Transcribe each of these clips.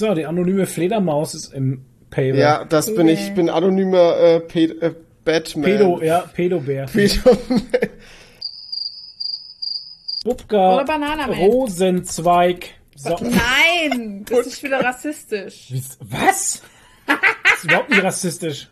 So, die anonyme Fledermaus ist im Paywall. Ja, das bin ich. Ich bin anonymer äh, äh, Batman. Pedo, ja, Pedobär. Pedo. Bubka Oder. Rosenzweig. So. Nein, das ist wieder rassistisch. Was? Das ist überhaupt nicht rassistisch.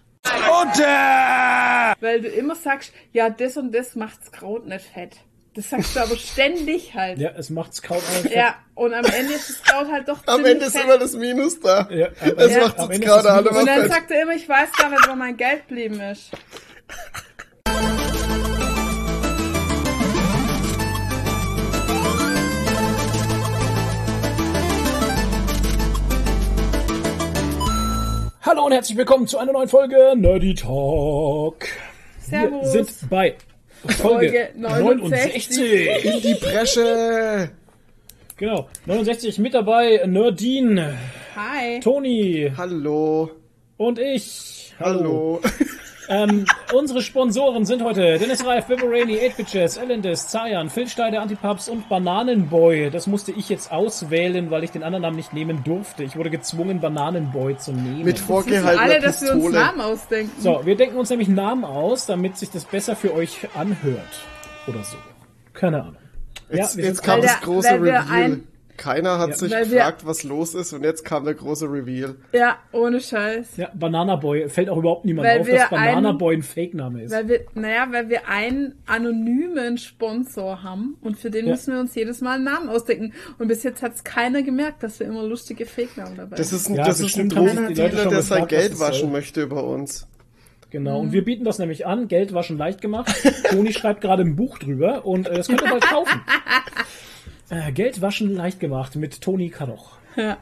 Weil du immer sagst, ja, das und das macht's Kraut nicht fett. Das sagst du aber ständig halt. Ja, es macht's kaum einfach. Ja, und am Ende ist das Kraut halt doch Am Ende ist fett. immer das Minus da. Ja, das Ende- macht am ist gerade alle was Und dann sagt er immer, ich weiß gar nicht, wo mein Geld geblieben ist. Hallo und herzlich willkommen zu einer neuen Folge Nerdy Talk. Servus. Wir sind bei Folge, Folge 69. 69. In die Bresche. Genau, 69 mit dabei Nerdine, Hi. Toni Hallo. und ich. Hallo. Ähm, unsere Sponsoren sind heute Dennis Reif, Biberani, 8-Bitches, Elendis, Zayan, Phil Steider, Antipaps und Bananenboy. Das musste ich jetzt auswählen, weil ich den anderen Namen nicht nehmen durfte. Ich wurde gezwungen, Bananenboy zu nehmen. Mit vorgehaltener alle, dass wir uns Pistole. Namen ausdenken. so, wir denken uns nämlich Namen aus, damit sich das besser für euch anhört. Oder so. Keine Ahnung. Jetzt, wir jetzt kam das große ein- Keiner hat Ja. sich Weil wir- gefragt, was los ist und jetzt kam der große Reveal. Ja, ohne Scheiß. Ja, Banana Boy. Fällt auch überhaupt niemand Weil auf, dass Banana einen- Boy ein Fake-Name ist. Weil wir, naja, weil wir einen anonymen Sponsor haben und für den Ja. müssen wir uns jedes Mal einen Namen ausdenken. Und bis jetzt hat es keiner gemerkt, dass wir immer lustige Fake-Namen dabei Das ist ein, Ja, das ist ein haben Drogendealer, der sein Geld waschen soll. möchte über uns. Genau, Mhm. und wir bieten das nämlich an. Geld waschen leicht gemacht. Toni schreibt gerade ein Buch drüber und äh, das könnt ihr bald kaufen. Äh, Geld waschen leicht gemacht mit Toni Kadoch. Ja.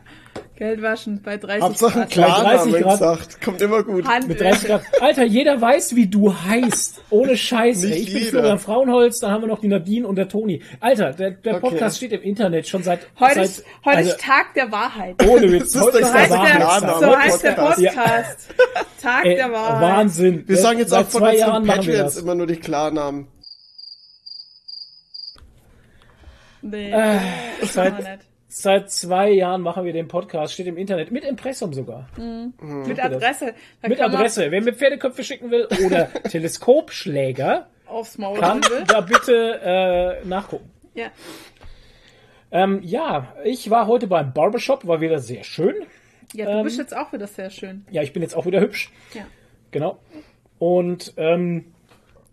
Geld waschen bei 30 Hauptsache Grad. Klar. Klarnamen 30 Grad. gesagt. Kommt immer gut. Hand Mit 30 Grad. Alter, jeder weiß, wie du heißt. Ohne Scheiß. ey. Nicht Ich bin jeder. Florian Frauenholz, dann haben wir noch die Nadine und der Toni. Alter, der, der Okay. Podcast steht im Internet schon seit... Heute, seit, ist, heute also, ist Tag der Wahrheit. Ohne Witz. Das Heute ist So der heißt, der, so heißt der Podcast. Podcast. Tag Ey, der Wahrheit. Wahnsinn. Wir sagen jetzt Seit auch von zwei Jahren machen wir Patreons das. immer nur die Klarnamen. Nee, Äh, seit-. Seit zwei Jahren machen wir den Podcast, steht im Internet, mit Impressum sogar. Mit Adresse. Da Mit kann man Adresse. Wer mir Pferdeköpfe schicken will oder Teleskopschläger, Aufs Maul kann da bitte äh, nachgucken. Ja. Ähm, ja, ich war heute beim Barbershop, war wieder sehr schön. ja, du Ähm, bist jetzt auch wieder sehr schön. Ja, ich bin jetzt auch wieder hübsch. Ja. Genau. Und ähm,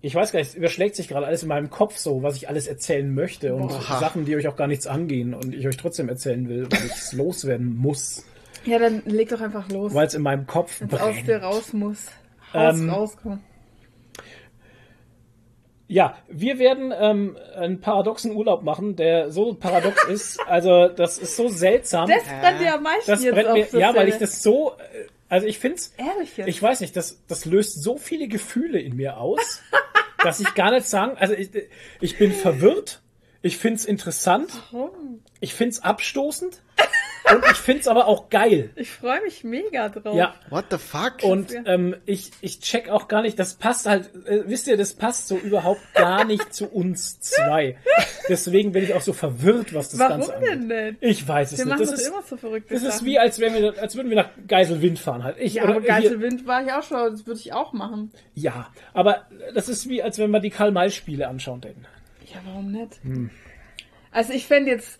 ich weiß gar nicht, es überschlägt sich gerade alles in meinem Kopf so, was ich alles erzählen möchte und Boah. Sachen, die euch auch gar nichts angehen und ich euch trotzdem erzählen will, weil ich es loswerden muss, Ja, dann leg doch einfach los. weil es in meinem Kopf Wenn's aus brennt. dir raus muss. Raus, Ähm, rauskommen. Ja, wir werden ähm, einen paradoxen Urlaub machen, der so paradox ist. Also das ist so seltsam. Das brennt dir am meisten das jetzt brennt mir, ja, weil ich das so, äh, also ich find's, Ehrlich jetzt? ich weiß nicht, das, das löst so viele Gefühle in mir aus, dass ich gar nicht sagen, also ich, ich bin verwirrt, ich find's interessant, Warum? ich find's abstoßend und ich find's aber auch geil. Ich freue mich mega drauf. Ja, What the fuck? und ähm, ich, ich check auch gar nicht, das passt halt, äh, wisst ihr, das passt so überhaupt gar nicht zu uns zwei. Deswegen bin ich auch so verwirrt, was das Warum Ganze angeht. denn nicht? Ich weiß es Wir nicht. machen Das ist, immer so verrückte das ist Sachen. wie, als, wären wir, als würden wir nach Geiselwind fahren halt. Ich, ja, oder aber hier- Geiselwind war ich auch schon, das würde ich auch machen. ja, aber das ist wie, als wenn wir die Karl-May-Spiele anschauen hätten. Ja, warum nicht? Hm. Also ich fände jetzt,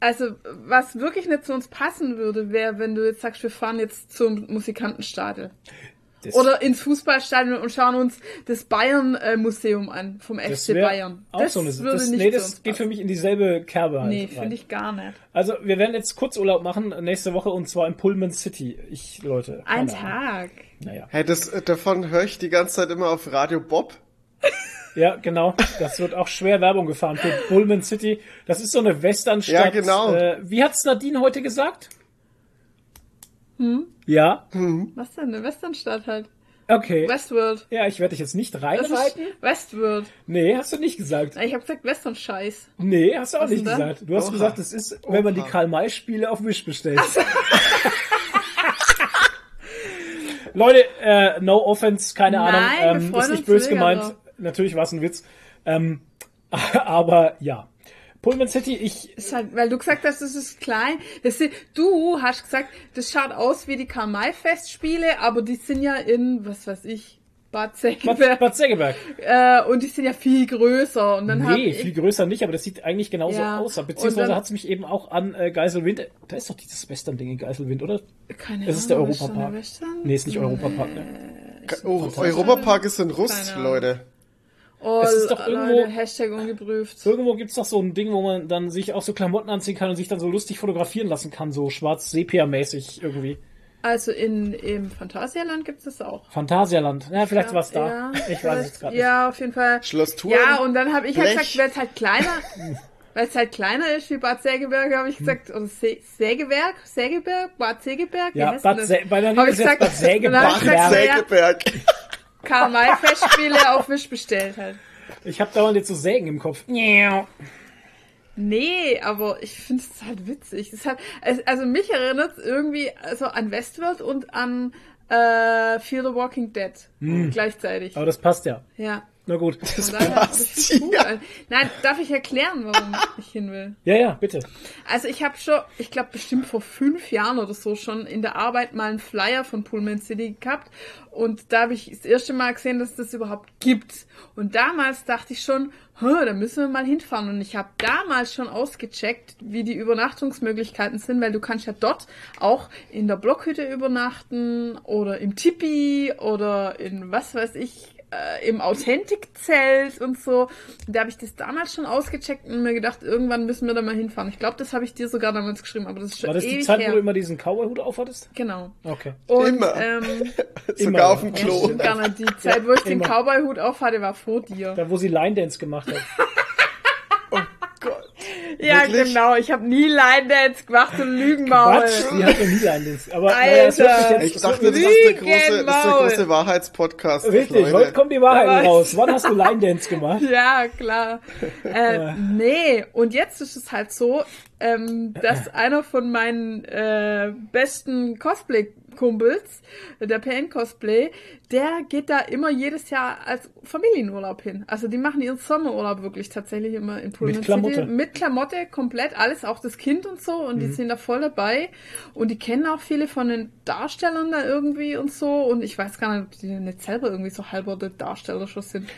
also was wirklich nicht zu uns passen würde, wäre, wenn du jetzt sagst, wir fahren jetzt zum Musikantenstadel. Das, Oder ins Fußballstadion und schauen uns das Bayern-Museum an, vom das FC Bayern. Auch das so eine, würde das, nicht nee, das geht für mich in dieselbe Kerbe halt Nee, finde ich gar nicht. Also, wir werden jetzt Kurzurlaub machen nächste Woche und zwar in Pullman City. Ich, Leute. Ein Ahnung. Tag. Naja. Hey, das, äh, davon höre ich die ganze Zeit immer auf Radio Bob. Ja, genau. Das wird auch schwer Werbung gefahren für Pullman City. Das ist so eine Westernstadt. Ja, genau. Äh, wie hat's Nadine heute gesagt? Hm? Ja, Was denn? Eine Westernstadt halt. okay. Westworld. Ja, ich werde dich jetzt nicht reinreiten. Westworld. Nee, hast du nicht gesagt. Ich habe gesagt Western-Scheiß. Nee, hast du auch Was nicht gesagt. Du hast Oha. gesagt, es ist, wenn man die Oha. Karl-May-Spiele auf Wish bestellt. Leute, äh, no offense, keine Nein, Ahnung. Ähm, ist nicht böse gemeint. drauf. Natürlich war es ein Witz. Ähm, aber ja. Pullman City, ich, Ist halt, weil du gesagt hast, das ist klein. Das sind, du hast gesagt, das schaut aus wie die Karl-May-Festspiele, aber die sind ja in, was weiß ich, Bad Segeberg. Bad Segeberg. Äh, und die sind ja viel größer. Und dann Nee, ich, viel größer nicht, aber das sieht eigentlich genauso Ja. aus. Beziehungsweise hat es mich eben auch an äh, Geiselwind. Da ist doch dieses Western-Ding in Geiselwind, oder? keine Es ist der Ahnung, ist Europapark. schon der Western? Nee, ist nicht Europapark, ne? Oh, Europapark ist in Rust. Leute. Oh, Es ist doch Leute, irgendwo- Hashtag ungeprüft. Irgendwo gibt's doch so ein Ding, wo man dann sich auch so Klamotten anziehen kann und sich dann so lustig fotografieren lassen kann, so schwarz-sepia-mäßig irgendwie. Also in, im Phantasialand gibt es das auch. Phantasialand. Ja, vielleicht war's da. Ja, ich weiß es gerade nicht. Ja, auf jeden Fall. Schloss Thurn, Ja, und dann habe ich halt gesagt, weil es halt kleiner, weil es halt kleiner ist wie Bad Sägeberg, habe ich gesagt, oder Sä Sägeberg, Sägeberg, Bad Sägeberg, Ja, Bad? Sä- bei der Hab ich ist jetzt gesagt, Bad Sägeberg. und dann Sägeberg. Karl-May-Festspiele auf Wisch bestellt halt. Ich habe dauernd jetzt so Sägen im Kopf. Nee, aber ich finde es halt witzig. Es hat, also mich erinnert es irgendwie also an Westworld und an äh, Fear the Walking Dead gleichzeitig. Aber das passt ja. Ja. Na gut. Passt, das ist cool. ja. Nein, darf ich erklären, warum ich hin will? Ja, ja, bitte. Also ich habe schon, ich glaube bestimmt vor fünf Jahren oder so schon in der Arbeit mal einen Flyer von Pullman City gehabt und da habe ich das erste Mal gesehen, dass das überhaupt gibt. Und damals dachte ich schon, "Hä, da müssen wir mal hinfahren. Und ich habe damals schon ausgecheckt, wie die Übernachtungsmöglichkeiten sind, weil du kannst ja dort auch in der Blockhütte übernachten oder im Tipi oder in was weiß ich äh, im Authentikzelt und so. Und da habe ich das damals schon ausgecheckt und mir gedacht, irgendwann müssen wir da mal hinfahren. Ich glaube, das habe ich dir sogar damals geschrieben, aber das ist schon War das die Zeit, her. wo du immer diesen Cowboy-Hut aufhattest? genau. Okay. Und, Immer. Ähm, Sogar auf dem ja, Klo. stimmt gar nicht. Die Zeit, wo ich den immer. Cowboy-Hut auf hatte, war vor dir. Da, wo sie Line Dance gemacht hat. Ja, Wirklich? genau. Ich habe nie Line Dance gemacht und Lügenmaul. Quatsch, die hat noch nie Line Dance. Aber naja, Alter. jetzt... Ich dachte, das ist der große, das ist der große Wahrheitspodcast. Richtig, Leute. heute kommen die Wahrheiten Aber- raus. Wann hast du Line Dance gemacht? Ja, klar. Äh, nee, und jetzt ist es halt so, ähm, dass einer von meinen äh, besten Cosplay-Kumpels, der PN Cosplay, der geht da immer jedes Jahr als Familienurlaub hin. Also die machen ihren Sommerurlaub wirklich tatsächlich immer in Pullman Mit Klamotte. City. Mit Klamotte, komplett alles, auch das Kind und so. Und die sind da voll dabei. Und die kennen auch viele von den Darstellern da irgendwie und so. Und ich weiß gar nicht, ob die nicht selber irgendwie so halber der Darsteller schon sind.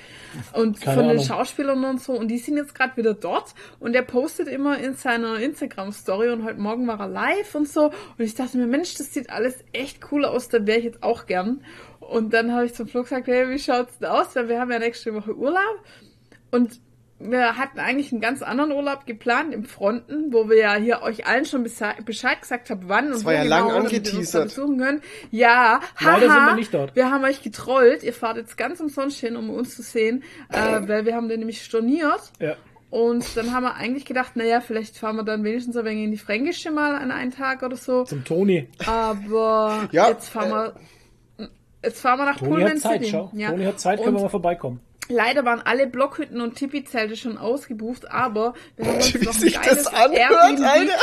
Und Keine von den Ahnung. Schauspielern und so. Und die sind jetzt gerade wieder dort. Und er postet immer in seiner Instagram-Story. Und heute Morgen war er live und so. Und ich dachte mir, Mensch, das sieht alles echt cool aus. Da wäre ich jetzt auch gern. Und dann habe ich zum Flo gesagt, hey, wie schaut's denn aus? Weil wir haben ja nächste Woche Urlaub. Und wir hatten eigentlich einen ganz anderen Urlaub geplant im Fronten, wo wir ja hier euch allen schon Bescheid gesagt haben, wann und war wo ja genau, lang angeteasert. besuchen können. Ja, haha, Leider sind wir nicht dort. wir haben euch getrollt. Ihr fahrt jetzt ganz umsonst hin, um uns zu sehen, äh, weil wir haben den nämlich storniert. Ja. Und dann haben wir eigentlich gedacht, naja, vielleicht fahren wir dann wenigstens ein wenig in die Fränkische mal an einen Tag oder so. Zum Toni. Aber Ja, jetzt fahren wir, jetzt fahren wir nach Toni Pullman hat Zeit, City. schau. Ja. Toni hat Zeit, können Und wir mal vorbeikommen. Leider waren alle Blockhütten und Tipi-Zelte schon ausgebucht, aber wir haben uns Wie noch ein sich geiles das anhört,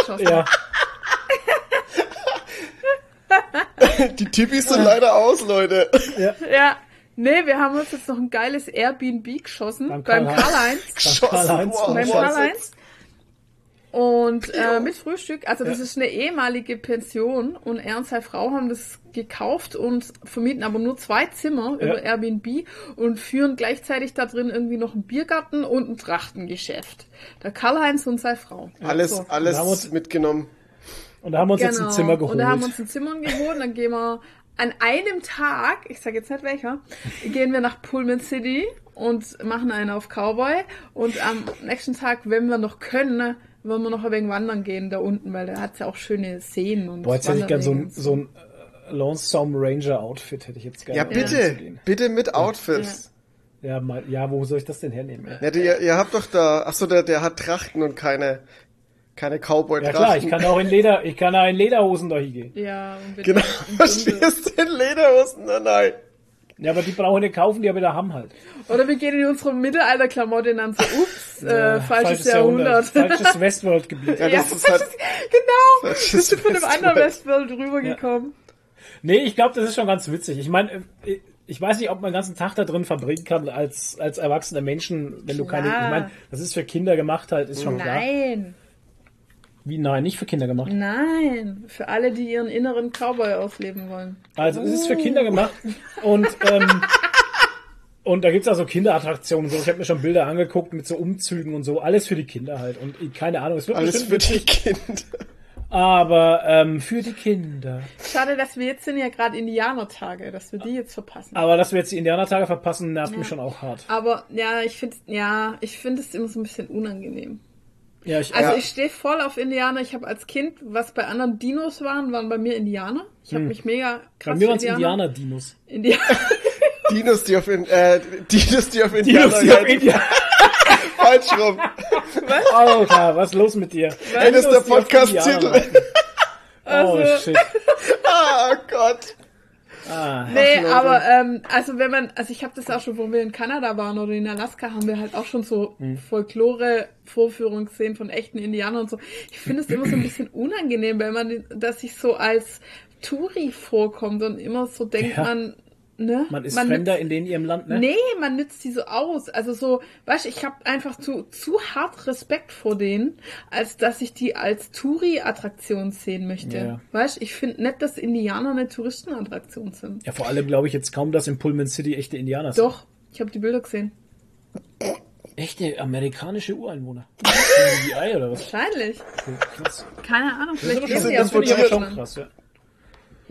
Alter. Ja. Die Tippis sind leider aus, Leute. Ja. Nee, wir haben uns jetzt noch ein geiles Airbnb geschossen Beim beim, Karl-Heinz. Geschossen. Wow, Beim was Karl-Heinz. Und äh, mit Frühstück, also das ist eine ehemalige Pension und er und seine Frau haben das gekauft und vermieten aber nur zwei Zimmer Ja. über Airbnb und führen gleichzeitig da drin irgendwie noch einen Biergarten und ein Trachtengeschäft. Der Karl-Heinz und seine Frau. Alles, So. alles Da haben wir uns- mitgenommen. Und da haben wir uns jetzt ein Zimmer geholt. Genau. Und da haben wir uns ein Zimmer geholt. Dann gehen wir an einem Tag, ich sage jetzt nicht welcher, gehen wir nach Pullman City und machen einen auf Cowboy. Und am nächsten Tag, wenn wir noch können, wollen wir noch ein wenig wandern gehen da unten, weil da hat ja auch schöne Seen und Boah, jetzt hätte ich gern so ein, so ein äh, Lonesome Ranger Outfit hätte ich jetzt gerne. Ja, bitte. gehen. Bitte mit Outfits. Ja, mal, ja, wo soll ich das denn hernehmen? Ja, Ja, die, ihr habt doch da, ach so, der, der hat Trachten und keine, keine ja Cowboy-Trachten. klar, ich kann auch in Leder, ich kann auch in Lederhosen da hingehen. Ja, und Genau, im was Dunkeln. stehst du in Lederhosen? Nein, nein. Ja, aber die brauchen nicht kaufen, die aber da haben halt. Oder wir gehen in unsere Mittelalterklamotte und dann so, ups, äh, falsches Jahrhundert. Falsches Westworld-Gebiet. Ja, das Ja. ist halt, genau, Falsches bist du von dem anderen Westworld. Rübergekommen. Nee, ich glaube, das ist schon ganz witzig. Ich meine, äh, ich weiß nicht, ob man den ganzen Tag da drin verbringen kann als, als erwachsener Menschen, wenn du keine, Klar. ich meine, das ist für Kinder gemacht halt, ist schon klar. Nein, Wie, nein, nicht für Kinder gemacht. nein. Für alle, die ihren inneren Cowboy ausleben wollen. Also es ist für Kinder gemacht und ähm, und da gibt's auch so Kinderattraktionen und so. Ich habe mir schon Bilder angeguckt mit so Umzügen und so. Alles für die Kinder halt. Und keine Ahnung, es wird Alles für die Kinder. aber ähm, für die Kinder. Schade, dass wir jetzt sind ja gerade Indianertage, dass wir die jetzt verpassen. Aber dass wir jetzt die Indianertage verpassen, nervt mich schon auch hart. Aber ja, ich finde ja, ich finde es immer so ein bisschen unangenehm. Ja, ich, Also Ja. ich stehe voll auf Indianer. Ich habe als Kind, was bei anderen Dinos waren, waren bei mir Indianer. Ich habe mich mega Hm. bei krass mir waren es Indianer-Dinos. Indianer. Dinos, die auf, in, äh, Dinos, die auf Indianer Dinos, die auf. Indianer. Falsch rum. Alter, was ist los mit dir? Ey, das ist der Podcast-Titel. Reiten. Oh Also- shit. Ah, Gott. Ah, Nee, Leute. aber ähm, also wenn man, also ich habe das auch schon, wo wir in Kanada waren oder in Alaska, haben wir halt auch schon so Mhm. Folklore-Vorführungen gesehen von echten Indianern und so. Ich finde es immer so ein bisschen unangenehm, weil man, dass sich so als Touri vorkommt und immer so denkt Ja. man, ne? man ist Fremder nützt- in ihrem Land, ne? Nee, man nützt die so aus. Also so, weißt du, ich habe einfach zu, zu hart Respekt vor denen, als dass ich die als Touri-Attraktion sehen möchte. Ja. Weißt du, ich finde nicht, dass Indianer eine Touristenattraktion sind. Ja, vor allem glaube ich jetzt kaum, dass in Pullman City echte Indianer sind. Doch, ich habe die Bilder gesehen. Echte amerikanische Ureinwohner. oder was? Wahrscheinlich. Krass. Keine Ahnung, vielleicht Das, leben das, das ich aber schon Deutschland. krass, ja.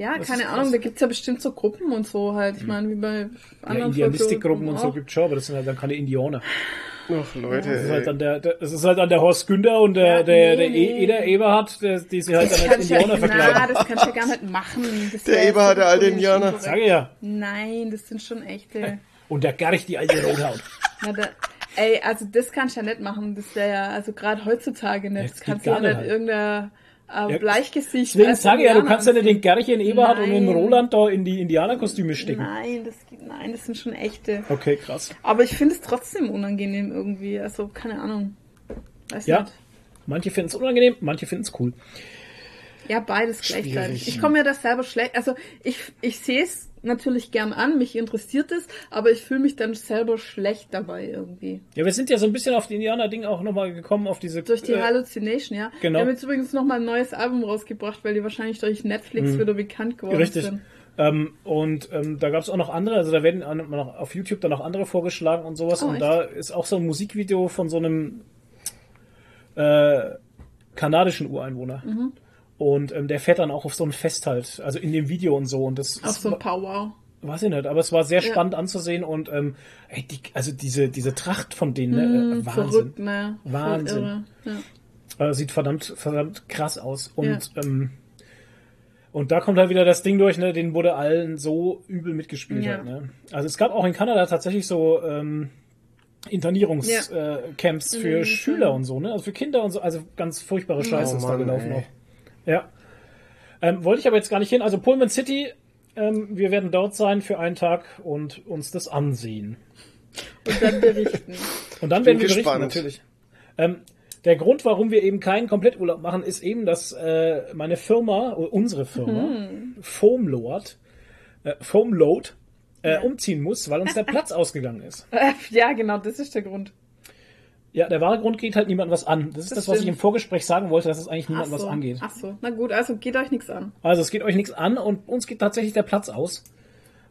Ja, Das keine ist Ahnung, da gibt's ja bestimmt so Gruppen und so halt. Ich meine, wie bei Ja, anderen Indianistikgruppen und so auch. gibt's schon, aber das sind halt dann keine Indianer. Ach, Das ist Leute, halt dann der, der, das ist halt dann der Horst Günther und der, Ja, der, der nee. E- Eder Eberhard, der, die sich halt dann als Kannst ja, Indianer na, verkleiden. das kannst du ja gar nicht machen. Das Der wär Eber hat so der alte Indianer. inkorrekt. Sage ja. Nein, das sind schon echte. Und der Garch, die alte Rothaut. Na, da, ey, also das kannst du ja nicht machen. Das wäre ja, also gerade heutzutage nicht. Ja, Das das kannst du ja nicht nicht irgendein äh, Ja, Bleichgesicht. Deswegen als sage ich ja, du kannst ja nicht den Garch in Eberhard und den Nein. Roland da in die Indianerkostüme stecken. Nein, das, geht- nein, das sind schon echte. Okay, krass. Aber ich finde es trotzdem unangenehm irgendwie. Also, keine Ahnung. Weiß Ja. nicht. Manche finden es unangenehm, manche finden es cool. Ja, beides gleichzeitig. Ich komme mir das selber schlecht. Also ich, ich sehe es natürlich gern an, mich interessiert es, aber ich fühle mich dann selber schlecht dabei irgendwie. Ja, wir sind ja so ein bisschen auf die Indianer-Ding auch nochmal gekommen, auf diese... Durch die äh, Hallucination, ja. genau. Die haben jetzt übrigens nochmal ein neues Album rausgebracht, weil die wahrscheinlich durch Netflix wieder bekannt geworden Mhm. Richtig. sind. Ähm, und ähm, da gab es auch noch andere, also da werden auch noch auf YouTube dann noch andere vorgeschlagen und sowas. Oh, und echt? da ist auch so ein Musikvideo von so einem äh, kanadischen Ureinwohner. Mhm. Und ähm, der fährt dann auch auf so ein Fest halt, also in dem Video und so. Und das Auf ist, so ein Powwow. weiß ich nicht, aber es war sehr Ja. spannend anzusehen und ähm, ey, die, also diese, diese Tracht von denen, äh, Wahnsinn. verrückt, ne? Wahnsinn. Ja. Äh, sieht verdammt, verdammt krass aus. Und, ähm, und da kommt halt wieder das Ding durch, ne? Den wurde allen so übel mitgespielt. Ja. Halt, ne? Also es gab auch in Kanada tatsächlich so ähm, Internierungscamps Ja. äh, Camps für Mhm, Schüler und so, ne? Also für Kinder und so, also ganz furchtbare Scheiße Oh ist da Mann, gelaufen ey. auch. Ja. Ähm, wollte ich aber jetzt gar nicht hin. Also Pullman City, ähm, wir werden dort sein für einen Tag und uns das ansehen. Und dann berichten. Und dann Bin werden wir berichten, gespannt. natürlich. Ähm, der Grund, warum wir eben keinen Kompletturlaub machen, ist eben, dass äh, meine Firma, oder unsere Firma, Mhm. Foamlord, äh, Foamload, äh, umziehen muss, weil uns der Platz ausgegangen ist. Äh, ja, genau, das ist der Grund. Ja, der wahre Grund geht halt niemandem was an. Das ist das, Das was ich im Vorgespräch sagen wollte, dass es eigentlich niemandem was so. angeht. Ach so, na gut, also geht euch nichts an. Also es geht euch nichts an und uns geht tatsächlich der Platz aus.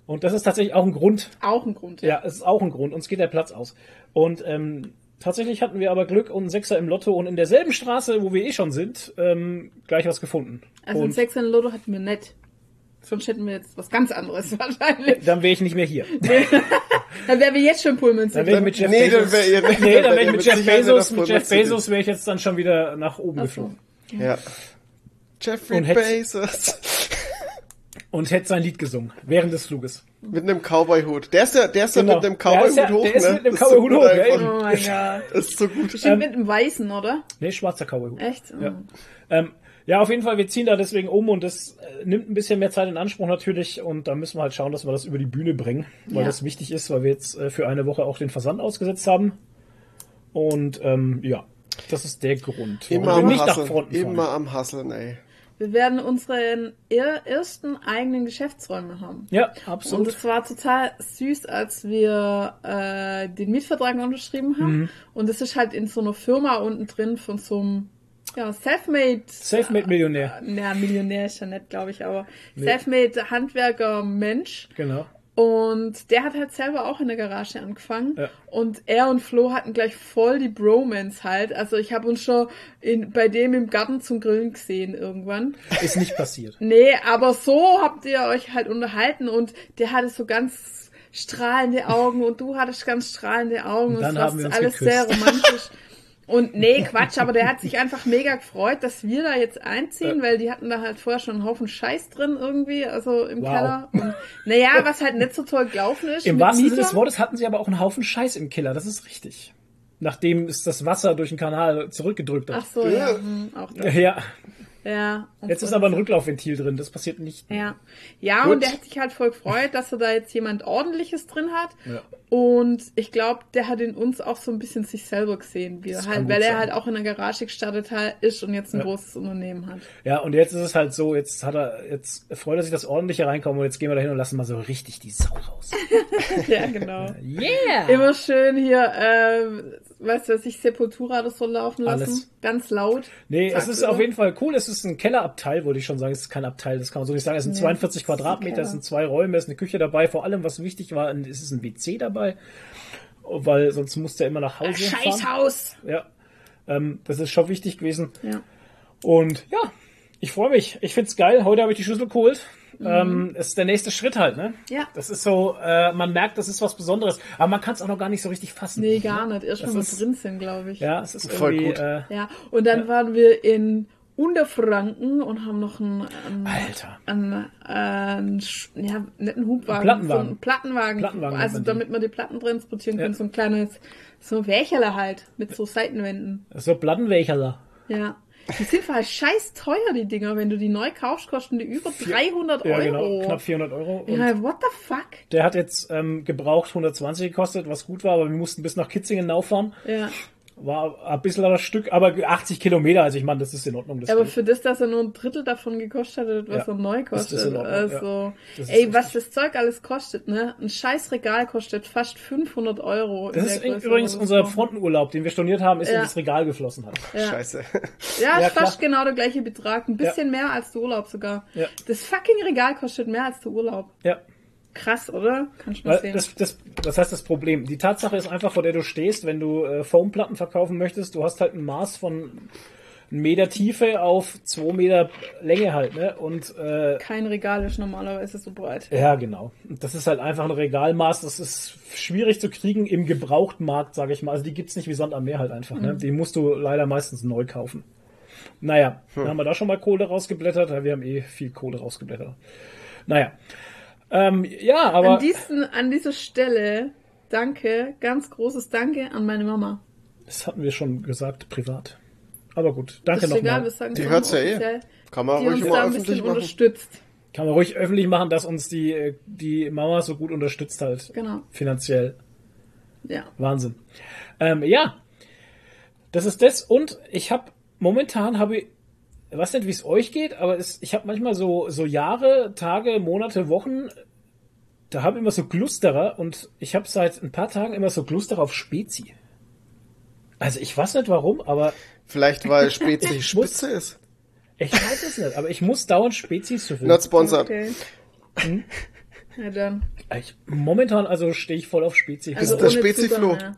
Und das ist tatsächlich auch ein Grund, Auch ein Grund. Ja, es ist auch ein Grund. Uns geht der Platz aus. Und ähm, tatsächlich hatten wir aber Glück und einen Sechser im Lotto und in derselben Straße, wo wir eh schon sind, ähm, gleich was gefunden. Also ein und Sechser in Lotto hatten wir nicht. Sonst hätten wir jetzt was ganz anderes wahrscheinlich. dann wäre ich nicht mehr hier. Dann wären wir jetzt schon Pullman Dann wäre ich mit Jeff Nee, dann Bezos. wär ihr- nee, dann wäre ich mit Jeff Bezos. Mit Jeff. Bezos wäre ich jetzt dann schon wieder nach oben so. geflogen. Ja. Jeffrey Und hätt's- Bezos. Und hätte sein Lied gesungen. Während des Fluges. Mit einem Cowboy-Hut. Der ist ja, der ist ja Genau. mit einem Der ist ja- Cowboy-Hut hoch, der ist ne? mit einem so Cowboy-Hut hoch, einfach. ey. Oh mein Gott. Das ist so gut. Bestimmt mit einem Weißen, oder? Nee, schwarzer Cowboy-Hut. Echt? Ja. Ähm, ja, auf jeden Fall, wir ziehen da deswegen um und das äh, nimmt ein bisschen mehr Zeit in Anspruch natürlich und da müssen wir halt schauen, dass wir das über die Bühne bringen, weil Ja. das wichtig ist, weil wir jetzt äh, für eine Woche auch den Versand ausgesetzt haben. Und ähm, ja, das ist der Grund, warum Immer wir am nicht nach Hasseln. Immer am Hasseln, ey. Wir werden unseren er ersten eigenen Geschäftsräume haben. Ja, Und absolut. es war total süß, als wir äh, den Mietvertrag unterschrieben haben. Mhm. Und es ist halt in so einer Firma unten drin von so einem ja, Selfmade. Selfmade-Millionär. Ja, Millionär ist ja nett, glaube ich, aber Nee. Selfmade Handwerker Mensch. Genau. Und der hat halt selber auch in der Garage angefangen. Ja. Und er und Flo hatten gleich voll die Bromance halt. Also ich habe uns schon in, bei dem im Garten zum Grillen gesehen irgendwann. Ist nicht passiert. Nee, aber so habt ihr euch halt unterhalten und der hatte so ganz strahlende Augen und du hattest ganz strahlende Augen Und dann es war haben wir uns alles geküsst. sehr romantisch. Und nee, Quatsch, aber der hat sich einfach mega gefreut, dass wir da jetzt einziehen, Ja. weil die hatten da halt vorher schon einen Haufen Scheiß drin irgendwie, also im Wow. Keller. Und naja, was halt nicht so toll gelaufen ist. Im wahrsten Sinne des Wortes hatten sie aber auch einen Haufen Scheiß im Keller, das ist richtig. Nachdem es das Wasser durch den Kanal zurückgedrückt Ach hat. so, ja, hm, auch das. Ja, Ja. jetzt ist aber ein Rücklaufventil drin, das passiert nicht. Ja, ja Gut. und der hat sich halt voll gefreut, dass er da jetzt jemand Ordentliches drin hat. Ja. Und ich glaube, der hat in uns auch so ein bisschen sich selber gesehen, wie er halt, weil er halt auch in der Garage gestartet hat, ist und jetzt ein Ja. großes Unternehmen hat. Ja, und jetzt ist es halt so, jetzt hat er, jetzt freut er sich, dass ordentliche reinkommen und jetzt gehen wir da hin und lassen mal so richtig die Sau raus. ja, genau. Yeah! Immer schön hier, äh, weißt du, was ich Sepultura oder so laufen lassen. Alles. Ganz laut. Nee, es ist auf jeden Fall cool. Es ist ein Kellerabteil, würde ich schon sagen. Es ist kein Abteil, das kann man so nicht sagen. Es sind Nee, 42 es ist ein Quadratmeter, es sind zwei Räume, es ist eine Küche dabei. Vor allem, was wichtig war, es ist ein WC dabei, weil sonst musste er immer nach Hause fahren. Scheißhaus! Ja, ähm, das ist schon wichtig gewesen. Ja. Und ja, ich freue mich. Ich find's geil. Heute habe ich die Schlüssel geholt. Ähm, ist der nächste Schritt halt, ne? Mhm. Ja. Das ist so, äh, man merkt, das ist was Besonderes, aber man kann es auch noch gar nicht so richtig fassen. Nee, gar nicht. Erst Das wenn wir ist- drin sind, glaube ich. Ja, es ist Voll gut. Äh, Ja, und dann waren wir in Unterfranken und haben noch einen, einen, Alter. einen, einen ja, einen Hubwagen, Plattenwagen. so einen Plattenwagen, Plattenwagen also damit man die Platten transportieren Ja. können, so ein kleines, so ein Wächerle halt, mit so Seitenwänden. so Plattenwächerler. Ja. Die sind halt scheiß teuer, die Dinger. Wenn du die neu kaufst, kosten die über 300 Ja, Euro. genau, knapp 400 Euro. Und Ja, what the fuck? Der hat jetzt ähm, gebraucht 120 gekostet, was gut war, aber wir mussten bis nach Kitzingen rauffahren. Ja. War ein bisschen das Stück, aber 80 Kilometer, also ich meine, das ist in Ordnung. Das Aber für das, dass er nur ein Drittel davon gekostet hat, was Ja, er neu ist das kostet. in Ordnung, also, ja. Das ist ey, richtig. was das Zeug alles kostet, ne? Ein scheiß Regal kostet fast 500 Euro. das ist Größe, übrigens unser. Frontenurlaub, den wir storniert haben, ist Ja. in das Regal geflossen hat. Ja, Scheiße. ja, Ja, ist fast genau der gleiche Betrag. Ein bisschen mehr als der Urlaub sogar. Ja. Das fucking Regal kostet mehr als der Urlaub. Ja. Krass, oder? Kannst du mal Weil sehen. das, das, das heißt das Problem. Die Tatsache ist einfach, vor der du stehst, wenn du äh, Foamplatten verkaufen möchtest, du hast halt ein Maß von einem Meter Tiefe auf zwei Meter Länge halt, ne? Und äh, Kein Regal ist normalerweise so breit. Ja, genau. Das ist halt einfach ein Regalmaß, das ist schwierig zu kriegen im Gebrauchtmarkt, sage ich mal. Also die gibt's nicht wie Sand am Meer halt einfach. Ne? Die musst du leider meistens neu kaufen. Naja, dann haben wir da schon mal Kohle rausgeblättert. Ja, wir haben eh viel Kohle rausgeblättert. Naja. Ähm, ja, aber An, diesen, an dieser Stelle, danke, ganz großes Danke an meine Mama. das hatten wir schon gesagt, privat. Aber gut, danke ist egal, wir nochmal. sagen Die es hört's ja eh. Kann man ruhig ein öffentlich machen. unterstützt. Kann man ruhig öffentlich machen, dass uns die, äh, die Mama so gut unterstützt halt. Genau. Finanziell. Ja. Wahnsinn. Ähm, ja, das ist das. Und ich habe momentan habe ich, weiß nicht, wie es euch geht, aber es, ich habe manchmal so so Jahre, Tage, Monate, Wochen. Da habe ich immer so Glusterer und ich habe seit ein paar Tagen immer so Glusterer auf Spezi. Also ich weiß nicht warum, aber Vielleicht, weil Spezi Ich muss- spitze ist. ich weiß es nicht. Aber ich muss dauernd Spezis zu Not sponsored. Okay. Hm? Ja, dann. Ich, momentan also stehe ich voll auf Spezi. Also der ohne Spezi-Flo. Mehr.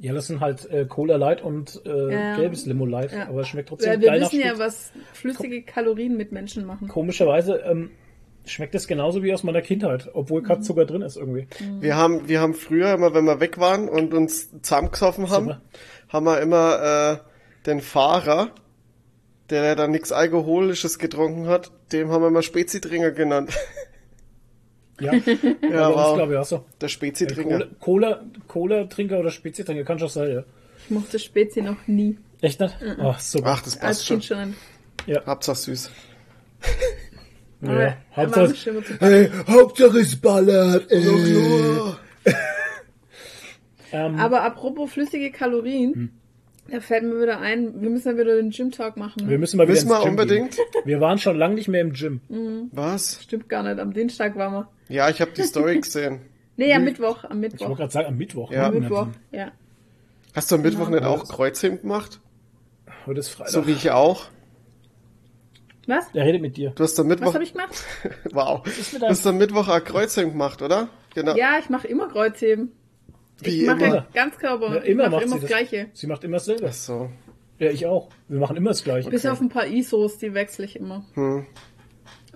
Ja, das sind halt äh, Cola Light und äh, Ja. gelbes Limo Light, Ja. aber es schmeckt trotzdem Weil wir geil nach wissen ja, was flüssige Kalorien mit Menschen machen. komischerweise ähm, schmeckt es genauso wie aus meiner Kindheit, obwohl Mhm. kein Zucker drin ist irgendwie. Wir haben, wir haben früher immer, wenn wir weg waren und uns zusammengesoffen haben, Super. haben wir immer äh, den Fahrer, der dann nichts Alkoholisches getrunken hat, dem haben wir immer Spezi-Trinker genannt. Ja, ja uns wow. glaube ich auch so. Der Spezi-Trinker. Cola, Cola-Trinker oder Spezi-Trinker, kann schon sein, ja. Ich mochte Spezi noch nie. Echt nicht? Ach, super. Ach, das passt schon. Schon. Ja, Hauptsache süß. Aber ja. war Hauptsache, Hey, Hauptsache es ballert. Ey. ähm, Aber apropos flüssige Kalorien, Hm. Da fällt mir wieder ein, wir müssen ja wieder den Gym-Talk machen. Wir müssen mal wieder Müssen ins wir Gym unbedingt? Gehen. Wir waren schon lange nicht mehr im Gym. Was? Stimmt gar nicht, am Dienstag waren wir. Ja, ich habe die Story gesehen. Nee, am Mittwoch, am Ich wollte Mittwoch. gerade sagen, am Mittwoch. Ja. ne? Am Mittwoch, ja. Hast du am Mittwoch nicht auch Kreuzheben gemacht? Heute ist Freitag. So wie ich auch. Was? Der redet mit dir. Du hast am Was Mittwoch. habe ich gemacht? Wow. Du hast am Mittwoch auch Kreuzheben gemacht, oder? Genau. Ja, ich mache immer Kreuzheben. Wie Ich mache immer. Ganzkörper. Ja, immer ich macht mache immer sie das das. Gleiche. Sie macht immer dasselbe. Ach so. Ja, ich auch. Wir machen immer das Gleiche. Bis auf ein paar ISOs, die wechsle ich immer. Hm.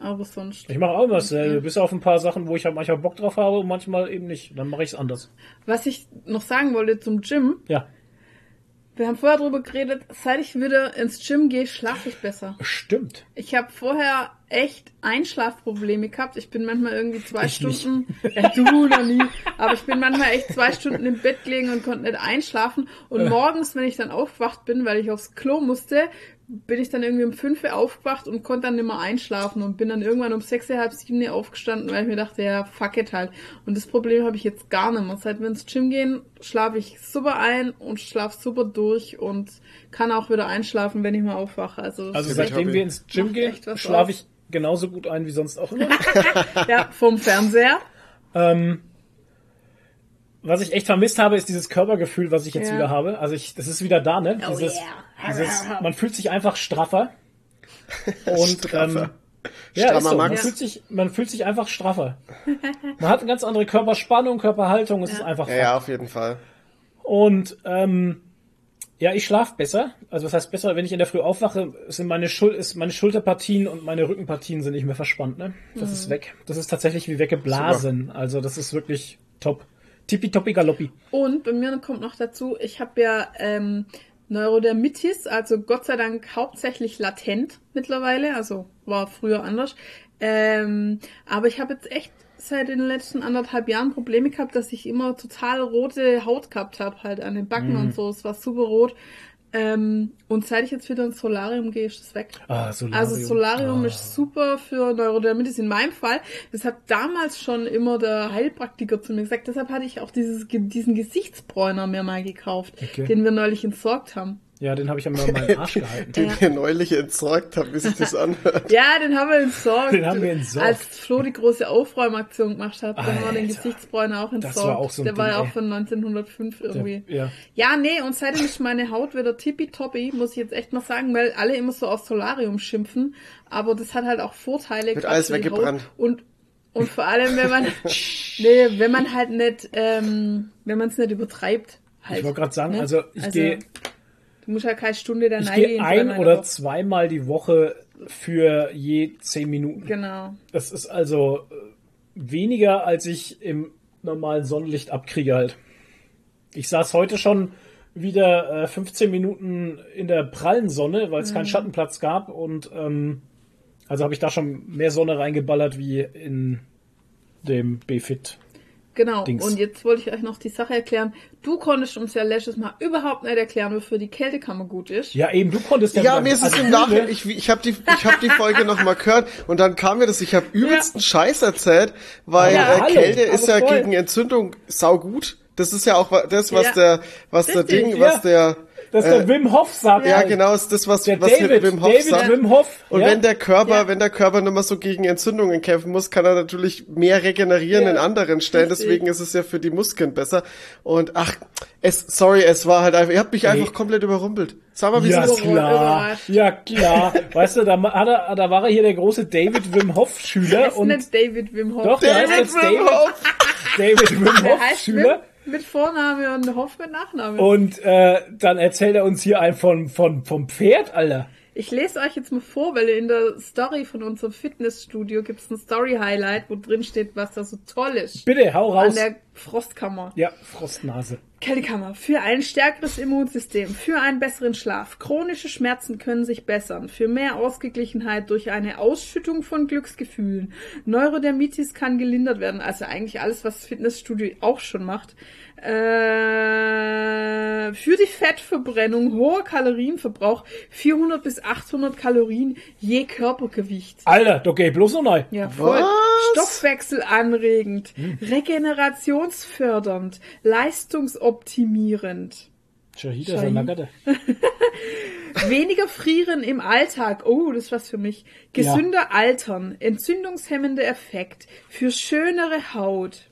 Aber sonst. Ich mache auch immer dasselbe. Bis auf ein paar Sachen, wo ich halt manchmal Bock drauf habe und manchmal eben nicht. Dann mache ich es anders. Was ich noch sagen wollte zum Gym, Ja, wir haben vorher drüber geredet, seit ich wieder ins Gym gehe, schlafe ich besser. stimmt. Ich habe vorher echt Einschlafprobleme gehabt. Ich bin manchmal irgendwie zwei Ich. Stunden, ja, du noch nie, aber ich bin manchmal echt zwei Stunden im Bett gelegen und konnte nicht einschlafen. Und Äh. morgens, wenn ich dann aufgewacht bin, weil ich aufs Klo musste, bin ich dann irgendwie um fünf Uhr aufgewacht und konnte dann nicht mehr einschlafen und bin dann irgendwann um sechs, halb sieben Uhr aufgestanden, weil ich mir dachte, ja, fuck it halt. Und das Problem habe ich jetzt gar nicht mehr. Seit wir ins Gym gehen, schlafe ich super ein und schlafe super durch und kann auch wieder einschlafen, wenn ich mal aufwache. Also, Also Ja, seitdem wir ins Gym gehen, schlafe ich genauso gut ein wie sonst auch immer. ja, vom Fernseher. ähm, was ich echt vermisst habe, ist dieses Körpergefühl, was ich jetzt Ja. wieder habe. Also ich, das ist wieder da, ne? Oh Dieses, yeah. dieses, man fühlt sich einfach straffer. Und Straffer. ähm, ja, Strammer ist so. Man Max. fühlt sich, man fühlt sich einfach straffer. Man hat eine ganz andere Körperspannung, Körperhaltung. Es ist einfach. Ja, ja, auf jeden Fall. Und ähm, ja, ich schlafe besser. Also was heißt besser, wenn ich in der Früh aufwache, sind meine Schul ist meine Schulterpartien und meine Rückenpartien sind nicht mehr verspannt. Ne? Das ist weg. Das ist tatsächlich wie weggeblasen. Also das ist wirklich top. Tippitoppi galoppi. Und bei mir kommt noch dazu, ich habe ja ähm, Neurodermitis, also Gott sei Dank hauptsächlich latent mittlerweile, also war früher anders. Ähm, aber ich habe jetzt echt seit den letzten anderthalb Jahren Probleme gehabt, dass ich immer total rote Haut gehabt habe, halt an den Backen und so. Es war super rot. Ähm, und seit ich jetzt wieder ins Solarium gehe, ist es weg. Ah, Solarium. Also Solarium Ah. ist super für Neurodermitis in meinem Fall. Das hat damals schon immer der Heilpraktiker zu mir gesagt. Deshalb hatte ich auch dieses, diesen Gesichtsbräuner mir mal gekauft, Okay. den wir neulich entsorgt haben. Ja, den habe ich ja mal in meinen Arsch gehalten. Den Ja. wir neulich entsorgt haben, wie sich das anhört. Ja, den haben wir entsorgt. Den haben wir entsorgt. Als Flo die große Aufräumaktion gemacht hat, dann haben wir den. Gesichtsbräuner auch Das entsorgt. war auch so ein Der war Ding, ja auch von 1905 irgendwie. Der, ja. Ja, nee, und seitdem ist meine Haut wieder tippitoppi, muss ich jetzt echt mal sagen, weil alle immer so auf Solarium schimpfen, aber das hat halt auch Vorteile. Wird alles weggebrannt. Und, und vor allem, wenn man, nee, wenn man halt nicht, ähm, wenn man es nicht übertreibt. Halt, Ich wollte gerade sagen, ne? also ich gehe Du musst ja keine Stunde da ich ein oder der Woche. zweimal die Woche für je zehn Minuten. Genau. Das ist also äh, weniger, als ich im normalen Sonnenlicht abkriege halt. Ich saß heute schon wieder äh, 15 Minuten in der prallen Sonne, weil es Mhm. keinen Schattenplatz gab und ähm, also habe ich da schon mehr Sonne reingeballert wie in dem B-Fit. Genau. Dings. Und jetzt wollte ich euch noch die Sache erklären. Du konntest uns ja letztes Mal überhaupt nicht erklären, wofür die Kältekammer gut ist. Ja, eben, du konntest ja... Ja, mir ist es also im Nachhinein, ne? ich, ich habe die, ich hab die Folge noch mal gehört und dann kam mir das, ich habe übelsten Scheiß erzählt, weil Ja, äh, hallo, Kälte ist ja voll. gegen Entzündung saugut. Das ist ja auch das, was Ja. der, was der Richtig, Ding, ja. was der, Das ist äh, der Wim Hof sagt. ja halt. genau, ist das, was, Der was David, Wim Hof David sagt. Wim Hof. Und ja. wenn der Körper, Ja. wenn der Körper nicht mehr so gegen Entzündungen kämpfen muss, kann er natürlich mehr regenerieren Ja. in anderen Stellen. Richtig. Deswegen ist es ja für die Muskeln besser. Und ach, es, sorry, es war halt einfach, ihr habt mich einfach komplett überrumpelt. Sag mal, wie Ja. Überrascht. klar. Ja, klar. Weißt du, da, hat er, da war er hier der große David Wim Hof Schüler ist und nicht David Wim Hof. Doch, der heißt David Wim David, Hof. David Wim der Hof heißt Schüler. Wim mit Vorname und Hoff mit Nachname. Und äh, dann erzählt er uns hier ein von, von, vom Pferd, Alter. Ich lese euch jetzt mal vor, weil in der Story von unserem Fitnessstudio gibt es ein Story-Highlight, wo drin steht, was da so toll ist. Bitte, hau An raus. der Frostkammer. Ja, Frostnase. Kältekammer. Für ein stärkeres Immunsystem, für einen besseren Schlaf. Chronische Schmerzen können sich bessern. Für mehr Ausgeglichenheit durch eine Ausschüttung von Glücksgefühlen. Neurodermitis kann gelindert werden. Also eigentlich alles, was das Fitnessstudio auch schon macht. Äh, für die Fettverbrennung, hoher Kalorienverbrauch, 400 bis 800 Kalorien je Körpergewicht. Alter, da geh bloß noch rein. Ja, voll. Was? Stoffwechselanregend, regenerationsfördernd, leistungsoptimierend. Shahida Shahid. Sanagade. Weniger frieren im Alltag. Oh, das ist was für mich. Gesünder altern. Entzündungshemmender Effekt. Für schönere Haut.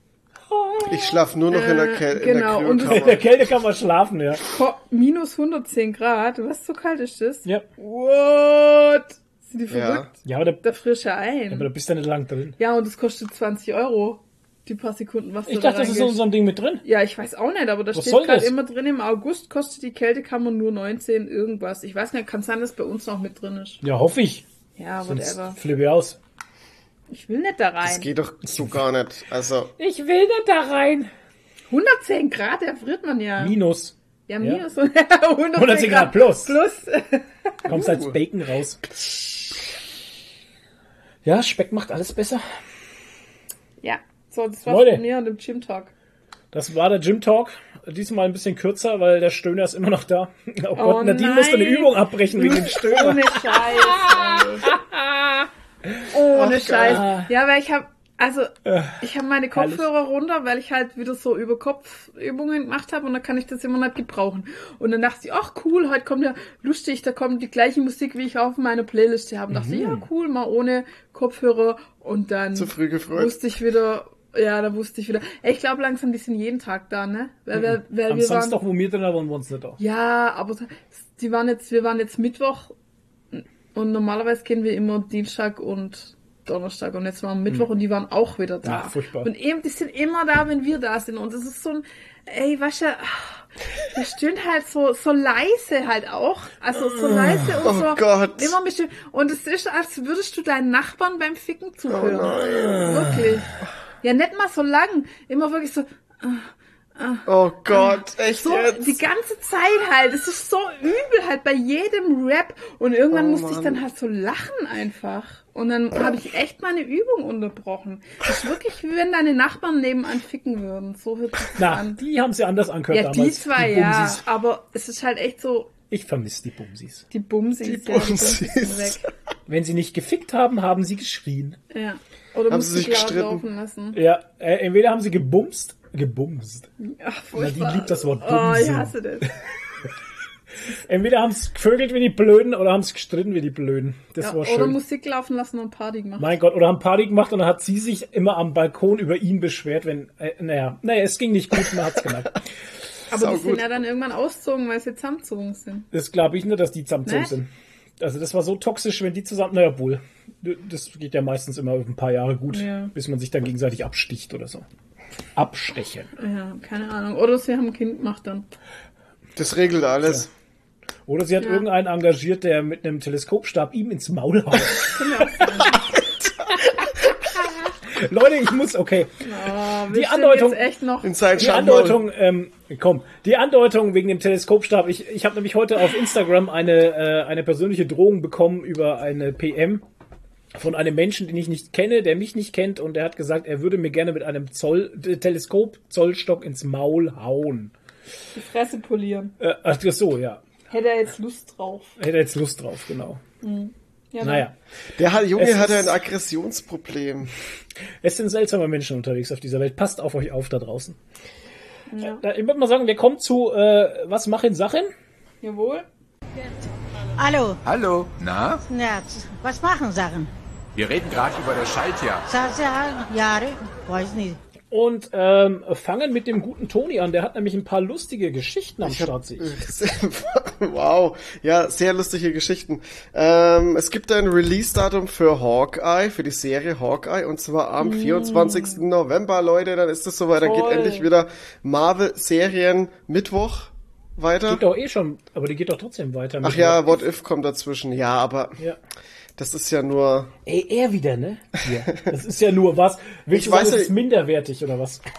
Ich schlaf nur noch in der, Äh, Kel genau, in der das- In der Kühlkammer. Kälte kann man schlafen, ja. Ko- Minus 110 Grad. Was, so kalt ist das? Ja, What? Sind die Ja. verrückt? ja aber, da, Da frische ein. aber da bist du nicht lang drin. Ja, und es kostet 20 Euro. Die paar Sekunden, was Ich du da dachte, das ist in so ein Ding mit drin. Ja, ich weiß auch nicht, aber da Was steht gerade das? immer drin, im August kostet die Kältekammer nur 19 irgendwas. Ich weiß nicht, kann sein, dass bei uns noch mit drin ist. Ja, hoffe ich. Ja, Sonst whatever. flippe ich aus. Ich will nicht da Das rein. geht doch so gar nicht. Also, Ich will nicht da rein. 110 Grad erfriert man ja. Minus. ja, minus 110, 110 Grad plus. Plus. Kommst als Bacon raus. Ja, Speck macht alles besser. ja, so, das war's Leute. von mir und dem Gym Talk. Das war der Gym Talk. Diesmal ein bisschen kürzer, weil der Stöhner ist immer noch da. Oh, Gott, Oh Nadine nein. musste eine Übung abbrechen wegen dem Stöhner. Ohne Scheiß. Ohne Scheiß. Ja, weil ich habe also ich habe meine Kopfhörer runter, weil ich halt wieder so über Kopfübungen gemacht habe und dann kann ich das immer nicht gebrauchen. Und dann dachte ich, ach cool, heute kommt ja lustig, da kommt die gleiche Musik, wie ich auf meiner Playlist habe. Und dachte, ja cool, mal ohne Kopfhörer und dann Zu früh gefreut. wusste ich wieder, ja, da wusste ich wieder. Ey, Ich glaube langsam, die sind jeden Tag da, ne? Weil, weil, weil Am wir waren, Samstag, wo wir drin waren, waren nicht da. ja, aber die waren jetzt, wir waren jetzt Mittwoch und normalerweise gehen wir immer Dienstag und Donnerstag und jetzt waren wir Mittwoch und die waren auch wieder da. Ach, furchtbar. Und eben, die sind immer da, wenn wir da sind und das ist so ein, ey, weißt du, das stöhnt halt so, so leise halt auch, also so leise und Oh so. Gott. Immer ein bisschen, und es ist, als würdest du deinen Nachbarn beim Ficken Oh zuhören. Wirklich. Ja, nicht mal so lang, immer wirklich so, oh Gott, echt so jetzt? die ganze Zeit halt. Es ist so übel halt bei jedem Rap. Und irgendwann Oh, musste ich Mann. dann halt so lachen einfach. Und dann habe ich echt meine Übung unterbrochen. Das ist wirklich wie wenn deine Nachbarn nebenan ficken würden. So hört sich Na, an. die haben sie anders angehört Ja, die damals. zwei, ja. Bumsis. Aber es ist halt echt so, Ich vermisse die Bumsis. die Bumsis. Die ja, die Bumsis weg. Wenn sie nicht gefickt haben, haben sie geschrien. Ja. Oder Haben sie sich laut gestritten? laufen lassen. Ja, äh, entweder haben sie gebumst, gebumst. Ach, Nadine furchtbar. liebt das Wort Oh, ich bumsen. hasse das. Entweder haben sie gevögelt wie die Blöden oder haben sie gestritten wie die Blöden. Das Ja, war oder schön. Musik laufen lassen und Party gemacht. Mein Gott, oder haben Party gemacht und dann hat sie sich immer am Balkon über ihn beschwert, wenn, äh, naja, naja, es ging nicht gut, man hat's gemerkt. Aber Sau die sind gut. ja dann irgendwann ausgezogen, weil sie zusammengezogen sind. Das glaube ich nicht, dass die zusammengezogen Nicht? sind. Also das war so toxisch, wenn die zusammen, naja, wohl. Das geht ja meistens immer ein paar Jahre gut, Ja. bis man sich dann gegenseitig absticht oder so. Abstechen. Ja, keine Ahnung. Oder sie haben ein Kind gemacht dann. Das regelt alles. Oder sie hat Ja. irgendeinen engagiert, der mit einem Teleskopstab ihm ins Maul haut. Ja. Leute, ich muss, okay. Oh, Die Andeutung- Jetzt echt noch. In sein Die. Andeutung, ähm, komm, die Andeutung wegen dem Teleskopstab. Ich, ich habe nämlich heute auf Instagram eine, äh, eine persönliche Drohung bekommen über eine PM von einem Menschen, den ich nicht kenne, der mich nicht kennt und der hat gesagt, er würde mir gerne mit einem Zoll, äh, Teleskop-Zollstock ins Maul hauen. Die Fresse polieren. Äh, ach so, ja. Hätte er jetzt Lust drauf. Hätte er jetzt Lust drauf, genau. Ja, Naja. Der Junge Es hat ist- ein Aggressionsproblem. Es sind seltsame Menschen unterwegs auf dieser Welt. Passt auf euch auf da draußen. Ja. Da, ich würde mal sagen, wir kommen zu äh, Was machen Sachen? Jawohl. Hallo, Hallo, na? ja, was machen Sachen? Wir reden gerade über das Schaltjahr. Jahre, weiß nicht. Und ähm, fangen mit dem guten Toni an. Der hat nämlich ein paar lustige Geschichten am Start. sehe ich. wow, ja, sehr lustige Geschichten. Ähm, es gibt ein Release-Datum für Hawkeye, für die Serie Hawkeye, und zwar am 24. November, Leute. Dann ist es soweit, dann geht endlich wieder Marvel-Serien Mittwoch weiter. Geht doch eh schon, aber die geht doch trotzdem weiter. Ach ja, What If kommt dazwischen. Ja, aber ja. Das ist ja nur. Ey, er wieder, ne? Ja. Das ist ja nur was. Willst Ich du sagen, weiß das nicht- ist minderwertig oder was?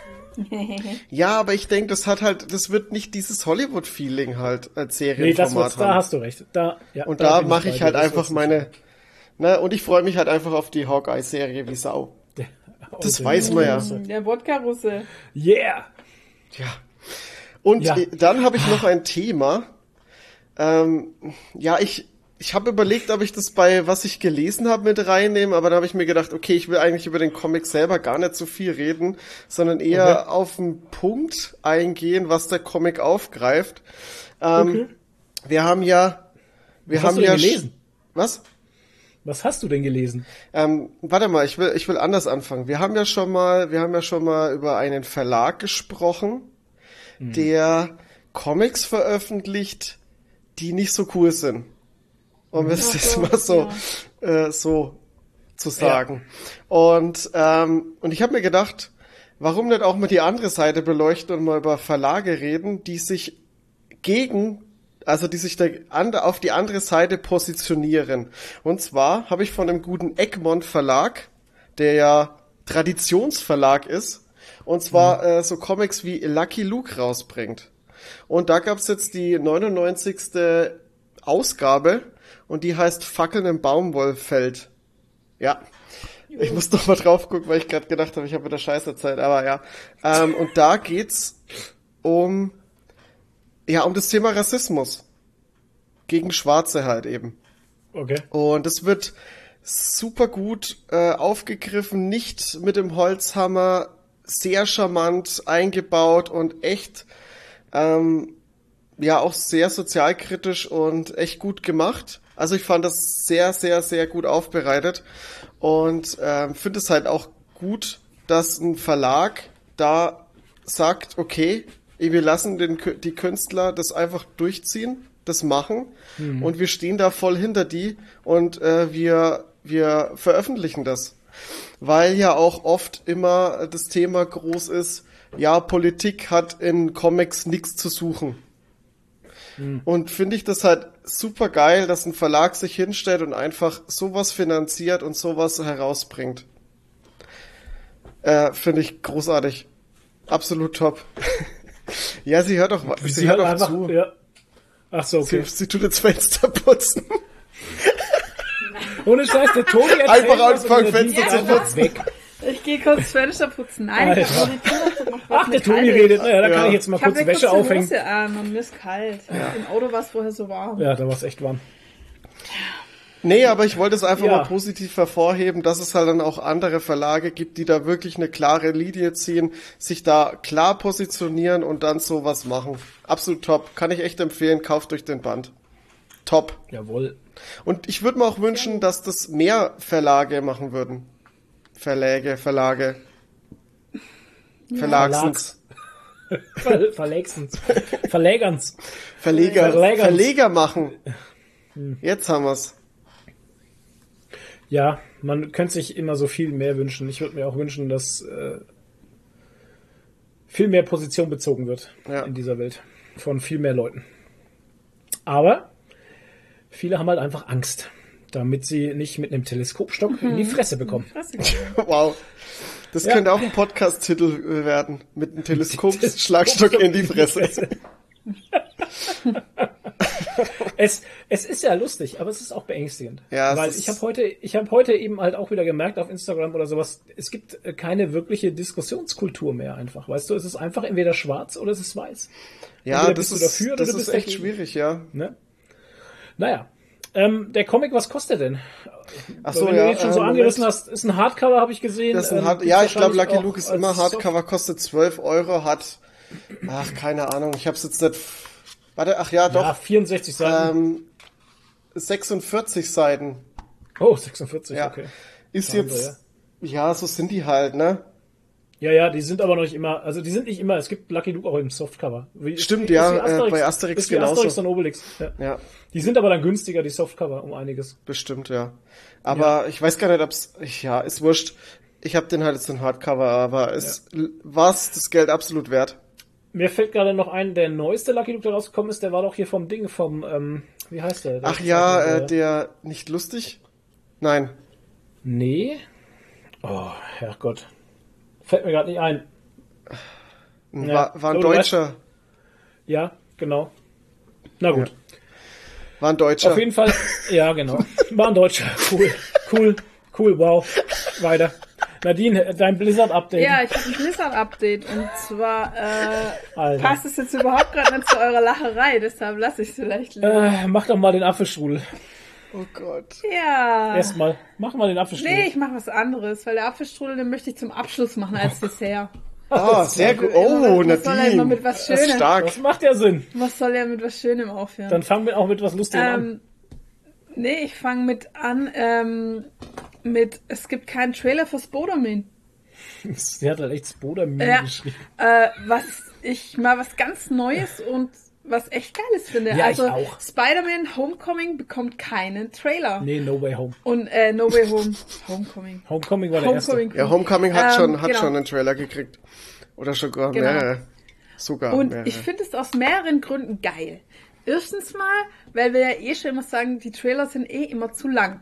Ja, aber ich denke, das hat halt, das wird nicht dieses Hollywood-Feeling halt als Nee, das Serienformat da haben. hast du recht. Da, ja, Und da bin mache ich halt Das einfach meine. Ne, und ich freue mich halt einfach auf die Hawkeye-Serie wie Sau. nicht. Das weiß man ja. Der Wodka-Russe. Yeah! Ja. Und Ja. dann habe ich noch ein Thema. Ähm, ja, ich ich habe überlegt, ob ich das bei was ich gelesen habe mit reinnehme, aber dann habe ich mir gedacht, okay, ich will eigentlich über den Comic selber gar nicht so viel reden, sondern eher Okay. auf den Punkt eingehen, was der Comic aufgreift. Ähm, Okay. Wir haben ja, wir Was hast haben du denn ja gelesen? Was? Was hast du denn gelesen? Ähm, warte mal, ich will, ich will anders anfangen. Wir haben ja schon mal, wir haben ja schon mal über einen Verlag gesprochen, der Comics veröffentlicht, die nicht so cool sind. Um es Ach jetzt so, mal so, äh, so zu sagen. Und, ähm, und ich habe mir gedacht, warum nicht auch mal die andere Seite beleuchten und mal über Verlage reden, die sich gegen, also die sich da an, auf die andere Seite positionieren. Und zwar habe ich von dem guten Egmont Verlag, der ja Traditionsverlag ist, und zwar äh, so Comics wie Lucky Luke rausbringt. Und da gab's jetzt die 99. Ausgabe und die heißt Fackeln im Baumwollfeld. Ja. Ich muss noch mal drauf gucken, weil ich gerade gedacht habe, ich habe wieder Scheiße Zeit, aber ja. Ähm, und da geht's um ja, um das Thema Rassismus. Gegen Schwarze halt eben. Okay. Und es wird super gut äh, aufgegriffen, nicht mit dem Holzhammer, sehr charmant eingebaut und echt, ähm, ja, auch sehr sozialkritisch und echt gut gemacht. Also ich fand das sehr, sehr, sehr gut aufbereitet und ähm, finde es halt auch gut, dass ein Verlag da sagt, okay, wir lassen den, die Künstler das einfach durchziehen, das machen und wir stehen da voll hinter die und äh, wir, wir veröffentlichen das. Weil ja auch oft immer das Thema groß ist, ja, Politik hat in Comics nichts zu suchen. Und finde ich das halt super geil, dass ein Verlag sich hinstellt und einfach sowas finanziert und sowas herausbringt. Äh, finde ich großartig. Absolut top. ja, sie hört doch, sie, Sie hört hat doch einfach, zu. ja. Ach so, okay. Sie, sie tut jetzt Fenster putzen. Ohne Scheiß, der Tobi erzählt Einfach anfangen, Fenster zu putzen. weg. Ich gehe kurz Fenster putzen. Nein, ich Alter. habe nur die Tür aufgemacht, weil Ach, der Tobi redet. Naja, da Ja. kann ich jetzt mal Ich habe kurz Wäsche kurz aufhängen. Hose an und mir ist kalt. Im Auto war es vorher so warm. Ja, da war es echt warm. Nee, aber ich wollte es einfach Ja. mal positiv hervorheben, dass es halt dann auch andere Verlage gibt, die da wirklich eine klare Linie ziehen, sich da klar positionieren und dann sowas machen. Absolut top. Kann ich echt empfehlen. Kauft euch den Band. Top. Jawohl. Und ich würde mir auch wünschen, dass das mehr Verlage machen würden. Verläge, Verlage. Verlagsens. Ver Verlegsen's. Verlägerns. Verleger, Verlegerns. Verleger machen. Jetzt haben wir's. Ja, man könnte sich immer so viel mehr wünschen. Ich würde mir auch wünschen, dass äh, viel mehr Position bezogen wird Ja. in dieser Welt. Von viel mehr Leuten. Aber viele haben halt einfach Angst, damit sie nicht mit einem Teleskopstock in die Fresse bekommen. Wow. Das Ja. könnte auch ein Podcast-Titel äh, werden. Mit einem Teleskop-Schlagstock in die Fresse. Es, es ist ja lustig, aber es ist auch beängstigend. Ja, es Weil ich habe heute, ich habe heute eben halt auch wieder gemerkt auf Instagram oder sowas, es gibt äh, keine wirkliche Diskussionskultur mehr einfach. Weißt du, es ist einfach entweder schwarz oder es ist weiß. Ja, Entweder das bist du ist, dafür oder das du ist bist echt dagegen. schwierig, ja. Ne? Naja. Ähm, der Comic, was kostet der denn? Ach so, wenn ja. du ihn schon so äh, angerissen Moment. hast, ist ein Hardcover, habe ich gesehen. Das ist ein ähm, Hard gibt's ja, ich glaube, Lucky Luke ist immer Soft- Hardcover, kostet 12 Euro, hat, ach, keine Ahnung, ich hab's jetzt nicht, warte, ach ja, Ja, doch, 64 Seiten. ähm, 46 Seiten, oh, 46, ja. okay. Ist Wahnsinn, jetzt, ja, so sind die halt, ne? Ja, ja, die sind aber noch nicht immer, also die sind nicht immer, es gibt Lucky Luke auch im Softcover. Wie, Stimmt, wie ja, äh, Asterix, bei Asterix ist genauso. Asterix und Obelix. Ja. Ja, Die sind aber dann günstiger, die Softcover, um einiges. bestimmt, ja. Aber ich weiß gar nicht, ob's, ja, ist wurscht. Ich hab den halt jetzt in Hardcover, aber es war's das Geld absolut wert. Mir fällt gerade noch ein, der neueste Lucky Luke, der rausgekommen ist, der war doch hier vom Ding, vom, ähm, wie heißt der? der Ach ja, Zeichner, äh, der nicht lustig? Nein. Nee. Oh, Herrgott. Fällt mir gerade nicht ein. Ja, War, war ein du Deutscher. Ja, genau. Na gut. War ein Deutscher. Auf jeden Fall, ja, genau. War ein Deutscher. Cool. Cool. Cool, wow. Weiter. Nadine, dein Blizzard-Update. Ja, ich habe ein Blizzard-Update und zwar äh, passt es jetzt überhaupt gerade nicht zu eurer Lacherei, deshalb lasse ich es vielleicht lieber. Äh, mach doch mal den Apfelstrudel. Oh Gott. Ja. Erstmal, machen wir den Apfelstrudel. Nee, ich mache was anderes, weil der Apfelstrudel, den möchte ich zum Abschluss machen als Dessert. Oh, sehr gut. Oh, was soll er immer Nadine. mit was Das ist Schönem? stark. Das macht ja Sinn. Was soll er mit was Schönem aufhören? Dann fangen wir auch mit was Lustigem an. ähm, nee, ich fange mit an, ähm, mit, es gibt keinen Trailer für Spider-Man. Sie hat halt echt Spodermin Ja. geschrieben. Äh, was ich mal was ganz Neues und was echt Geiles finde. Ja, ich also auch. Spider-Man Homecoming bekommt keinen Trailer. Nee, No Way Home. Und äh, No Way Home. Homecoming. Homecoming war der Homecoming. erste. Ja, Homecoming hat Ähm, schon, hat genau. schon einen Trailer gekriegt. Oder sogar Genau. mehrere. Sogar Und mehrere. ich finde es aus mehreren Gründen geil. Erstens mal, weil wir ja eh schon immer sagen, die Trailer sind eh immer zu lang.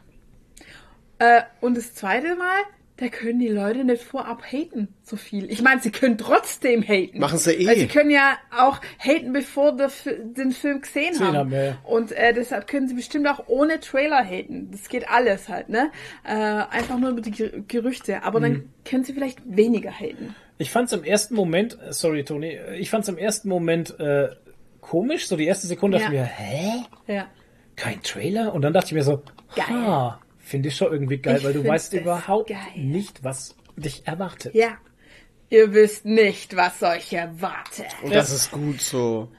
Äh, und das zweite Mal, da können die Leute nicht vorab haten so viel. Ich meine, sie können trotzdem haten. Machen sie eh. Weil sie können ja auch haten, bevor der, den Film gesehen Gesehen haben. haben, ja, ja. Und äh, deshalb können sie bestimmt auch ohne Trailer haten. Das geht alles halt, ne? Äh, einfach nur über die Ger- Gerüchte. Aber Mhm. dann können sie vielleicht weniger haten. Ich fand's im ersten Moment, äh, sorry Toni, ich fand's im ersten Moment äh, komisch. So die erste Sekunde dachte ich Ja. mir, hä? Ja. Kein Trailer? Und dann dachte ich mir so, Geil. ha, finde ich schon irgendwie geil, Ich weil du weißt überhaupt geil. nicht, was dich erwartet. Ja. Ihr wisst nicht, was euch erwartet. Und das ist gut so.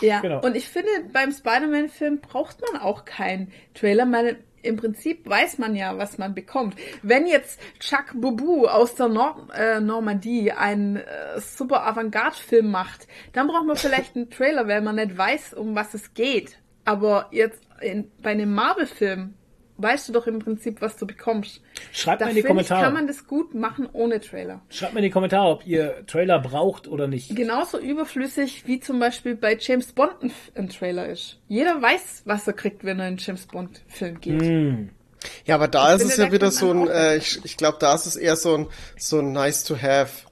Ja. Genau. Und ich finde, beim Spider-Man-Film braucht man auch keinen Trailer, weil im Prinzip weiß man ja, was man bekommt. Wenn jetzt Chuck Bobu aus der Nord äh, Normandie einen äh, super Avantgarde-Film macht, dann braucht man vielleicht einen Trailer, weil man nicht weiß, um was es geht. Aber jetzt in, bei einem Marvel-Film weißt du doch im Prinzip, was du bekommst. Schreibt Da mal in die finde ich, Kommentare. kann man das gut machen ohne Trailer. Schreibt mir in die Kommentare, ob ihr Trailer braucht oder nicht. genauso überflüssig wie zum Beispiel bei James Bond ein, ein Trailer ist. Jeder weiß, was er kriegt, wenn er in einen James Bond Film geht. Hm. Ja, aber da ist finde, es ja wieder so ein, äh, ich, ich glaube, da ist es eher so ein, so ein nice to have.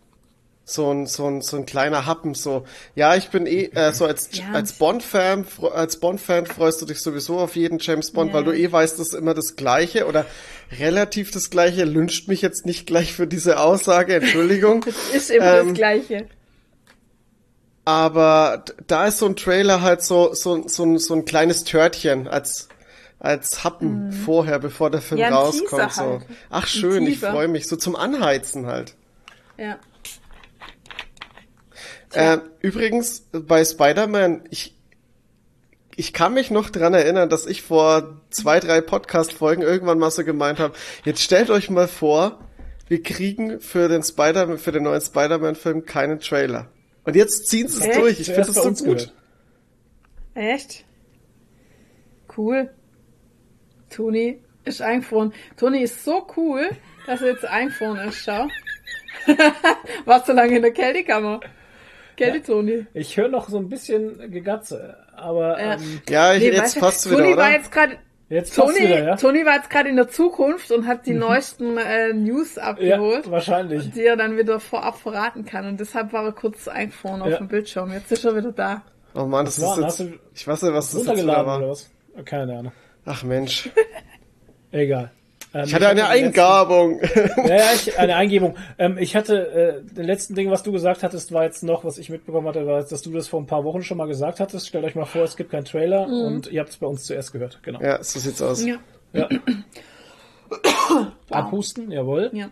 So ein, so ein, so ein kleiner Happen, so. Ja, ich bin eh, äh, so als, Ja, als Bond-Fan, als Bond-Fan freust du dich sowieso auf jeden James Bond, Ja. weil du eh weißt, das ist immer das Gleiche oder relativ das Gleiche. Lünscht mich jetzt nicht gleich für diese Aussage, Entschuldigung. Ist immer Ähm, das Gleiche. Aber da ist so ein Trailer halt so, so, so, ein, so ein kleines Törtchen als, als Happen vorher, bevor der Film Mhm. Ja, rauskommt. So. halt. Ach schön, ich freue mich. So zum Anheizen halt. Ja. Äh, übrigens, bei Spider-Man, ich, ich kann mich noch dran erinnern, dass ich vor zwei, drei Podcast-Folgen irgendwann mal so gemeint habe, jetzt stellt euch mal vor, wir kriegen für den Spider für den neuen Spider-Man-Film keinen Trailer. Und jetzt ziehen sie es Echt? durch. Ich finde das so uns gut. gehört. Echt? Cool. Toni ist eingefroren. Toni ist so cool, dass er jetzt eingefroren ist. Schau. Warst so lange in der Kältekammer. Kälte, Toni. Ich höre noch so ein bisschen Gegatze, aber Ja. ähm, Ja, ich, Nee, jetzt passt Toni wieder, war oder? jetzt gerade jetzt passt Toni, wieder, ja? Toni war jetzt gerade in der Zukunft und hat die neuesten äh, News Ja, abgeholt, wahrscheinlich. die er dann wieder vorab verraten kann. Und deshalb war er kurz eingefroren auf Ja. dem Bildschirm. Jetzt ist er wieder da. Oh Mann, das Was war? ist jetzt, ich weiß nicht, was das jetzt wieder oder war. was? Keine Ahnung. Ach Mensch, Egal. Ähm, ich hatte eine letzten- Eingabung. Ja, ja, ich, eine Eingebung. Ähm, ich hatte, äh, den letzten Ding, was du gesagt hattest, war jetzt noch, was ich mitbekommen hatte, war jetzt, dass du das vor ein paar Wochen schon mal gesagt hattest. Stellt euch mal vor, es gibt keinen Trailer und ihr habt es bei uns zuerst gehört. Genau. ja, so sieht's aus. Ja. Ja. Abhusten, jawohl. ja.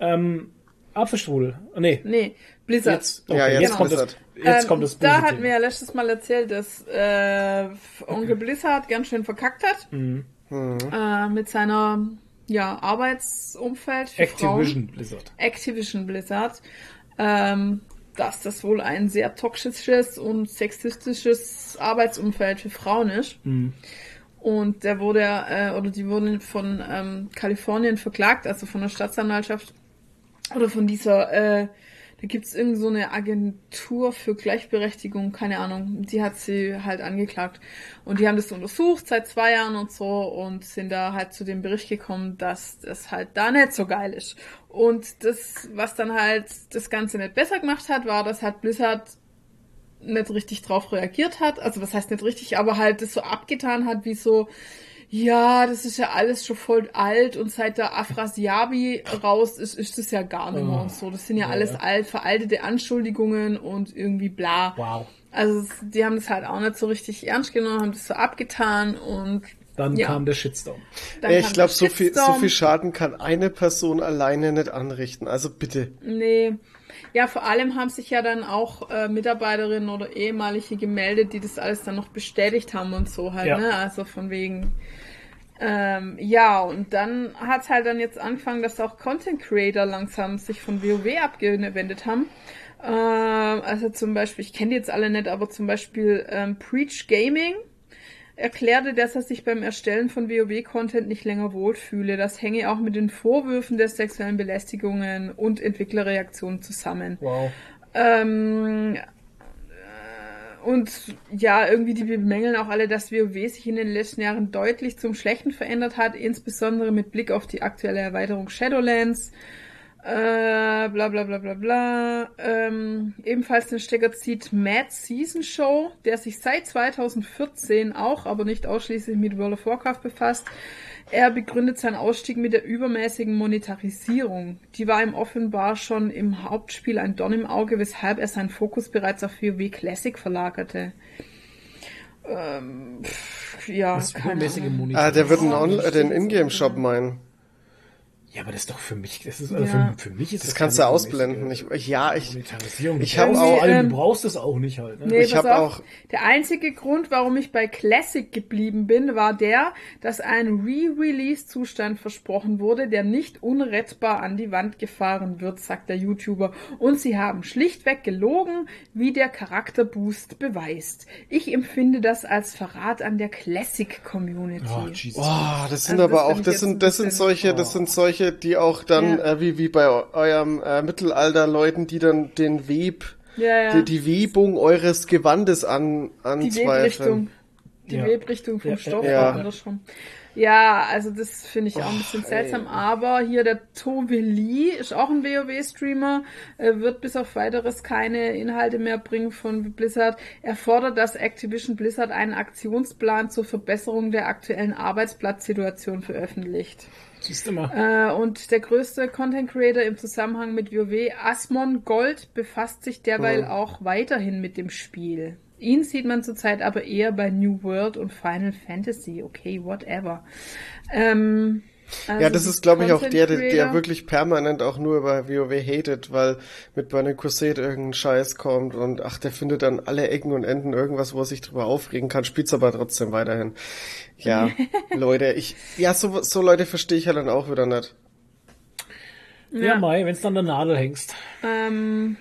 Ähm, Apfelstrudel. Nee. Nee, Blizzard. Jetzt, okay, Ja, jetzt jetzt, kommt Blizzard. das, jetzt Ähm, kommt das Da böse hatten Thema. wir ja letztes Mal erzählt, dass äh, Onkel Blizzard ganz schön verkackt hat. Mhm. Äh, mit seiner ja, Arbeitsumfeld für Activision Blizzard. Frauen. Activision Blizzard. Ähm, dass das wohl ein sehr toxisches und sexistisches Arbeitsumfeld für Frauen ist. Mhm. Und der wurde, äh, oder die wurden von ähm, Kalifornien verklagt, also von der Staatsanwaltschaft oder von dieser, äh, da gibt's irgend so eine Agentur für Gleichberechtigung, keine Ahnung, die hat sie halt angeklagt. Und die haben das untersucht seit zwei Jahren und so und sind da halt zu dem Bericht gekommen, dass das halt da nicht so geil ist. Und das, was dann halt das Ganze nicht besser gemacht hat, war, dass halt Blizzard nicht richtig drauf reagiert hat. Also was heißt nicht richtig, aber halt das so abgetan hat, wie so, ja, das ist ja alles schon voll alt und seit der Afrasiabi raus ist, ist das ja gar nicht mehr Oh. und so. Das sind ja Ja, alles alt, veraltete Anschuldigungen und irgendwie bla. Wow. Also die haben das halt auch nicht so richtig ernst genommen, haben das so abgetan und Dann Ja. kam der Shitstorm. Dann ich glaube, so viel, so viel Schaden kann eine Person alleine nicht anrichten. Also bitte. Nee. Ja, vor allem haben sich ja dann auch äh, Mitarbeiterinnen oder ehemalige gemeldet, die das alles dann noch bestätigt haben und so halt, Ja. ne? Also von wegen. Ähm, ja, und dann hat halt dann jetzt angefangen, dass auch Content Creator langsam sich von WoW abgewendet haben. Ähm, also zum Beispiel, ich kenne die jetzt alle nicht, aber zum Beispiel ähm, Preach Gaming erklärte, dass er sich beim Erstellen von WoW-Content nicht länger wohlfühle. Das hänge auch mit den Vorwürfen der sexuellen Belästigungen und Entwicklerreaktionen zusammen. Wow. Ähm, äh, und ja, irgendwie die bemängeln auch alle, dass WoW sich in den letzten Jahren deutlich zum Schlechten verändert hat, insbesondere mit Blick auf die aktuelle Erweiterung Shadowlands. Äh, bla bla bla bla bla. Ähm, ebenfalls den Stecker zieht Mad Season Show, der sich seit 2014 auch, aber nicht ausschließlich mit World of Warcraft befasst. Er begründet seinen Ausstieg mit der übermäßigen Monetarisierung. Die war ihm offenbar schon im Hauptspiel ein Dorn im Auge, weshalb er seinen Fokus bereits auf WoW Classic verlagerte. Ähm, pff, ja, keine übermäßige Ahnung. Ah, der wird einen, das den. Ingame-Shop meinen. Ja, aber das ist doch für mich, das ist, also Ja. für, für mich ist Das das kannst du ausblenden. Ich, ja, ich, ich Ja, hab vor auch- Ähm, du brauchst es auch nicht halt. Ne? Nee, Ich pass hab auf. auch- Der einzige Grund, warum ich bei Classic geblieben bin, war der, dass ein Re-Release-Zustand versprochen wurde, der nicht unrettbar an die Wand gefahren wird, sagt der YouTuber. Und sie haben schlichtweg gelogen, wie der Charakterboost beweist. Ich empfinde das als Verrat an der Classic-Community. Oh, Jesus. Oh, das sind Also aber das auch, das sind, das sind bisschen- solche, das sind solche, die auch dann, Ja. äh, wie, wie bei eu- eurem äh, Mittelalter-Leuten, die dann den Web, ja, ja. die, die Webung eures Gewandes an, die anzweifeln. Webrichtung. Die Ja. Webrichtung vom Ja, Stoff ja. Ja, also das finde ich auch ein bisschen seltsam. Aber hier der Tove Lee ist auch ein WoW-Streamer, äh, wird bis auf weiteres keine Inhalte mehr bringen von Blizzard. Er fordert, dass Activision Blizzard einen Aktionsplan zur Verbesserung der aktuellen Arbeitsplatzsituation veröffentlicht. Siehst du mal. Äh, und der größte Content Creator im Zusammenhang mit WoW, Asmon Gold, befasst sich derweil Mhm. auch weiterhin mit dem Spiel. Ihn sieht man zurzeit aber eher bei New World und Final Fantasy. Okay, whatever. Ähm, also Ja, das ist, glaube ich, auch der, der, wirklich permanent auch nur über WoW hatet, weil mit Burning Crusade irgendein Scheiß kommt und ach, der findet an alle Ecken und Enden irgendwas, wo er sich drüber aufregen kann, spielt's aber trotzdem weiterhin. Ja, Leute, ich, ja, so, so Leute verstehe ich ja dann auch wieder nicht. Ja, Mai, wenn es dann der Nadel hängst. Ähm,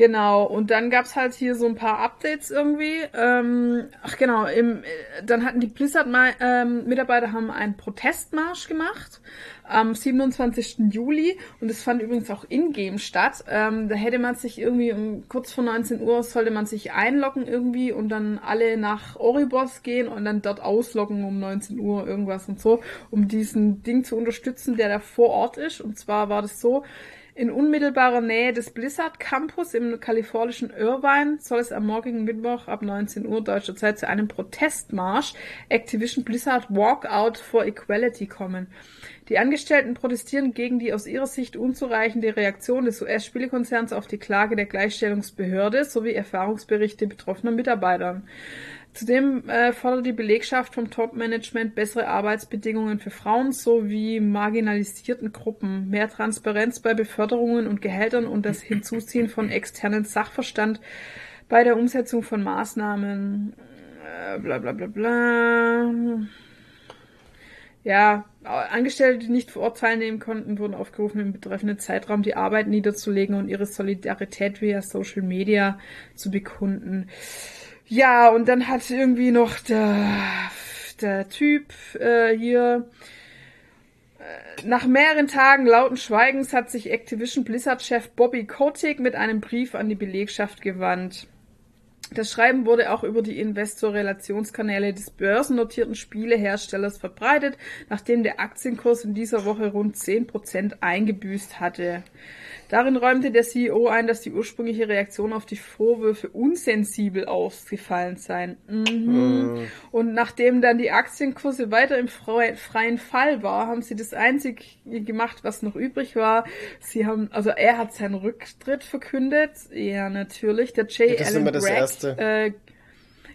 genau, und dann gab's halt hier so ein paar Updates irgendwie. Ähm, ach genau, im, äh, dann hatten die Blizzard-Mitarbeiter haben einen Protestmarsch gemacht am 27. Juli und es fand übrigens auch in-game statt. Ähm, da hätte man sich irgendwie um kurz vor 19 Uhr sollte man sich einloggen irgendwie und dann alle nach Oribos gehen und dann dort ausloggen um 19 Uhr irgendwas und so, um diesen Ding zu unterstützen, der da vor Ort ist. Und zwar war das so, in unmittelbarer Nähe des Blizzard Campus im kalifornischen Irvine soll es am morgigen Mittwoch ab 19 Uhr deutscher Zeit zu einem Protestmarsch Activision Blizzard Walkout for Equality kommen. Die Angestellten protestieren gegen die aus ihrer Sicht unzureichende Reaktion des US-Spielekonzerns auf die Klage der Gleichstellungsbehörde sowie Erfahrungsberichte betroffener Mitarbeitern. Zudem äh, fordert die Belegschaft vom Top-Management bessere Arbeitsbedingungen für Frauen sowie marginalisierten Gruppen, mehr Transparenz bei Beförderungen und Gehältern und das Hinzuziehen von externen Sachverstand bei der Umsetzung von Maßnahmen. Äh, bla bla bla bla. Ja, Angestellte, die nicht vor Ort teilnehmen konnten, wurden aufgerufen, im betreffenden Zeitraum die Arbeit niederzulegen und ihre Solidarität via Social Media zu bekunden. Ja, und dann hat irgendwie noch der, der Typ äh, hier äh, nach mehreren Tagen lauten Schweigens hat sich Activision Blizzard-Chef Bobby Kotick mit einem Brief an die Belegschaft gewandt. Das Schreiben wurde auch über die Investor-Relationskanäle des börsennotierten Spieleherstellers verbreitet, nachdem der Aktienkurs in dieser Woche rund 10% eingebüßt hatte. Darin räumte der CEO ein, dass die ursprüngliche Reaktion auf die Vorwürfe unsensibel ausgefallen seien. Mhm. Und nachdem dann die Aktienkurse weiter im frei- freien Fall war, haben sie das einzige gemacht, was noch übrig war. Sie haben, also er hat seinen Rücktritt verkündet. Ja, natürlich. Der J. Ist Allen Bragg, äh,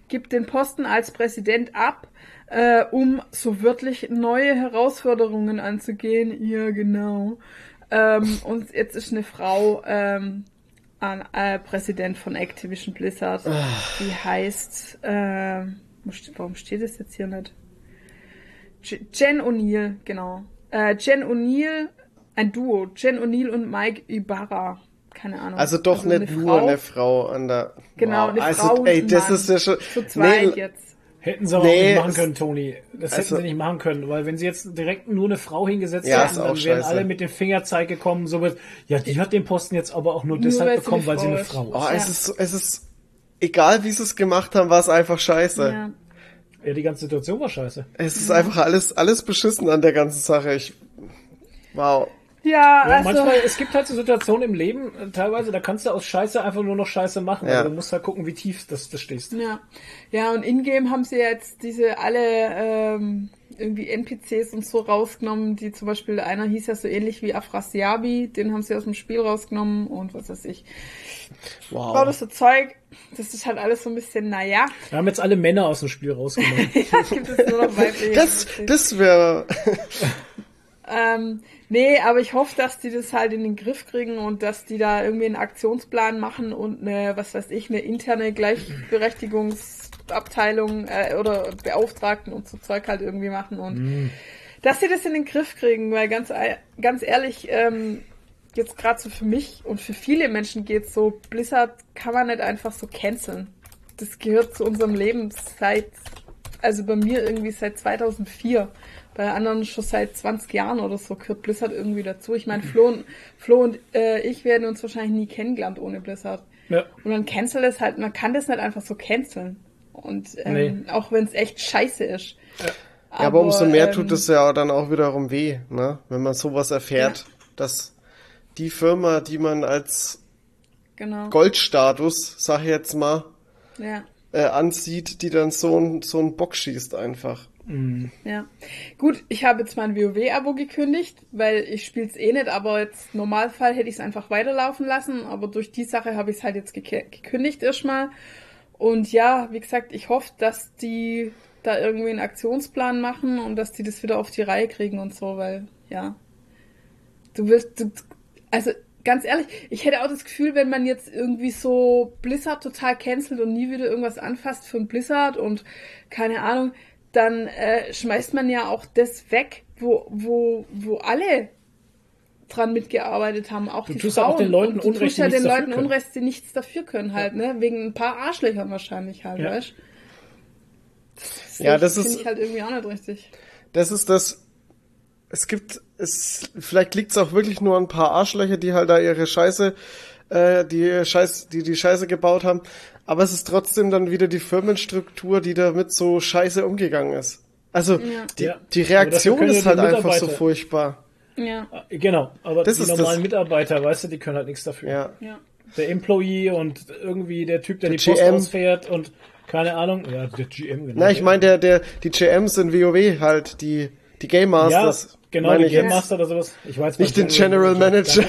gibt den Posten als Präsident ab. äh, um so wirklich neue Herausforderungen anzugehen. Ja, genau. Ähm, und jetzt ist eine Frau ähm, an, äh, Präsident von Activision Blizzard. Die heißt, äh, warum steht das jetzt hier nicht? Jen O'Neill, genau. Äh, Jen O'Neill, ein Duo. Jen O'Neill und Mike Ibarra. Keine Ahnung. Also doch nicht nur eine Frau an der. Genau, eine also, Frau und ey, das Mann. ist ja schon. Zu zweit Nee, jetzt. Hätten sie aber Nee, auch nicht machen können, Toni. Das hätten also- sie nicht machen können, weil wenn sie jetzt direkt nur eine Frau hingesetzt Ja, hätten, ist dann wären alle mit dem Fingerzeig gekommen, so wird, ja, die hat den Posten jetzt aber auch nur deshalb weil sie bekommen, weil sie eine Frau ist. ist. Oh, es ist, so- es ist, egal wie sie es gemacht haben, war es einfach scheiße. Ja. Ja, die ganze Situation war scheiße. Es ist einfach alles, alles beschissen an der ganzen Sache. Ich, wow. Ja, Ja, also. manchmal, es gibt halt so Situationen im Leben, äh, teilweise, da kannst du aus Scheiße einfach nur noch Scheiße machen. Ja. Aber du musst halt gucken, wie tief das, das stehst. Ja, ja und in-game haben sie jetzt diese alle ähm, irgendwie NPCs und so rausgenommen, die zum Beispiel, einer hieß ja so ähnlich wie Afrasiabi, den haben sie aus dem Spiel rausgenommen und was weiß ich. Wow. War das so Zeug, das ist halt alles so ein bisschen, naja, Wir haben jetzt alle Männer aus dem Spiel rausgenommen. jetzt gibt es nur noch weibliche. Das, das wäre, Ähm, nee, aber ich hoffe, dass die das halt in den Griff kriegen und dass die da irgendwie einen Aktionsplan machen und eine, was weiß ich, eine interne Gleichberechtigungsabteilung äh, oder Beauftragten und so Zeug halt irgendwie machen und dass sie das in den Griff kriegen, weil ganz, ganz ehrlich, ähm, jetzt gerade so für mich und für viele Menschen geht's so, Blizzard kann man nicht einfach so canceln. Das gehört zu unserem Leben seit, also bei mir irgendwie seit 2004. Bei anderen schon seit 20 Jahren oder so gehört Blizzard irgendwie dazu. Ich meine, Flo und, Flo und äh, ich werden uns wahrscheinlich nie kennengelernt ohne Blizzard. ja. Und dann cancel es halt, man kann das nicht einfach so canceln. Und ähm, Nee. auch wenn es echt scheiße ist. ja, aber umso mehr ähm, tut es ja dann auch wiederum weh, ne? Wenn man sowas erfährt, dass die Firma, die man als Genau. Goldstatus, sag ich jetzt mal, Ja. äh, ansieht, die dann so ein, so ein Bock schießt einfach. Ja. Gut, ich habe jetzt mein WoW-Abo gekündigt, weil ich spiele es eh nicht, aber jetzt im Normalfall hätte ich es einfach weiterlaufen lassen, aber durch die Sache habe ich es halt jetzt gek gekündigt erstmal. Und ja, wie gesagt, ich hoffe, dass die da irgendwie einen Aktionsplan machen und dass die das wieder auf die Reihe kriegen und so, weil, ja. Du wirst, du, also ganz ehrlich, ich hätte auch das Gefühl, wenn man jetzt irgendwie so Blizzard total cancelt und nie wieder irgendwas anfasst für ein Blizzard und keine Ahnung, dann äh, schmeißt man ja auch das weg, wo, wo, wo alle dran mitgearbeitet haben, auch Du die tust Frauen. auch den Leuten und du Unrecht, tust ja die den nichts dafür Leuten können. Unrecht, die nichts dafür können halt, ne? Wegen ein paar Arschlöchern wahrscheinlich halt, Ja. weißt Ja, das finde ist- ich halt irgendwie auch nicht richtig. Das ist das. Es gibt, es, vielleicht liegt es auch wirklich nur an ein paar Arschlöcher, die halt da ihre Scheiße, äh, die Scheiß, die die Scheiße gebaut haben. Aber es ist trotzdem dann wieder die Firmenstruktur, die damit so scheiße umgegangen ist. Also die, Ja. die dafür Reaktion ja ist die halt einfach so furchtbar. Ja, Genau, aber Das die normalen das- Mitarbeiter, weißt du, die können halt nichts dafür. Ja. ja. Der Employee und irgendwie der Typ, der, Der die Post GM. ausfährt und keine Ahnung. Ja, der GM, genau. Na, ich meine, der, der, die GMs in WoW halt, die, die Game ja, Masters. genau, meine die Game jetzt. Master oder sowas. Ich weiß Nicht den General Manager.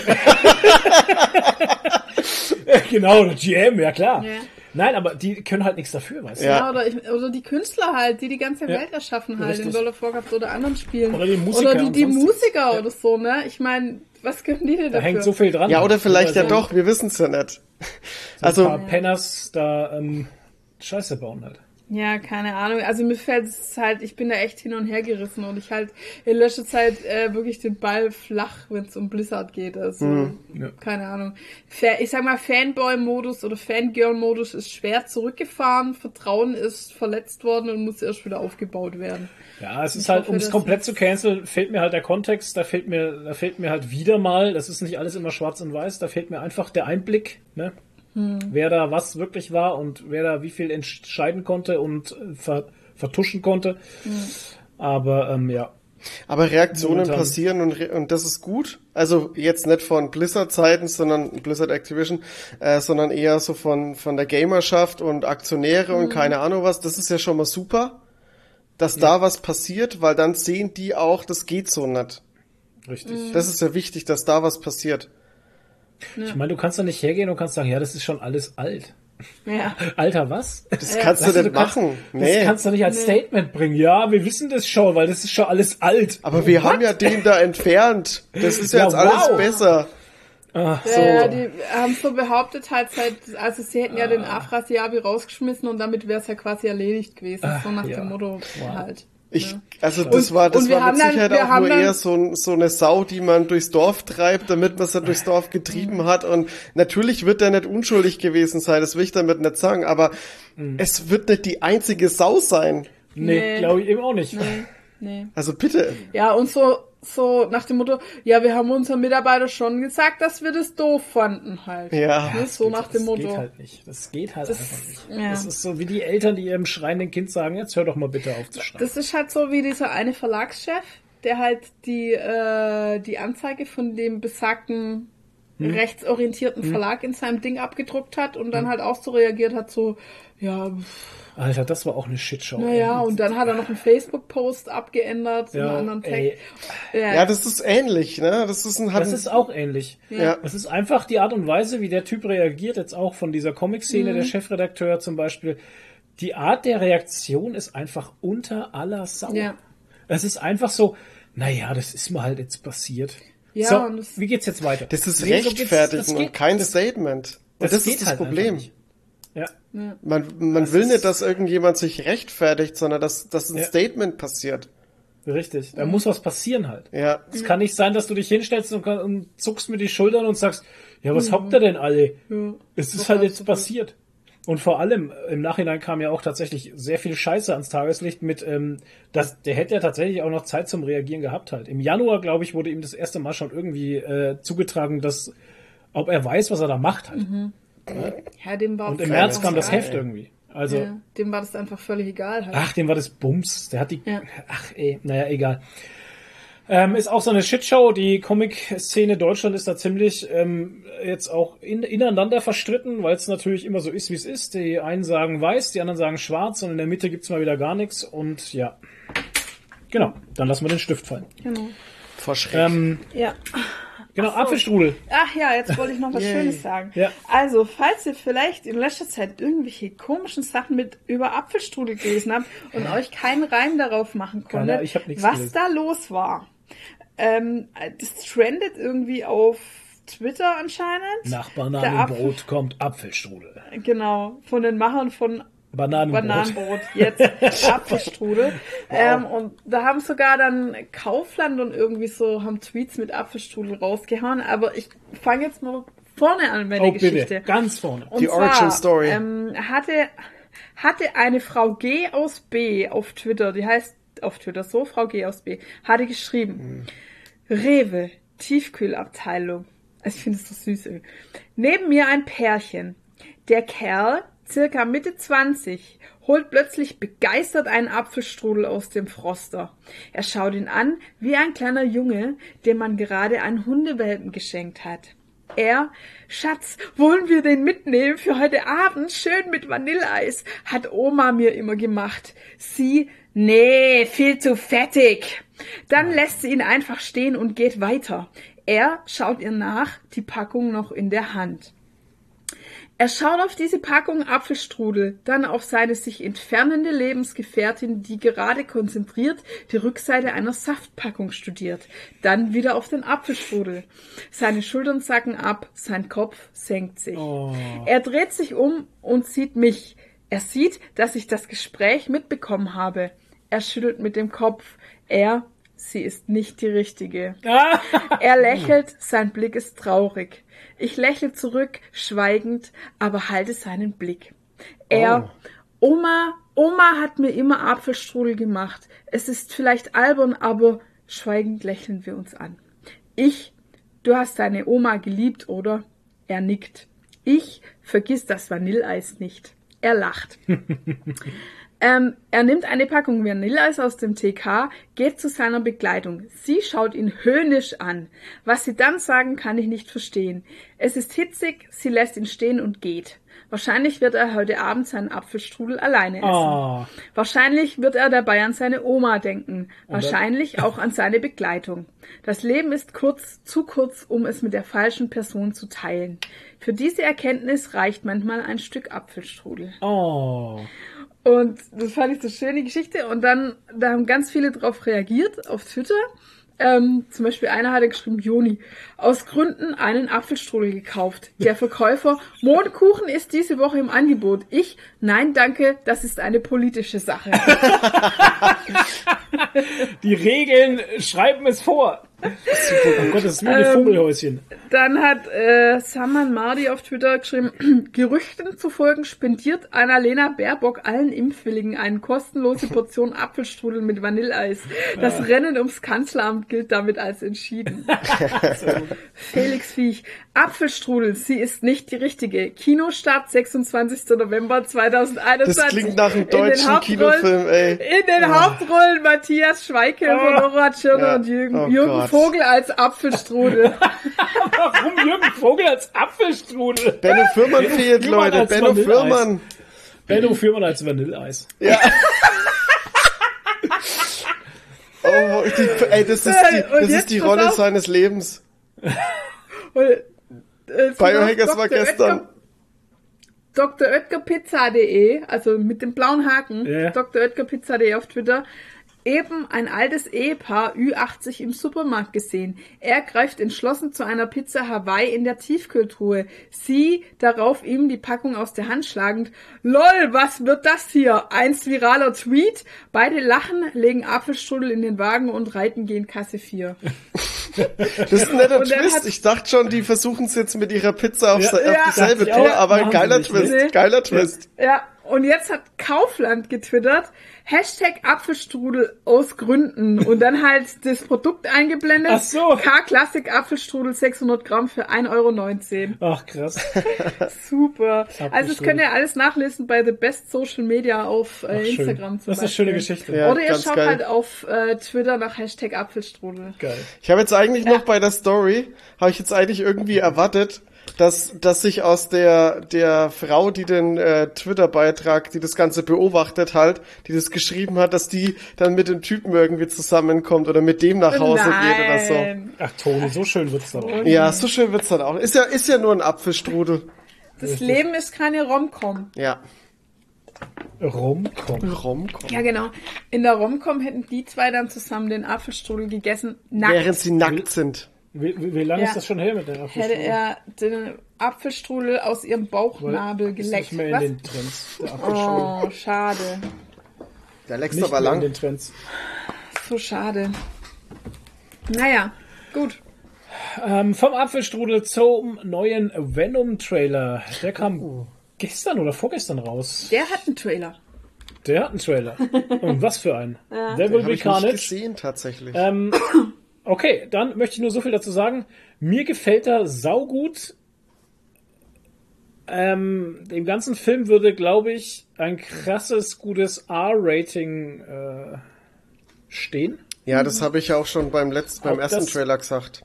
genau, der GM, ja klar. Ja. Nein, aber die können halt nichts dafür, weißt du. Ja. Ja, oder, ich, oder die Künstler halt, die die ganze Ja. Welt erschaffen halt Richtig. in World of Warcraft oder anderen Spielen. Oder die Musiker Oder die, die. Musiker Ja. oder so, ne? Ich meine, was können die denn Da dafür? hängt so viel dran. Ja, oder vielleicht ja Also, doch, wir wissen es ja nicht. Also, ein Also, paar Penners da ähm, Scheiße bauen halt. Ja, keine Ahnung. Also mir fällt es halt, ich bin da echt hin und her gerissen und ich halt in letzter Zeit äh, wirklich den Ball flach, wenn es um Blizzard geht. Also, Hm. Ja. keine Ahnung. Ich sag mal, Fanboy-Modus oder Fangirl-Modus ist schwer zurückgefahren, Vertrauen ist verletzt worden und muss erst wieder aufgebaut werden. Ja, es ist Ich halt, um es komplett zu canceln, fehlt mir halt der Kontext, da fehlt mir, da fehlt mir halt wieder mal, das ist nicht alles immer schwarz und weiß, da fehlt mir einfach der Einblick, ne? Hm. Wer da was wirklich war und wer da wie viel entscheiden konnte und äh, ver, vertuschen konnte. Hm. Aber ähm, ja. aber Reaktionen Momentan. passieren und, re- und das ist gut. Also jetzt nicht von Blizzard-Seiten, sondern Blizzard Activision, äh, sondern eher so von, von der Gamerschaft und Aktionäre Mhm. und keine Ahnung was. Das ist ja schon mal super, dass da was passiert, weil dann sehen die auch, das geht so nicht. Richtig. Das ist ja wichtig, dass da was passiert. Ich meine, du kannst doch nicht hergehen und kannst sagen, ja, das ist schon alles alt. Ja. Alter, was? Das kannst du nicht kannst- machen. Das Nee. kannst du nicht als Statement bringen. Ja, wir wissen das schon, weil das ist schon alles alt. Aber wir haben ja den da entfernt. Das ist ja, Ja, jetzt alles wow. besser. Ach, Ja, ja, die haben so behauptet halt seit, also sie hätten ja den Afrasiabi rausgeschmissen und damit wäre es ja quasi erledigt gewesen. so nach ja. dem Motto Wow. halt. Ich, also das Und- war, das war mit dann- Sicherheit auch nur eher so, so eine Sau, die man durchs Dorf treibt, damit man dann durchs Dorf getrieben hat. Und natürlich wird er nicht unschuldig gewesen sein, das will ich damit nicht sagen, aber es wird nicht die einzige Sau sein. nee, Nee. glaube ich eben auch nicht. Nee. Also bitte. Ja, und so, so nach dem Motto, ja, wir haben unseren Mitarbeiter schon gesagt, dass wir das doof fanden halt. Ja. Ne, so nach dem das Motto. geht halt nicht. Das geht halt Das- einfach nicht. ja. Das ist so wie die Eltern, die ihrem schreienden Kind sagen, jetzt hör doch mal bitte auf zu schreien. Das ist halt so wie dieser eine Verlagschef, der halt die, äh, die Anzeige von dem besagten Hm. rechtsorientierten Verlag in seinem Ding abgedruckt hat und dann halt auch so reagiert hat, so, ja, pff, Alter, das war auch eine Shitshow. naja, ey. und dann hat er noch einen Facebook-Post abgeändert, so einen ja, anderen Text. Ja, Ja, das ist ähnlich, ne? Das ist ein, hat das ist auch ähnlich. ja. Es ist einfach die Art und Weise, wie der Typ reagiert, jetzt auch von dieser Comic-Szene, Mhm. der Chefredakteur zum Beispiel. Die Art der Reaktion ist einfach unter aller Sau. Ja. Es ist einfach so, naja, das ist mir halt jetzt passiert. Ja, so, und das- wie geht's jetzt weiter? Das ist Nee, so rechtfertigen das und kein Statement. Und das, geht ist das halt Problem. Ja. Man, man will nicht, dass irgendjemand sich rechtfertigt, sondern dass, dass ein Ja. Statement passiert. Richtig, Mhm. da muss was passieren halt. Ja. Es kann nicht sein, dass du dich hinstellst und, und zuckst mit die Schultern und sagst, ja, Mhm. was habt ihr denn alle? Ja. Es ist Doch, halt jetzt passiert. Und vor allem, im Nachhinein kam ja auch tatsächlich sehr viel Scheiße ans Tageslicht mit, ähm, dass der hätte ja tatsächlich auch noch Zeit zum Reagieren gehabt halt. Im Januar, glaube ich, wurde ihm das erste Mal schon irgendwie äh, zugetragen, dass, ob er weiß, was er da macht halt. Ja, dem war Und im März kam das. Heft irgendwie. Also, Ja, dem war das einfach völlig egal halt. Ach, dem war das Bums. Der hat die. Ja. Ach, ey, naja, egal. Ähm, ist auch so eine Shitshow. Die Comic-Szene Deutschland ist da ziemlich ähm, jetzt auch in, ineinander verstritten, weil es natürlich immer so ist, wie es ist. Die einen sagen weiß, die anderen sagen schwarz und in der Mitte gibt's mal wieder gar nichts. Und ja. Genau, dann lassen wir den Stift fallen. Genau. Vor Schreck. Ähm, Ja. Genau, Apfelstrudel. Ach ja, jetzt wollte ich noch was. Schönes sagen. Ja. Also, falls ihr vielleicht in letzter Zeit irgendwelche komischen Sachen mit über Apfelstrudel gelesen habt und euch keinen Reim darauf machen konntet, nichts was gelesen. da los war. Ähm, das trendet irgendwie auf Twitter anscheinend. Nach Der Bananenbrot kommt Apfelstrudel. Genau, von den Machern von Bananenbrot. Bananenbrot, jetzt Apfelstrudel. ähm, und da haben sogar dann Kaufland und irgendwie so, haben Tweets mit Apfelstrudel rausgehauen. Aber ich fange jetzt mal vorne an, meine Oh, Geschichte. bitte. Ganz vorne. Und Die zwar, Origin Story. Ähm, hatte, hatte eine Frau G aus B auf Twitter, die heißt auf Twitter so, Frau G aus B, hatte geschrieben, Rewe, Tiefkühlabteilung. Also ich finde es so süß. irgendwie. Neben mir ein Pärchen. Der Kerl, circa Mitte 20, holt plötzlich begeistert einen Apfelstrudel aus dem Froster. Er schaut ihn an wie ein kleiner Junge, dem man gerade einen Hundewelpen geschenkt hat. Er, Schatz, wollen wir den mitnehmen für heute Abend? Schön mit Vanilleeis, hat Oma mir immer gemacht. Sie, nee, viel zu fettig. Dann lässt sie ihn einfach stehen und geht weiter. Er schaut ihr nach, die Packung noch in der Hand. Er schaut auf diese Packung Apfelstrudel, dann auf seine sich entfernende Lebensgefährtin, die gerade konzentriert die Rückseite einer Saftpackung studiert, dann wieder auf den Apfelstrudel. Seine Schultern sacken ab, sein Kopf senkt sich. Er dreht sich um und sieht mich. Er sieht, dass ich das Gespräch mitbekommen habe. Er schüttelt mit dem Kopf. Er, sie ist nicht die richtige. Er lächelt, sein Blick ist traurig. Ich lächle zurück, schweigend, aber halte seinen Blick. Er, Oma, Oma hat mir immer Apfelstrudel gemacht. Es ist vielleicht albern, aber schweigend lächeln wir uns an. Ich, du hast deine Oma geliebt, oder? Er nickt. Ich vergiss das Vanilleeis nicht. Er lacht. Ähm, er nimmt eine Packung Vanilleeis aus dem TK, geht zu seiner Begleitung. Sie schaut ihn höhnisch an. Was sie dann sagen, kann ich nicht verstehen. Es ist hitzig, sie lässt ihn stehen und geht. Wahrscheinlich wird er heute Abend seinen Apfelstrudel alleine essen. Oh, Wahrscheinlich wird er dabei an seine Oma denken. Wahrscheinlich auch an seine Begleitung. Das Leben ist kurz, zu kurz, um es mit der falschen Person zu teilen. Für diese Erkenntnis reicht manchmal ein Stück Apfelstrudel. oh. Und das fand ich so schöne Geschichte. Und dann, da haben ganz viele drauf reagiert auf Twitter. Ähm, zum Beispiel einer hatte geschrieben, Joni, aus Gründen einen Apfelstrudel gekauft. Der Verkäufer, Mondkuchen ist diese Woche im Angebot. Ich, nein, danke, das ist eine politische Sache. Die Regeln schreiben es vor. Super. Oh Gott, das ist wie die Ähm, Vogelhäuschen. Dann hat äh, Saman Mardi auf Twitter geschrieben, Gerüchten zufolge spendiert Annalena Baerbock allen Impfwilligen eine kostenlose Portion Apfelstrudel mit Vanilleeis. Das Rennen ums Kanzleramt gilt damit als entschieden. Felix Viech, Apfelstrudel, sie ist nicht die richtige. Kinostart 26. November 2021. Das klingt nach einem deutschen Kinofilm, ey. In den Hauptrollen Matthias Schweighöfer, Nora Tschirner Ja. und Jürgen, Oh Jürgen Vogel als Apfelstrudel. Warum Jürgen Vogel als Apfelstrudel? Benno Fürmann fehlt, Fürmann Leute. Benno. Fürmann. Benno Fürmann als Vanilleeis. Ja. Oh, die, ey, das ist die, das ist die Rolle auf. seines Lebens. Und, äh, Biohackers war Dr. gestern. Dr. Oetkerpizza.de, also mit dem blauen Haken, Ja. Dr. Oetkerpizza.de auf Twitter, eben ein altes Ehepaar Ü80 im Supermarkt gesehen. Er greift entschlossen zu einer Pizza Hawaii in der Tiefkühltruhe. Sie darauf ihm die Packung aus der Hand schlagend. LOL, was wird das hier? Einst viraler Tweet. Beide lachen, legen Apfelstrudel in den Wagen und reiten gehen Kasse 4. Das ist ein netter Twist. hat- Ich dachte schon, die versuchen es jetzt mit ihrer Pizza auf, Ja. auf Ja. dieselbe Tour, aber geiler Twist. Geiler Twist. Ja, und jetzt hat Kaufland getwittert, Hashtag Apfelstrudel aus Gründen und dann halt das Produkt eingeblendet. Ach so. K-Classic Apfelstrudel 600 Gramm für 1,19 Euro. Ach, krass. Super. Also das könnt ihr alles nachlesen bei The Best Social Media auf äh, Ach. Instagram zum Das ist eine schöne. Geschichte. Ja. Oder ihr schaut geil. halt auf äh, Twitter nach Hashtag Apfelstrudel. Geil. Ich habe jetzt eigentlich noch bei der Story, habe ich jetzt eigentlich irgendwie erwartet, dass, dass sich aus der, der Frau, die den äh, Twitter-Beitrag, die das Ganze beobachtet halt, die das geschrieben hat, dass die dann mit dem Typen irgendwie zusammenkommt oder mit dem nach Hause geht oder so. Nein. Ach, Toni, so schön wird's dann auch. Ja, so schön wird's dann auch. Ist ja, ist ja nur ein Apfelstrudel. Das Leben ist keine Romcom. Ja. Rumkommen. Romcom. Ja, genau. In der Romcom hätten die zwei dann zusammen den Apfelstrudel gegessen. Nackt. Während sie nackt sind. Wie, wie, lange Ja. ist das schon her mit der hätte Apfelstrudel? er den Apfelstrudel aus ihrem Bauchnabel Ist geleckt. nicht mehr in Was? den Trends. Der Apfelstrudel. Oh, schade. Der leckst aber mehr in lang. den Trends. So schade. Naja, gut. Ähm, vom Apfelstrudel zum neuen Venom-Trailer. Der kam Oh. gestern oder vorgestern raus. Der hat einen Trailer. Der hat einen Trailer. Und was für einen. Der will Habe be ich nicht Carnage. gesehen tatsächlich. Ähm, okay, dann möchte ich nur so viel dazu sagen. Mir gefällt er saugut. Ähm, dem ganzen Film würde, glaube ich, ein krasses, gutes R-Rating äh, stehen. ja, das habe ich ja auch schon beim letzten, beim Ob ersten das- Trailer gesagt.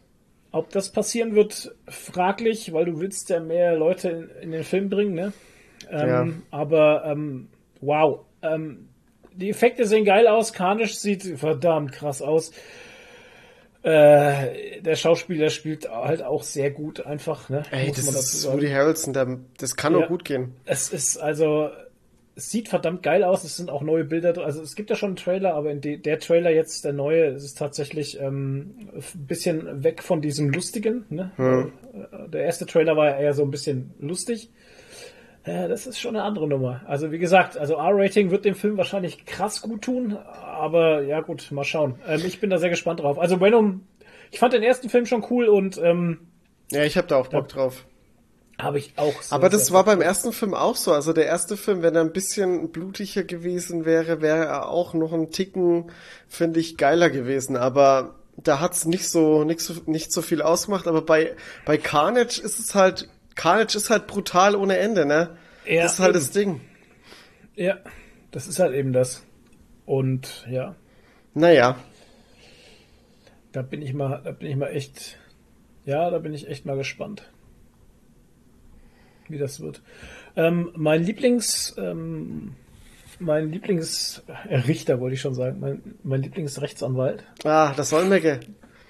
Ob das passieren wird, fraglich, weil du willst ja mehr Leute in, in den Film bringen, ne? Ähm, Aber ähm, wow. Ähm, die Effekte sehen geil aus, Carnage sieht verdammt krass aus. Äh, der Schauspieler spielt halt auch sehr gut, einfach, ne? Ey, Muss das ist. Woody Harrelson, der, das kann Ja. nur gut gehen. Es ist also, es sieht verdammt geil aus. Es sind auch neue Bilder. drin. Also es gibt ja schon einen Trailer, aber in de, der Trailer jetzt, der neue, ist tatsächlich ähm, ein bisschen weg von diesem lustigen. Ne? Äh, Der erste Trailer war ja eher so ein bisschen lustig. Äh, das ist schon eine andere Nummer. Also wie gesagt, also R-Rating wird dem Film wahrscheinlich krass gut tun, aber ja gut, mal schauen. Ähm, ich bin da sehr gespannt drauf. Also Venom, ich fand den ersten Film schon cool und ähm, Ja, ich habe da auch Bock drauf. habe ich auch. sehr, Aber das war beim ersten Film auch so. Also der erste Film, wenn er ein bisschen blutiger gewesen wäre, wäre er auch noch ein Ticken, finde ich, geiler gewesen. Aber da hat's nicht so, nicht so, nicht so viel ausgemacht. Aber bei, bei Carnage ist es halt, Carnage ist halt brutal ohne Ende, ne? Ja, das ist halt das Ding. Ja, Das ist halt eben das. Und ja, Naja, da bin ich mal, da bin ich mal echt, ja, da bin ich echt mal gespannt, wie das wird. Ähm, mein Lieblings, ähm, mein Lieblingsrichter wollte ich schon sagen, mein, mein Lieblingsrechtsanwalt. ah, das Solmecke.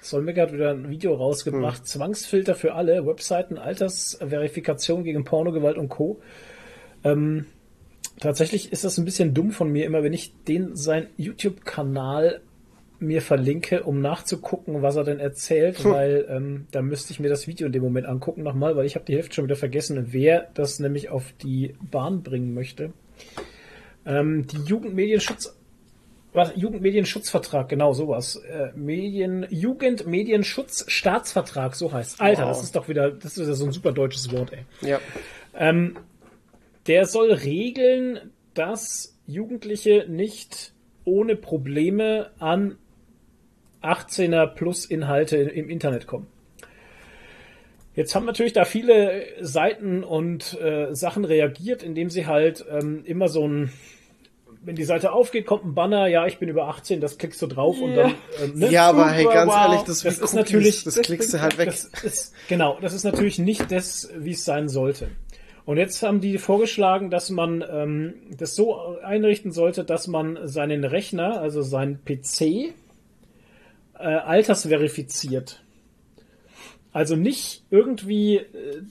Solmecke hat wieder ein Video rausgebracht. Hm. Zwangsfilter für alle, Webseiten, Altersverifikation gegen Pornogewalt und Co. Ähm, tatsächlich ist das ein bisschen dumm von mir, immer wenn ich den sein YouTube-Kanal mir verlinke, um nachzugucken, was er denn erzählt, weil ähm, da müsste ich mir das Video in dem Moment angucken nochmal, weil ich habe die Hälfte schon wieder vergessen, wer das nämlich auf die Bahn bringen möchte. Ähm, die Jugendmedienschutz was, Jugendmedienschutzvertrag, genau sowas. Äh, Medien, Jugendmedienschutzstaatsvertrag, so heißt. Alter, Wow. das ist doch wieder, das ist ja so ein super deutsches Wort, ey. Ja. Ähm, der soll regeln, dass Jugendliche nicht ohne Probleme an 18er plus Inhalte im Internet kommen. Jetzt haben natürlich da viele Seiten und äh, Sachen reagiert, indem sie halt ähm, immer so ein, wenn die Seite aufgeht, kommt ein Banner, ja, ich bin über 18, das klickst du drauf und dann. Ähm, ne? Ja, aber hey, ganz wow. ehrlich, das, Das ist natürlich- das das klickst du halt weg. Das ist, genau, das ist natürlich nicht das, wie es sein sollte. Und jetzt haben die vorgeschlagen, dass man ähm, das so einrichten sollte, dass man seinen Rechner, also seinen PC, äh, altersverifiziert. Also nicht irgendwie äh,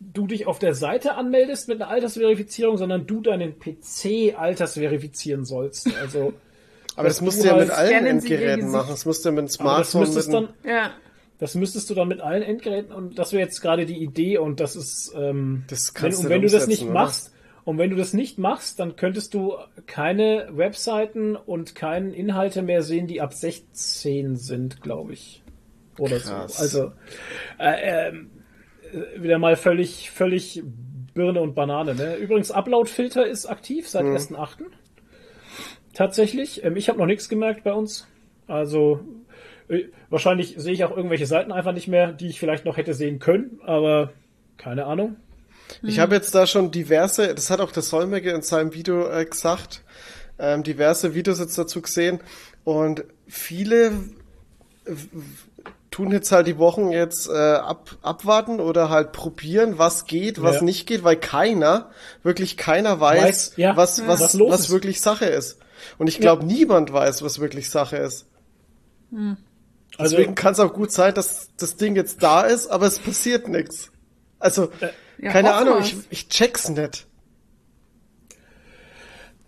du dich auf der Seite anmeldest mit einer Altersverifizierung, sondern du deinen PC altersverifizieren sollst. Also Aber das dass musst du ja halt mit allen Endgeräten machen. Das musst du ja mit dem das Smartphone, mit müsstest dem, dann Ja. Das müsstest du dann mit allen Endgeräten und das wäre jetzt gerade die Idee und das ist ähm, Das wenn, kannst und du wenn du das nicht oder? machst und wenn du das nicht machst, dann könntest du keine Webseiten und keine Inhalte mehr sehen, die ab 16 sind, glaube ich, oder Krass. so. Also äh, ähm, äh, wieder mal völlig völlig Birne und Banane. Ne? Übrigens Upload-Filter ist aktiv seit Mhm. 1.8. Tatsächlich. Ähm, ich habe noch nichts gemerkt bei uns. Also äh, wahrscheinlich sehe ich auch irgendwelche Seiten einfach nicht mehr, die ich vielleicht noch hätte sehen können, aber keine Ahnung. Ich habe jetzt da schon diverse, das hat auch der Solmecke in seinem Video äh, gesagt, ähm, diverse Videos jetzt dazu gesehen und viele tun jetzt halt die Wochen jetzt äh, ab, abwarten oder halt probieren, was geht, was Ja. nicht geht, weil keiner, wirklich keiner weiß, Weiß, ja, was, ja. was, was los was ist. wirklich Sache ist. Und ich glaube, niemand weiß, was wirklich Sache ist. Also Deswegen kann es auch gut sein, dass das Ding jetzt da ist, aber es passiert nichts. Also, Ja, keine Ahnung, ich, ich check's nicht.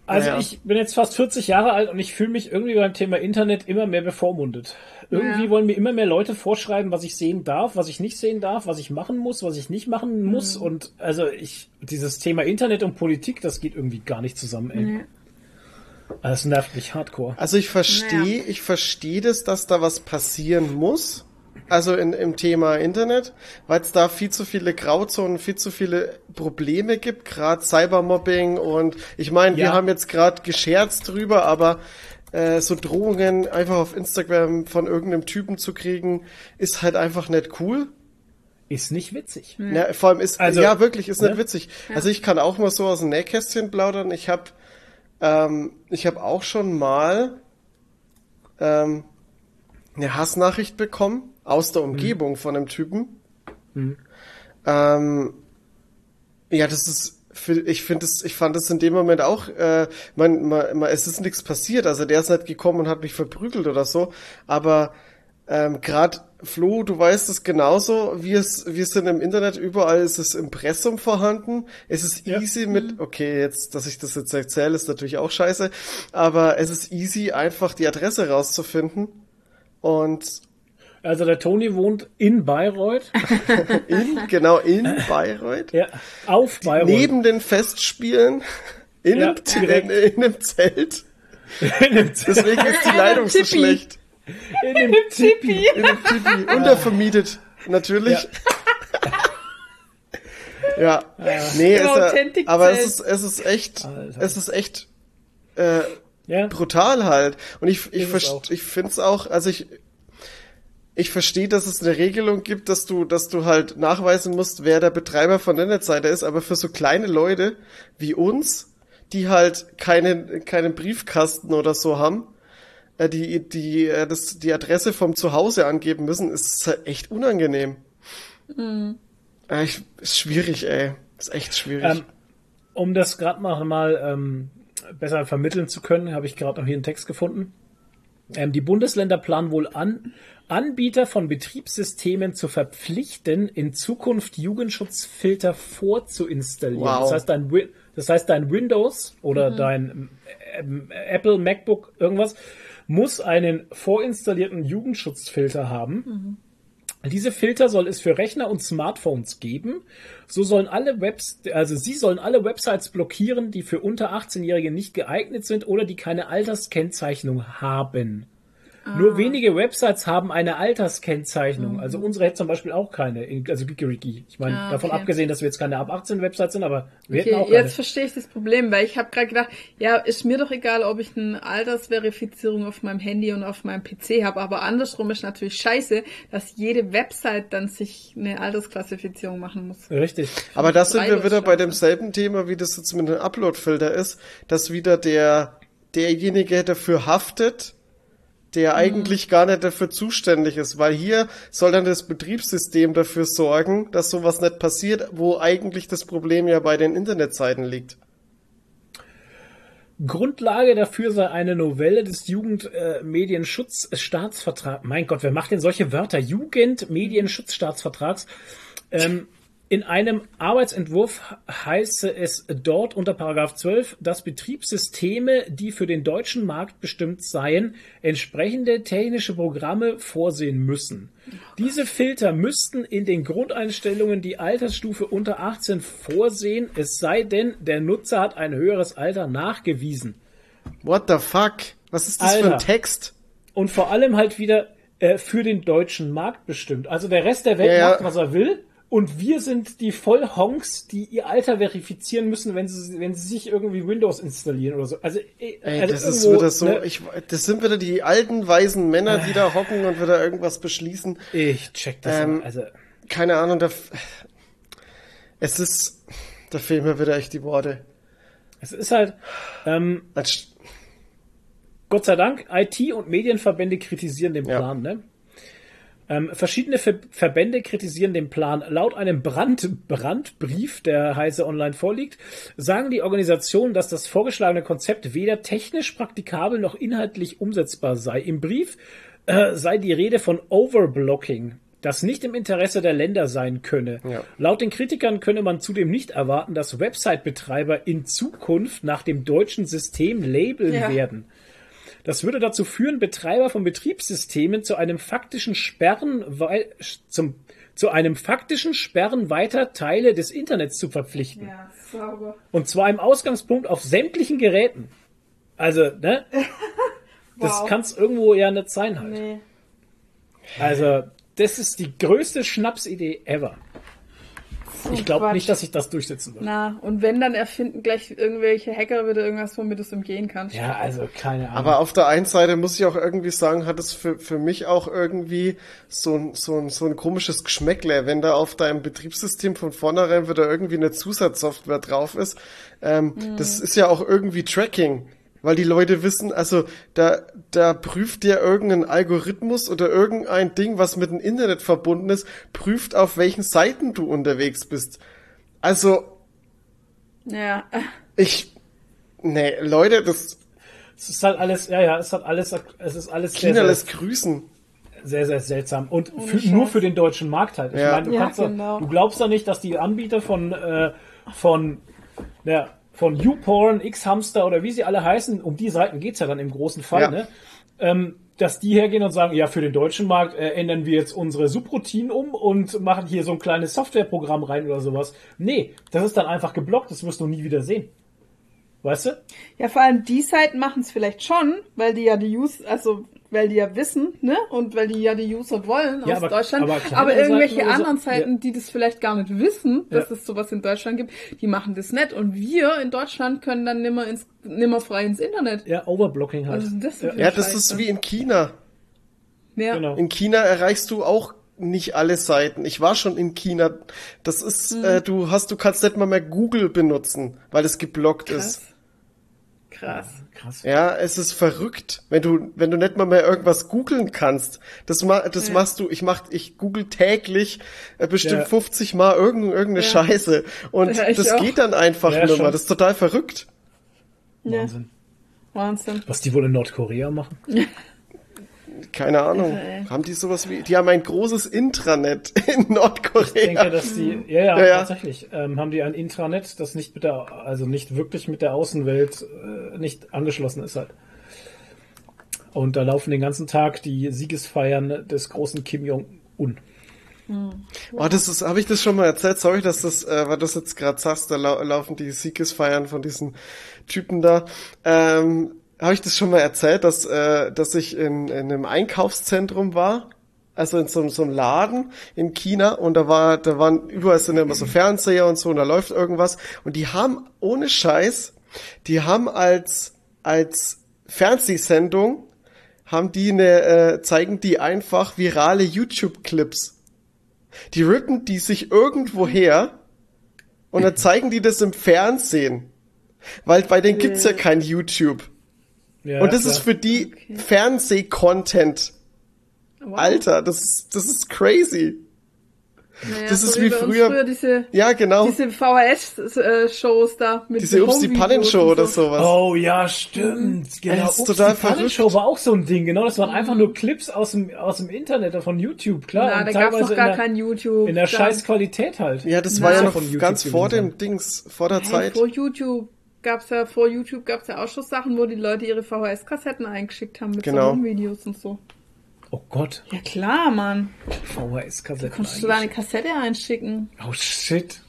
Also Naja. ich bin jetzt fast 40 Jahre alt und ich fühle mich irgendwie beim Thema Internet immer mehr bevormundet. Irgendwie Ja. wollen mir immer mehr Leute vorschreiben, was ich sehen darf, was ich nicht sehen darf, was ich machen muss, was ich nicht machen muss. Und also ich, dieses Thema Internet und Politik, das geht irgendwie gar nicht zusammen, ey. Nee. Also Das nervt mich hardcore. Also ich verstehe, ich verstehe das, dass da was passieren muss. Also in, im Thema Internet, weil es da viel zu viele Grauzonen, viel zu viele Probleme gibt, gerade Cybermobbing und ich meine, wir Ja. haben jetzt gerade gescherzt drüber, aber äh, so Drohungen einfach auf Instagram von irgendeinem Typen zu kriegen, ist halt einfach nicht cool. Ist nicht witzig. Ja, vor allem ist, Also, ja wirklich, ist nicht ne? witzig. Also ich kann auch mal so aus dem Nähkästchen plaudern. Ich habe ähm, ich habe auch schon mal ähm, eine Hassnachricht bekommen aus der Umgebung von einem Typen. Ähm, ja, das ist, ich finde es, ich fand es in dem Moment auch, äh, man, man, man, es ist nichts passiert. Also der ist nicht gekommen und hat mich verprügelt oder so. Aber ähm, gerade Flo, du weißt es genauso, wie es, wir sind im Internet, überall ist das Impressum vorhanden. Es ist Ja. easy mit, okay, jetzt, dass ich das jetzt erzähle, ist natürlich auch scheiße, aber es ist easy, einfach die Adresse rauszufinden. Und Also der Toni wohnt in Bayreuth. in, genau in Bayreuth, ja, auf Bayreuth. neben den Festspielen, in, Ja, einem, in, in einem Zelt. in dem, Z- Deswegen ist die einem Leitung so schlecht. in dem Tipi. In einem Tipi. Untervermietet, natürlich. Ja. Nee, Im ist ja, Authentikzelt. aber es ist, es ist echt, Alter. es ist echt äh, Ja, brutal halt. Und ich, ich, ich finde es auch, also ich, ich verstehe, dass es eine Regelung gibt, dass du, dass du halt nachweisen musst, wer der Betreiber von der Internetseite ist, aber für so kleine Leute wie uns, die halt keinen, keinen Briefkasten oder so haben, äh, die, die, äh, das, die Adresse vom Zuhause angeben müssen, ist halt echt unangenehm. Äh, ich, ist schwierig, ey. Ist echt schwierig. Ähm, um das gerade noch mal ähm, besser vermitteln zu können, habe ich gerade noch hier einen Text gefunden. Ähm, die Bundesländer planen wohl an, Anbieter von Betriebssystemen zu verpflichten, in Zukunft Jugendschutzfilter vorzuinstallieren. Wow. Das heißt, dein, das heißt, dein Windows oder dein ähm, Apple MacBook irgendwas muss einen vorinstallierten Jugendschutzfilter haben. Diese Filter soll es für Rechner und Smartphones geben. So sollen alle Webs, also sie sollen alle Websites blockieren, die für unter 18-Jährige nicht geeignet sind oder die keine Alterskennzeichnung haben. Nur wenige Websites haben eine Alterskennzeichnung. Also unsere hätte zum Beispiel auch keine, also Gigeriki. Ich meine, Ah, davon okay. abgesehen, dass wir jetzt keine ab 18 Websites sind, aber wir hätten Okay, auch keine. jetzt verstehe ich das Problem, weil ich habe gerade gedacht, ja, ist mir doch egal, ob ich eine Altersverifizierung auf meinem Handy und auf meinem PC habe, aber andersrum ist natürlich scheiße, dass jede Website dann sich eine Altersklassifizierung machen muss. Richtig. Aber da sind wir wieder bei demselben Thema, wie das jetzt mit dem Upload-Filter ist, dass wieder der, derjenige dafür haftet, der eigentlich gar nicht dafür zuständig ist, weil hier soll dann das Betriebssystem dafür sorgen, dass sowas nicht passiert, wo eigentlich das Problem ja bei den Internetseiten liegt. Grundlage dafür sei eine Novelle des Jugendmedienschutzstaatsvertrags. mein Gott, wer macht denn solche Wörter? Jugendmedienschutzstaatsvertrags. Ähm, in einem Arbeitsentwurf heiße es dort unter Paragraph 12, dass Betriebssysteme, die für den deutschen Markt bestimmt seien, entsprechende technische Programme vorsehen müssen. Diese Filter müssten in den Grundeinstellungen die Altersstufe unter 18 vorsehen, es sei denn, der Nutzer hat ein höheres Alter nachgewiesen. What the fuck? Was ist das für Alter. ein Text? Und vor allem halt wieder äh, für den deutschen Markt bestimmt. Also der Rest der Welt Ja, ja. macht, was er will. Und wir sind die Vollhonks, die ihr Alter verifizieren müssen, wenn sie, wenn sie sich irgendwie Windows installieren oder so. Also, äh, Ey, also das ist wieder so, ne? ich, das sind wieder die alten weisen Männer, die da hocken und wieder irgendwas beschließen. ich check das. Ähm, also, Keine Ahnung, da, es ist, da fehlen mir wieder echt die Worte. es ist halt, ähm, Als- Gott sei Dank, IT- und Medienverbände kritisieren den Ja. Plan, ne? Ähm, verschiedene Ver Verbände kritisieren den Plan. Laut einem Brand Brandbrief, der Heise Online vorliegt, sagen die Organisationen, dass das vorgeschlagene Konzept weder technisch praktikabel noch inhaltlich umsetzbar sei. Im Brief äh, sei die Rede von Overblocking, das nicht im Interesse der Länder sein könne. Ja. Laut den Kritikern könne man zudem nicht erwarten, dass Website-Betreiber in Zukunft nach dem deutschen System labeln Ja. werden. Das würde dazu führen, Betreiber von Betriebssystemen zu einem faktischen Sperren zum, zu einem faktischen Sperren weiter Teile des Internets zu verpflichten. Ja, sauber. Und zwar im Ausgangspunkt auf sämtlichen Geräten. Also, ne? Das Wow. kann's irgendwo ja nicht sein halt. Nee. Also, das ist die größte Schnapsidee ever. Ich glaube nicht, dass sich das durchsetzen wird. Na, und wenn, dann erfinden gleich irgendwelche Hacker wieder irgendwas, womit du es umgehen kannst. Ja, also keine Ahnung. Aber auf der einen Seite muss ich auch irgendwie sagen, hat es für, für mich auch irgendwie so ein, so ein, so ein komisches Geschmäckle, wenn da auf deinem Betriebssystem von vornherein wieder irgendwie eine Zusatzsoftware drauf ist. Ähm, Das ist ja auch irgendwie Tracking. Weil die Leute wissen, also da, da prüft dir irgendein Algorithmus oder irgendein Ding, was mit dem Internet verbunden ist, prüft auf welchen Seiten du unterwegs bist. Also, Ja. ich, nee, Leute, das es ist halt alles, ja, ja, es hat alles, es ist alles sehr, China sehr, lässt grüßen. sehr, sehr seltsam. Und für, nur für den deutschen Markt halt. Ich Ja. meine, du Ja, kannst genau. du glaubst doch nicht, dass die Anbieter von, äh, von, ja, von YouPorn, X-Hamster oder wie sie alle heißen, um die Seiten geht's ja dann im großen Fall, Ja. ne? Ähm, dass die hergehen und sagen, ja, für den deutschen Markt äh, ändern wir jetzt unsere Subroutinen um und machen hier so ein kleines Softwareprogramm rein oder sowas. Nee, das ist dann einfach geblockt, das wirst du nie wieder sehen. Weißt du? Ja, vor allem die Seiten machen es vielleicht schon, weil die ja die User, also weil die ja wissen, ne? Und weil die ja die User wollen Ja, aus aber- Deutschland. aber Aber, irgendwelche Seiten so- anderen Seiten, ja. die das vielleicht gar nicht wissen, dass Ja. es sowas in Deutschland gibt, die machen das nicht. Und wir in Deutschland können dann nimmer ins nimmer frei ins Internet. Ja, Overblocking halt. Denn das Ja, das ist wie in China. Ja. Genau. In China erreichst du auch nicht alle Seiten. Ich war schon in China. Das ist, Mhm. äh, du hast, du kannst nicht mal mehr Google benutzen, weil es geblockt ist. Krass. krass. Krass. Ja, es ist verrückt, wenn du, wenn du nicht mal mehr irgendwas googeln kannst. Das, ma das Ja. machst du, ich mach, ich google täglich äh, bestimmt Ja. 50 Mal irgend, irgendeine Ja. Scheiße. Und das auch. geht dann einfach Ja, nur schon. mal. Das ist total verrückt. Ja, Wahnsinn. Wahnsinn. Was die wohl in Nordkorea machen? Keine Ahnung. Irre, ey. Haben die sowas wie, die haben ein großes Intranet in Nordkorea. Ich denke, dass die, ja, ja, Ja, ja. tatsächlich, ähm, haben die ein Intranet, das nicht mit der, also nicht wirklich mit der Außenwelt äh, nicht angeschlossen ist halt. Und da laufen den ganzen Tag die Siegesfeiern des großen Kim Jong-un. Oh, das ist, habe ich das schon mal erzählt? Sorry, dass das, äh, weil du das jetzt gerade sagst, da lau laufen die Siegesfeiern von diesen Typen da. Ähm, habe ich das schon mal erzählt, dass, äh, dass ich in, in einem Einkaufszentrum war? Also in so, so einem Laden in China und da war, da waren überall sind immer so Fernseher und so und da läuft irgendwas und die haben ohne Scheiß, die haben als als Fernsehsendung haben die eine äh, zeigen die einfach virale YouTube Clips. Die rippen die sich irgendwo her und dann zeigen die das im Fernsehen. Weil bei denen gibt's ja kein YouTube. Ja, und das klar. ist für die Fernseh-Content. Wow. Alter, das ist, das ist crazy. Naja, das so ist wie uns früher- diese, Ja, genau. diese VHS-Shows da mit Diese Ups die Pannenshow und oder so. sowas. Oh ja, stimmt. Genau. Das ist Ups, total die Pannenshow war auch so ein Ding, genau. Das waren einfach nur Clips aus dem, aus dem Internet, von YouTube, klar. Na, und da gab's noch gar der, kein YouTube. in der scheiß Qualität halt. Ja, das Na, war ja noch von YouTube ganz vor dem Dings, vor der Hey, Zeit. vor YouTube gab's ja, vor YouTube gab's ja auch schon Sachen, wo die Leute ihre VHS-Kassetten eingeschickt haben mit Genau. so Home-Videos und so. Oh Gott, Ja klar, Mann. VHS-Kassetten. Kannst du da eine Kassette einschicken? Oh shit.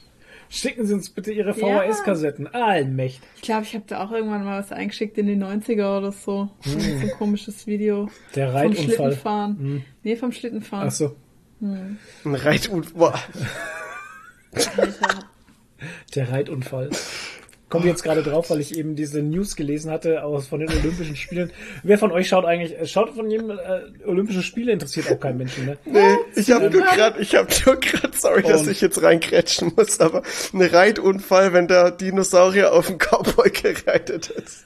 Schicken Sie uns bitte Ihre Ja. VHS-Kassetten. Allmächtig. Ich glaube, ich habe da auch irgendwann mal was eingeschickt in die 90er oder so. So ein komisches Video. Der Vom Reitunfall. Schlittenfahren. Nee, vom Schlittenfahren. Ach so. Ein Reitunfall. Der Reitunfall. Komme jetzt gerade drauf, weil ich eben diese News gelesen hatte aus von den Olympischen Spielen. Wer von euch schaut eigentlich, äh, schaut von jedem äh, Olympische Spiele interessiert auch kein Menschen, ne? Nee, ich habe nur gerade, ich habe nur gerade, sorry, dass ich jetzt reingrätschen muss, aber ein Reitunfall, wenn der Dinosaurier auf den Cowboy gereitet ist.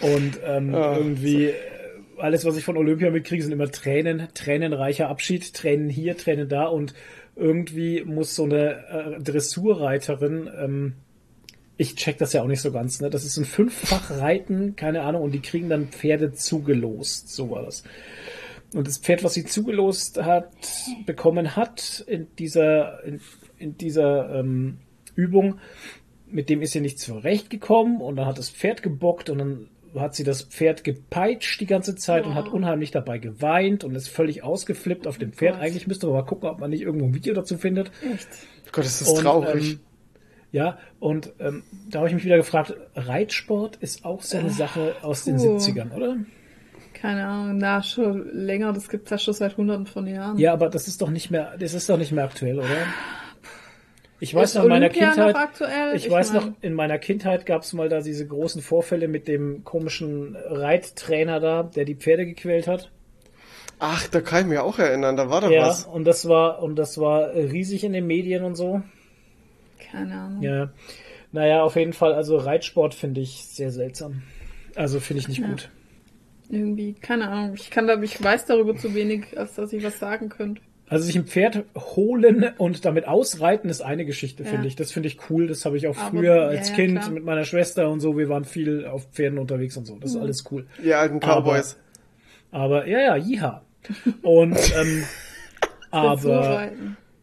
Und ähm, irgendwie äh, alles, was ich von Olympia mitkriege, sind immer Tränen, tränenreicher Abschied, Tränen hier, Tränen da und irgendwie muss so eine äh, Dressurreiterin, ähm, ich check das ja auch nicht so ganz, ne? Das ist ein Fünffach-Reiten, keine Ahnung, und die kriegen dann Pferde zugelost, so war das. Und das Pferd, was sie zugelost hat, bekommen hat in dieser, in, in dieser ähm, Übung, mit dem ist sie nicht zurechtgekommen und dann hat das Pferd gebockt und dann hat sie das Pferd gepeitscht die ganze Zeit und hat unheimlich dabei geweint und ist völlig ausgeflippt auf dem Pferd. Eigentlich müsste man mal gucken, ob man nicht irgendwo ein Video dazu findet. Echt? Gott, das ist Und, traurig. ähm, ja, und ähm, da habe ich mich wieder gefragt, Reitsport ist auch so eine Sache aus den puh. 70ern, oder? Keine Ahnung, na, schon länger, das gibt's ja schon seit hunderten von Jahren. Ja, aber das ist doch nicht mehr, das ist doch nicht mehr aktuell, oder? Ich weiß Ist noch in meiner noch Kindheit, aktuell? ich, Ich weiß mein- noch, in meiner Kindheit gab es mal da diese großen Vorfälle mit dem komischen Reittrainer da, der die Pferde gequält hat. Ach, da kann ich mich auch erinnern, da war doch Ja, was. und das war, und das war riesig in den Medien und so. Keine Ahnung. Ja. Naja, auf jeden Fall, also Reitsport finde ich sehr seltsam. Also finde ich nicht gut. Irgendwie, keine Ahnung. Ich kann da, ich weiß darüber zu wenig, als dass ich was sagen könnte. Also sich ein Pferd holen und damit ausreiten ist eine Geschichte, Ja. finde ich. Das finde ich cool. Das habe ich auch Aber- früher als ja, Kind klar. mit meiner Schwester und so. Wir waren viel auf Pferden unterwegs und so. Das ist alles cool. Die alten Cowboys. Aber ja, ja, jiha. Und ähm, aber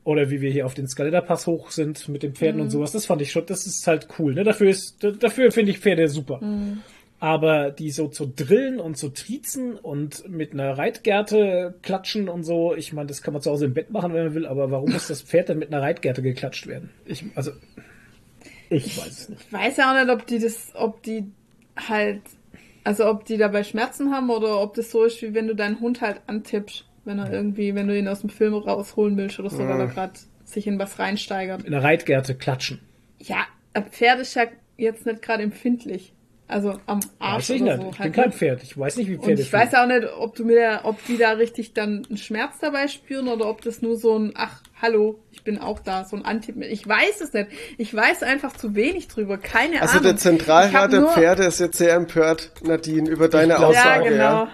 oder wie wir hier auf den Skaletta-Pass hoch sind mit den Pferden Mhm. und sowas, das fand ich schon, das ist halt cool. Ne? Dafür ist, dafür finde ich Pferde super. Mhm. Aber die so zu drillen und zu triezen und mit einer Reitgerte klatschen und so, ich meine, das kann man zu Hause im Bett machen, wenn man will, aber warum muss das Pferd dann mit einer Reitgerte geklatscht werden? Ich, also, ich weiß es nicht. Ich weiß ja auch nicht, ob die das, ob die halt, also ob die dabei Schmerzen haben oder ob das so ist, wie wenn du deinen Hund halt antippst, wenn er irgendwie, wenn du ihn aus dem Film rausholen willst oder so, weil er gerade sich in was reinsteigert. Mit einer Reitgerte klatschen. Ja, ein Pferd ist ja jetzt nicht gerade empfindlich. Also am Arsch Weiß ich oder nicht. so. ich halt, bin kein ne? Pferd. Ich weiß nicht, wie Und Pferde ich weiß auch nicht, ob du mir da, ob die da richtig dann einen Schmerz dabei spüren oder ob das nur so ein, ach, hallo, ich bin auch da, so ein Anti. Ich weiß es nicht. Ich weiß einfach zu wenig drüber. Keine Also Ahnung. der Ich Zentralrat der Pferde ist jetzt sehr empört, Nadine, über deine glaub- Ja, Aussage. genau. Ja.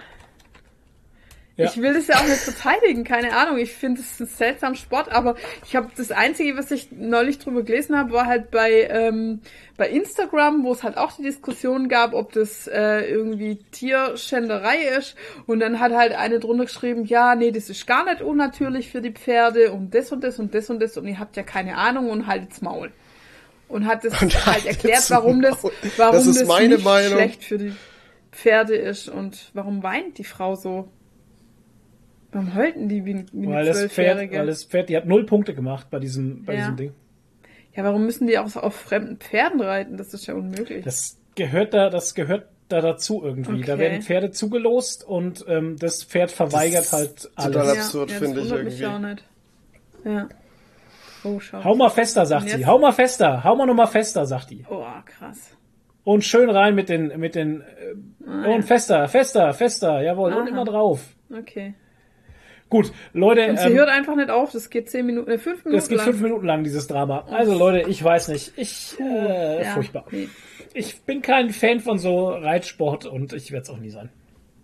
Ich will das ja auch nicht verteidigen, keine Ahnung. Ich finde es ein seltsamer Sport, aber ich habe das Einzige, was ich neulich drüber gelesen habe, war halt bei ähm, bei Instagram, wo es halt auch die Diskussion gab, ob das äh, irgendwie Tierschänderei ist. Und dann hat halt eine drunter geschrieben, ja, nee, das ist gar nicht unnatürlich für die Pferde und das und das und das und das und ihr habt ja keine Ahnung und haltet's Maul. Und hat das Und halt erklärt, warum das, warum Das das, nicht Meinung. schlecht für die Pferde ist und warum weint die Frau so? Warum heulten die wie, wie Weil eine das Pferd, weil das Pferd, die hat null Punkte gemacht bei diesem, bei Ja. diesem Ding. ja, warum müssen die auch auf fremden Pferden reiten? Das ist ja unmöglich. Das gehört da, das gehört da dazu irgendwie. Da Okay. werden Pferde zugelost und ähm, das Pferd verweigert Das halt ist total alles. absurd, ja, finde das ich irgendwie. auch nicht. Ja. Oh, schau. Hau mal fester, sagt Und sie. Hau mal fester. Hau mal noch mal fester, sagt die. Oh, krass. Und schön rein mit den, mit den, äh, und fester, fester, fester, jawohl, und Ah, Aha. immer drauf. Okay. Gut, Leute, Und sie ähm, hört einfach nicht auf. Das geht zehn Minuten, äh, fünf Minuten das geht lang. fünf Minuten lang, dieses Drama. Also Leute, ich weiß nicht. Ich, äh, Ja, furchtbar. nee. Ich bin kein Fan von so Reitsport und ich werde es auch nie sein.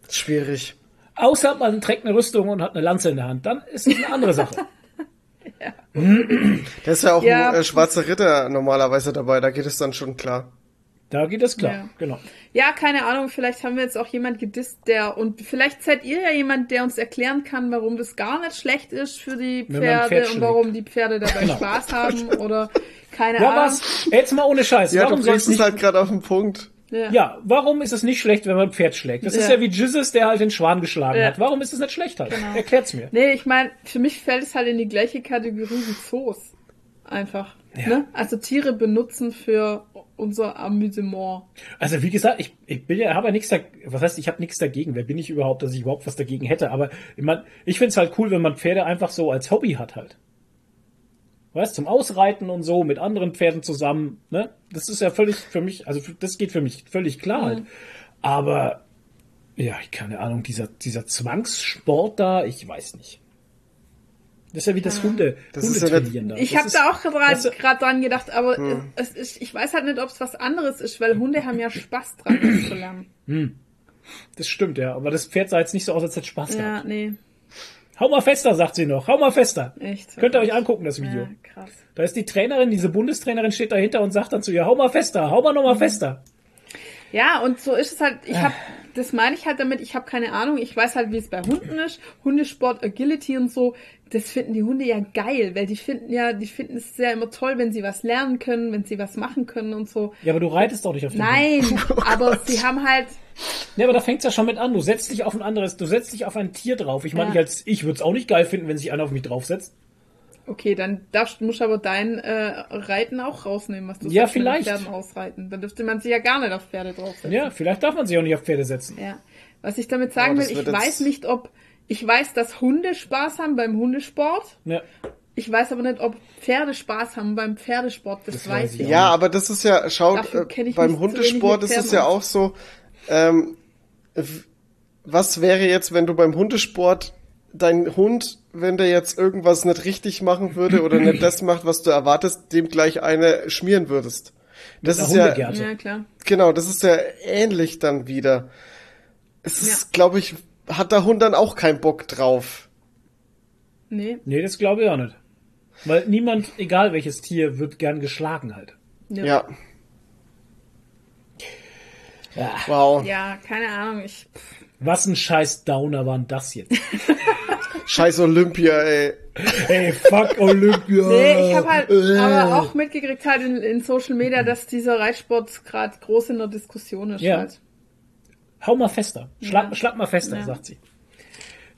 Schwierig. Außer man trägt eine Rüstung und hat eine Lanze in der Hand. Dann ist es eine andere Sache. Da ist ja auch Ja. ein äh, schwarzer Ritter normalerweise dabei, da geht es dann schon klar. Da geht es klar. Ja. Genau. Ja, keine Ahnung, vielleicht haben wir jetzt auch jemand gedisst, der, und vielleicht seid ihr ja jemand, der uns erklären kann, warum das gar nicht schlecht ist für die Pferde Pferd und warum die Pferde dabei Genau. Spaß haben oder keine Ja, Ahnung. was? Jetzt mal ohne Scheiß. Ja, warum du bringst es halt gerade auf den Punkt. Ja. Ja, warum ist es nicht schlecht, wenn man ein Pferd schlägt? Das ist Ja. ja wie Jesus, der halt den Schwan geschlagen Ja. hat. Warum ist es nicht schlecht halt? Genau. Erklärt's mir. Nee, ich meine, für mich fällt es halt in die gleiche Kategorie wie Zoos. Einfach. Ja. Ne? Also Tiere benutzen für unser Amüsement. Also wie gesagt, ich, ich bin ja, habe ja nichts da, was heißt, ich habe nichts dagegen. Wer bin ich überhaupt, dass ich überhaupt was dagegen hätte? Aber ich, mein, ich finde es halt cool, wenn man Pferde einfach so als Hobby hat halt. Weißt, zum Ausreiten und so mit anderen Pferden zusammen, ne? Das ist ja völlig für mich, also das geht für mich völlig klar Mhm. halt. Aber ja, ich keine Ahnung, dieser dieser Zwangssport da, ich weiß nicht. Das ist ja wie das Hunde, Das Hunde ist ja trainieren da. Ich habe da auch gerade dran gedacht, aber es ist, ich weiß halt nicht, ob es was anderes ist, weil Hunde haben ja Spaß dran, das zu lernen. Das stimmt, ja. Aber das Pferd sah jetzt nicht so aus, als hätte es Spaß Ja, gehabt. nee, Hau mal fester, sagt sie noch. Hau mal fester. echt. Könnt ihr euch angucken, das Video. Ja, krass. Da ist die Trainerin, diese Bundestrainerin steht dahinter und sagt dann zu ihr, hau mal fester, hau mal noch mal fester. Ja, und so ist es halt, ich habe, das meine ich halt damit, ich habe keine Ahnung, ich weiß halt, wie es bei Hunden ist, Hundesport, Agility und so, das finden die Hunde ja geil, weil die finden ja, die finden es ja immer toll, wenn sie was lernen können, wenn sie was machen können und so. Ja, aber du reitest doch nicht auf den. Nein, aber sie haben halt, Ja, aber da fängt's ja schon mit an. Du setzt dich auf ein anderes, du setzt dich auf ein Tier drauf. Ich meine, Ja. ich als, ich würde es auch nicht geil finden, wenn sich einer auf mich draufsetzt. Okay, dann darfst, musst du aber dein äh, Reiten auch rausnehmen, was du Ja, sagst, vielleicht. Pferden ausreiten. Dann dürfte man sich ja gar nicht auf Pferde draufsetzen. Ja, vielleicht darf man sich auch nicht auf Pferde setzen. Ja. Was ich damit sagen Oh, will, ich weiß nicht, ob, ich weiß, dass Hunde Spaß haben beim Hundesport. Ja. Ich weiß aber nicht, ob Pferde Spaß haben beim Pferdesport. Das, Das weiß ich. Ja, aber das ist ja, schaut, äh, beim Hundesport ist es ja auch so, ähm, was wäre jetzt, wenn du beim Hundesport dein Hund, wenn der jetzt irgendwas nicht richtig machen würde oder nicht das macht, was du erwartest, dem gleich eine schmieren würdest. Das ist ja. Ja, klar. genau, das ist ja ähnlich dann wieder. Es ist, glaube ich, hat der Hund dann auch keinen Bock drauf. Nee. Nee, das glaube ich auch nicht. Weil niemand, egal welches Tier, wird gern geschlagen halt. Ja. Ja. Ja. Wow. Ja, keine Ahnung. Ich, Was ein scheiß Downer waren das jetzt? Scheiß Olympia, ey. Ey, fuck Olympia. nee, ich habe halt Äh. aber auch mitgekriegt halt in, in Social Media, dass dieser Reitsport gerade groß in der Diskussion ist. Ja. Halt. Hau mal fester. Schlag, Ja. schlag mal fester, Ja. sagt sie.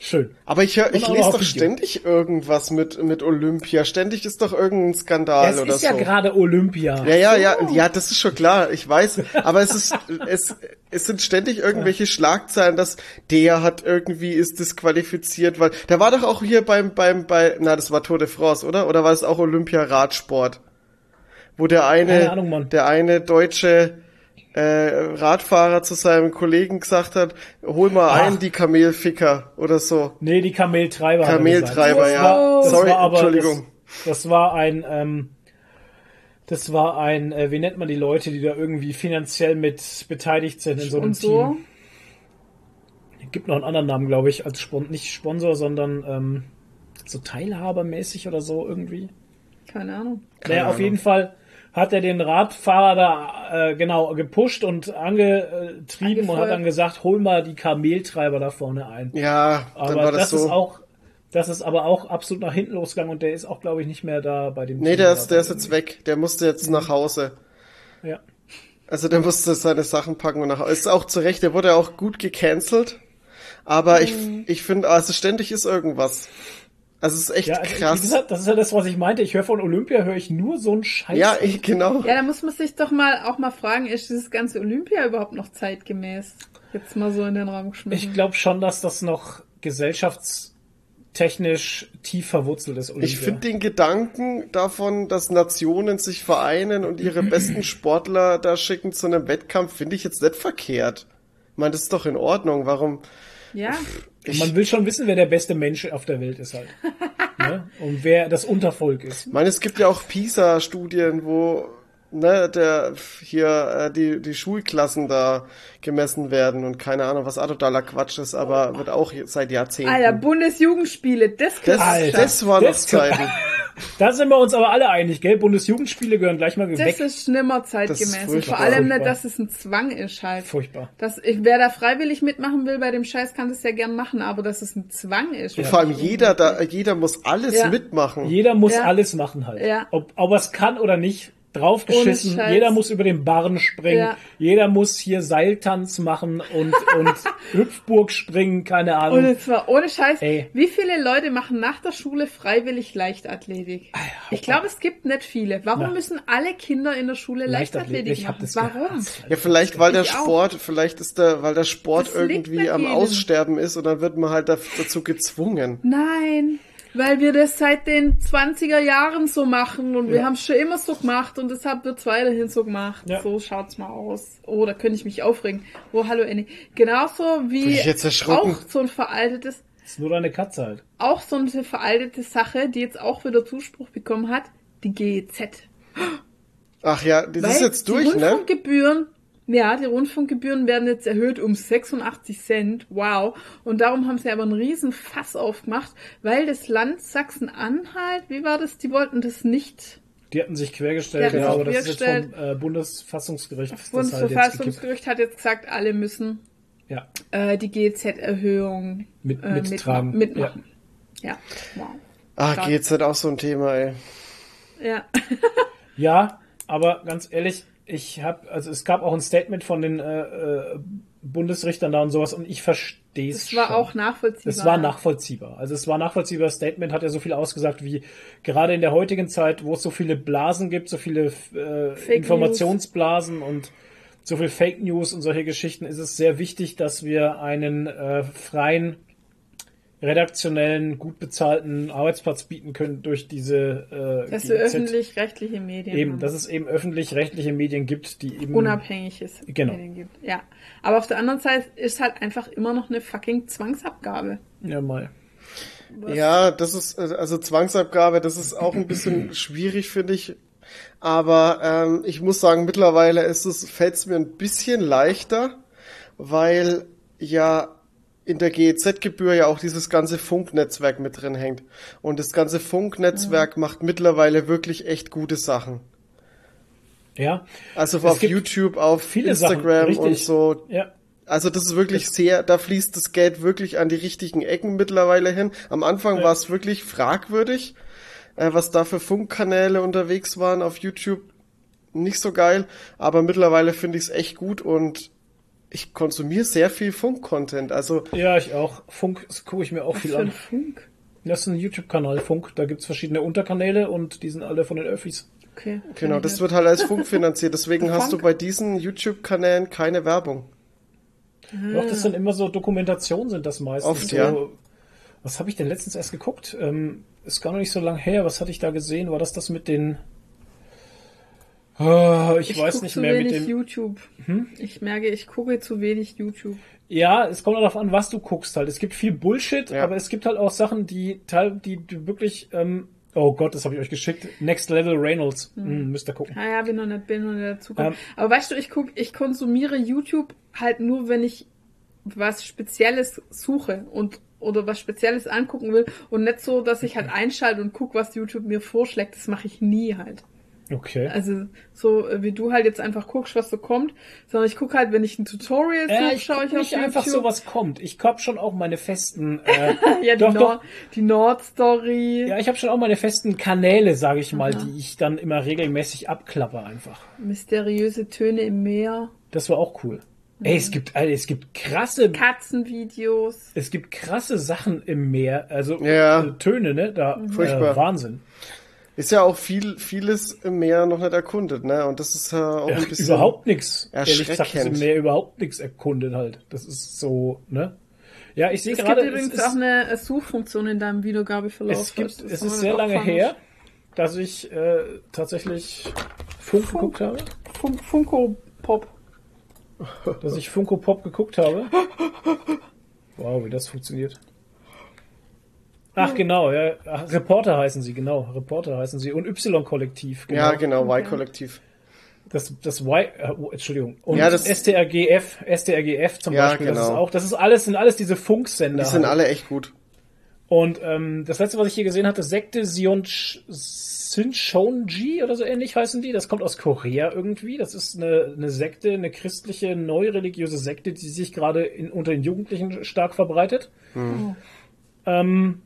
Schön. Aber ich, hör, ich lese doch ständig irgendwas mit, mit Olympia. Ständig ist doch irgendein Skandal es oder ist ja so. gerade Olympia. ja, ja, ja, ja, das ist schon klar, ich weiß. Aber es ist, es, es sind ständig irgendwelche Schlagzeilen, dass der hat irgendwie ist disqualifiziert, weil, der war doch auch hier beim, beim, bei, na, das war Tour de France, oder? Oder war es auch Olympia Radsport? Wo der eine, Ahnung, der eine Deutsche, äh, Radfahrer zu seinem Kollegen gesagt hat, hol mal Ach. ein, die Kamelficker oder so. Nee, die Kameltreiber. er Kameltreiber, ja. war- das Sorry, war aber, Entschuldigung. Das, das war ein, ähm, das war ein, äh, wie nennt man die Leute, die da irgendwie finanziell mit beteiligt sind in so einem so. Team? Gibt noch einen anderen Namen, glaube ich, als Spon nicht Sponsor, sondern ähm, so teilhabermäßig oder so irgendwie. Keine Ahnung. Naja, auf Ahnung. jeden Fall hat er den Radfahrer da äh, genau gepusht und angetrieben und hat dann gesagt, hol mal die Kameltreiber da vorne ein. Ja, dann Aber war das, das, so. ist auch, das ist aber auch absolut nach hinten losgegangen und der ist auch, glaube ich, nicht mehr da bei dem nee, Team der ist, der ist jetzt weg. Der musste jetzt nach Hause. Ja. Also der musste seine Sachen packen und nach Hause. Ist auch zu Recht, der wurde auch gut gecancelt. Aber ich, Mhm. ich finde, also ständig ist irgendwas. Also es ist echt Ja, also, wie krass. gesagt, das ist ja das, was ich meinte. Ich höre von Olympia, höre ich nur so einen Scheiß. ja, ich, genau. Ja, da muss man sich doch mal auch mal fragen, ist dieses ganze Olympia überhaupt noch zeitgemäß? Jetzt mal so in den Raum geschmissen. Ich glaube schon, dass das noch gesellschaftstechnisch tief verwurzelt ist. Olympia. Ich finde den Gedanken davon, dass Nationen sich vereinen und ihre besten Sportler da schicken zu einem Wettkampf, finde ich jetzt nicht verkehrt. Ich meine, das ist doch in Ordnung. Warum? ja, Und man will schon wissen, wer der beste Mensch auf der Welt ist halt. ne? Und wer das Untervolk ist. Ich meine, es gibt ja auch PISA-Studien, wo ne, der hier äh, die die Schulklassen da gemessen werden und keine Ahnung, was totaler Quatsch ist, aber wird auch seit Jahrzehnten. Alter, Bundesjugendspiele, das das, Alter, das war noch Zeiten. Da sind wir uns aber alle einig, gell? Bundesjugendspiele gehören gleich mal Das weg. ist nimmer Das zeitgemäß. ist Und vor allem nicht, Furchtbar. dass es ein Zwang ist halt. Furchtbar. Dass ich, wer da freiwillig mitmachen will bei dem Scheiß, kann das ja gern machen, aber dass es ein Zwang ist. Und vor allem jeder da, jeder muss alles Ja. mitmachen. Jeder muss Ja. alles machen halt. Ja. Ob, ob er es kann oder nicht, draufgeschissen. Jeder muss über den Barren springen. Ja. Jeder muss hier Seiltanz machen und, und Hüpfburg springen, keine Ahnung. Und es war ohne Scheiß. Ey. Wie viele Leute machen nach der Schule freiwillig Leichtathletik? Ich glaube, es gibt nicht viele. Warum Na. müssen alle Kinder in der Schule Leichtathletik, ich hab machen? das Warum? gehasst. Ja, vielleicht weil der Ich auch. Sport, vielleicht ist der, weil der Sport Das irgendwie am jedem. Aussterben ist und dann wird man halt da- dazu gezwungen. Nein, weil wir das seit den 20er Jahren so machen und wir haben es schon immer so gemacht und deshalb wird es weiterhin so gemacht. Ja. So schaut's mal aus. Oh, da könnte ich mich aufregen. Oh, hallo Annie. Genauso wie auch so ein veraltetes, ist nur deine Katze halt. auch so eine veraltete Sache, die jetzt auch wieder Zuspruch bekommen hat, die GEZ. Ach ja, das ist Weil jetzt durch, die ne? Rundfunkgebühren, ja, die Rundfunkgebühren werden jetzt erhöht um 86 Cent. Wow. Und darum haben sie aber einen riesen Fass aufgemacht, weil das Land Sachsen-Anhalt, wie war das? Die wollten das nicht. Die hatten sich quergestellt, ja, aber das ist jetzt vom äh, Bundesfassungsgericht. Das das halt jetzt. Bundesverfassungsgericht hat jetzt gesagt, alle müssen Ja, äh, die GEZ-Erhöhung Mit- äh, mittragen. mitmachen. Ja. wow. Ach, halt auch so ein Thema, ey. Ja. ja, aber ganz ehrlich, ich habe, also es gab auch ein Statement von den äh, äh, Bundesrichtern da und sowas und ich verstehe es Das war schon. auch nachvollziehbar. Es war nachvollziehbar. Also es war nachvollziehbar. Das Statement hat ja so viel ausgesagt wie gerade in der heutigen Zeit, wo es so viele Blasen gibt, so viele äh, Informationsblasen und so viel Fake News und solche Geschichten, ist es sehr wichtig, dass wir einen äh, freien, redaktionellen, gut bezahlten Arbeitsplatz bieten können durch diese äh, Dass wir öffentlich-rechtliche Medien Eben, haben. dass es eben öffentlich-rechtliche Medien gibt, die eben unabhängiges Genau. Medien gibt. Ja. Aber auf der anderen Seite ist halt einfach immer noch eine fucking Zwangsabgabe. ja mal. Ja, das ist, äh, also Zwangsabgabe, das ist auch ein bisschen schwierig, finde ich. Aber ähm, ich muss sagen, mittlerweile ist es, fällt es mir ein bisschen leichter, weil ja in der GEZ-Gebühr ja auch dieses ganze Funknetzwerk mit drin hängt. Und das ganze Funknetzwerk macht mittlerweile wirklich echt gute Sachen. Ja, Also auf YouTube, auf Sachen, Instagram richtig. und so. ja. Also das ist wirklich sehr, da fließt das Geld wirklich an die richtigen Ecken mittlerweile hin. Am Anfang Ja. war es wirklich fragwürdig, äh, was da für Funkkanäle unterwegs waren auf YouTube. Nicht so geil, aber mittlerweile finde ich es echt gut und ich konsumiere sehr viel Funk-Content. Also Ja, ich auch. Funk gucke ich mir auch Was viel an. Funk? Das ist ein YouTube-Kanal, Funk. Da gibt's verschiedene Unterkanäle und die sind alle von den Öffis. Okay. genau, das wird halt als Funk finanziert. Deswegen hast du Funk? bei diesen YouTube-Kanälen keine Werbung. Doch, das sind immer so Dokumentationen, sind das meistens. Oft, so, ja. Was habe ich denn letztens erst geguckt? Ähm, ist gar noch nicht so lang her. Was hatte ich da gesehen? War das das mit den Oh, ich, Ich weiß nicht zu mehr mit wenig dem. Hm? YouTube. Ich merke, ich gucke zu wenig YouTube. Ja, es kommt auch darauf an, was du guckst halt. Es gibt viel Bullshit, Ja. aber es gibt halt auch Sachen, die teil, die, die wirklich. Ähm, oh Gott, das habe ich euch geschickt. Next Level Reynolds. Hm, müsst ihr gucken. Ah ja, bin noch nicht, bin noch nicht dazu gekommen. Ähm. Aber weißt du, ich guck, ich konsumiere YouTube halt nur, wenn ich was Spezielles suche und oder was Spezielles angucken will und nicht so, dass ich halt einschalte und guck, was YouTube mir vorschlägt. Das mache ich nie halt. Okay. Also so äh, wie du halt jetzt einfach guckst, was so kommt, sondern ich gucke halt, wenn ich ein Tutorial suche, ich schaue ich auf nicht einfach YouTube. so, was kommt. Ich hab schon auch meine festen. Äh, ja, die, doch, Nord, doch. die Nordstory, Ja, ich habe schon auch meine festen Kanäle, sage ich mal, die ich dann immer regelmäßig abklappe einfach. mysteriöse Töne im Meer, Das war auch cool. Ey, es gibt, Alter, es gibt krasse, Katzenvideos. es gibt krasse Sachen im Meer, also Ja. äh, Töne, ne? Da Furchtbar. Äh, Wahnsinn. Ist ja auch viel, vieles im Meer noch nicht erkundet, ne? Und das ist ja auch Ja, ein bisschen. überhaupt nichts. Ehrlich gesagt, ist im. Meer überhaupt nichts erkundet halt. Das ist so, ne? Ja, ich sehe Es gerade, gibt übrigens es ist, auch eine äh, Suchfunktion in deinem Wiedergabeverlauf. es, gibt, falls du es das ist noch sehr lange her, dass ich äh, tatsächlich Funk geguckt habe. hast. Fun Funko Pop. dass ich Funko Pop geguckt habe. Wow, wie das funktioniert. Ach genau, ja, ach, Reporter heißen sie, genau, Reporter heißen sie und Y-Kollektiv. Genau. Ja, genau, Y-Kollektiv. Das, das Y, äh, oh, Entschuldigung. Und Ja, das- STRGF, STRGF zum Ja, Beispiel, das ist genau. auch, das ist alles, sind alles diese Funksender. Die sind halt. alle echt gut. Und ähm, das letzte, was ich hier gesehen hatte, Sekte Sion Sinchonji oder so ähnlich heißen die. Das kommt aus Korea irgendwie. Das ist eine, eine Sekte, eine christliche, neureligiöse Sekte, die sich gerade in, unter den Jugendlichen stark verbreitet. Ähm,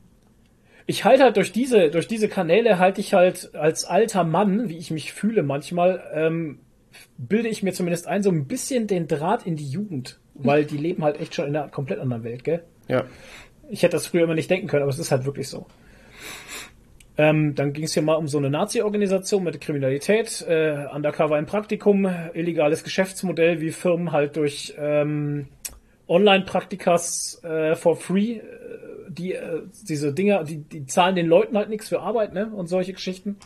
ich halte halt durch diese, durch diese Kanäle halte ich halt als alter Mann, wie ich mich fühle manchmal, ähm, bilde ich mir zumindest ein, so ein bisschen den Draht in die Jugend. Weil die leben halt echt schon in einer komplett anderen Welt, gell? Ja. Ich hätte das früher immer nicht denken können, aber es ist halt wirklich so. Ähm, dann ging es hier mal um so eine Nazi-Organisation mit Kriminalität, äh, Undercover im Praktikum, illegales Geschäftsmodell, wie Firmen halt durch ähm, Online-Praktikas äh, for free, äh, die äh, diese Dinger, die, die zahlen den Leuten halt nichts für Arbeit, ne? Und solche Geschichten.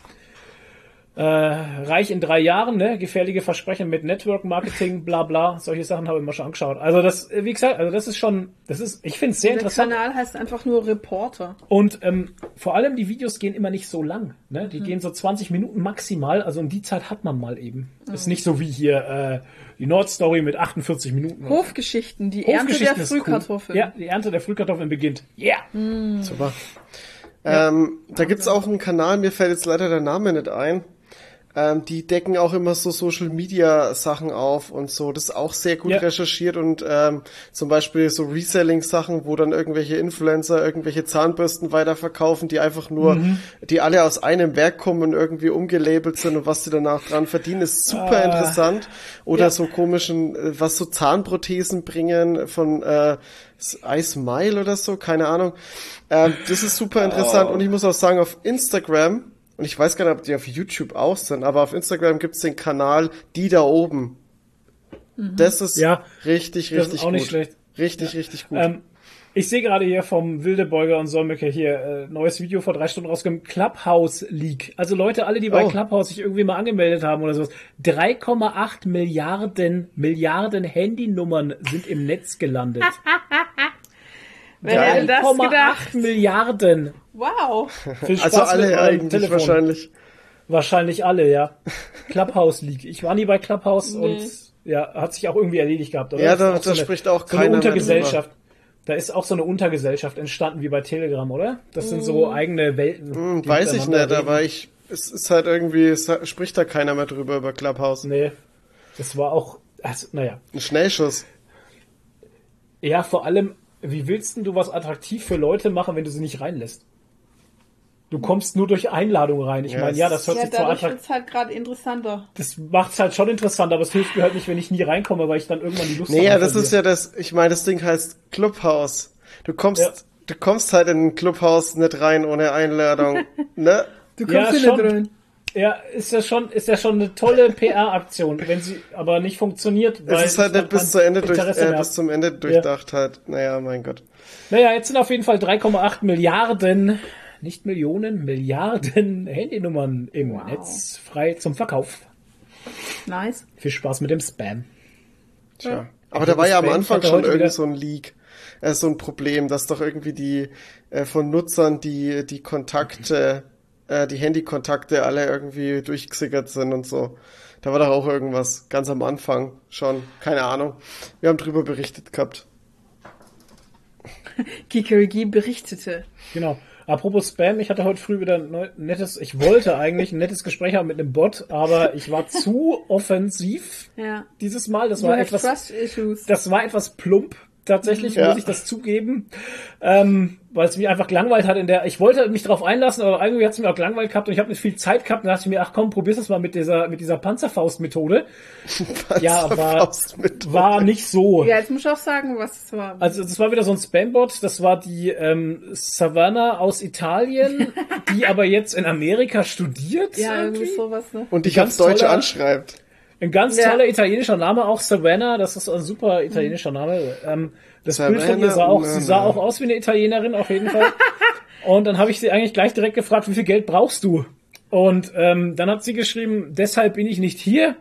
Äh, reich in drei Jahren, ne? Gefährliche Versprechen mit Network Marketing, bla bla. Solche Sachen habe ich mir schon angeschaut. Also das, äh, wie gesagt, also das ist schon, das ist, ich finde es sehr Der interessant. Kanal heißt einfach nur Reporter. Und ähm, vor allem die Videos gehen immer nicht so lang. Ne? Mhm. Die gehen so 20 Minuten maximal. Also um die Zeit hat man mal eben. Mhm. Ist nicht so wie hier äh, die Nordstory mit 48 Minuten. Hofgeschichten, die Ernte der Hofgeschichten ist cool. Frühkartoffeln. Ja, die Ernte der Frühkartoffeln beginnt. Yeah! Super. Ähm, da gibt's auch einen Kanal, mir fällt jetzt leider der Name nicht ein. Ähm, die decken auch immer so Social Media Sachen auf und so. Das ist auch sehr gut Ja. recherchiert und ähm, zum Beispiel so Reselling Sachen, wo dann irgendwelche Influencer irgendwelche Zahnbürsten weiterverkaufen, die einfach nur, Mhm. die alle aus einem Werk kommen und irgendwie umgelabelt sind und was sie danach dran verdienen, ist super interessant. Oder Ah. ja. so komischen, äh, was so Zahnprothesen bringen von äh, iSmile oder so, keine Ahnung. Ähm, das ist super interessant Oh. und ich muss auch sagen, auf Instagram, und ich weiß gar nicht, ob die auf YouTube auch sind, aber auf Instagram gibt's den Kanal Die da oben. Das ist Mhm. Ja, richtig, das ist richtig auch gut. nicht schlecht. Richtig, richtig gut. Ähm, ich sehe gerade hier vom Wildebeuger und Solmecke hier äh, neues Video vor drei Stunden rausgekommen. Clubhouse Leak. Also Leute, alle, die bei Oh. Clubhouse sich irgendwie mal angemeldet haben oder sowas. 3,8 Milliarden, Milliarden Handynummern sind im Netz gelandet. Wer hätte das 3,8 gedacht? Milliarden. Wow. Viel Spaß also mit alle eurem eigentlich Telefon. wahrscheinlich. Wahrscheinlich alle, ja. Clubhouse League. Ich war nie bei Clubhouse Nee. und ja, hat sich auch irgendwie erledigt gehabt, oder? Ja, da- da spricht auch so eine keiner mehr Untergesellschaft. Da ist auch so eine Untergesellschaft entstanden wie bei Telegram, oder? Das sind so eigene Welten. Hm, die weiß ich nicht, reden. aber ich, es ist halt irgendwie, es hat- spricht da keiner mehr drüber über Clubhouse. Nee. Das war auch, also, naja. Ein Schnellschuss. Ja, vor allem, wie willst denn du was attraktiv für Leute machen, wenn du sie nicht reinlässt? Du kommst nur durch Einladung rein. Ich Ja, meine, ja, das hört Ja, sich zwar attraktiv wird's halt gerade interessanter. Das macht's halt schon interessant, aber es hilft mir halt nicht, wenn ich nie reinkomme, weil ich dann irgendwann die Lust Nee, ja, daran das ist ja das, ich meine, das Ding heißt Clubhouse. Du kommst, Ja. du kommst halt in ein Clubhouse nicht rein ohne Einladung, ne? Du kommst ja, schon. nicht rein. Ja, ist ja schon, ist ja schon eine tolle PR-Aktion, wenn sie aber nicht funktioniert. Weil Es ist halt ich nicht bis kein zu Ende durch, äh, bis zum Ende durchdacht halt. Naja, mein Gott. Naja, jetzt sind auf jeden Fall 3,8 Milliarden, nicht Millionen, Milliarden Handynummern im Wow. Netz frei zum Verkauf. Nice. Viel Spaß mit dem Spam. Tja. Aber da war ja am Anfang schon irgendwie wieder- so ein Leak, äh, so ein Problem, dass doch irgendwie die äh, von Nutzern die die Kontakte, äh, die Handykontakte alle irgendwie durchgesickert sind und so. Da war doch auch irgendwas ganz am Anfang schon, keine Ahnung. Wir haben drüber berichtet gehabt. Kikerigi berichtete. Genau. Apropos Spam, ich hatte heute früh wieder ein nettes, ich wollte eigentlich ein nettes Gespräch haben mit einem Bot, aber ich war zu offensiv Ja. dieses Mal. Das war etwas, das war etwas plump. Tatsächlich Ja. muss ich das zugeben, ähm, weil es mich einfach gelangweilt hat in der. Ich wollte mich darauf einlassen, aber irgendwie hat es mir auch gelangweilt gehabt und ich habe nicht viel Zeit gehabt. Und da dachte ich mir, ach komm, probier's das mal mit dieser mit dieser Panzerfaust-Methode. Ja, aber Panzerfaustmethode. war nicht so. Ja, jetzt muss ich auch sagen, was es war. Also das war wieder so ein Spambot, das war die ähm, Savannah aus Italien, die aber jetzt in Amerika studiert. ja, irgendwie. irgendwie sowas, ne? Und dich ganz aufs Deutsche anschreibt. Ein ganz Ja. toller italienischer Name, auch Savannah, das ist ein super italienischer Name. Ähm, das Bild von ihr Savannah, sah auch, sie sah auch aus wie eine Italienerin auf jeden Fall. Und dann habe ich sie eigentlich gleich direkt gefragt, wie viel Geld brauchst du? Und ähm, dann hat sie geschrieben, deshalb bin ich nicht hier.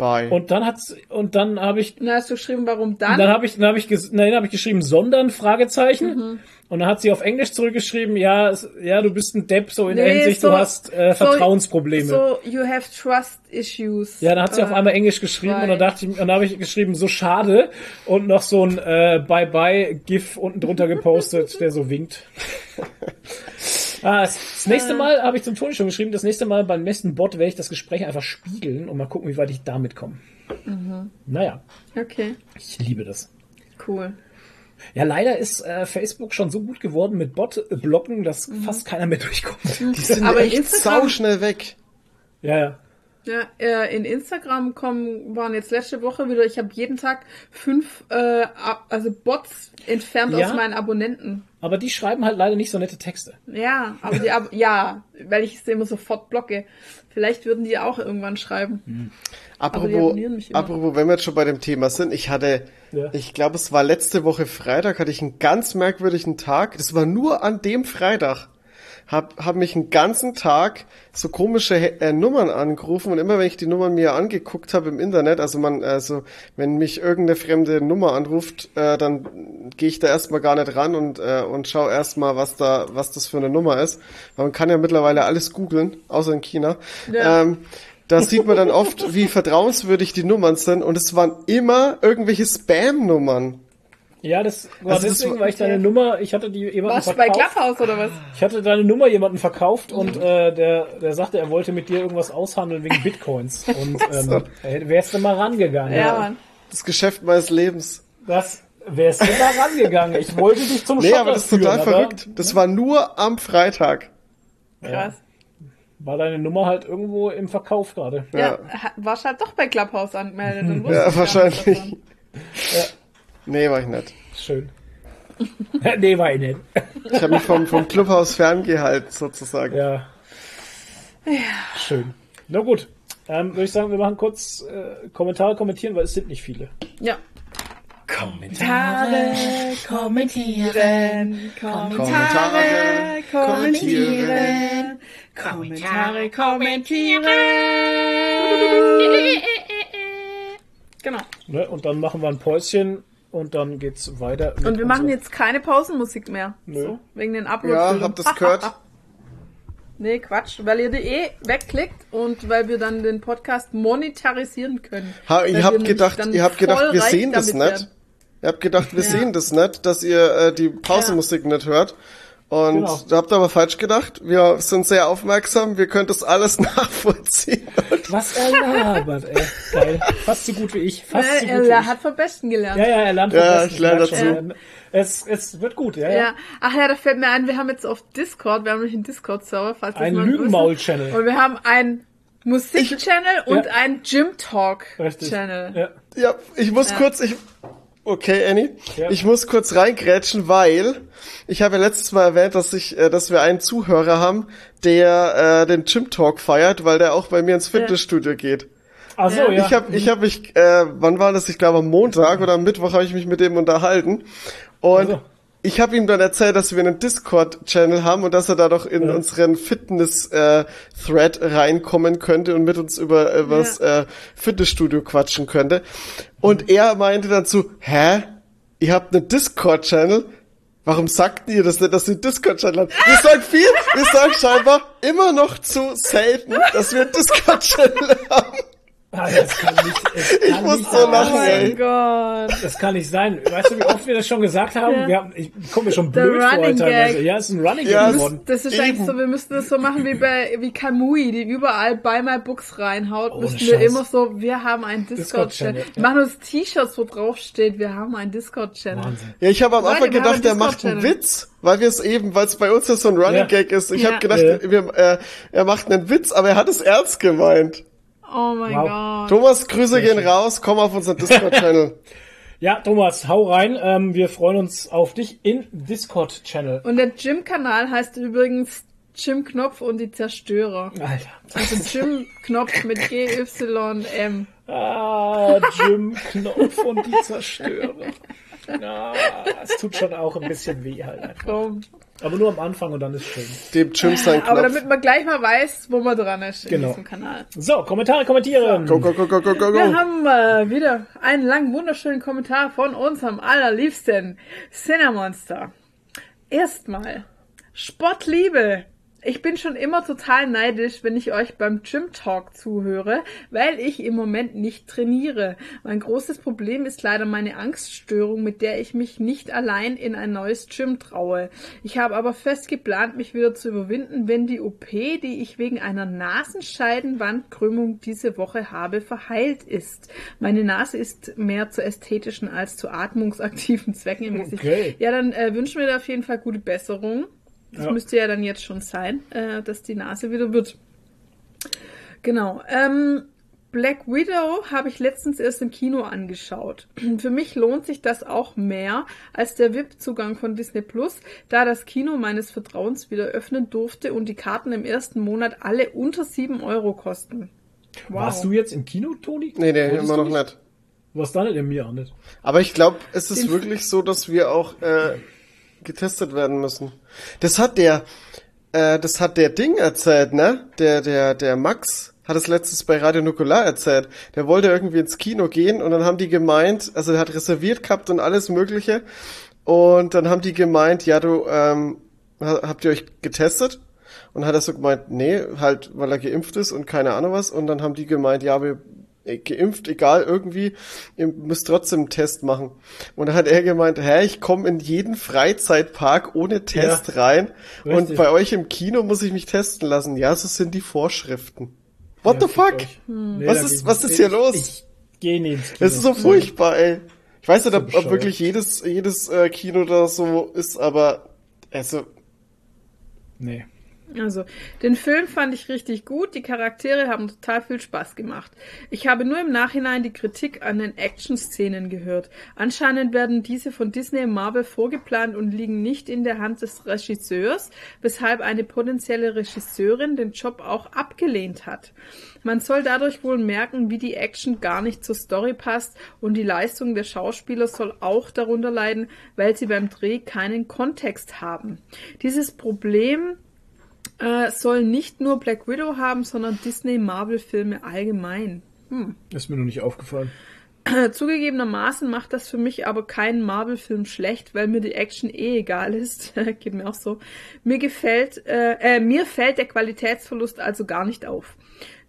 Bye. Und dann hat's und dann habe ich dann hast du geschrieben, warum dann? Dann habe ich, dann habe ich, ges- nein, dann habe ich geschrieben, sondern Fragezeichen. Mhm. Und dann hat sie auf Englisch zurückgeschrieben, ja, ja, du bist ein Depp, so in der Nee, Hinsicht, so- du hast äh, so- Vertrauensprobleme. So, you have trust issues. ja, dann hat sie Äh, auf einmal Englisch geschrieben weil- und dann dachte ich, dann habe ich geschrieben, so schade und noch so ein äh, Bye-Bye-GIF unten drunter gepostet, der so winkt. ah, das, nächste Mal habe ich zum Toni schon geschrieben, das nächste Mal beim nächsten Bot werde ich das Gespräch einfach spiegeln und mal gucken, wie weit ich damit komme. Mhm. Naja, Okay, ich liebe das. cool. Ja, leider ist äh, Facebook schon so gut geworden mit Bot-Blocken, dass Mhm. fast keiner mehr durchkommt. die sind Aber echt Instagram- sauschnell weg. ja, ja. Ja, äh, in Instagram kommen, waren jetzt letzte Woche wieder, ich habe jeden Tag fünf äh, also Bots entfernt Ja? aus meinen Abonnenten. Aber die schreiben halt leider nicht so nette Texte. Ja, aber die Ab ja, weil ich sie immer sofort blocke. Vielleicht würden die auch irgendwann schreiben. die Apropos, abonnieren mich immer. apropos, wenn wir jetzt schon bei dem Thema sind, ich hatte, Ja. ich glaube, es war letzte Woche Freitag, hatte ich einen ganz merkwürdigen Tag. Das war nur an dem Freitag. Hab, hab mich einen ganzen Tag so komische äh, Nummern angerufen und immer wenn ich die Nummern mir angeguckt habe im Internet, also man, also wenn mich irgendeine fremde Nummer anruft, äh, dann gehe ich da erstmal gar nicht ran und äh, und schau erstmal, was da, was das für eine Nummer ist. Weil man kann ja mittlerweile alles googeln, außer in China. Ja. Ähm, da sieht man dann oft, wie vertrauenswürdig die Nummern sind und es waren immer irgendwelche Spam-Nummern. Ja, das war Also das deswegen, war- weil ich deine Nummer, ich hatte die jemanden Warst du bei verkauft. Clubhouse oder was? Ich hatte deine Nummer jemanden verkauft und äh, der, der sagte, er wollte mit dir irgendwas aushandeln wegen Bitcoins. Und ähm, äh, wärst du mal rangegangen. Ja, Mann. Das Geschäft meines Lebens. Das wärst du mal rangegangen. Ich wollte dich zum Nee, aber das ist führen, total aber verrückt. Das war nur am Freitag. Krass. War deine Nummer halt irgendwo im Verkauf gerade. Ja, Ja. warst halt doch bei Clubhouse angemeldet. Ja, wahrscheinlich. davon. Nee, war ich nicht. Schön. nee, war ich nicht. Ich habe mich vom, vom Clubhaus ferngehalten, sozusagen. Ja. Schön. Na gut. Ähm, würde ich sagen, wir machen kurz äh, Kommentare kommentieren, weil es sind nicht viele. Ja. Kommentare. kommentieren, Kommentare kommentieren. Kommentare kommentieren. Genau. Ne? Und dann machen wir ein Päuschen und dann geht's weiter. mit Und wir machen jetzt keine Pausenmusik mehr. Nö. So, wegen den Ja, Upload. habt das gehört? nee, Quatsch. Weil ihr die eh wegklickt und weil wir dann den Podcast monetarisieren können. Ha, ihr habt gedacht, ihr habt gedacht, wir sehen das nicht. werden. Ihr habt gedacht, wir Ja. sehen das nicht, dass ihr äh, die Pausenmusik nicht hört. Und Genau. da habt ihr aber falsch gedacht. Wir sind sehr aufmerksam, wir können das alles nachvollziehen. Was er labert, ey. Geil. Fast so gut wie ich. Fast so Ja, gut wie er ich. hat vom Besten gelernt. Ja, ja, er lernt Ja, vom Besten, ich lerne dazu. schon. Es, es wird gut, ja, ja. Ja. Ach ja, da fällt mir ein, wir haben jetzt auf Discord, wir haben nämlich einen Discord-Server, falls das Ein Lügenmaul-Channel. Und wir haben einen Musik-Channel und Ja. einen Richtig. Gym-Talk-Channel. Ja. Ja, ich muss kurz, ich, okay, Annie, Ja. ich muss kurz reingrätschen, weil ich habe ja letztes Mal erwähnt, dass ich, äh, dass wir einen Zuhörer haben, der äh, den Gym Talk feiert, weil der auch bei mir ins Fitnessstudio geht. Ach so, ja. Ich habe, ich habe mich, äh, wann war das? Ich glaube am Montag oder am Mittwoch habe ich mich mit dem unterhalten und Also. Ich habe ihm dann erzählt, dass wir einen Discord-Channel haben und dass er da doch in Ja. unseren Fitness-Thread reinkommen könnte und mit uns über äh, was äh, Fitnessstudio quatschen könnte. Und er meinte dazu, hä? Ihr habt einen Discord-Channel? Warum sagt ihr das nicht, dass ihr einen Discord-Channel habt? Wir sagen viel, wir sagen scheinbar immer noch zu selten, dass wir einen Discord-Channel haben. Ah, das kann nicht, Ich kann muss nicht so sein. lachen, Oh ey. mein Gott. Das kann nicht sein. Weißt du, wie oft wir das schon gesagt haben? Ja. Wir haben ich komme mir schon Der blöd vor Running teilweise. Gag. Ja, es ist ein Running Ja, Gag geworden. Das ist Eben. eigentlich so, wir müssten das so machen wie bei wie Kamui, die überall bei My Books reinhaut, Ohne müssten wir Scheiß. immer so, wir haben einen Discord-Channel. Discord-Channel, Wir machen uns T-Shirts, wo drauf steht, wir haben einen Discord-Channel. Ja, ich habe am Anfang wir gedacht, der macht einen. Witz, weil wir es eben, weil es bei uns ja so ein Running Ja. Gag ist. Ich Ja. habe gedacht, Ja. wir, äh, er macht einen Witz, aber er hat es ernst gemeint. Oh mein Wow. Gott. Thomas, Grüße gehen raus, komm auf unseren Discord-Channel. Ja, Thomas, hau rein. Ähm, wir freuen uns auf dich in Discord-Channel. Und der Jim-Kanal heißt übrigens Jim Knopf und die Zerstörer. Alter. Also Jim Knopf mit G-Y-M. Ah, Jim Knopf und die Zerstörer. Ja, es tut schon auch ein bisschen weh halt einfach. So. Aber nur am Anfang und dann ist schön. Dem Jim sein Aber Knopf. damit man gleich mal weiß, wo man dran ist in Genau. diesem Kanal. So, Kommentare kommentieren. Go, go, go, go, go, go, Wir haben äh, wieder einen langen, wunderschönen Kommentar von unserem allerliebsten Cinnamonster. Erstmal, Sportliebe. Ich bin schon immer total neidisch, wenn ich euch beim Gym Talk zuhöre, weil ich im Moment nicht trainiere. Mein großes Problem ist leider meine Angststörung, mit der ich mich nicht allein in ein neues Gym traue. Ich habe aber fest geplant, mich wieder zu überwinden, wenn die OP, die ich wegen einer Nasenscheidenwandkrümmung diese Woche habe, verheilt ist. Meine Nase ist mehr zu ästhetischen als zu atmungsaktiven Zwecken im Gesicht. Okay. Ja, dann äh, wünschen wir dir auf jeden Fall gute Besserung. Das Ja. müsste ja dann jetzt schon sein, äh, dass die Nase wieder wird. Genau. Ähm, Black Widow habe ich letztens erst im Kino angeschaut. Für mich lohnt sich das auch mehr als der VIP-Zugang von Disney Plus, da das Kino meines Vertrauens wieder öffnen durfte und die Karten im ersten Monat alle unter 7 Euro kosten. Wow. Warst du jetzt im Kino, Toni? Nee, nee, Wolltest immer noch nicht. Was dann nicht in mir auch nicht. Aber ich glaube, es ist Den- wirklich so, dass wir auch äh, getestet werden müssen. Das hat der, äh, das hat der Ding erzählt, ne? Der, der, der Max hat es letztens bei Radio Nukular erzählt. Der wollte irgendwie ins Kino gehen und dann haben die gemeint, also er hat reserviert gehabt und alles Mögliche. Und dann haben die gemeint, ja, du, ähm, ha- habt ihr euch getestet? Und hat er so gemeint, nee, halt, weil er geimpft ist und keine Ahnung was. Und dann haben die gemeint, ja, wir geimpft, egal irgendwie, ihr müsst trotzdem einen Test machen. Und dann hat er gemeint, hä, ich komme in jeden Freizeitpark ohne Test Ja, rein und richtig. bei euch im Kino muss ich mich testen lassen. Ja, so sind die Vorschriften. What Ja, the fuck? euch. Nee, Was da ist- was ist hier Ich- los? Ich geh nicht ins Kino. Das ist so furchtbar, ey. Ich weiß nicht, ob, ob wirklich jedes, jedes äh, Kino da so ist, aber also, Nee. Also, den Film fand ich richtig gut, die Charaktere haben total viel Spaß gemacht. Ich habe nur im Nachhinein die Kritik an den Action-Szenen gehört. Anscheinend werden diese von Disney und Marvel vorgeplant und liegen nicht in der Hand des Regisseurs, weshalb eine potenzielle Regisseurin den Job auch abgelehnt hat. Man soll dadurch wohl merken, wie die Action gar nicht zur Story passt und die Leistung der Schauspieler soll auch darunter leiden, weil sie beim Dreh keinen Kontext haben. Dieses Problem äh, soll nicht nur Black Widow haben, sondern Disney-Marvel-Filme allgemein. Ist mir noch nicht aufgefallen. Zugegebenermaßen macht das für mich aber keinen Marvel-Film schlecht, weil mir die Action eh egal ist. Geht mir auch so. Mir gefällt, äh, äh, mir fällt der Qualitätsverlust also gar nicht auf.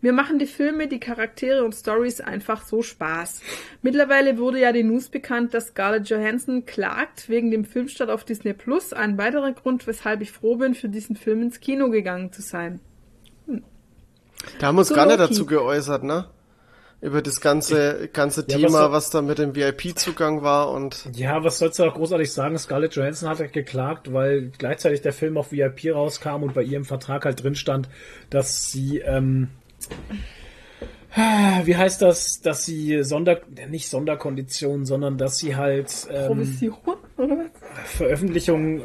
Mir machen die Filme, die Charaktere und Stories einfach so Spaß. Mittlerweile wurde ja die News bekannt, dass Scarlett Johansson klagt wegen dem Filmstart auf Disney Plus. Ein weiterer Grund, weshalb ich froh bin, für diesen Film ins Kino gegangen zu sein. da haben wir uns So gar nicht dazu geäußert, ne? Über das ganze, ganze Ja, Thema, was soll- was da mit dem VIP-Zugang war und Ja, was sollst du auch großartig sagen? Scarlett Johansson hat halt geklagt, weil gleichzeitig der Film auf VIP rauskam und bei ihr im Vertrag halt drin stand, dass sie, ähm, wie heißt das, dass sie Sonder, nicht Sonderkonditionen, sondern dass sie halt ähm, Provision, oder was? Veröffentlichung äh,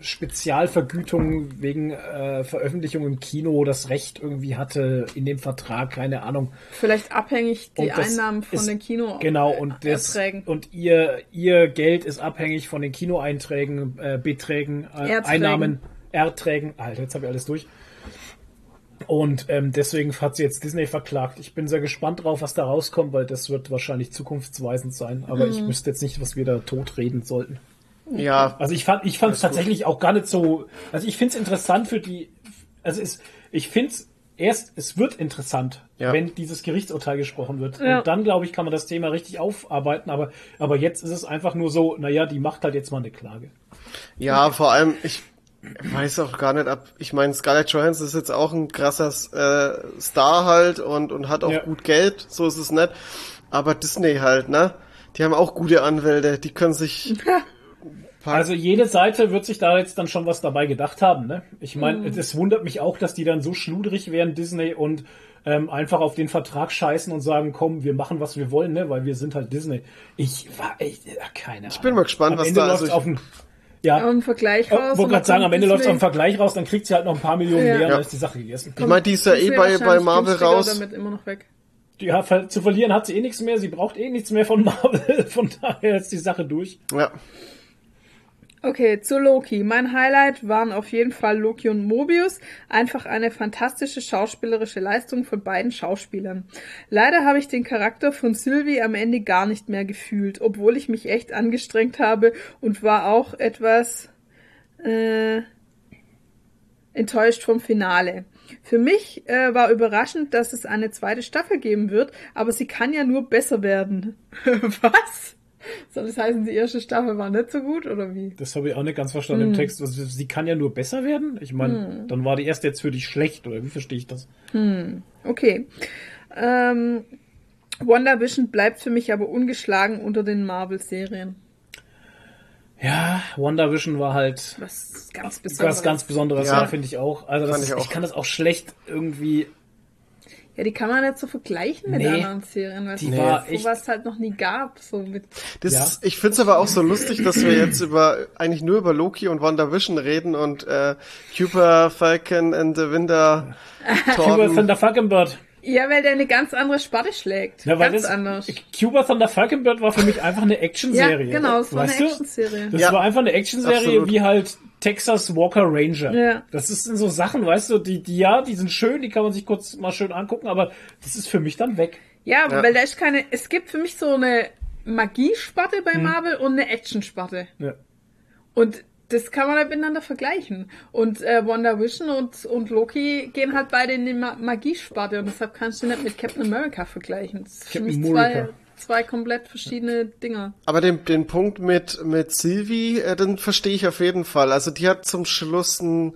Spezialvergütung wegen äh, Veröffentlichung im Kino das Recht irgendwie hatte in dem Vertrag, keine Ahnung. Vielleicht abhängig die das Einnahmen von ist- den Kino Genau, und das, Erträgen. und ihr, ihr Geld ist abhängig von den Kinoeinträgen, äh, Beträgen, äh, Erträgen. Einnahmen, Erträgen. Alter, jetzt habe ich alles durch. Und ähm, deswegen hat sie jetzt Disney verklagt. Ich bin sehr gespannt drauf, was da rauskommt, weil das wird wahrscheinlich zukunftsweisend sein. Aber Mhm. ich wüsste jetzt nicht, was wir da tot reden sollten. Ja, Also ich fand, ich fand es tatsächlich auch gar nicht so. Also ich finde es interessant für die. Also es, ich finde es erst, es wird interessant, Ja. wenn dieses Gerichtsurteil gesprochen wird. Ja. Und dann glaube ich, kann man das Thema richtig aufarbeiten. Aber aber jetzt ist es einfach nur so. Naja, die macht halt jetzt mal eine Klage. ja, vor allem, ich weiß auch gar nicht ab. Ich meine, Scarlett Johansson ist jetzt auch ein krasser äh, Star halt und, und hat auch Ja. gut Geld, so ist es nicht. Aber Disney halt, ne? Die haben auch gute Anwälte, die können sich. Also jede Seite wird sich da jetzt dann schon was dabei gedacht haben. Ne? Ich meine, es wundert mich auch, dass die dann so schludrig wären, Disney, und ähm, einfach auf den Vertrag scheißen und sagen, komm, wir machen, was wir wollen, ne? weil wir sind halt Disney. Ich war echt, ja, keine Ahnung. Ich bin mal gespannt, am was Ende da- also ich- ja, Im Vergleich ich raus. und wollte gerade sagen, am Ende läuft es Disney- Vergleich raus, dann kriegt sie halt noch ein paar Millionen Ja. mehr und Ja. dann ist die Sache gegessen. Ich meine, die ist ja eh bei, bei Marvel raus. damit immer noch weg. Ja, zu verlieren hat sie eh nichts mehr, sie braucht eh nichts mehr von Marvel, von daher ist die Sache durch. Ja. Okay, zu Loki. Mein Highlight waren auf jeden Fall Loki und Mobius. Einfach eine fantastische schauspielerische Leistung von beiden Schauspielern. Leider habe ich den Charakter von Sylvie am Ende gar nicht mehr gefühlt, obwohl ich mich echt angestrengt habe und war auch etwas äh, enttäuscht vom Finale. Für mich äh, war überraschend, dass es eine zweite Staffel geben wird, aber sie kann ja nur besser werden. Was? Soll das heißen, die erste Staffel war nicht so gut oder wie? Das habe ich auch nicht ganz verstanden Hm. im Text. Also, sie kann ja nur besser werden. Ich meine, dann war die erste jetzt für dich schlecht, oder wie verstehe ich das? Okay. Ähm, WandaVision bleibt für mich aber ungeschlagen unter den Marvel-Serien. Ja, WandaVision war halt Was ganz Besonderes. was ganz Besonderes, Ja. ja, finde ich auch. Also das ich ich, auch. kann das auch schlecht irgendwie. Ja, die kann man nicht so vergleichen mit Nee. anderen Serien, weil Die es war so echt- was halt noch nie gab. So mit Das Ja. ist, ich find's aber auch so lustig, dass wir jetzt über eigentlich nur über Loki und WandaVision reden und äh, Cooper, Falcon and the Winter Cuba Torben. Thunder Falconbird. Ja, weil der eine ganz andere Sparte schlägt. Ja, weil ganz das, anders. Cuba Thunder Falconbird war für mich einfach eine Ja, Actionserie. genau, es war eine weißt du? Actionserie. Das Ja. war einfach eine Actionserie wie halt Texas Walker Ranger. Ja. Das ist so Sachen, weißt du, die, die ja, die sind schön, die kann man sich kurz mal schön angucken, aber das ist für mich dann weg. Ja, Ja. weil da ist keine, es gibt für mich so eine Magiesparte Hm. bei Marvel und eine Actionsparte. Ja. Und das kann man halt miteinander vergleichen. Und äh, WandaVision und, und Loki gehen halt beide in die Ma Magiesparte und deshalb kannst du nicht mit Captain America vergleichen. Das ist für Captain mich zwei, America. zwei komplett verschiedene Dinger. Aber den, den Punkt mit, mit Sylvie, äh, den verstehe ich auf jeden Fall. Also die hat zum Schluss ein,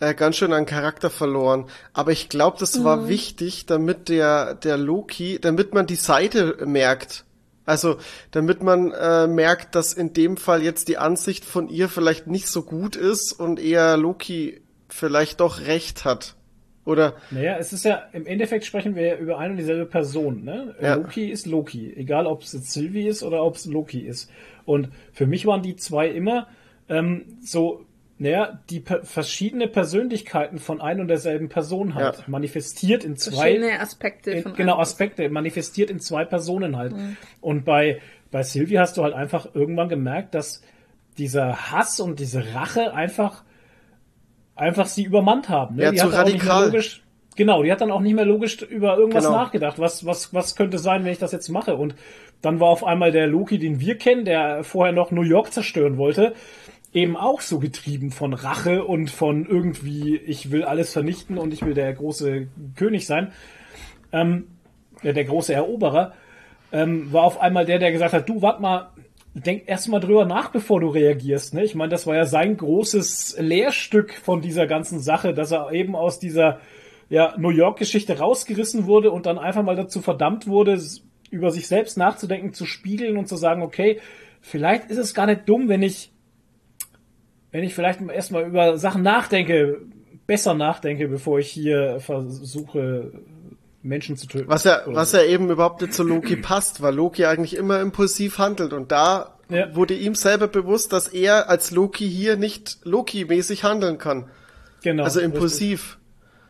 äh, ganz schön an Charakter verloren. Aber ich glaube, das war wichtig, damit der, der Loki, damit man die Seite merkt. Also, damit man äh, merkt, dass in dem Fall jetzt die Ansicht von ihr vielleicht nicht so gut ist und eher Loki vielleicht doch recht hat. Oder Naja, es ist ja, im Endeffekt sprechen wir ja über eine und dieselbe Person, ne? Ja. Loki ist Loki. Egal, ob es jetzt Sylvie ist oder ob es Loki ist. Und für mich waren die zwei immer ähm, so, naja, die per verschiedene Persönlichkeiten von ein und derselben Person halt. Ja. Manifestiert in zwei. Verschiedene Aspekte in, von genau. Aspekte, manifestiert in zwei Personen halt. Und bei, bei Sylvie hast du halt einfach irgendwann gemerkt, dass dieser Hass und diese Rache einfach, einfach sie übermannt haben. Ne? Ja, die zu hat auch nicht mehr radikal. logisch, genau, die hat dann auch nicht mehr logisch über irgendwas Genau. nachgedacht. Was, was, was könnte sein, wenn ich das jetzt mache? Und dann war auf einmal der Loki, den wir kennen, der vorher noch New York zerstören wollte, eben auch so getrieben von Rache und von irgendwie, ich will alles vernichten und ich will der große König sein, ähm, der große Eroberer, ähm, war auf einmal der, der gesagt hat, du, warte mal, denk erst mal drüber nach, bevor du reagierst. Ne? Ich meine, das war ja sein großes Lehrstück von dieser ganzen Sache, dass er eben aus dieser ja, New York-Geschichte rausgerissen wurde und dann einfach mal dazu verdammt wurde, über sich selbst nachzudenken, zu spiegeln und zu sagen, okay, vielleicht ist es gar nicht dumm, wenn ich, wenn ich vielleicht erstmal über Sachen nachdenke, besser nachdenke, bevor ich hier versuche, Menschen zu töten. Was ja, was so. ja eben überhaupt nicht zu Loki passt, weil Loki eigentlich immer impulsiv handelt und da Ja. wurde ihm selber bewusst, dass er als Loki hier nicht Loki-mäßig handeln kann. genau, Also richtig. impulsiv.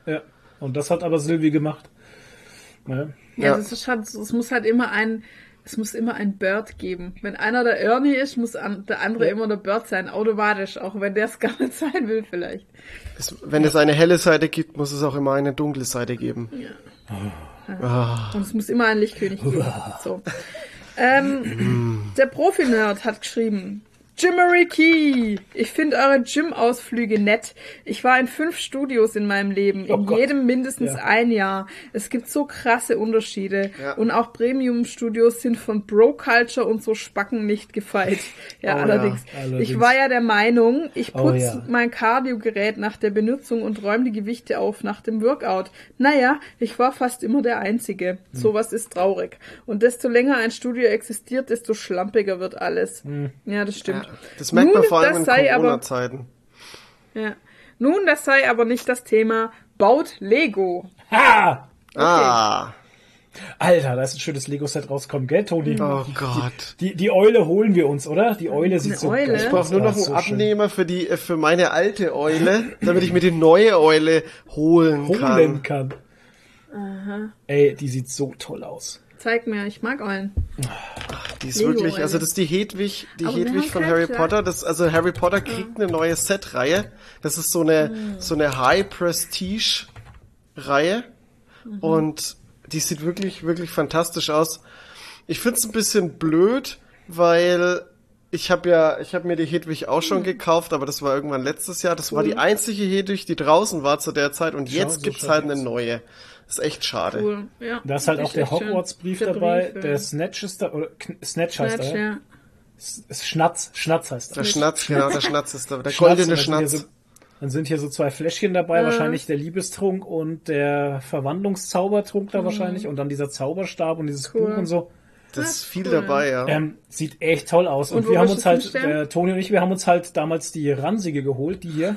Ja. Und das hat aber Sylvie gemacht. Ja. Ja, Ja. das ist halt, es muss halt immer ein, es muss immer ein Bird geben. Wenn einer der Ernie ist, muss der andere immer der Bird sein, automatisch, auch wenn der es gar nicht sein will vielleicht. Es, wenn es eine helle Seite gibt, muss es auch immer eine dunkle Seite geben. Und es muss immer ein Lichtkönig geben. So. Ähm, der Profi-Nerd hat geschrieben, Jimmery Key, ich finde eure Gym-Ausflüge nett. Ich war in fünf Studios in meinem Leben, Oh in Gott. jedem mindestens Ja. ein Jahr. Es gibt so krasse Unterschiede. Ja. Und auch Premium-Studios sind von Bro-Culture und so Spacken nicht gefeit. Ja, Oh ja. allerdings. Allerdings. Ich war ja der Meinung, ich Oh putze ja. mein Cardio-Gerät nach der Benutzung und räume die Gewichte auf nach dem Workout. Naja, ich war fast immer der Einzige. Hm. Sowas ist traurig. Und desto länger ein Studio existiert, desto schlampiger wird alles. Hm. Ja, das stimmt. Das merkt Nun, man vor allem das in sei aber, Corona-Zeiten. ja. Nun, das sei aber nicht das Thema. Baut Lego. Ha! Ah, Alter, da ist ein schönes Lego-Set rausgekommen, gell, Toni? oh Gott. Die, die Eule holen wir uns, oder? Die Eule sieht Eine so Eule? geil Ich Ich brauche nur noch einen so schön. Abnehmer für die, äh, für meine alte Eule, damit ich mir die neue Eule holen holen kann. kann. Ey, die sieht so toll aus. Zeig mir, ich mag euren. Die ist Lego wirklich, Eule. also das ist die Hedwig, die Aber Hedwig von Harry. Potter. Das, also Harry Potter kriegt eine neue Set-Reihe. Das ist so eine, so eine High-Prestige-Reihe. Und die sieht wirklich, wirklich fantastisch aus. Ich find's ein bisschen blöd, weil ich habe ja, ich habe mir die Hedwig auch schon gekauft, aber das war irgendwann letztes Jahr. Das war die einzige Hedwig, die draußen war zu der Zeit. Und Schau, jetzt so gibt's schaut halt eine aus. neue. Das ist echt schade. Cool. Ja, Da ist halt auch der. Hogwarts-Brief Der dabei, Brief, ja. der Snatch ist da, oder Kn- Snatch heißt Snatch, er, ja? ja. Schnatz, Schnatz heißt Der er. Schnatz, genau, der Schnatz ist da. Der Schnatz, goldene und dann sind hier Schnatz. So, dann sind hier so zwei Fläschchen dabei, wahrscheinlich der Liebestrunk und der Verwandlungszaubertrunk da wahrscheinlich und dann dieser Zauberstab und dieses Cool. Buch und so. Das ist viel cool. dabei, ja. Ähm, sieht echt toll aus. Und, Und wir haben uns halt, der Toni und ich, wir haben uns halt damals die Ransige geholt, die hier.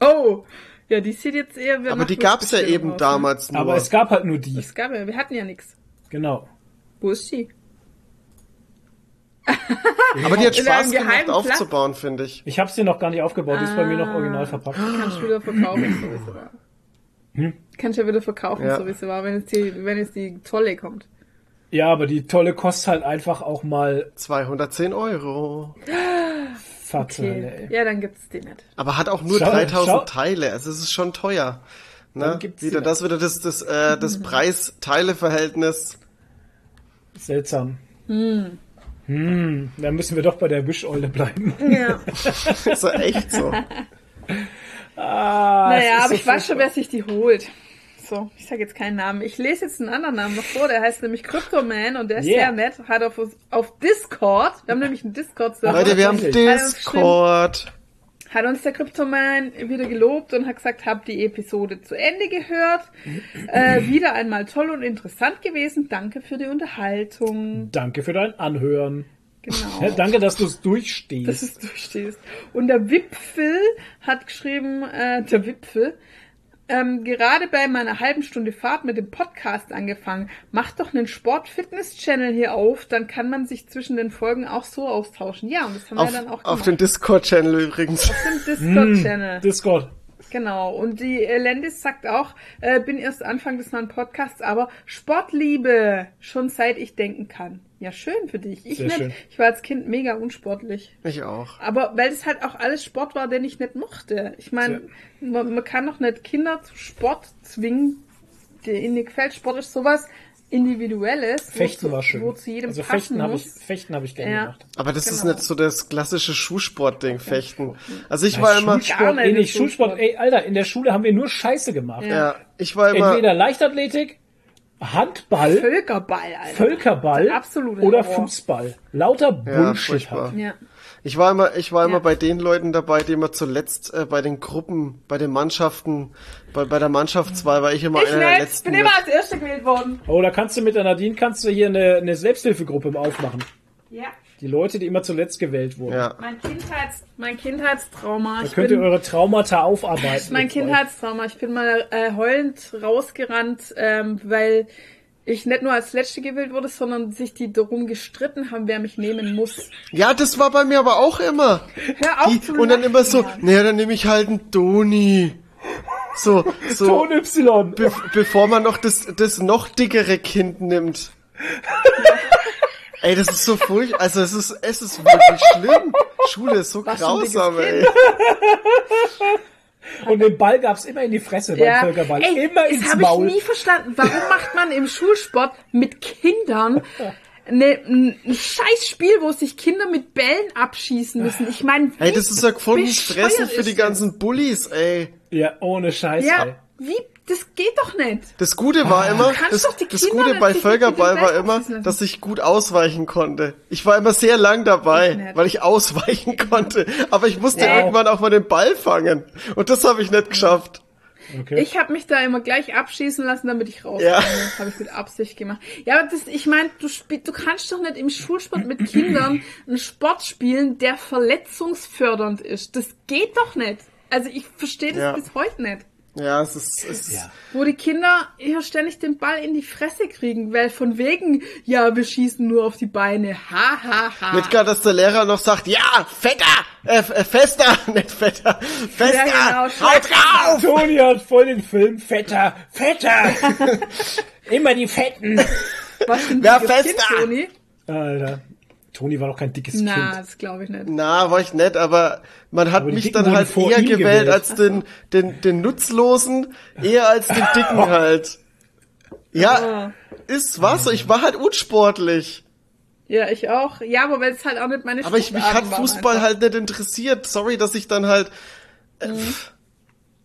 Oh, ja, die sieht jetzt eher wie Aber die gab's ja eben aus, ne? damals nur. Aber es gab halt nur die. Es gab ja, wir hatten ja nichts. Genau. Wo ist die? Aber die hat Spaß gemacht aufzubauen, finde ich. Ich hab's dir noch gar nicht aufgebaut, die ist bei mir Ah. noch original verpackt. Kannst du wieder verkaufen, so wie sie war. Hm? Kannst ja wieder verkaufen, Ja. so wie sie war, wenn jetzt die, wenn jetzt die tolle kommt. Ja, aber die tolle kostet halt einfach auch mal 210 Euro. Fatzele, Okay. ey. Ja, dann gibt's die nicht. Aber hat auch nur Schau, 3000 schau. Teile. Also es ist schon teuer. Ne? Dann gibt's Wieder die das wieder das das äh, das Preis-Teile-Verhältnis. Seltsam. Hm. Hm, dann müssen wir doch bei der Wischeule bleiben. Ja. ist ja echt so. Ah, naja, aber so ich weiß schon, wer sich die holt. So, ich sage jetzt keinen Namen. Ich lese jetzt einen anderen Namen noch vor, der heißt nämlich Cryptoman und der ist Yeah. sehr nett. Hat auf, uns- auf Discord, wir haben nämlich einen Discord-Server. Leute, wir haben. Discord. hat uns der Cryptoman wieder gelobt und hat gesagt, hab die Episode zu Ende gehört. Äh, wieder einmal toll und interessant gewesen. Danke für die Unterhaltung. Danke für dein Anhören. Genau. Ja, danke, dass du es durchstehst. dass es durchstehst. Und der Wipfel hat geschrieben, äh, der Wipfel, ähm, gerade bei meiner halben Stunde Fahrt mit dem Podcast angefangen. Mach doch einen Sport-Fitness-Channel hier auf, dann kann man sich zwischen den Folgen auch so austauschen. Ja, und das haben Auf, wir dann auch auf gemacht. den Discord-Channel übrigens. Auf dem Discord-Channel. Discord. Genau. Und die äh, Landis sagt auch, äh, bin erst Anfang des neuen Podcasts, aber Sportliebe, schon seit ich denken kann. Ja, schön für dich. Ich Sehr nicht. schön. Ich war als Kind mega unsportlich. Ich auch. Aber weil es halt auch alles Sport war, den ich nicht mochte. Ich meine, man, man kann doch nicht Kinder zu Sport zwingen, der ihnen nicht gefällt. Sport ist sowas Individuelles, Fechten wo, war zu- schön. wo zu jedem also passen Fechten habe ich. Fechten habe ich gerne Ja. gemacht. Aber das ist Genau. nicht so das klassische Schulsportding, Fechten. Also ich Ja, war immer, Gar Schulsport, nicht ey, nicht Schulsport, Schulsport. ey, Alter, in der Schule haben wir nur Scheiße gemacht. ja, ich war immer, Entweder Leichtathletik, Handball, Völkerball, Alter. Völkerball Der absolute oder Horror. Fußball. Lauter Bullshit furchtbar. halt. Ja. ich war immer, ich war immer Ja. bei den Leuten dabei, die immer zuletzt äh, bei den Gruppen, bei den Mannschaften, bei, bei der Mannschaftswahl war ich immer Ich einer der nicht, letzten. bin immer als Erster gewählt worden. Oh, da kannst du mit der Nadine kannst du hier eine, eine Selbsthilfegruppe aufmachen. Ja. Die Leute, die immer zuletzt gewählt wurden. Ja. Mein, Kindheits, mein Kindheitstrauma. Da Ich könnt ihr bin, eure Traumata aufarbeiten. mein ihr. Kindheitstrauma. Ich bin mal äh, heulend rausgerannt, ähm, weil ich nicht nur als Letzte gewählt wurde, sondern sich die darum gestritten haben, wer mich nehmen muss. Ja, das war bei mir aber auch immer. Hör auf Die, zu und dann immer so, naja, dann nehme ich halt einen Toni. So, so, Ton Y. be bevor man noch das, das noch dickere Kind nimmt. Ey, das ist so furchtbar. Also es ist, es ist wirklich schlimm. Schule ist so Was grausam, ey. Und den Ball gab's immer in die Fresse beim Völkerball. Ey, immer das ins habe Maul. ich nie verstanden. Warum macht man im Schulsport mit Kindern ne, ein, ein scheiß Spiel, wo sich Kinder mit Bällen abschießen müssen? Ich meine, Ey, das ist ja gefunden Stress bescheuert für die das? ganzen Bullies, ey. Ja, ohne Scheiß, ey. Ja, wie? Das geht doch nicht. Das Gute war immer, kannst das, das Gute bei Völkerball war immer, dass ich gut ausweichen konnte. Ich war immer sehr lang dabei, weil ich ausweichen konnte. Aber ich musste Ja. irgendwann auch mal den Ball fangen. Und das habe ich nicht geschafft. Okay. Ich habe mich da immer gleich abschießen lassen, damit ich raus Ja. Das habe ich mit Absicht gemacht. Ja, aber das, ich meine, du, spiel, du kannst doch nicht im Schulsport mit Kindern einen Sport spielen, der verletzungsfördernd ist. Das geht doch nicht. Also ich verstehe das Ja. bis heute nicht. Ja, es ist, es ist Ja. Wo die Kinder hier ständig den Ball in die Fresse kriegen, weil von wegen, ja, wir schießen nur auf die Beine. Ha, ha, ha. Nicht gar, dass der Lehrer noch sagt, ja, fetter, äh, äh, fester, nicht fetter, fester, Ja, genau, haut drauf! Toni hat voll den Film. Fetter, fetter. immer die Fetten. Was ein Wer fester? Kind, Toni? Alter. Toni war doch kein dickes Na, Kind. das glaube ich nicht. Na, war ich nett, aber man hat Aber mich dann halt eher gewählt, gewählt. als den, den, den Nutzlosen, eher als den Dicken halt. Ja, ist was, ich war halt unsportlich. Ja, ich auch. Ja, aber weil es halt auch nicht meine Aber ich, mich hat Fußball halt nicht interessiert. Sorry, dass ich dann halt, äh, pff,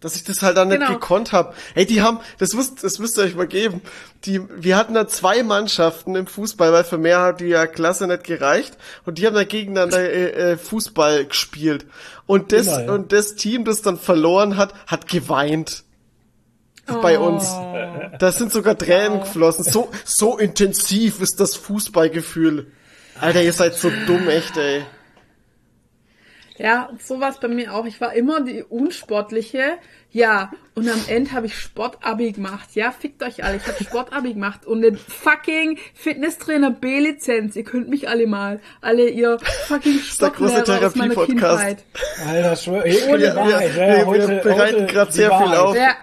dass ich das halt dann nicht Genau. gekonnt hab. Hey, die haben, das müsst, das müsst ihr euch mal geben. Die, wir hatten da zwei Mannschaften im Fußball, weil für mehr hat die ja Klasse nicht gereicht. Und die haben da gegeneinander äh, äh, Fußball gespielt. Und das, Immer, ja. und das Team, das dann verloren hat, hat geweint. Bei uns. Da sind sogar Tränen geflossen. So, so intensiv ist das Fußballgefühl. Alter, ihr seid so dumm, echt, ey. Ja, so war es bei mir auch. Ich war immer die Unsportliche. Ja, und am Ende habe ich Sportabi gemacht. Ja, fickt euch alle. Ich habe Sportabi gemacht und den fucking Fitnesstrainer B-Lizenz. Ihr könnt mich alle mal. Alle ihr fucking der große Sportlehrer aus meiner Therapie-Podcast. Kindheit. Alter, schwör, ohne Wir- Wahrheit. wir- ja, wir heute, bereiten heute grad die sehr viel auf. Ja.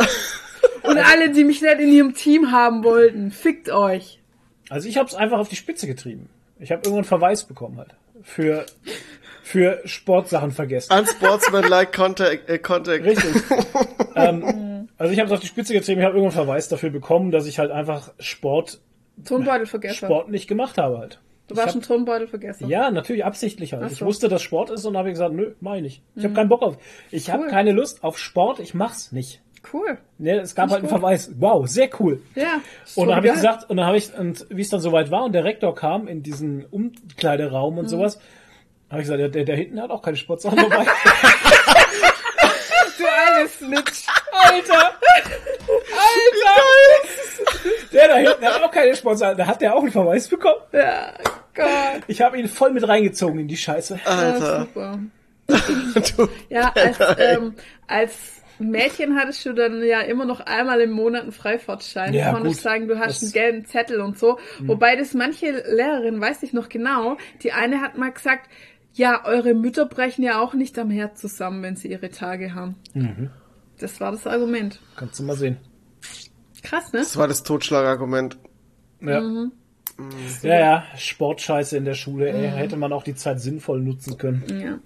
Und alle, die mich nicht in ihrem Team haben wollten. Fickt euch. Also ich habe es einfach auf die Spitze getrieben. Ich habe irgendwann Verweis bekommen halt. Für, für Sportsachen vergessen. Unsportsmanlike contact, äh, contact. Richtig. ähm, also ich habe es auf die Spitze getrieben. Ich habe irgendwann Verweis dafür bekommen, dass ich halt einfach Sport, Turnbeutel vergessen. Sport nicht gemacht habe halt. Du warst ein Turnbeutel vergessen. Ja, natürlich absichtlich halt. Ach Ich so. wusste, dass Sport ist und habe gesagt, nö, mach ich nicht. Ich habe keinen Bock auf. Ich habe Cool. keine Lust auf Sport, ich mach's nicht. Cool. Ne, es gab halt einen gut. Verweis. Wow, sehr cool. Ja. Und dann habe ich gesagt, und dann habe ich, und wie es dann soweit war und der Rektor kam in diesen Umkleideraum Mhm. und sowas, habe ich gesagt, der, der, der hinten hat auch keine Sportsachen dabei. Du alles Snitch. Alter! Alter! Der da hinten hat auch keine Sportsachen. Da hat der auch einen Verweis bekommen. Ja, Gott. Ich habe ihn voll mit reingezogen in die Scheiße. Ja, Alter. super. Du, Ja, als, ähm, als Mädchen hattest du dann ja immer noch einmal im Monat einen Freifahrtschein. Ja, du konntest gut. sagen, du hast Das- einen gelben Zettel und so. Wobei das manche Lehrerin, weiß ich noch genau, die eine hat mal gesagt, ja, eure Mütter brechen ja auch nicht am Herz zusammen, wenn sie ihre Tage haben. Das war das Argument. Kannst du mal sehen. Krass, ne? das war das Totschlagargument. Ja. Mhm. Ja, ja, Sportscheiße in der Schule, ey. Hätte man auch die Zeit sinnvoll nutzen können. Ja.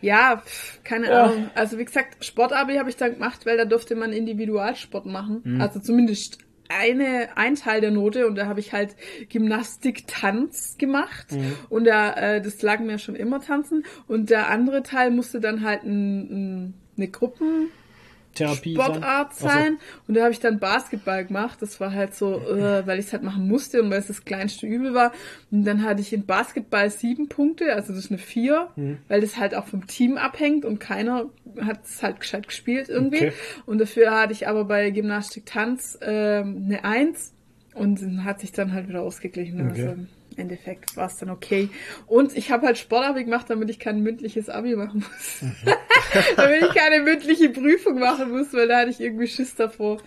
Ja, pf, keine Ja. Ahnung. Also wie gesagt, Sportabi habe ich dann gemacht, weil da durfte man Individualsport machen. Mhm. Also zumindest eine, ein Teil der Note und da habe ich halt Gymnastik, Tanz gemacht Mhm. und da, äh, das lag mir schon immer Tanzen und der andere Teil musste dann halt ein, ein, eine Gruppen Therapie Sportart sein. sein. Und da habe ich dann Basketball gemacht. Das war halt so, äh, weil ich es halt machen musste und weil es das kleinste Übel war. Und dann hatte ich in Basketball sieben Punkte, also das ist eine vier, Mhm. weil das halt auch vom Team abhängt und keiner hat es halt gescheit gespielt irgendwie. Okay. Und dafür hatte ich aber bei Gymnastik Tanz ähm, eine eins und dann hat sich dann halt wieder ausgeglichen. Okay. Also, Endeffekt war es dann okay. Und ich habe halt Sportabi gemacht, damit ich kein mündliches Abi machen muss. damit ich keine mündliche Prüfung machen muss, weil da hatte ich irgendwie Schiss davor.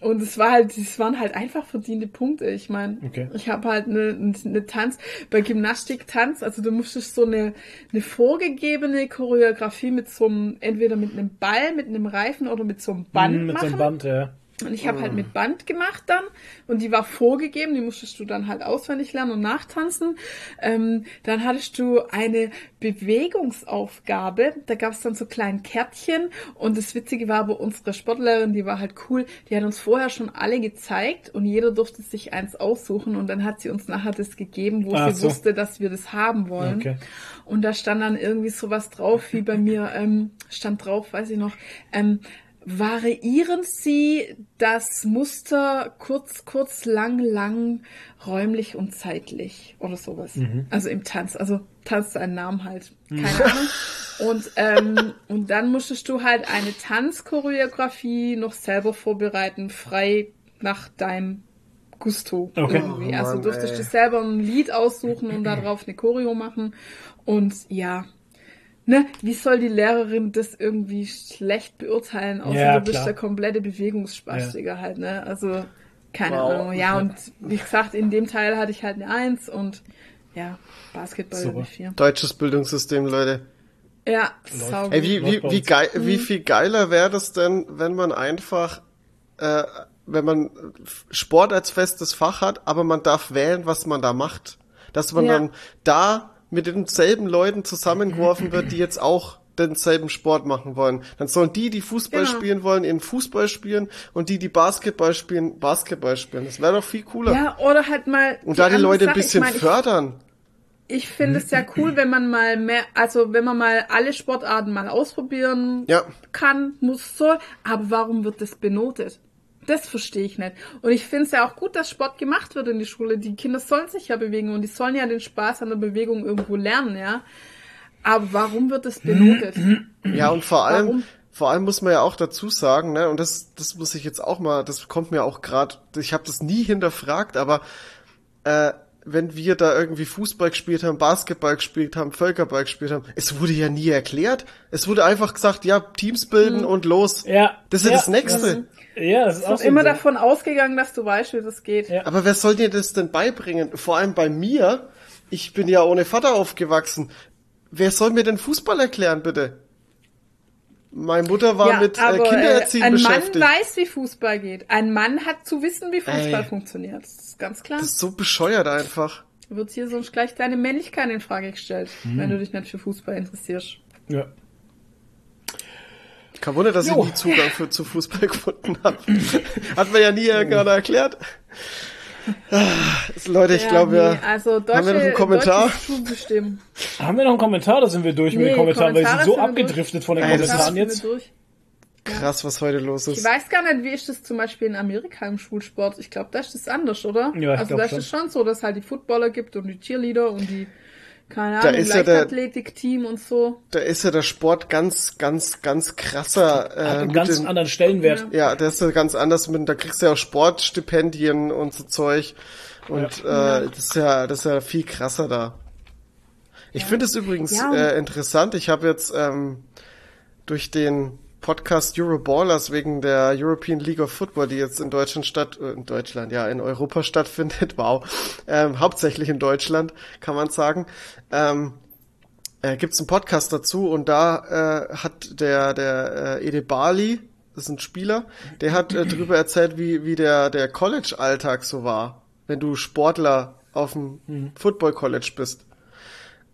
Und es war halt, es waren halt einfach verdiente Punkte. Ich meine, Okay. ich habe halt eine, eine Tanz, bei Gymnastik Tanz, also du musstest so eine, eine vorgegebene Choreografie mit so einem, entweder mit einem Ball, mit einem Reifen oder mit so einem Band Hm, mit so machen. einem Band, ja. Und ich habe halt mit Band gemacht dann und die war vorgegeben, die musstest du dann halt auswendig lernen und nachtanzen. Ähm, dann hattest du eine Bewegungsaufgabe, da gab es dann so kleine Kärtchen und das Witzige war aber unsere Sportlehrerin, die war halt cool, die hat uns vorher schon alle gezeigt und jeder durfte sich eins aussuchen und dann hat sie uns nachher das gegeben, wo Ach sie so. wusste, dass wir das haben wollen. Okay. Und da stand dann irgendwie sowas drauf, wie bei mir ähm, stand drauf, weiß ich noch, ähm, variieren Sie das Muster kurz, kurz, lang, lang, räumlich und zeitlich oder sowas. Also im Tanz, also Tanz einen Namen halt, keine Ahnung. Und, ähm, und dann musstest du halt eine Tanzchoreografie noch selber vorbereiten, frei nach deinem Gusto. Okay. Irgendwie. Oh also Mann, durftest ey. du selber ein Lied aussuchen und darauf eine Choreo machen. Und ja, ne, wie soll die Lehrerin das irgendwie schlecht beurteilen, außer Ja, du bist klar. der komplette Bewegungsspastiker halt, ne? Also, keine Wow. Ahnung. Ja, und wie gesagt, in dem Teil hatte ich halt eine Eins und ja, Basketball Super. eine Vier. Deutsches Bildungssystem, Leute. Ja, sau Ey, wie, wie, wie, geil, wie viel geiler wäre das denn, wenn man einfach, äh, wenn man Sport als festes Fach hat, aber man darf wählen, was man da macht. Dass man Ja. dann da mit denselben Leuten zusammengeworfen wird, die jetzt auch denselben Sport machen wollen. Dann sollen die, die Fußball Genau. spielen wollen, in Fußball spielen und die, die Basketball spielen, Basketball spielen. Das wäre doch viel cooler. Ja, oder halt mal. und da die Leute ein bisschen ich mein, ich- fördern. Ich finde es ja cool, wenn man mal mehr, also wenn man mal alle Sportarten mal ausprobieren Ja. kann, muss, soll. Aber warum wird das benotet? Das verstehe ich nicht. Und ich finde es ja auch gut, dass Sport gemacht wird in die Schule. Die Kinder sollen sich ja bewegen und die sollen ja den Spaß an der Bewegung irgendwo lernen, ja. Aber warum wird das benotet? Ja, und vor allem, Warum? vor allem muss man ja auch dazu sagen, ne, und das, das muss ich jetzt auch mal, das kommt mir auch gerade, ich habe das nie hinterfragt, aber äh, wenn wir da irgendwie Fußball gespielt haben, Basketball gespielt haben, Völkerball gespielt haben, es wurde ja nie erklärt. Es wurde einfach gesagt, ja, Teams bilden Hm. und los. Ja. Das ist ja, Ja. das Nächste. Ja, das ist Ich auch immer Ding. davon ausgegangen, dass du weißt, wie das geht. Ja. Aber wer soll dir das denn beibringen? Vor allem bei mir. Ich bin ja ohne Vater aufgewachsen. Wer soll mir denn Fußball erklären, bitte? Meine Mutter war mit äh, Kindererziehen ein beschäftigt. Mann weiß, wie Fußball geht. Ein Mann hat zu wissen, wie Fußball Ey. funktioniert. Das ist ganz klar. das ist so bescheuert einfach. wird hier sonst gleich deine Männlichkeit in Frage gestellt, Mhm. wenn du dich nicht für Fußball interessierst. Ja. Kein Wunder, dass Jo. ich nie Zugang für, zu Fußball gefunden habe. Hat mir ja nie irgendeiner erklärt. Ah, Leute, ich Ja, glaube, nee, ja. also deutsche, Haben wir noch einen Kommentar? Haben wir noch einen Kommentar? Da sind wir durch mit Nee, den Kommentaren, weil wir sind so abgedriftet von den Ey, das Kommentaren jetzt. durch. krass, was heute los Ich ist. weiß gar nicht, wie ist das zum Beispiel in Amerika im Schulsport? Ich glaube, da ist das anders, oder? Ja, ich also da ist es schon so, dass es halt die Footballer gibt und die Cheerleader und die, keine Da Ahnung, ist ja der- Leichtathletik-Team und so. Da ist ja der Sport ganz, ganz, ganz krasser. Hat Äh, einen ganz den, anderen Stellenwert. ja, der ist ja ganz anders mit, da kriegst du ja auch Sportstipendien und so Zeug. Und äh, das ist ja, das ist ja viel krasser da. Ich finde es übrigens Ja, äh, interessant. Ich habe jetzt ähm, durch den Podcast Euroballers wegen der European League of Football, die jetzt in Deutschland statt, äh, in Deutschland, ja, in Europa stattfindet, wow, ähm, hauptsächlich in Deutschland, kann man sagen, ähm, äh, gibt's einen Podcast dazu und da äh, hat der der äh, Ede Bali, das ist ein Spieler, der hat äh, darüber erzählt, wie wie der der College Alltag so war, wenn du Sportler auf dem Football College bist.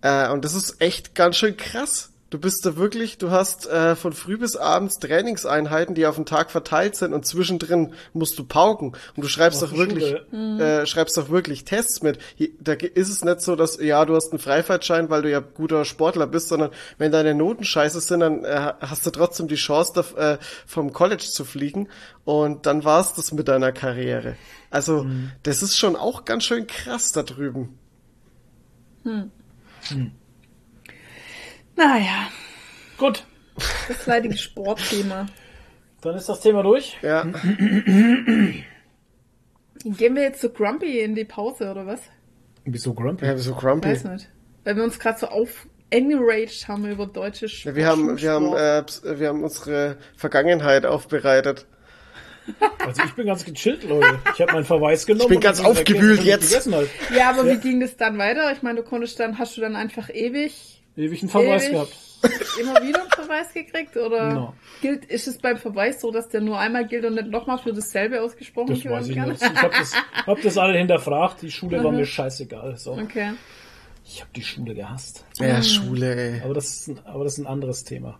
Äh, und das ist echt ganz schön krass. Du bist da wirklich, du hast äh, von früh bis abends Trainingseinheiten, die auf den Tag verteilt sind und zwischendrin musst du pauken und du schreibst doch wirklich, äh, schreibst doch wirklich Tests mit. Hier, da ist es nicht so, dass ja du hast einen Freifahrtschein, weil du ja guter Sportler bist, sondern wenn deine Noten scheiße sind, dann äh, hast du trotzdem die Chance, da, äh, vom College zu fliegen und dann war's das mit deiner Karriere. Also das ist schon auch ganz schön krass da drüben. Naja, Gut, das leidige Sportthema. dann ist das Thema durch. Ja. Gehen wir jetzt zu Grumpy in die Pause, oder was? Wieso grumpy? Ja, so grumpy. Weiß nicht. Weil wir uns gerade so auf enraged haben über deutsche Sch Ja, wir haben, wir haben, äh, wir haben unsere Vergangenheit aufbereitet. Also ich bin ganz gechillt, Leute. Ich habe meinen Verweis genommen. bin und ganz aufgewühlt jetzt. Halt. Ja, aber wie ging das dann weiter? Ich meine, du konntest dann, hast du dann einfach ewig, Ewig einen Verweis ewig gehabt. immer wieder einen Verweis gekriegt? Oder No. gilt, ist es beim Verweis so, dass der nur einmal gilt und nicht nochmal für dasselbe ausgesprochen Das weiß ich kann? nicht. Ich habe das, hab das alle hinterfragt. Die Schule war mir scheißegal. So. Okay. Ich habe die Schule gehasst. Ja, Schule, ey. Aber das ist ein, aber das ist ein anderes Thema.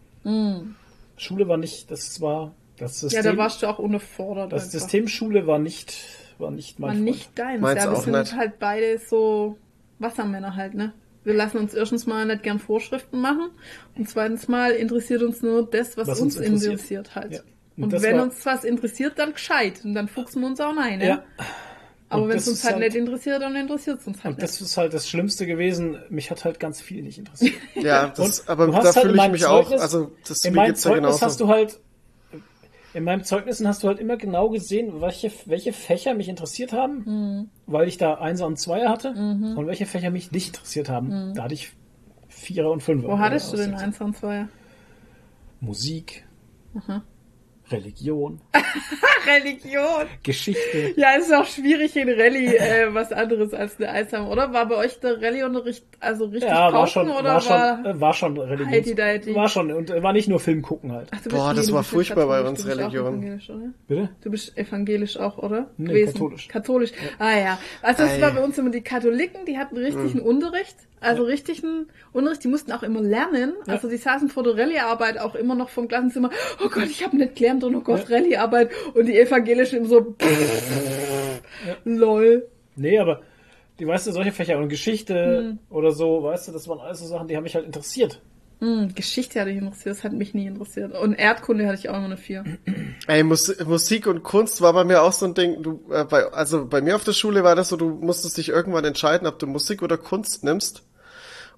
Schule war nicht, das war das Ja, System. da warst du auch unterfordert. das einfach. System Schule war nicht, war nicht mein War Freund. nicht deins. Meins ja, wir sind nicht. halt beide so Wassermänner halt, ne? Wir lassen uns erstens mal nicht gern Vorschriften machen und zweitens mal interessiert uns nur das, was, Was uns uns interessiert, interessiert. halt. Ja. Und Und, wenn war- uns was interessiert, dann gescheit. Und dann fuchsen wir uns auch rein, ne? Ja. Aber wenn es uns halt, halt- nicht interessiert, dann interessiert es uns halt Und das ist halt das Schlimmste gewesen. Mich hat halt ganz viel nicht interessiert. Ja, das, aber da halt fühle ich mich auch. Zeugnis- Also, das in meinem ja Zeugnis genauso. hast du halt, in meinen Zeugnissen hast du halt immer genau gesehen, welche, welche Fächer mich interessiert haben, Mhm. weil ich da Einser und Zweier hatte, und welche Fächer mich nicht interessiert haben. Da hatte ich Vierer und Fünfer. Mhm. Wo hattest du Oder den aus- Eins und Zweier? Musik, Religion, Religion. Geschichte. Ja, ist auch schwierig in Rallye äh, was anderes als eine Eins haben, oder? War bei euch der Rallye-Unterricht also richtig Ja, war schon, oder war schon, äh, war schon Religion. War schon, und äh, war nicht nur Film gucken halt. Ach, Boah, das war furchtbar bei uns, du bist auch Religion. evangelisch, oder? Bitte? Du bist evangelisch auch, oder? Nee, Gewesen. katholisch. Katholisch. Ah ja. Also das Ei. war bei uns immer die Katholiken, die hatten richtigen Mhm. Unterricht. Also richtigen Unterricht, die mussten auch immer lernen. Also die saßen vor der Rallye-Arbeit auch immer noch vom Klassenzimmer. Oh Gott, ich habe nicht gelernt und oh Gott, Rallye-Arbeit. Und die Evangelischen immer so lol. Nee, aber die weißt du, solche Fächer und Geschichte Mhm. oder so, weißt du, das waren alles so Sachen, die haben mich halt interessiert. Hm, Geschichte hatte ich interessiert, das hat mich nie interessiert. Und Erdkunde hatte ich auch immer eine 4. Ey, Mus Musik und Kunst war bei mir auch so ein Ding. Du, äh, bei, also bei mir auf der Schule war das so, du musstest dich irgendwann entscheiden, ob du Musik oder Kunst nimmst.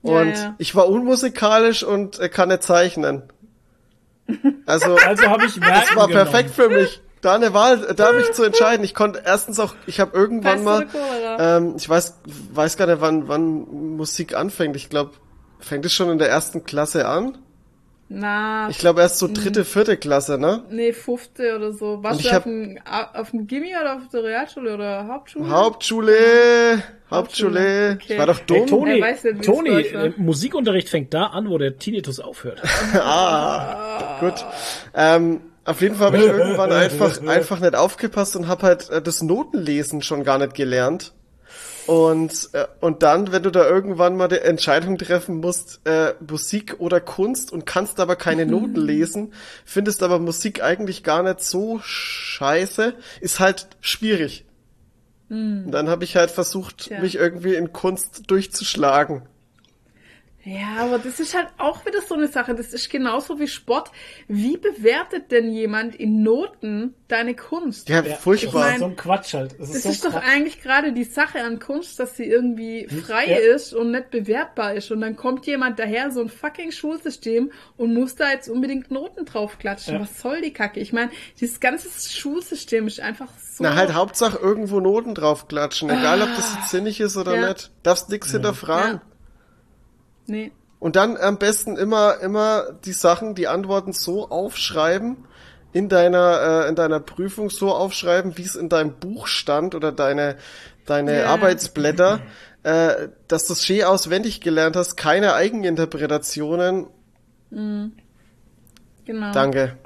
Ja, Und ja. ich war unmusikalisch und äh, kann nicht zeichnen. Also, Also habe ich Werken das war genommen. perfekt für mich. Da eine Wahl, da mich zu entscheiden. Ich konnte erstens auch, ich habe irgendwann mal, ähm, ich weiß, weiß gar nicht, wann, wann Musik anfängt. Ich glaube, fängt es schon in der ersten Klasse an? Na, Ich glaube erst so dritte, vierte Klasse, ne? nee, fünfte oder so. Warst Und du ich auf hab- dem, auf dem Gimmi oder auf der Realschule oder Hauptschule? Hauptschule, Hauptschule. Okay. Ich war doch dumm. Hey, Toni, weiß nicht, Toni läuft, ne? äh, Musikunterricht fängt da an, wo der Tinnitus aufhört. Ah, gut. Ähm, auf jeden Fall habe ich irgendwann einfach, einfach nicht aufgepasst und habe halt äh, das Notenlesen schon gar nicht gelernt. Und, äh, und dann, wenn du da irgendwann mal die Entscheidung treffen musst, äh, Musik oder Kunst und kannst aber keine Noten lesen, findest aber Musik eigentlich gar nicht so scheiße, ist halt schwierig. Und dann habe ich halt versucht, Tja. mich irgendwie in Kunst durchzuschlagen. Ja, aber das ist halt auch wieder so eine Sache. Das ist genauso wie Sport. Wie bewertet denn jemand in Noten deine Kunst? Ja, Ja, furchtbar. Das ist so ein Quatsch halt. Das ist, Das so ist doch Quatsch. eigentlich gerade die Sache an Kunst, dass sie irgendwie frei ja. ist und nicht bewertbar ist. Und dann kommt jemand daher, so ein fucking Schulsystem, und muss da jetzt unbedingt Noten draufklatschen. Ja. Was soll die Kacke? Ich meine, dieses ganze Schulsystem ist einfach so. Na halt Hauptsache irgendwo Noten draufklatschen, egal ob das jetzt sinnig ist oder Ja. nicht. Darfst nix hinterfragen. Nee. Und dann am besten immer, immer die Sachen, die Antworten so aufschreiben, in deiner, äh, in deiner Prüfung so aufschreiben, wie es in deinem Buch stand oder deine, deine Ja. Arbeitsblätter, äh, dass du es schön auswendig gelernt hast, keine Eigeninterpretationen. Genau. Danke.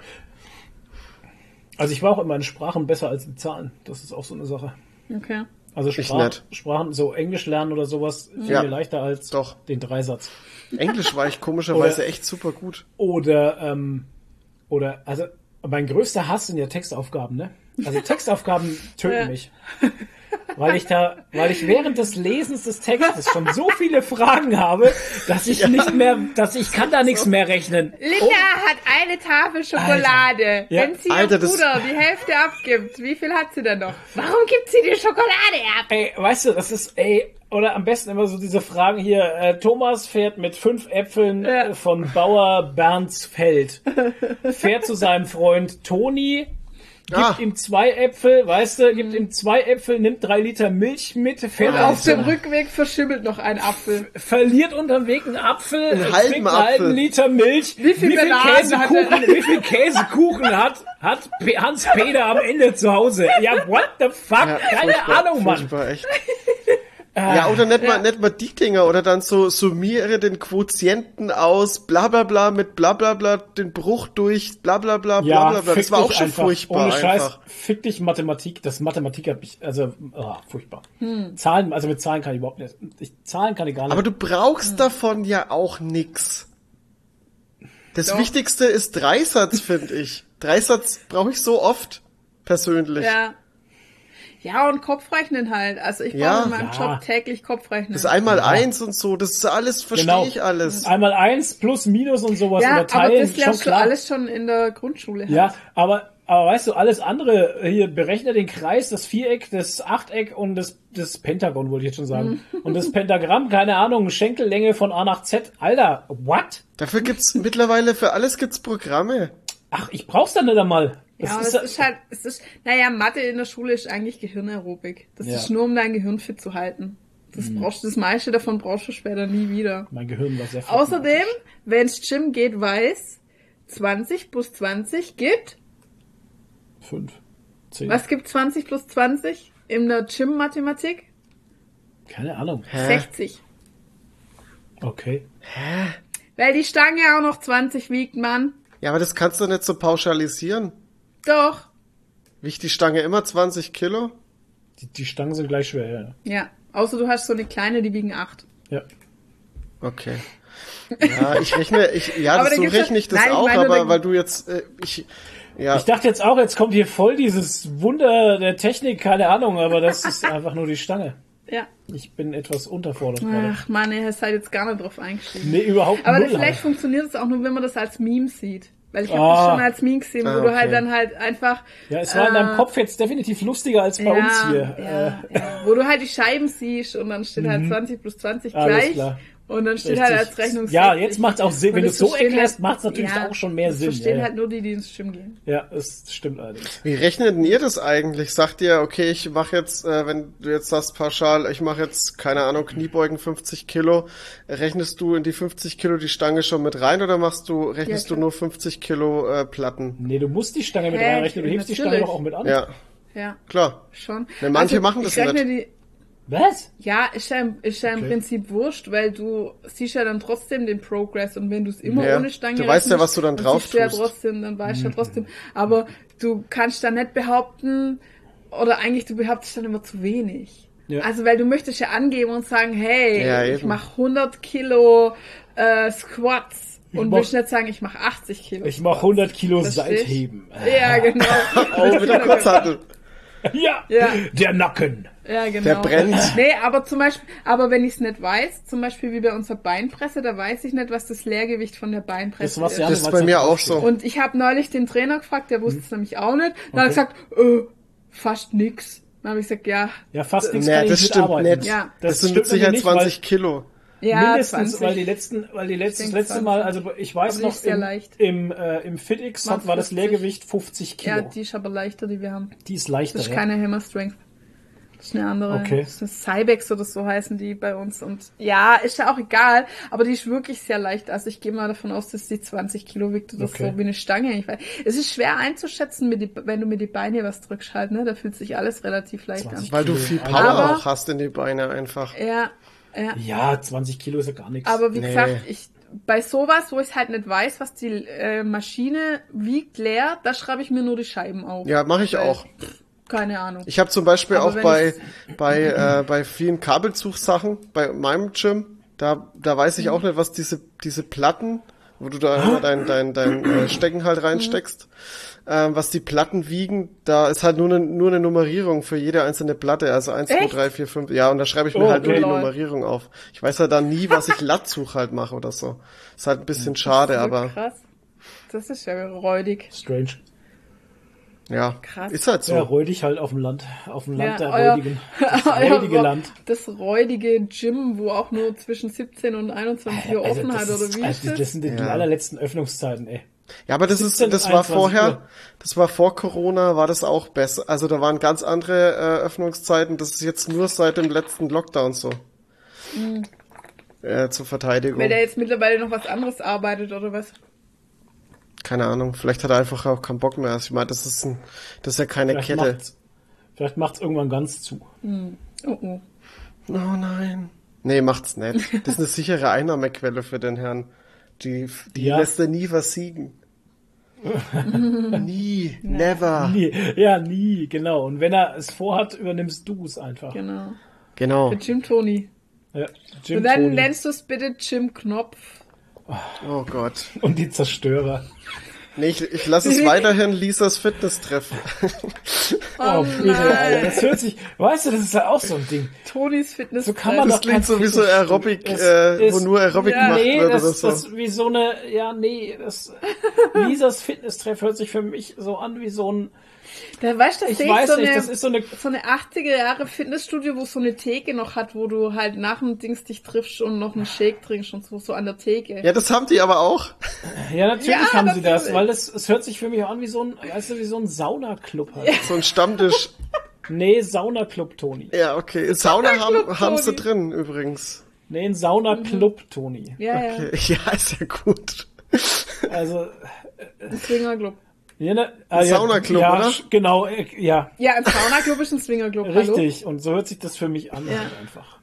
Also ich war auch in meinen Sprachen besser als in Zahlen. Das ist auch so eine Sache. Okay. Also Sprach. Sprachen, so Englisch lernen oder sowas, viel Ja. leichter als Doch. den Dreisatz. Englisch war ich komischerweise Oder- echt super gut. Oder, ähm, oder, also mein größter Hass sind ja Textaufgaben, ne? Also Textaufgaben töten Ja. mich. Weil ich da, weil ich während des Lesens des Textes schon so viele Fragen habe, dass ich nicht mehr, dass ich kann da nichts mehr rechnen. Linda hat eine Tafel Schokolade. Ja. Wenn sie Alter, ihrem das- Bruder die Hälfte abgibt, wie viel hat sie denn noch? Warum gibt sie die Schokolade ab? Ey, weißt du, das ist, ey, oder am besten immer so diese Fragen hier, äh, Thomas fährt mit fünf Äpfeln Ja. von Bauer Bernsfeld, fährt zu seinem Freund Toni, gibt Ah. ihm zwei Äpfel, weißt du, gibt ihm zwei Äpfel, nimmt drei Liter Milch mit, fährt Und auf dem Rückweg verschimmelt noch ein Apfel. verliert unterm Weg einen Apfel, Einen halben einen Apfel. halben Liter Milch. Wie viel Bananen Käsekuchen, hat er? wie viel Käsekuchen hat, hat Hans Peter am Ende zu Hause? Ja, what the fuck? Ja, Keine Ahnung, Mann. echt. Ja, oder nicht mal, nicht mal die Dinger, oder dann so summiere den Quotienten aus, bla bla bla, mit bla bla bla, den Bruch durch, bla bla bla, bla Ja, bla bla. fick Das war auch schon einfach. furchtbar Ohne Scheiß, einfach. fick dich Mathematik. Das Mathematik hat mich, also, oh, furchtbar. Hm. Zahlen, also mit Zahlen kann ich überhaupt nicht. Ich, Zahlen kann ich gar nicht. Aber du brauchst davon ja auch nix. Das Doch. Wichtigste ist Dreisatz, finde ich. Dreisatz brauche ich so oft, persönlich. Ja. Ja, und Kopfrechnen halt. Also ich brauche Ja. in meinem Ja. Job täglich Kopfrechnen. Das einmal eins und so, das ist alles, verstehe Genau. ich alles. Einmal eins plus minus und sowas ja, oder aber das schon lernst du klar. alles schon in der Grundschule. halt. Ja, aber, aber weißt du, alles andere, hier berechne den Kreis, das Viereck, das Achteck und das, das Pentagon, wollte ich jetzt schon sagen. Mhm. und das Pentagramm, keine Ahnung, Schenkellänge von A nach Z. Alter, what? Dafür gibt's mittlerweile, für alles gibt's Programme. Ach, ich brauch's dann nicht einmal. Ja, aber es ist halt, es ist, naja, Mathe in der Schule ist eigentlich Gehirnaerobik. Das Ja. Mhm. ist nur, um dein Gehirn fit zu halten. Das brauchst du, das meiste davon brauchst du später nie wieder. Mein Gehirn war sehr fit. Außerdem, wenn's Gym geht, weiß, 20 plus 20 gibt, Fünf. Zehn. was gibt 20 plus 20 in der Gym-Mathematik? Keine Ahnung. Hä? 60. Okay. Weil die Stange auch noch 20 wiegt, Mann. Ja, aber das kannst du nicht so pauschalisieren. Doch. Wiegt die Stange immer 20 Kilo? Die, die Stangen sind gleich schwer, ja. Ja. Außer du hast so eine kleine, die wiegen 8. Ja. Okay. Ja, ich rechne, ich, ja, das, da so rechne ich das Nein, ich auch, meine, aber weil du jetzt, äh, ich, ja, Ich dachte jetzt auch, jetzt kommt hier voll dieses Wunder der Technik, keine Ahnung, aber das ist einfach nur die Stange. Ja. Ich bin etwas unterfordert. Ach Mann, ihr seid jetzt gar nicht drauf eingestiegen. Nee, überhaupt Aber null vielleicht halt. funktioniert es auch nur, wenn man das als Meme sieht. Weil ich habe Ah. das schon als Meme gesehen, wo Ah, du halt dann halt einfach. Ja, es war in deinem äh, Kopf jetzt definitiv lustiger als bei ja, uns hier. Ja, Äh, ja. Wo du halt die Scheiben siehst und dann steht halt 20 plus 20 Mhm. Alles gleich. Und dann steht 60. halt als Rechnung Ja, 60. jetzt macht's auch Sinn. Wenn du es so erklärst, halt- macht's natürlich auch schon mehr das Sinn. verstehen Ja, ja. halt nur die, die ins Gym gehen. ja, es stimmt allerdings. wie rechnet denn ihr das eigentlich? Sagt ihr, okay, ich mache jetzt, äh, wenn du jetzt sagst pauschal, ich mache jetzt, keine Ahnung, Kniebeugen 50 Kilo, rechnest du in die 50 Kilo die Stange schon mit rein oder machst du, rechnest Ja, du nur 50 Kilo äh, Platten? Nee, du musst die Stange mit reinrechnen. Du hebst die Stange natürlich. doch auch mit an. Ja, Ja, klar. schon. Ja, manche machen das ich rechne nicht. Die, Was? ja, ist ja, im- ist ja im Okay. Prinzip wurscht, weil du siehst ja dann trotzdem den Progress und wenn du es immer Ja, ohne Stange du weißt ja, was du dann drauf du ja tust. trotzdem, dann weißt du ja trotzdem. Aber du kannst dann nicht behaupten, oder eigentlich du behauptest dann immer zu wenig. Ja. Also weil du möchtest ja angeben und sagen, hey, Ja, ich mache 100 Kilo äh, Squats Ich und mach- willst nicht sagen, ich mache 80 Kilo. Ich mach 100 Kilo? Seitheben. Ja, genau. Oh, wieder Kurzhantel. Ja, Ja. der Nacken. Ja, genau. Der brennt. Nee, aber zum Beispiel, aber wenn ich es nicht weiß, zum Beispiel wie bei unserer Beinpresse, da weiß ich nicht, was das Leergewicht von der Beinpresse Das war's ist. ja Das ist bei mir auch so. Und ich habe neulich den Trainer gefragt, der wusste es nämlich auch nicht. Dann hat er gesagt, äh, fast nix. Dann habe ich gesagt, ja, Ja, fast nichts Nee, das nicht stimmt arbeiten. nicht. Ja. Das, Das sind stimmt mit Sicherheit nämlich nicht, weil- 20 Kilo. ja, Mindestens, 20. weil die letzten, weil die letzten, das letzte 20. Mal, also ich weiß Aber noch, im, leicht. im, äh, im FitX hat, War das 50. Leergewicht 50 Kilo. ja, die ist aber leichter, die wir haben. die ist leichter. Das ist ja. keine Hammer Strength. Ist eine andere. Okay. Das ist Cybex oder so heißen die bei uns. Und ja, ist ja auch egal, aber die ist wirklich sehr leicht. Also ich gehe mal davon aus, dass die 20 Kilo wiegt oder Okay. so wie eine Stange. Ich weiß. Es ist schwer einzuschätzen, mit die, wenn du mit die Beine was drückst halt, ne? Da fühlt sich alles relativ leicht 20 Weil du viel Power Aber- auch hast in die Beine einfach. an. Ja, ja. Ja, 20 Kilo ist ja gar nichts. Aber wie Nee. gesagt, ich bei sowas, wo ich halt nicht weiß, was die äh, Maschine wiegt leer, da schreibe ich mir nur die Scheiben auf. Ja, mache ich auch. Keine Ahnung. Ich habe zum Beispiel Aber auch bei, bei, äh, bei vielen Kabelzugsachen, bei meinem Gym, da, da weiß ich auch nicht, was diese, diese Platten, wo du da immer dein, dein, dein äh, Stecken halt reinsteckst, ähm, was die Platten wiegen, da ist halt nur eine, nur eine Nummerierung für jede einzelne Platte, also 1, 2, Echt? 3, 4, 5, ja, und da schreibe ich mir Oh, halt nur okay. die Lol. Nummerierung auf. Ich weiß ja dann nie, was ich Lattzug halt mache oder so. Ist halt ein bisschen schade, so aber krass. Das ist ja räudig. Strange. Ja, Krass. ist halt so. Ja, räudig halt auf dem Land. Auf dem Land der euer- räudigen. Das räudige Land. Das räudige Gym, wo auch nur zwischen 17 und 21 Uhr Also offen hat, oder wie also ist das? Das sind die, Ja. allerletzten Öffnungszeiten, ey. Ja, aber das ist, 17, das war 21 vorher, Uhr. das war vor Corona, war das auch besser. Also da waren ganz andere äh, Öffnungszeiten. Das ist jetzt nur seit dem letzten Lockdown so. Äh, zur Verteidigung. Weil der jetzt mittlerweile noch was anderes arbeitet oder was? Keine Ahnung. Vielleicht hat er einfach auch keinen Bock mehr. Also ich meine, das ist ein, das ist ja keine Vielleicht Kette. macht's, vielleicht macht's irgendwann ganz zu. Oh, oh. Oh nein. Nee, macht's nicht. Das ist eine sichere Einnahmequelle für den Herrn. Die, die Ja. lässt er nie versiegen. nie. Never. Nie, ja, nie, genau. Und wenn er es vorhat, übernimmst du es einfach. Genau. Genau. Der Jim Tony. Ja, Jim Und dann Tony nennst du es bitte Jim Knopf. Oh Gott. und die Zerstörer. Nee, ich, ich lasse es weiterhin Lisas Fitness-Treffen. Oh, bitte, Alter. Das hört sich, weißt du, das ist ja auch so ein Ding. Tonys Fitness. So kann man Das doch klingt so wie so Aerobic, äh, wo nur Aerobic Ja, gemacht Nee, wird das, oder so. das wie so eine, ja, nee, das, Lisas Fitnesstreff hört sich für mich so an wie so ein, Da weißt du, das ich ist weiß so nicht, eine, das ist so eine, so eine 80er Jahre Fitnessstudio, wo es so eine Theke noch hat, wo du halt nach dem Dings dich triffst und noch einen Shake trinkst und so, so an der Theke. Ja, das haben die aber auch. ja, natürlich Ja, haben sie das, weil das, es hört sich für mich an wie so ein, weißt du, wie so ein Saunaclub halt. So ein Stammtisch. Nee, Saunaclub, Toni. Ja, okay. Sauna Club, haben, haben sie drin, übrigens. Nee, ein Saunaclub, Toni. Ja, ja. Okay. Ja, ist ja gut. Also, Ein Swingerclub. Ja, ne, ah, ja, Saunaclub, ja, oder? Genau, äh, ja, Ja, ein Saunaclub ist ein Swingerclub. Hallo? Richtig, und so hört sich das für mich an Ja. halt einfach.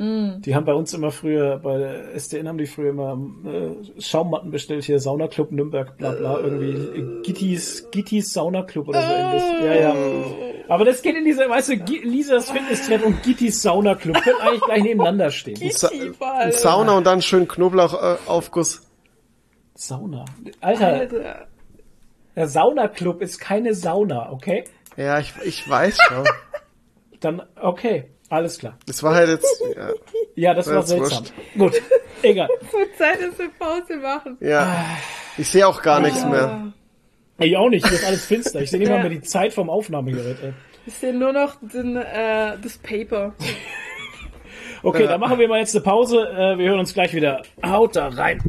Die haben bei uns immer früher, bei der SDN haben die früher immer äh, Schaummatten bestellt, hier Saunaclub Nürnberg, bla bla, irgendwie äh, Gittis, Gittis Saunaclub oder so ähnlich. Ja, ja. Aber das geht in diese, weißt du, Gi- Lisas Fitnesstrend und Gittis Saunaclub können eigentlich gleich nebeneinander stehen. Sa ein Alter. Sauna und dann schön Knoblauchaufguss. Sauna. Alter, Alter. Der Saunaclub ist keine Sauna, okay? Ja, ich, ich weiß schon. Dann, okay, alles klar. Das war halt jetzt, ja. Ja, das war Jetzt seltsam. Gut, egal. Wird Zeit, dass wir Pause machen. ja. Ich sehe auch gar nichts mehr. Ich auch nicht, hier ist alles finster. Ich sehe nicht mal Ja. mehr die Zeit vom Aufnahmegerät. Ey. Ich sehe nur noch den, äh, das Paper. Okay, Ja. dann machen wir mal jetzt eine Pause. Äh, wir hören uns gleich wieder. Haut da rein.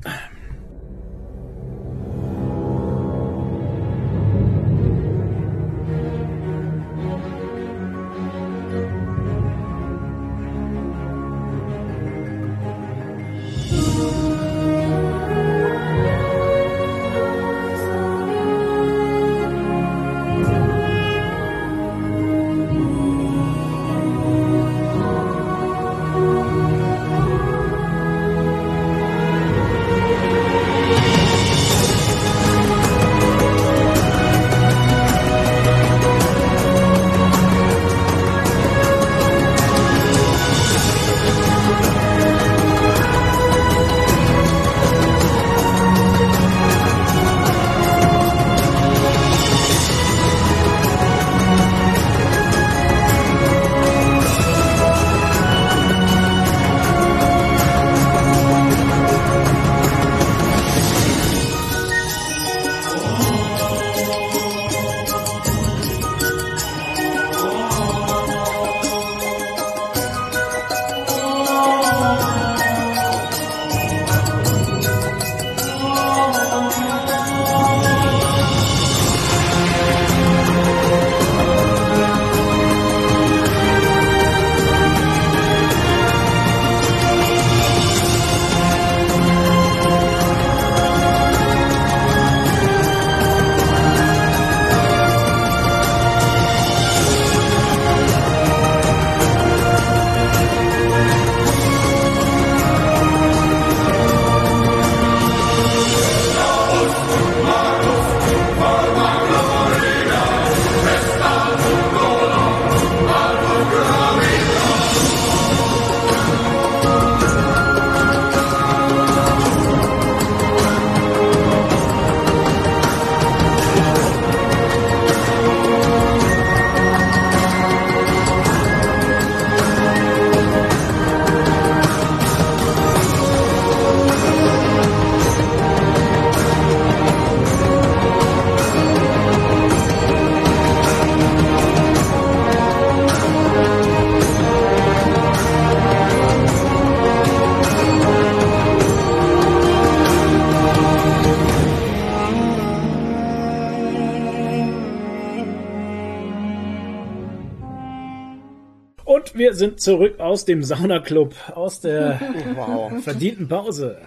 Sind zurück aus dem Saunaclub, aus der Wow. verdienten Pause.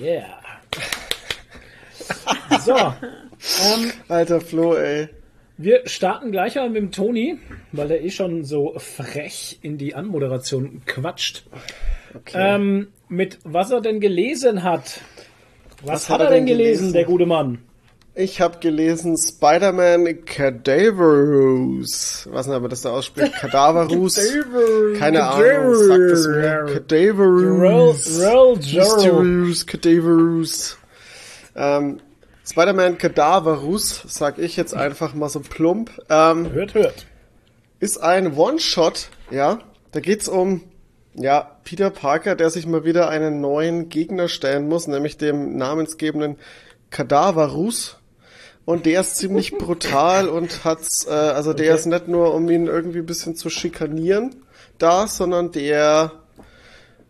Yeah. So, ähm, Alter Flo, ey. wir starten gleich mal mit dem Toni, weil der eh schon so frech in die Anmoderation quatscht. Okay. Ähm, mit was er denn gelesen hat. Was, hat, er denn gelesen, der gute Mann? Ich habe gelesen Spider-Man Cadaverous. Was denn, aber das da ausspricht? Cadaverous? Keine Ahnung, sagt es mir. Joro. Mysterious Cadaverous. Ähm, Spider-Man Cadaverous, sag ich jetzt einfach mal so plump, ähm, Hört, hört. ist ein One-Shot, ja. Da geht's um, ja, Peter Parker, der sich mal wieder einen neuen Gegner stellen muss, nämlich dem namensgebenden Cadaverous. Und der ist ziemlich brutal und hat's, äh, also der Okay. ist nicht nur, um ihn irgendwie ein bisschen zu schikanieren da, sondern der,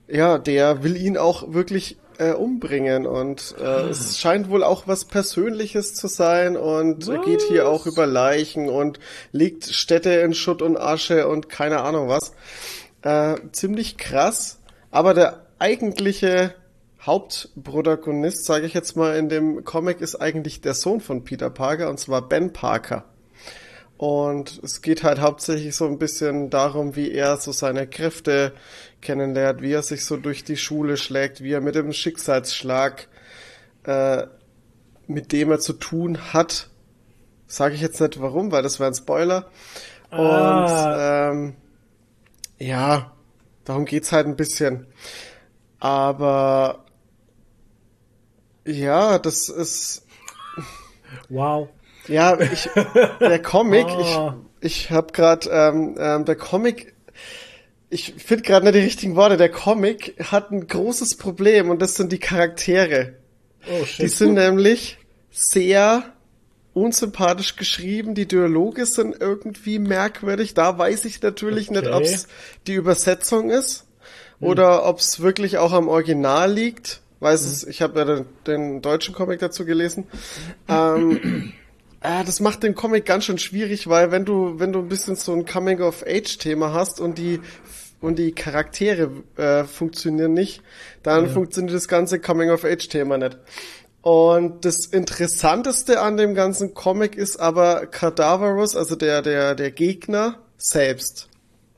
ja, der will ihn auch wirklich äh, umbringen und äh, es scheint wohl auch was Persönliches zu sein und er geht hier auch über Leichen und legt Städte in Schutt und Asche und keine Ahnung was. Äh, ziemlich krass, aber der eigentliche Hauptprotagonist, sage ich jetzt mal, in dem Comic ist eigentlich der Sohn von Peter Parker und zwar Ben Parker. Und es geht halt hauptsächlich so ein bisschen darum, wie er so seine Kräfte kennenlernt, wie er sich so durch die Schule schlägt, wie er mit dem Schicksalsschlag, äh, mit dem er zu tun hat. Sage ich jetzt nicht warum, weil das wäre ein Spoiler. Ah. Und ähm, ja, darum geht's halt ein bisschen. Aber ja, das ist Wow. ja, ich, der Comic, Ah. ich, ich habe gerade, ähm, ähm, der Comic, ich finde gerade nicht die richtigen Worte. Der Comic hat ein großes Problem und das sind die Charaktere. Oh, Die shit. sind nämlich sehr unsympathisch geschrieben. Die Dialoge sind irgendwie merkwürdig. Da weiß ich natürlich nicht, Okay. ob es die Übersetzung ist oder ob es wirklich auch am Original liegt. Weiß es, ich habe ja den, den deutschen Comic dazu gelesen. Ähm, äh, das macht den Comic ganz schön schwierig, weil wenn du, wenn du ein bisschen so ein Coming-of-Age-Thema hast und die und die Charaktere äh, funktionieren nicht, dann funktioniert das ganze Coming-of-Age-Thema nicht. Und das Interessanteste an dem ganzen Comic ist aber Cadaverous, also der, der, der Gegner selbst.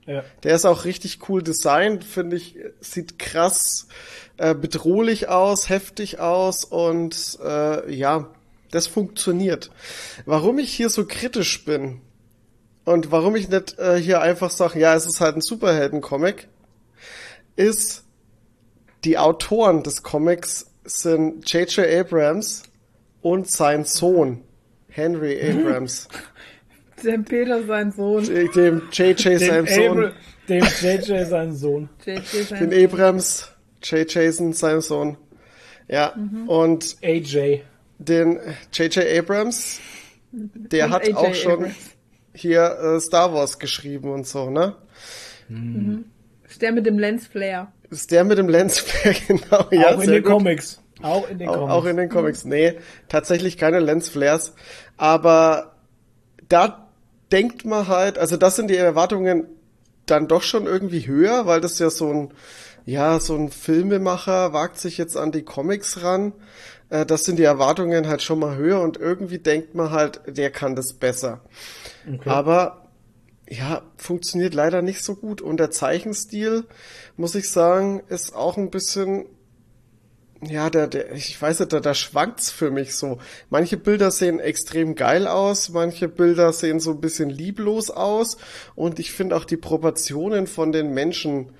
Ja. Der ist auch richtig cool designt, finde ich, sieht krass äh, bedrohlich aus, heftig aus und äh, ja, das funktioniert. Warum ich hier so kritisch bin und warum ich nicht äh, hier einfach sage, ja, es ist halt ein Superhelden-Comic, ist, die Autoren des Comics sind J.J. Abrams und sein Sohn, Henry Abrams. Dem Peter, sein Sohn. dem J.J. sein Dem, Sohn. Dem JJ, sein Sohn. JJ, sein Den Abrams, J. Jason, sein Sohn. Ja, und AJ. den J.J. Abrams, der Und hat AJ auch schon Abrams. hier äh, Star Wars geschrieben und so, ne? Ist der mit dem Lensflare. Ist der mit dem Lensflare, genau. ja, auch in den gut. Comics. Auch in den Auch, Comics. auch in den Comics. Nee, tatsächlich keine Lensflares. Aber da denkt man halt, also das sind die Erwartungen dann doch schon irgendwie höher, weil das ja so ein, ja, so ein Filmemacher wagt sich jetzt an die Comics ran. Äh, Das sind die Erwartungen halt schon mal höher und irgendwie denkt man halt, der kann das besser. Aber ja, funktioniert leider nicht so gut. Und der Zeichenstil, muss ich sagen, ist auch ein bisschen ja, der, der, ich weiß nicht, da, da schwankt's für mich so. Manche Bilder sehen extrem geil aus, manche Bilder sehen so ein bisschen lieblos aus und ich finde auch die Proportionen von den Menschen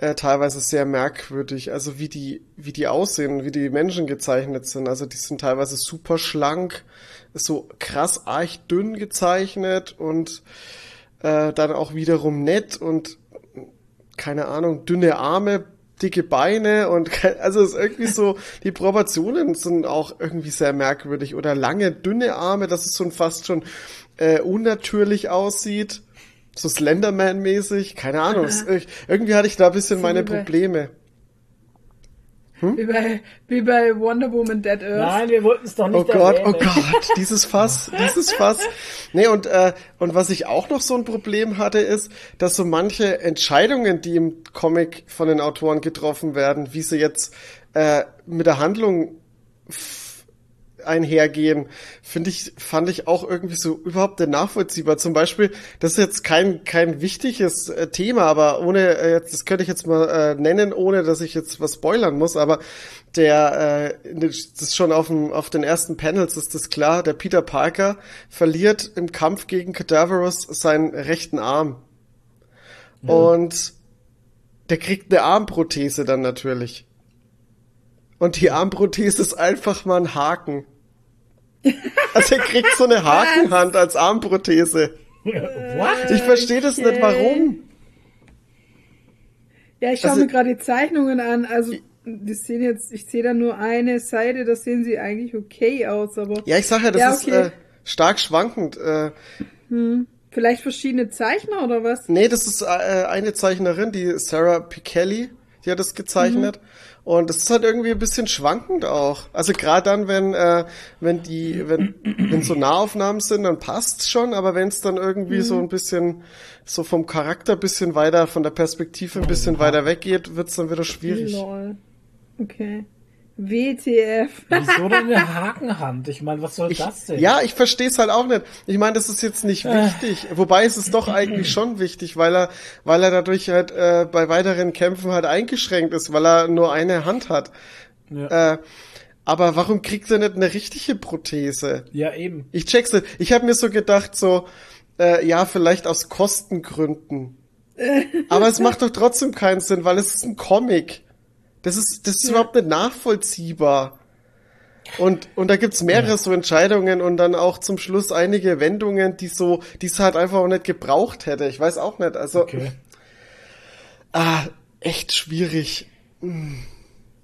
äh, teilweise sehr merkwürdig. Also wie die, wie die aussehen, wie die Menschen gezeichnet sind. Also die sind teilweise super schlank, so krass arg dünn gezeichnet und äh, dann auch wiederum nett und keine Ahnung, dünne Arme, dicke Beine und also es ist irgendwie so, die Proportionen sind auch irgendwie sehr merkwürdig oder lange, dünne Arme, dass es schon fast schon äh, unnatürlich aussieht. So Slenderman-mäßig, keine Ahnung. Ich, irgendwie hatte ich da ein bisschen So meine Probleme. Wie, bei, wie bei Wonder Woman Dead Earth. Nein, wir wollten es doch nicht Oh Gott, erwähnen. oh Gott, dieses Fass, dieses Fass. Nee, und, äh, und was ich auch noch so ein Problem hatte, ist, dass so manche Entscheidungen, die im Comic von den Autoren getroffen werden, wie sie jetzt äh, mit der Handlung einhergehen, finde ich, fand ich auch irgendwie so überhaupt nicht nachvollziehbar. Zum Beispiel, das ist jetzt kein, kein wichtiges äh, Thema, aber ohne, äh, jetzt, das könnte ich jetzt mal äh, nennen, ohne dass ich jetzt was spoilern muss, aber der, äh, das ist schon auf, dem, auf den ersten Panels ist das klar, der Peter Parker verliert im Kampf gegen Cadaverous seinen rechten Arm. Und der kriegt eine Armprothese dann natürlich. Und die Armprothese ist einfach mal ein Haken. Also er kriegt so eine Hakenhand als Armprothese. What? Ich verstehe das nicht, warum. Ja, ich schaue Also- mir gerade die Zeichnungen an. Also, die sehen jetzt, ich sehe da nur eine Seite, da sehen sie eigentlich okay aus, aber Ja, ich sag ja, das Ja, ist okay. äh, stark schwankend. Äh, vielleicht verschiedene Zeichner oder was? nee, das ist äh, eine Zeichnerin, die Sarah Pichelli, die hat das gezeichnet. Mhm. Und das ist halt irgendwie ein bisschen schwankend auch. Also gerade dann, wenn äh, wenn die wenn wenn so Nahaufnahmen sind, dann passt's schon. Aber wenn es dann irgendwie Mhm. so ein bisschen so vom Charakter ein bisschen weiter, von der Perspektive ein bisschen weiter weggeht, wird's dann wieder schwierig. Lol. Okay. WTF. Wieso denn eine Hakenhand? Ich meine, was soll Ich, das denn? ja, ich verstehe es halt auch nicht. Ich meine, das ist jetzt nicht wichtig. Wobei es ist doch eigentlich schon wichtig, weil er, weil er dadurch halt äh, bei weiteren Kämpfen halt eingeschränkt ist, weil er nur eine Hand hat. Ja. Äh, aber warum kriegt er nicht eine richtige Prothese? ja, eben. Ich check's nicht. Ich habe mir so gedacht, so, äh, ja, vielleicht aus Kostengründen. Aber es macht doch trotzdem keinen Sinn, weil es ist ein Comic. Das ist, das ist überhaupt nicht nachvollziehbar. Und, und da gibt's mehrere so Entscheidungen und dann auch zum Schluss einige Wendungen, die so, die es halt einfach auch nicht gebraucht hätte. Ich weiß auch nicht. Also, Okay. ah, echt schwierig.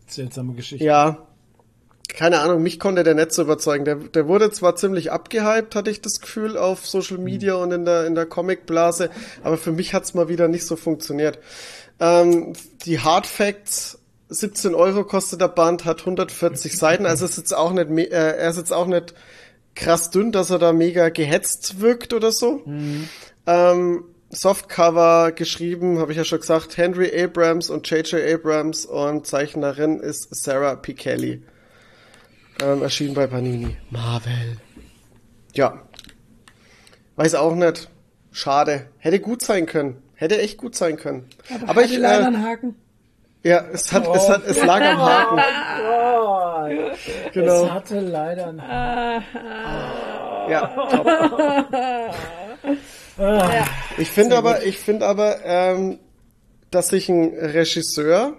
Seltsame Geschichte. Ja. Keine Ahnung, mich konnte der nicht so überzeugen. Der, der wurde zwar ziemlich abgehypt, hatte ich das Gefühl, auf Social Media und in der, in der Comicblase, aber für mich hat's mal wieder nicht so funktioniert. Ähm, die Hard Facts, 17 Euro kostet der Band, hat 140 Seiten, also ist jetzt auch nicht, äh, er ist jetzt auch nicht krass dünn, dass er da mega gehetzt wirkt oder so. Ähm, Softcover geschrieben, habe ich ja schon gesagt, Henry Abrams und J.J. Abrams und Zeichnerin ist Sarah Pichelli. Ähm, erschienen bei Panini. Marvel. Ja. Weiß auch nicht. Schade. Hätte gut sein können. Hätte echt gut sein können. Aber, hatte ich, leider äh, einen Haken. Ja, es hat, es hat, es lag am Haken. Oh, Genau. Es hatte leider ein Ja, top. Ich finde aber, ich finde aber, ähm, dass sich ein Regisseur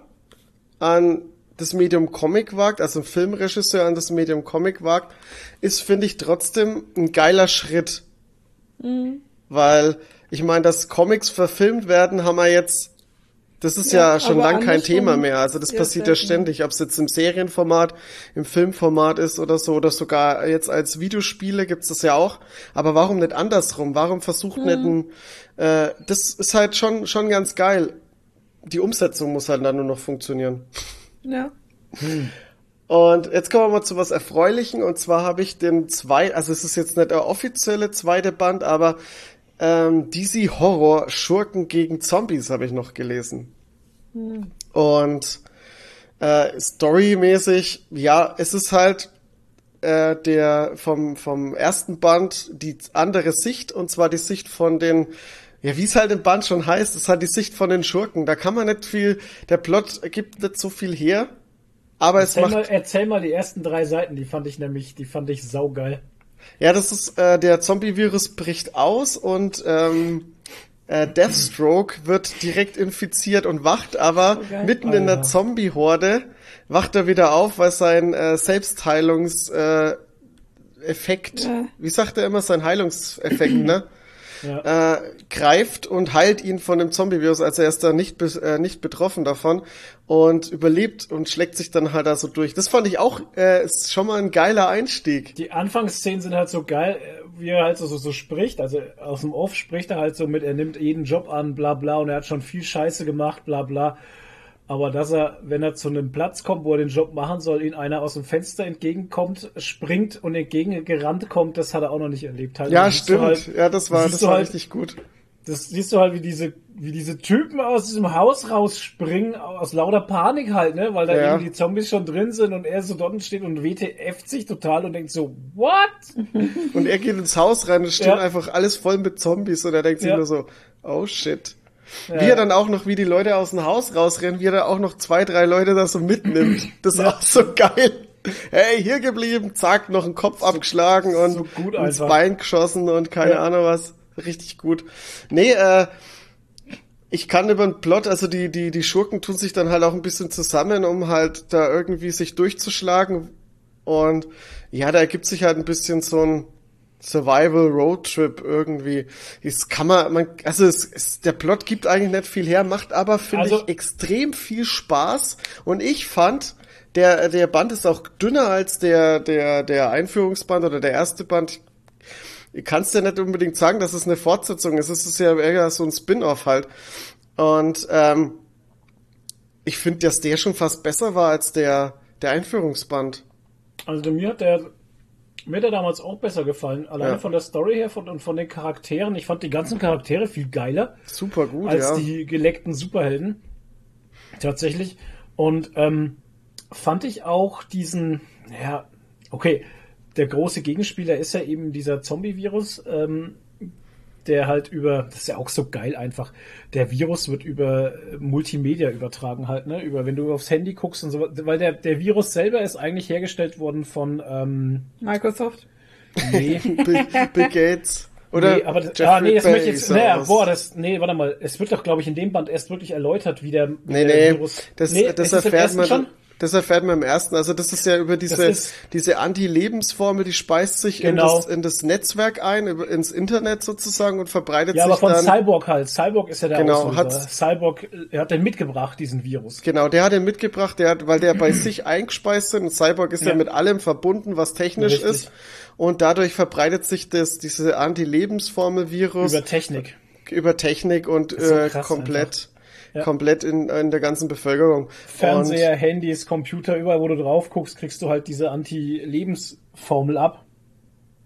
an das Medium Comic wagt, also ein Filmregisseur an das Medium Comic wagt, ist, finde ich, trotzdem ein geiler Schritt. Weil, ich meine, dass Comics verfilmt werden, haben wir jetzt, das ist ja, Ja, schon lang kein Thema mehr. Also das passiert ja ständig, ob es jetzt im Serienformat, im Filmformat ist oder so, oder sogar jetzt als Videospiele gibt's das ja auch. Aber warum nicht andersrum? Warum versucht nicht ein, äh, das ist halt schon, schon ganz geil. Die Umsetzung muss halt dann nur noch funktionieren. Ja. Und jetzt kommen wir mal zu was Erfreulichen. Und zwar habe ich den zwei, also es ist jetzt nicht der offizielle zweite Band, aber ähm, DC Horror Schurken gegen Zombies habe ich noch gelesen. Und äh, storymäßig, ja, es ist halt äh, der vom vom ersten Band die andere Sicht und zwar die Sicht von den ja, wie es halt im Band schon heißt, es hat die Sicht von den Schurken. Da kann man nicht viel, der Plot gibt nicht so viel her, aber es Erzähl macht mal, erzähl mal die ersten drei Seiten, die fand ich nämlich, die fand ich saugeil. Ja, das ist, äh, der Zombie-Virus bricht aus und ähm, äh, Deathstroke wird direkt infiziert und wacht aber geil. mitten in der. Zombie-Horde, wacht er wieder auf, weil sein äh, Selbstheilungs äh, Effekt, Ja. wie sagt er immer, sein Heilungseffekt, ne? Ja. äh, greift und heilt ihn von dem Zombie-Virus. Also er ist da nicht, äh, nicht betroffen davon und überlebt und schlägt sich dann halt da so durch. Das fand ich auch, äh, ist schon mal ein geiler Einstieg. Die Anfangsszenen sind halt so geil, äh, wie er halt so, so, so spricht. Also aus dem Off spricht er halt so mit, er nimmt jeden Job an, bla bla, und er hat schon viel Scheiße gemacht, bla bla. Aber dass er, wenn er zu einem Platz kommt, wo er den Job machen soll, ihn einer aus dem Fenster entgegenkommt, springt und entgegengerannt kommt, das hat er auch noch nicht erlebt. Halt, Ja, stimmt. Halt, ja, das war, das war halt- richtig gut. das siehst du halt, wie diese, wie diese Typen aus diesem Haus rausspringen, aus lauter Panik halt, ne, weil da Ja. eben die Zombies schon drin sind und er so dort steht und WTF sich total und denkt so, what? Und er geht ins Haus rein und steht Ja. einfach alles voll mit Zombies und er denkt sich Ja. nur so, oh shit. Ja. Wie er dann auch noch, wie die Leute aus dem Haus rausrennen, wie er da auch noch zwei, drei Leute da so mitnimmt. Das ist Ja. auch so geil. Hey, hier geblieben, zack, noch einen Kopf abgeschlagen und so gut ins. Bein geschossen und keine Ja. Ahnung was. Richtig gut. Nee, äh, ich kann über den Plot, also die, die, die Schurken tun sich dann halt auch ein bisschen zusammen, um halt da irgendwie sich durchzuschlagen. Und ja, da ergibt sich halt ein bisschen so ein Survival Road Trip irgendwie. Das kann man, man also es, es, der Plot gibt eigentlich nicht viel her, macht aber, finde Also- ich, extrem viel Spaß. Und ich fand, der, der Band ist auch dünner als der, der, der Einführungsband oder der erste Band. Du kannst ja nicht unbedingt sagen, dass es eine Fortsetzung ist. Es ist ja eher so ein Spin-off halt. Und ähm, ich finde, dass der schon fast besser war als der, der Einführungsband. Also mir hat der, mir hat der damals auch besser gefallen. Alleine Ja. von der Story her von, und von den Charakteren. Ich fand die ganzen Charaktere viel geiler. Super gut, als ja. die geleckten Superhelden. Tatsächlich. Und ähm, fand ich auch diesen, ja, okay, der große Gegenspieler ist ja eben dieser Zombie-Virus, ähm, der halt über, das ist ja auch so geil einfach, der Virus wird über äh, Multimedia übertragen halt, ne, über, wenn du aufs Handy guckst und so, weil der, der Virus selber ist eigentlich hergestellt worden von, ähm, Microsoft. nee, Bill, Bill Gates. Oder nee, aber das, Jeffrey ah, nee, das möchte ich jetzt, Bezos. naja, boah, das, nee, warte mal, es wird doch, glaube ich, in dem Band erst wirklich erläutert, wie der, wie Nee, der nee, Virus, das, nee, das erfährt man, schon? Das erfährt man im ersten. Also das ist ja über diese, ist- diese Anti-Lebensformel, die speist sich Genau. in, das, in das Netzwerk ein, ins Internet sozusagen und verbreitet Ja, aber sich von dann. Cyborg halt. Cyborg ist ja der Genau, hat's- Cyborg, äh, er hat den mitgebracht, diesen Virus. Genau, der hat den mitgebracht, der hat, weil der bei sich eingespeist ist und Cyborg ist ja. Ja. mit allem verbunden, was technisch Richtig. ist. Und dadurch verbreitet sich das, diese Anti-Lebensformel-Virus Über Technik. über Technik und so äh, komplett, Ja. komplett in, in der ganzen Bevölkerung. Fernseher, Handys, Computer, überall, wo du drauf guckst, kriegst du halt diese Anti-Lebensformel ab.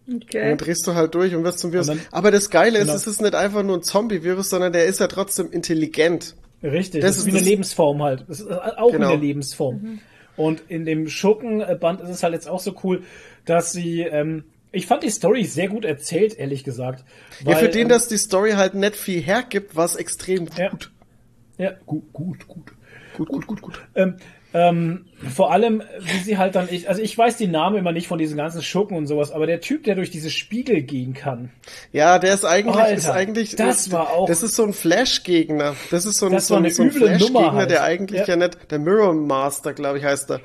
Und Okay. dann drehst du halt durch und wirst zum Virus. Und dann- Aber das Geile ist, Genau. es ist nicht einfach nur ein Zombie-Virus, sondern der ist ja trotzdem intelligent. Richtig, Das das, ist ist wie eine das- Lebensform halt. Das ist auch Genau. eine Lebensform. Und in dem Schurkenband ist es halt jetzt auch so cool, dass sie, ähm, ich fand die Story sehr gut erzählt, ehrlich gesagt. ja, für Weil, den, ähm, dass die Story halt nicht viel hergibt, war es extrem gut. Ja. Ja, gut, gut, gut. Gut, gut, gut, gut. Ähm, ähm, vor allem, wie sie halt dann, ich, also ich weiß die Namen immer nicht von diesen ganzen Schurken und sowas, aber der Typ, der durch diese Spiegel gehen kann, Ja, der ist eigentlich, Alter, ist eigentlich, das war auch- das ist so ein Flash-Gegner. Das ist so ein, so ein, eine so ein Flash-Gegner, halt. der eigentlich ja. Ja. nicht, der Mirror Master, glaube ich, heißt er.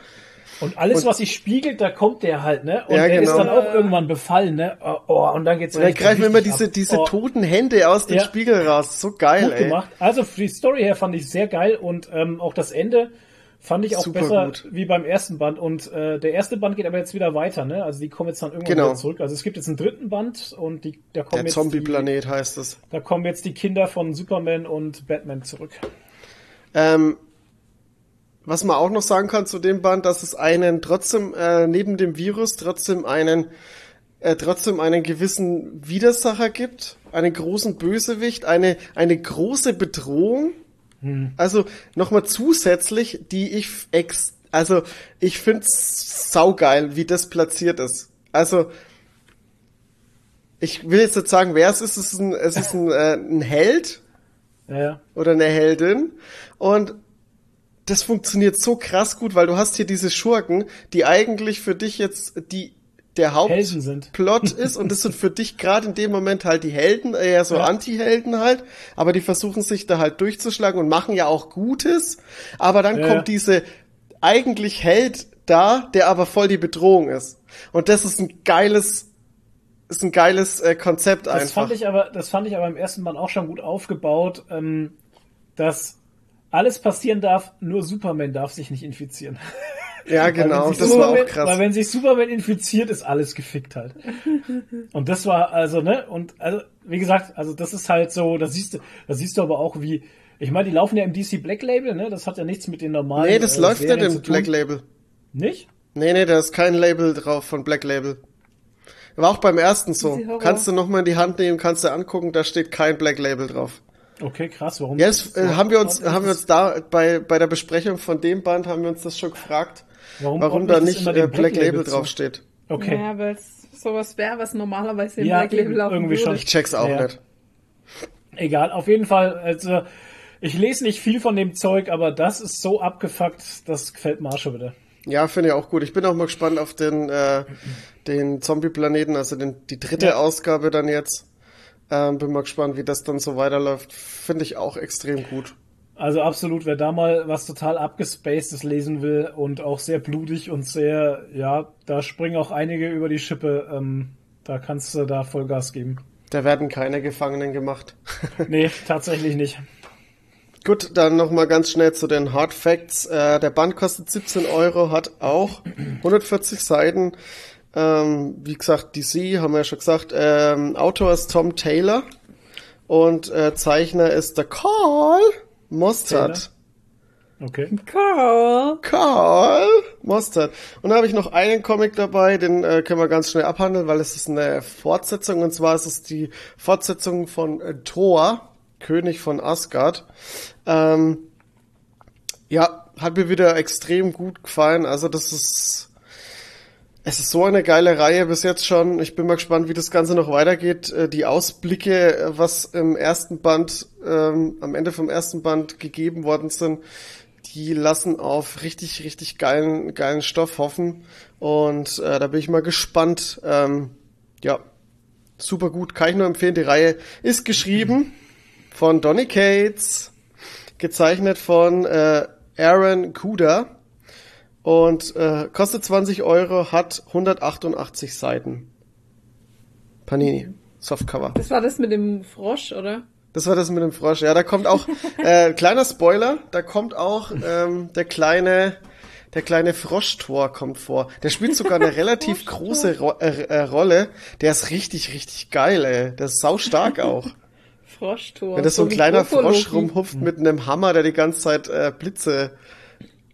Und alles, Und- was sich spiegelt, da kommt der halt, ne? Und Ja, der ist genau. dann auch irgendwann befallen, ne? Oh, Oh, und dann geht's Und dann greifen immer diese, ab. diese oh, toten Hände aus dem Ja. Spiegel raus. So geil, gut ey. gemacht. Also für die Story her fand ich sehr geil und ähm, auch das Ende fand ich auch Super besser gut. wie beim ersten Band. Und äh, der erste Band geht aber jetzt wieder weiter, ne? Also die kommen jetzt dann irgendwann Genau. wieder zurück. Also es gibt jetzt einen dritten Band und die, da kommen Der jetzt Zombie-Planet heißt es. da kommen jetzt die Kinder von Superman und Batman zurück. Ähm, was man auch noch sagen kann zu dem Band, dass es einen trotzdem äh, neben dem Virus trotzdem einen äh, trotzdem einen gewissen Widersacher gibt, einen großen Bösewicht, eine eine große Bedrohung. Also nochmal zusätzlich, die ich ex also ich find's saugeil, wie das platziert ist. Also ich will jetzt nicht sagen, wer es ist. Es ist ein, es ist ein, äh, ein Held, Ja, ja. oder eine Heldin. Und das funktioniert so krass gut, weil du hast hier diese Schurken, die eigentlich für dich jetzt die der. Hauptplot ist und das sind für dich gerade in dem Moment halt die Helden, eher so Ja. Anti-Helden halt, aber die versuchen sich da halt durchzuschlagen und machen ja auch Gutes, aber dann Ja, kommt diese eigentlich Held da, der aber voll die Bedrohung ist. Und das ist ein geiles ist ein geiles äh, Konzept Das einfach. fand ich aber, das fand ich aber im ersten Band auch schon gut aufgebaut, ähm, dass alles passieren darf, nur Superman darf sich nicht infizieren. Ja, genau, Weil wenn sich das war auch Superman- krass. Weil wenn sich Superman infiziert, ist alles gefickt halt. Und das war also, ne, und also, wie gesagt, also das ist halt so, da siehst du, da siehst du aber auch wie, ich meine, die laufen ja im DC Black Label, ne, das hat ja nichts mit den normalen Nee, das äh, läuft nicht Serien im zu tun. Black Label. Nicht? Nee, nee, da ist kein Label drauf von Black Label. War auch beim ersten so. Kannst du noch mal in die Hand nehmen, kannst du angucken, da steht kein Black Label drauf. Okay, krass, warum? Ja, das, äh, haben wir uns, haben wir uns da bei, bei der Besprechung von dem Band haben wir uns das schon gefragt, warum, warum da nicht äh, Black Label zu? draufsteht. Okay. Ja, weil es sowas wäre, was normalerweise im Ja, Black Label laufen irgendwie würde. schon. Ich check's auch Ja. nicht. Egal, auf jeden Fall, also ich lese nicht viel von dem Zeug, aber das ist so abgefuckt, das gefällt mir auch schon wieder. Ja, finde ich auch gut. Ich bin auch mal gespannt auf den, äh, den Zombie-Planeten, also den, die dritte Ja. Ausgabe dann jetzt. Ähm, bin mal gespannt, wie das dann so weiterläuft. Finde ich auch extrem gut. Also absolut, wer da mal was total abgespacedes lesen will und auch sehr blutig und sehr, ja, da springen auch einige über die Schippe, ähm, da kannst du da Vollgas geben. Da werden keine Gefangenen gemacht. Nee, tatsächlich nicht. Gut, dann noch mal ganz schnell zu den Hard Facts. Äh, der Band kostet 17 Euro, hat auch 140 Seiten. Ähm, wie gesagt, DC, haben wir ja schon gesagt. Ähm, Autor ist Tom Taylor und äh, Zeichner ist der Carl Mostert. Okay. Carl. Carl Mostert. Und da habe ich noch einen Comic dabei, den äh, können wir ganz schnell abhandeln, weil es ist eine Fortsetzung und zwar ist es die Fortsetzung von äh, Thor, König von Asgard. Ähm, ja, hat mir wieder extrem gut gefallen. Also das ist, es ist so eine geile Reihe bis jetzt schon. Ich bin mal gespannt, wie das Ganze noch weitergeht. Äh, Die Ausblicke, was im ersten Band, ähm, am Ende vom ersten Band gegeben worden sind, die lassen auf richtig, richtig geilen, geilen Stoff hoffen. Und äh, da bin ich mal gespannt. Ähm, ja, super gut, kann ich nur empfehlen. Die Reihe ist geschrieben von Donny Cates, gezeichnet von äh, Aaron Kuda und äh, kostet 20 Euro, hat 188 Seiten. Panini, Softcover. Das war das mit dem Frosch, oder? Das war das mit dem Frosch. Ja, da kommt auch, äh, kleiner Spoiler, da kommt auch ähm, der kleine, der kleine Froschtor kommt vor. Der spielt sogar eine relativ große Ro äh, äh, Rolle. Der ist richtig, richtig geil, ey. Der ist sau stark auch. Froschtor. Wenn das so ein kleiner. Frosch rumhupft mit einem Hammer, der die ganze Zeit äh, Blitze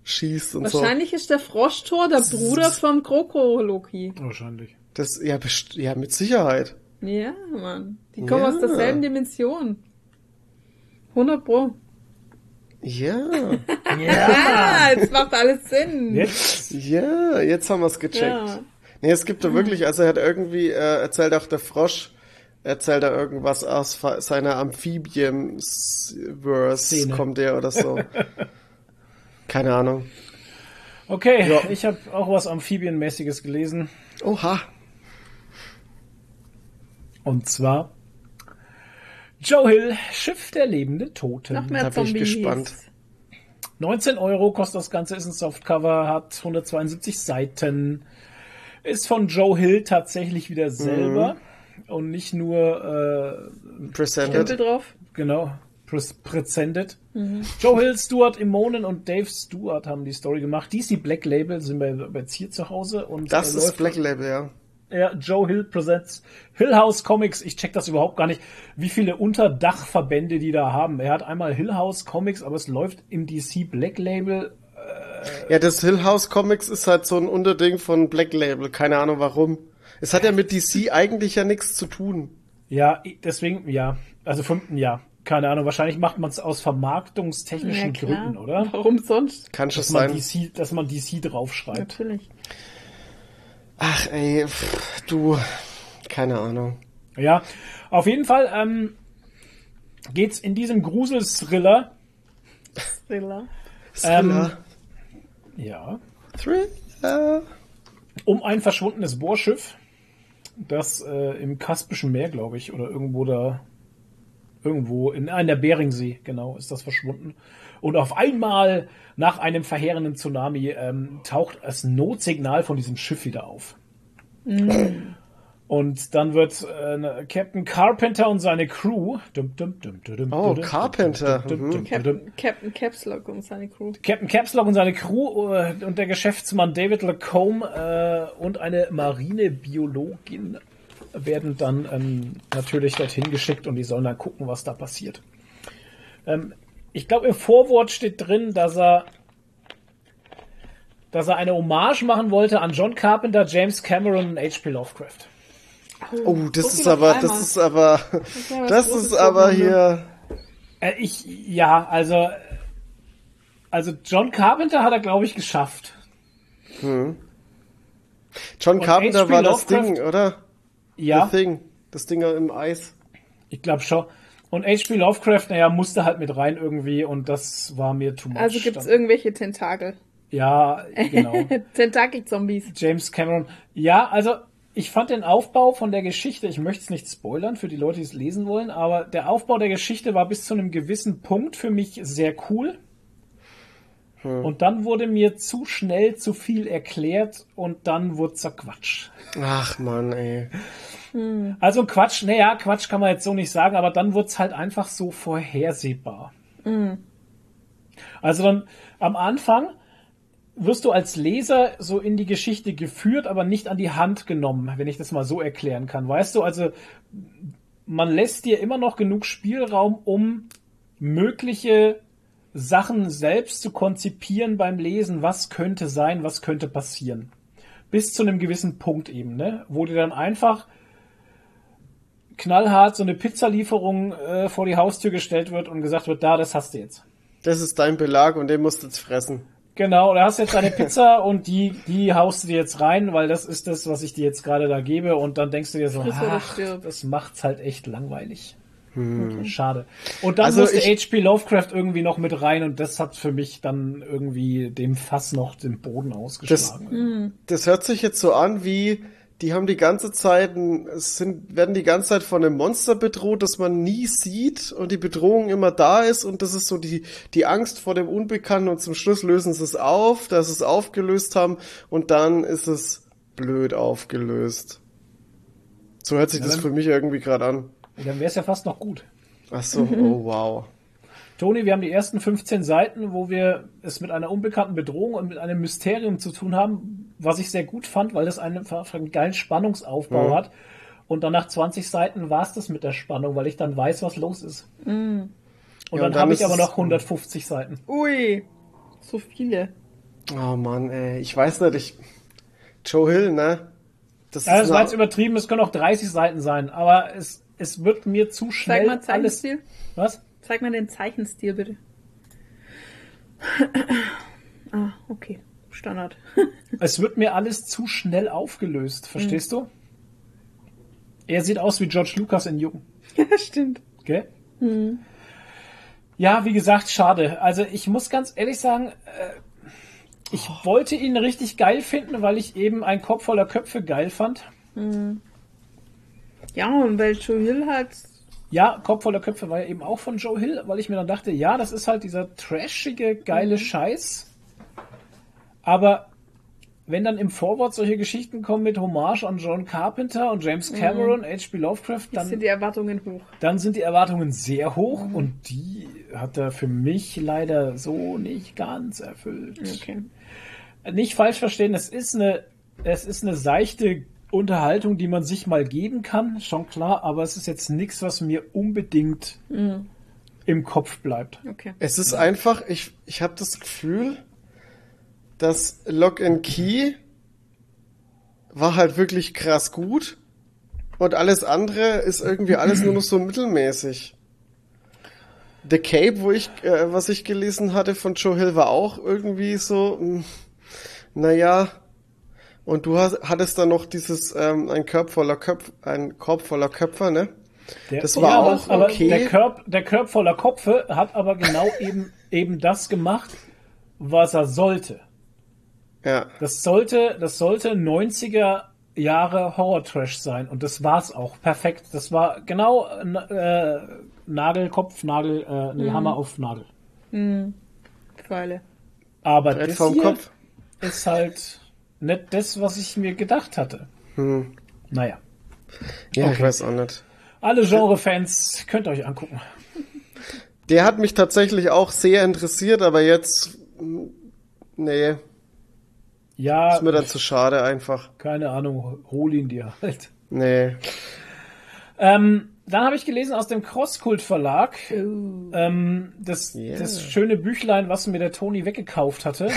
schießt und so. Wahrscheinlich ist der Froschtor der Bruder von Krokoloki. Wahrscheinlich. Das, ja, best ja, mit Sicherheit. Ja, Mann. Die kommen Ja. aus derselben Dimension. 100 Pro. Ja, Ah, jetzt macht alles Sinn. Jetzt? ja, jetzt haben wir's gecheckt. Ja. Nee, es gibt da wirklich, also er hat irgendwie, äh, erzählt auch der Frosch, erzählt da irgendwas aus seiner Amphibians-Verse, Szene. kommt der oder so. Keine Ahnung. Okay, Ja. ich habe auch was Amphibienmäßiges gelesen. Oha. Und zwar Joe Hill, Schiff der lebenden Toten. Noch mehr Da bin ich gespannt. 19 Euro kostet das Ganze, ist ein Softcover, hat 172 Seiten, ist von Joe Hill tatsächlich wieder selber und nicht nur, äh, Presented. Stempel drauf. genau, pres- presented. Joe Hill, Stuart Immonen und Dave Stewart haben die Story gemacht. DC Black Label sind bei, bei jetzt hier zu Hause und Das äh, ist läuft- Black Label, ja. Ja, Joe Hill Presents Hill House Comics. Ich check das überhaupt gar nicht, wie viele Unterdachverbände die da haben. Er hat einmal Hill House Comics, aber es läuft im DC Black Label. Ja, das Hill House Comics ist halt so ein Unterding von Black Label. Keine Ahnung warum. Es hat ja mit DC eigentlich ja nichts zu tun. Ja, deswegen, ja. Also von, ja, keine Ahnung. Wahrscheinlich macht man es aus vermarktungstechnischen Gründen, oder? Warum sonst? Kann schon sein. DC, dass man DC draufschreibt. Natürlich. Ach ey, pff, du, keine Ahnung. Ja, auf jeden Fall ähm, geht's in diesem Grusel-Thriller. Thriller. Thriller. Ja. Thriller. um ein verschwundenes Bohrschiff, das äh, im Kaspischen Meer, glaube ich, oder irgendwo da, irgendwo in, in der Beringsee, genau, ist das verschwunden. Und auf einmal nach einem verheerenden Tsunami ähm, taucht das Notsignal von diesem Schiff wieder auf. Und dann wird äh, Captain Carpenter und seine Crew. Dum, dum, dum, Oh, Carpenter. Captain, Captain Caps Lock und seine Crew. Captain Capslock und seine Crew äh, und der Geschäftsmann David Lacombe äh, und eine Marinebiologin werden dann ähm, natürlich dorthin geschickt und die sollen dann gucken, was da passiert. Ähm, ich glaube, im Vorwort steht drin, dass er dass er eine Hommage machen wollte an John Carpenter, James Cameron und H.P. Lovecraft. Oh, das so ist aber, das ist aber, das ist aber hier, Äh, ich, ja, also, also John Carpenter hat er, glaube ich, geschafft. John Carpenter war das Lovecraft- Ding, oder? Ja, The Thing. Das Ding im Eis. ich glaube schon. Und H.P. Lovecraft, naja, musste halt mit rein irgendwie und das war mir too much. Also gibt's Dann- irgendwelche Tentakel. Ja, genau. Tentakel-Zombies. James Cameron. Ja, also ich fand den Aufbau von der Geschichte, ich möchte es nicht spoilern für die Leute, die es lesen wollen, aber der Aufbau der Geschichte war bis zu einem gewissen Punkt für mich sehr cool. Und dann wurde mir zu schnell zu viel erklärt und dann wurde es Quatsch. Ach man, ey. Also Quatsch, naja, Quatsch kann man jetzt so nicht sagen, aber dann wurde es halt einfach so vorhersehbar. Also dann am Anfang wirst du als Leser so in die Geschichte geführt, aber nicht an die Hand genommen, wenn ich das mal so erklären kann. Weißt du, also man lässt dir immer noch genug Spielraum, um mögliche Sachen selbst zu konzipieren beim Lesen, was könnte sein, was könnte passieren. Bis zu einem gewissen Punkt eben, ne? Wo dir dann einfach knallhart so eine Pizzalieferung äh, vor die Haustür gestellt wird und gesagt wird, da, das hast du jetzt. Das ist dein Belag und den musst du jetzt fressen. Genau, da hast du jetzt deine Pizza und die, die haust du dir jetzt rein, weil das ist das, was ich dir jetzt gerade da gebe und dann denkst du dir so, ach, das macht's halt echt langweilig. Schade. Und dann Also musste ich- H.P. Lovecraft irgendwie noch mit rein und das hat für mich dann irgendwie dem Fass noch den Boden ausgeschlagen. Das hört sich jetzt so an wie, die haben die ganze Zeit, sind, werden die ganze Zeit von einem Monster bedroht, das man nie sieht und die Bedrohung immer da ist und das ist so die, die Angst vor dem Unbekannten und zum Schluss lösen sie es auf, dass sie es aufgelöst haben und dann ist es blöd aufgelöst. So hört sich Ja, das für mich irgendwie gerade an. Dann wäre es ja fast noch gut. Ach so, oh wow. Toni, wir haben die ersten 15 Seiten, wo wir es mit einer unbekannten Bedrohung und mit einem Mysterium zu tun haben, was ich sehr gut fand, weil das einfach einen geilen Spannungsaufbau Mhm. hat. Und dann nach 20 Seiten war es das mit der Spannung, weil ich dann weiß, was los ist. Und Ja, dann und dann habe ich aber noch 150 Seiten. Ui. So viele. Oh Mann, ey, ich weiß nicht, ich, Joe Hill, ne? Das Ja, das war jetzt übertrieben, es können auch 30 Seiten sein, aber es, es wird mir zu Zeig schnell mal alles. Zeichenstil. Was? Zeig mal den Zeichenstil, bitte. ah, okay. Standard. Es wird mir alles zu schnell aufgelöst, verstehst du? Er sieht aus wie George Lucas in Jung. ja, stimmt. Gell? Ja, wie gesagt, schade. Also ich muss ganz ehrlich sagen, äh, ich wollte ihn richtig geil finden, weil ich eben ein Kopf voller Köpfe geil fand. Ja, und weil Joe Hill halt. Ja, Kopf voller Köpfe war ja eben auch von Joe Hill, weil ich mir dann dachte, ja, das ist halt dieser trashige, geile Scheiß. Aber wenn dann im Vorwort solche Geschichten kommen mit Hommage an John Carpenter und James Cameron, H.P. Lovecraft, Dann sind die Erwartungen hoch. dann sind die Erwartungen sehr hoch und die hat er für mich leider so nicht ganz erfüllt. Okay. Nicht falsch verstehen, es ist eine, es ist eine seichte Unterhaltung, die man sich mal geben kann, schon klar, aber es ist jetzt nichts, was mir unbedingt im Kopf bleibt. Okay. Es ist einfach, ich, ich habe das Gefühl, dass Lock and Key war halt wirklich krass gut und alles andere ist irgendwie alles nur noch so mittelmäßig. The Cape, wo ich, äh, was ich gelesen hatte von Joe Hill, war auch irgendwie so, mh, naja. Und du hast, hattest dann noch dieses, ähm, ein Korb voller Köpf, ein Korb voller Köpfer, ne? Der, Das war aber- auch aber okay. Der Körb, der Körb voller Kopfe hat aber genau eben, eben das gemacht, was er sollte. Ja. Das sollte, das sollte 90er Jahre Horror-Trash sein und das war's auch. Perfekt. Das war genau äh, Nagel, Kopf, Nagel, äh, nee, Hammer auf Nagel. Pfeile. Aber Brett das hier Kopf. ist halt nicht das, was ich mir gedacht hatte. Hm. Naja. Ja, ich Okay. weiß auch nicht. Alle Genre-Fans könnt ihr euch angucken. Der hat mich tatsächlich auch sehr interessiert, aber jetzt, mm, nee, Ja, ist mir dann zu schade einfach. keine Ahnung, hol ihn dir halt. Nee. Ähm, dann habe ich gelesen aus dem Crosskult Verlag ähm, das, Yeah. das schöne Büchlein, was mir der Tony weggekauft hatte.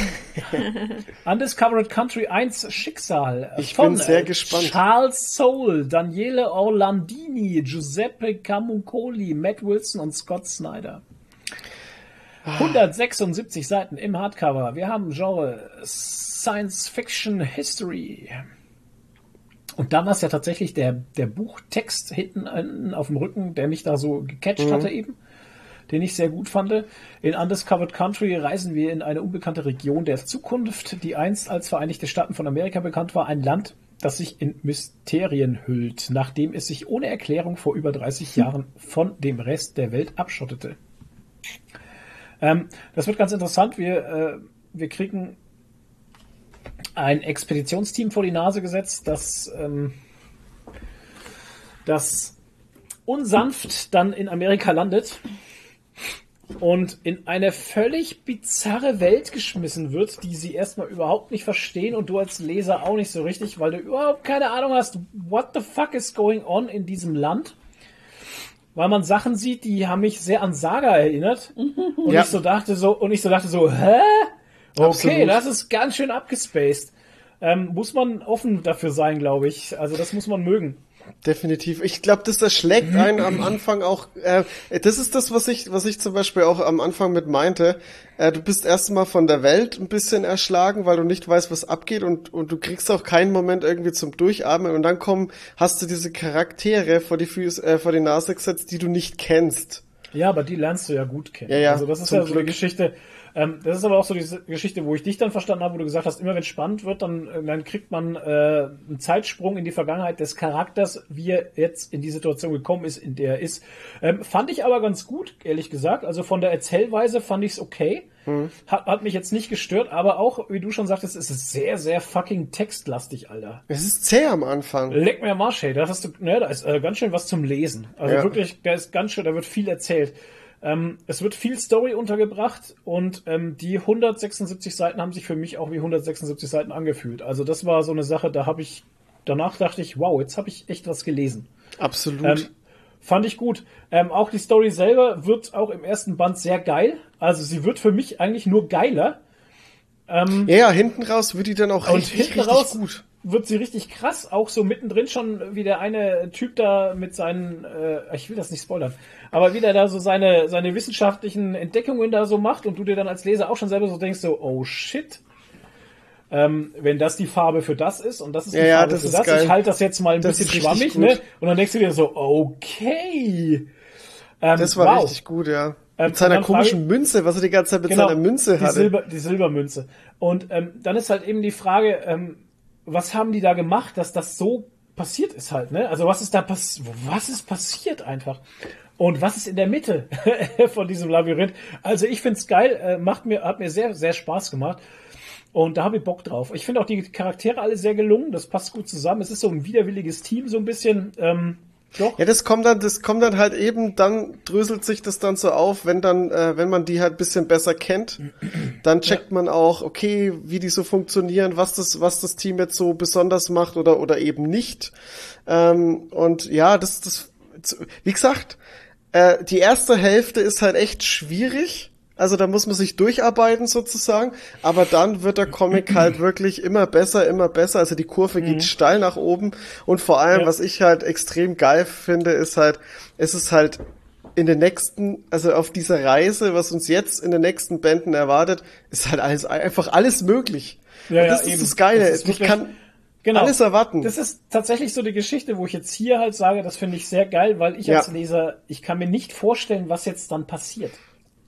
Undiscovered Country 1 Schicksal. Ich von, bin sehr äh, gespannt. Charles Soule, Daniele Orlandini, Giuseppe Camuncoli, Matt Wilson und Scott Snyder. 176 Seiten im Hardcover. Wir haben Genre Science Fiction History. Und da war es ja tatsächlich der, der Buchtext hinten auf dem Rücken, der mich da so gecatcht hatte eben, den ich sehr gut fand. In Undiscovered Country reisen wir in eine unbekannte Region der Zukunft, die einst als Vereinigte Staaten von Amerika bekannt war. Ein Land, das sich in Mysterien hüllt, nachdem es sich ohne Erklärung vor über 30 Jahren von dem Rest der Welt abschottete. Ähm, das wird ganz interessant. Wir, äh, wir kriegen ein Expeditionsteam vor die Nase gesetzt, das, ähm, das unsanft dann in Amerika landet und in eine völlig bizarre Welt geschmissen wird, die sie erstmal überhaupt nicht verstehen und du als Leser auch nicht so richtig, weil du überhaupt keine Ahnung hast, what the fuck is going on in diesem Land. Weil man Sachen sieht, die haben mich sehr an Saga erinnert. Und Ja. ich so dachte so, und ich so dachte so, hä? Okay, Absolut. das ist ganz schön abgespaced. Ähm, muss man offen dafür sein, glaube ich. Also das muss man mögen. Definitiv. Ich glaube, das erschlägt einen am Anfang auch. Äh, das ist das, was ich, was ich zum Beispiel auch am Anfang mit meinte. Äh, du bist erstmal von der Welt ein bisschen erschlagen, weil du nicht weißt, was abgeht und, und du kriegst auch keinen Moment irgendwie zum Durchatmen und dann kommen, hast du diese Charaktere vor die Füße, äh, vor die Nase gesetzt, die du nicht kennst. Ja, aber die lernst du ja gut kennen. Ja, ja, also das ist ja so eine. Geschichte. Ähm, das ist aber auch so diese Geschichte, wo ich dich dann verstanden habe, wo du gesagt hast, immer wenn es spannend wird, dann, äh, dann kriegt man äh, einen Zeitsprung in die Vergangenheit des Charakters, wie er jetzt in die Situation gekommen ist, in der er ist. Ähm, fand ich aber ganz gut, ehrlich gesagt. Also von der Erzählweise fand ich es okay. Hm. Hat, hat mich jetzt nicht gestört, aber auch, wie du schon sagtest, es ist sehr, sehr fucking textlastig, Alter. Es ist zäh am Anfang. Leck mir am Arsch, hey, da hast du, ne, da ist äh, ganz schön was zum Lesen. Also Ja. wirklich, da ist ganz schön, da wird viel erzählt. Ähm, es wird viel Story untergebracht und ähm, die 176 Seiten haben sich für mich auch wie 176 Seiten angefühlt. Also das war so eine Sache, da habe ich, danach dachte ich, wow, jetzt habe ich echt was gelesen. Absolut. Ähm, fand ich gut. Ähm, auch die Story selber wird auch im ersten Band sehr geil. Also sie wird für mich eigentlich nur geiler. ja, ja, hinten raus wird die dann auch Und richtig, hinten richtig raus gut. Wird sie richtig krass, auch so mittendrin schon, wie der eine Typ da mit seinen, äh, ich will das nicht spoilern, aber wie der da so seine, seine wissenschaftlichen Entdeckungen da so macht und du dir dann als Leser auch schon selber so denkst, so, oh shit. Ähm, wenn das die Farbe für das ist und das ist die Ja, Farbe das für ist das, geil. ich halte das jetzt mal ein Das bisschen schwammig, gut. ne? Und dann denkst du dir so, okay. Ähm, Das war wow. richtig gut, ja. Ähm, Mit seiner und dann frage komischen Münze, was er die ganze Zeit mit Genau, seiner Münze die, hatte. Silber, die Silbermünze. Und ähm, dann ist halt eben die Frage, ähm, was haben die da gemacht, dass das so passiert ist halt, ne? Also was ist da passiert, was ist passiert einfach? Und was ist in der Mitte von diesem Labyrinth? Also ich find's geil, äh, macht mir, hat mir sehr, sehr Spaß gemacht. Und da habe ich Bock drauf. Ich finde auch die Charaktere alle sehr gelungen, das passt gut zusammen. Es ist so ein widerwilliges Team, so ein bisschen. Ähm, doch. Ja, das kommt dann, das kommt dann halt eben, dann dröselt sich das dann so auf, wenn dann, äh, wenn man die halt bisschen besser kennt, dann checkt man auch, okay, wie die so funktionieren, was das, was das Team jetzt so besonders macht oder oder eben nicht. Ähm, und ja, das, das, wie gesagt, äh, die erste Hälfte ist halt echt schwierig. Also da muss man sich durcharbeiten sozusagen, aber dann wird der Comic halt wirklich immer besser, immer besser. Also die Kurve geht steil nach oben und vor allem, Ja. was ich halt extrem geil finde, ist halt, es ist halt in den nächsten, also auf dieser Reise, was uns jetzt in den nächsten Bänden erwartet, ist halt alles einfach alles möglich. Ja, und ja, das ist eben. das Geile. Das ist ich kann Genau. alles erwarten. Das ist tatsächlich so die Geschichte, wo ich jetzt hier halt sage, das finde ich sehr geil, weil ich Ja. als Leser, ich kann mir nicht vorstellen, was jetzt dann passiert.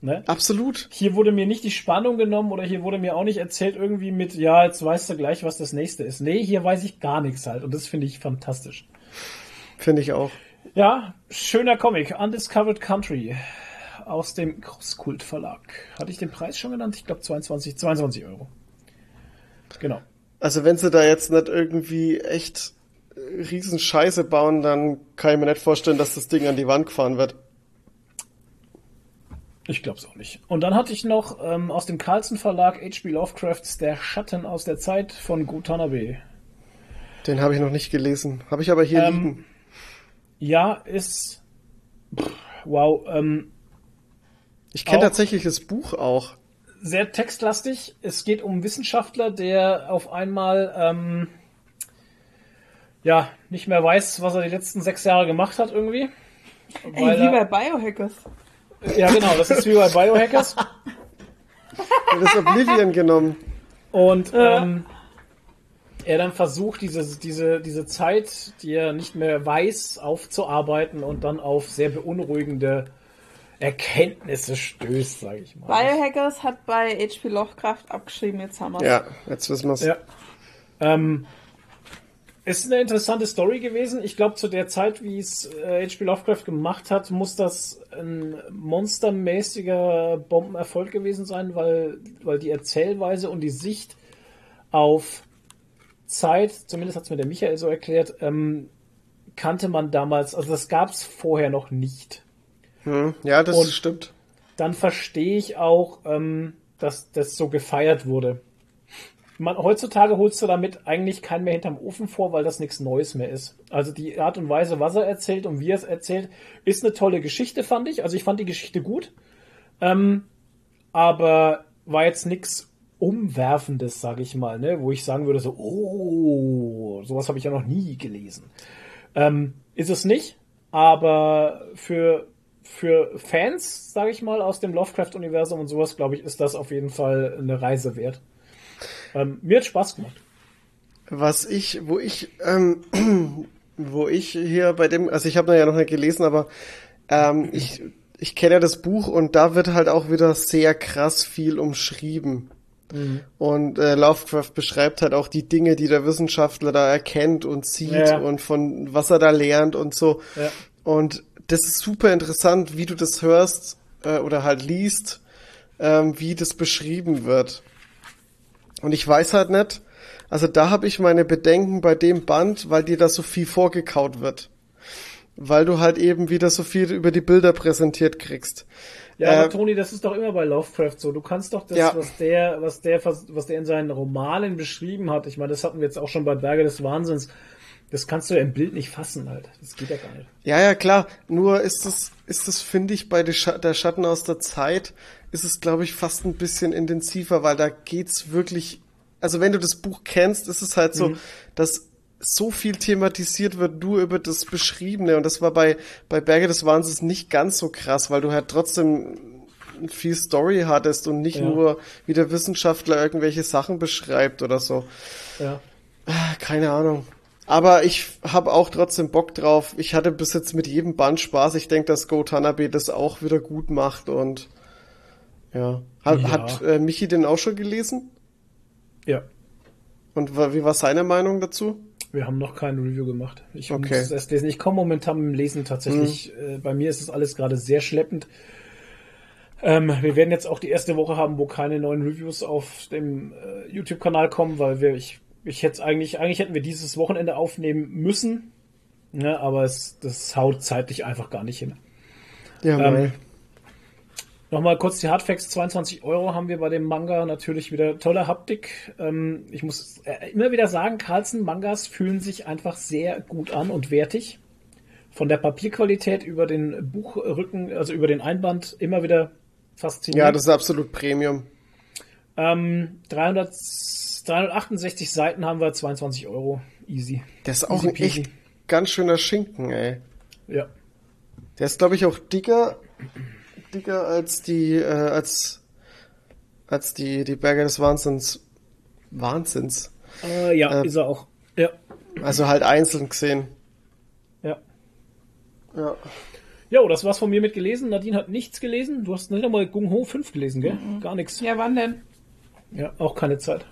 Ne? Absolut. Hier wurde mir nicht die Spannung genommen oder hier wurde mir auch nicht erzählt irgendwie mit, ja, jetzt weißt du gleich, was das nächste ist. Nee, hier weiß ich gar nichts halt und das finde ich fantastisch. Finde ich auch. Ja, schöner Comic, Undiscovered Country aus dem Crosskult Verlag. Hatte ich den Preis schon genannt? Ich glaube 22, 22 Euro. Genau. Also wenn sie da jetzt nicht irgendwie echt riesen Scheiße bauen, dann kann ich mir nicht vorstellen, dass das Ding an die Wand gefahren wird. Ich glaub's auch nicht. Und dann hatte ich noch ähm, aus dem Carlsen Verlag H.P. Lovecrafts Der Schatten aus der Zeit von Gutanabe. Den habe ich noch nicht gelesen. Habe ich aber hier Ähm, liegen. Ja, ist. Pff, wow, ähm, Ich kenne tatsächlich das Buch auch. sehr textlastig. Es geht um einen Wissenschaftler, der auf einmal ähm, ja nicht mehr weiß, was er die letzten sechs Jahre gemacht hat irgendwie. Ey, wie bei Biohackers. Ja, genau, das ist wie bei Biohackers. Er hat das Oblivion genommen. Und ähm, er dann versucht, diese, diese, diese Zeit, die er nicht mehr weiß, aufzuarbeiten und dann auf sehr beunruhigende Erkenntnisse stößt, sage ich mal. Biohackers hat bei HP Lovecraft abgeschrieben, jetzt haben wir Ja, jetzt wissen wir's. Ja. Ähm, ist eine interessante Story gewesen. Ich glaube, zu der Zeit, wie es äh, H.P. Lovecraft gemacht hat, muss das ein monstermäßiger Bombenerfolg gewesen sein, weil, weil die Erzählweise und die Sicht auf Zeit, zumindest hat es mir der Michael so erklärt, ähm, kannte man damals, also das gab es vorher noch nicht. Hm, ja, das Und- stimmt. dann verstehe ich auch, ähm, dass das so gefeiert wurde. Man, heutzutage holst du damit eigentlich keinen mehr hinterm Ofen vor, weil das nichts Neues mehr ist. Also die Art und Weise, was er erzählt und wie er es erzählt, ist eine tolle Geschichte, fand ich. Also ich fand die Geschichte gut. Ähm, aber war jetzt nichts Umwerfendes, sage ich mal, ne? wo ich sagen würde, so, oh, sowas habe ich ja noch nie gelesen. Ähm, ist es nicht, aber für, für Fans, sage ich mal, aus dem Lovecraft-Universum und sowas, glaube ich, ist das auf jeden Fall eine Reise wert. Ähm, mir hat Spaß gemacht. Was ich, wo ich, ähm, wo ich hier bei dem, also ich habe ja noch nicht gelesen, aber ähm, ich, ich kenne ja das Buch und da wird halt auch wieder sehr krass viel umschrieben. Und äh, Lovecraft beschreibt halt auch die Dinge, die der Wissenschaftler da erkennt und sieht Ja. und von was er da lernt und so. Ja. Und das ist super interessant, wie du das hörst äh, oder halt liest, ähm, wie das beschrieben wird. Und ich weiß halt nicht, also da habe ich meine Bedenken bei dem Band, weil dir da so viel vorgekaut wird. Weil du halt eben wieder so viel über die Bilder präsentiert kriegst. Ja, Äh, aber Toni, das ist doch immer bei Lovecraft so. Du kannst doch das, Ja. was der, was der, was der in seinen Romanen beschrieben hat. Ich meine, das hatten wir jetzt auch schon bei Berge des Wahnsinns. Das kannst du ja im Bild nicht fassen halt. Das geht ja gar nicht. Ja, ja, klar. Nur ist es, ist es, finde ich, bei der, Scha der Schatten aus der Zeit, ist es, glaube ich, fast ein bisschen intensiver, weil da geht's wirklich, also wenn du das Buch kennst, ist es halt so, dass so viel thematisiert wird nur über das Beschriebene und das war bei, bei Berge des Wahnsinns nicht ganz so krass, weil du halt trotzdem viel Story hattest und nicht Ja. nur wie der Wissenschaftler irgendwelche Sachen beschreibt oder so. Ja. Keine Ahnung. Aber ich habe auch trotzdem Bock drauf. Ich hatte bis jetzt mit jedem Band Spaß. Ich denke, dass Go Tanabe das auch wieder gut macht und ja. Hat, Ja. hat äh, Michi den auch schon gelesen? Ja. Und wie war seine Meinung dazu? Wir haben noch kein Review gemacht. Ich Okay. muss es erst lesen. Ich komme momentan mit dem Lesen tatsächlich. Äh, bei mir ist es alles gerade sehr schleppend. Ähm, wir werden jetzt auch die erste Woche haben, wo keine neuen Reviews auf dem äh, YouTube-Kanal kommen, weil wir, ich, ich hätte eigentlich, eigentlich hätten wir dieses Wochenende aufnehmen müssen. Ne, aber es, das haut zeitlich einfach gar nicht hin. Ja, Ähm. Nochmal kurz die Hardfacts, 22 Euro haben wir bei dem Manga natürlich wieder tolle Haptik. Ähm, ich muss äh, immer wieder sagen, Carlsen Mangas fühlen sich einfach sehr gut an und wertig. Von der Papierqualität über den Buchrücken, also über den Einband immer wieder faszinierend. ja, das ist absolut Premium. ähm, 300, 368 Seiten haben wir, 22 Euro. Easy. Der ist auch Easy ein peasy. echt ganz schöner Schinken, ey. Ja. Der ist, glaube ich, auch dicker, dicker als die, äh, als, als die, die Berge des Wahnsinns. Wahnsinns. Äh, ja, Äh, ist er auch. Ja. Also halt einzeln gesehen. Ja. Ja. Jo, das war's von mir mit gelesen. Nadine hat nichts gelesen. Du hast nicht einmal Gung Ho 5 gelesen, gell? Gar nichts. Ja, wann denn? Ja, auch keine Zeit.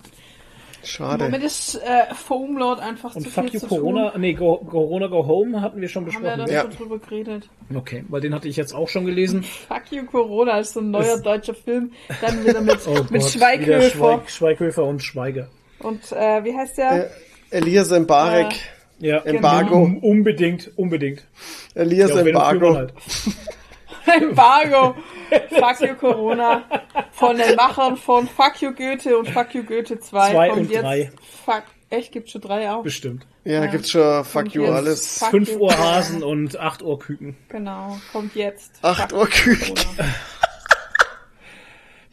Schade. Moment ist äh, Foamlord einfach Und zu Fuck viel You Corona, tun. nee, Go, Corona Go Home hatten wir schon Haben wir besprochen. da Ja. schon drüber geredet. Okay, weil den hatte ich jetzt auch schon gelesen. Fuck you Corona als so ein neuer Es- deutscher Film. Dann wieder mit, Oh mit Gott, wieder Schweighöfer. Schweig, Schweighöfer und Schweiger. Und äh, wie heißt der? Äh, Elias Mbarek. Ja, Embargo. Um, unbedingt, unbedingt. Elias Ja, Embargo. halt. Embargo. Fuck you Corona. Von den Machern von Fuck you Goethe und Fuck you Goethe 2. Zwei kommt und jetzt drei. Fuck, echt, gibt's schon drei auch? Bestimmt. Ja, gibt's schon Fuck you alles. Fuck Fünf you Uhr Corona. Hasen und acht Uhr Küken. Genau, kommt jetzt. Acht Fuck Uhr you Küken.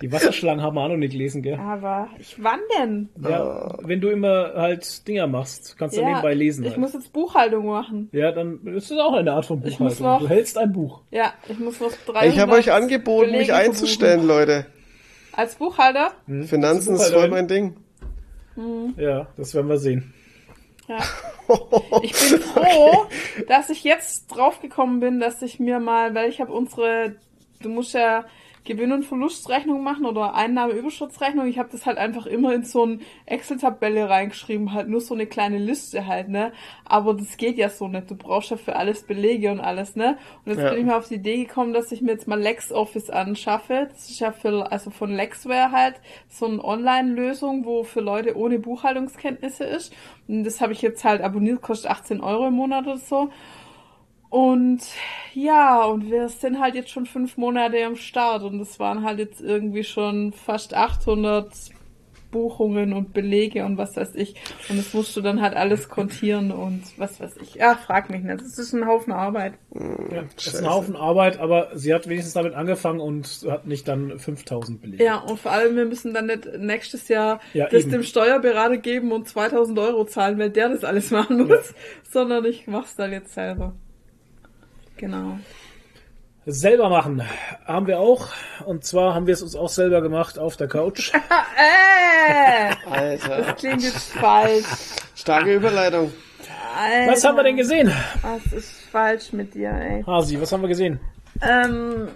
Die Wasserschlangen haben wir auch noch nicht gelesen, gell? Aber ich wann denn? Ja, wenn du immer halt Dinger machst, kannst du nebenbei lesen. ich Halt. muss jetzt Buchhaltung machen. ja, dann ist das auch eine Art von Ich muss Buchhaltung. noch- Du hältst ein Buch. Ja, ich muss noch drei. Ich habe euch angeboten, mich einzustellen, Leute. Als Buchhalter? Finanzen ist voll mein Ding. Ja, das werden wir sehen. Ja. Ich bin froh, dass ich jetzt draufgekommen bin, dass ich mir mal, weil ich habe unsere, du musst ja Gewinn- und Verlustrechnung machen oder Einnahme-Überschussrechnung. Ich habe das halt einfach immer in so eine Excel-Tabelle reingeschrieben, halt nur so eine kleine Liste halt, ne? Aber das geht ja so nicht. Du brauchst ja für alles Belege und alles, ne? Und jetzt Ja. bin ich mir auf die Idee gekommen, dass ich mir jetzt mal LexOffice anschaffe. Das ist ja für, also von Lexware halt so eine Online-Lösung, wo für Leute ohne Buchhaltungskenntnisse ist. Und das habe ich jetzt halt abonniert, kostet 18 Euro im Monat oder so. Und ja, und wir sind halt jetzt schon fünf Monate am Start und es waren halt jetzt irgendwie schon fast 800 Buchungen und Belege und was weiß ich. Und das musst du dann halt alles kontieren und was weiß ich. Ja, frag mich nicht. Das ist ein Haufen Arbeit. Ja, das ist ein Haufen Arbeit, aber sie hat wenigstens damit angefangen und hat nicht dann 5000 belegt. Ja, und vor allem, wir müssen dann nicht nächstes Jahr Ja, das eben. dem Steuerberater geben und 2000 Euro zahlen, weil der das alles machen muss, sondern ich mach's dann jetzt selber. Genau. Selber machen haben wir auch. Und zwar haben wir es uns auch selber gemacht auf der Couch. Äh, Alter. das klingt jetzt falsch. Starke Überleitung. Alter, Was haben wir denn gesehen? Was ist falsch mit dir, ey? Hasi, was haben wir gesehen? Ähm,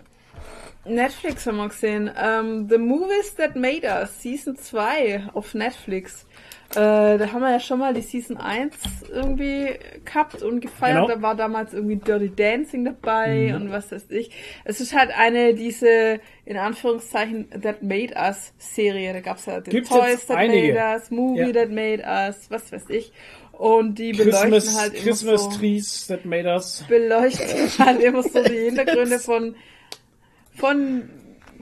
Netflix haben wir gesehen. Ähm, The Movies That Made Us, Season 2 auf Netflix. Äh, da haben wir ja schon mal die Season 1 irgendwie gehabt und gefeiert. Genau. Da war damals irgendwie Dirty Dancing dabei und was weiß ich. Es ist halt eine, diese, in Anführungszeichen, That Made Us Serie. Da gab's ja den Gibt's Toys That einige. Made Us, Movie Ja. That Made Us, was weiß ich. Und die beleuchten Christmas, halt immer Christmas so Trees that made us. beleuchten halt immer so die Hintergründe von, von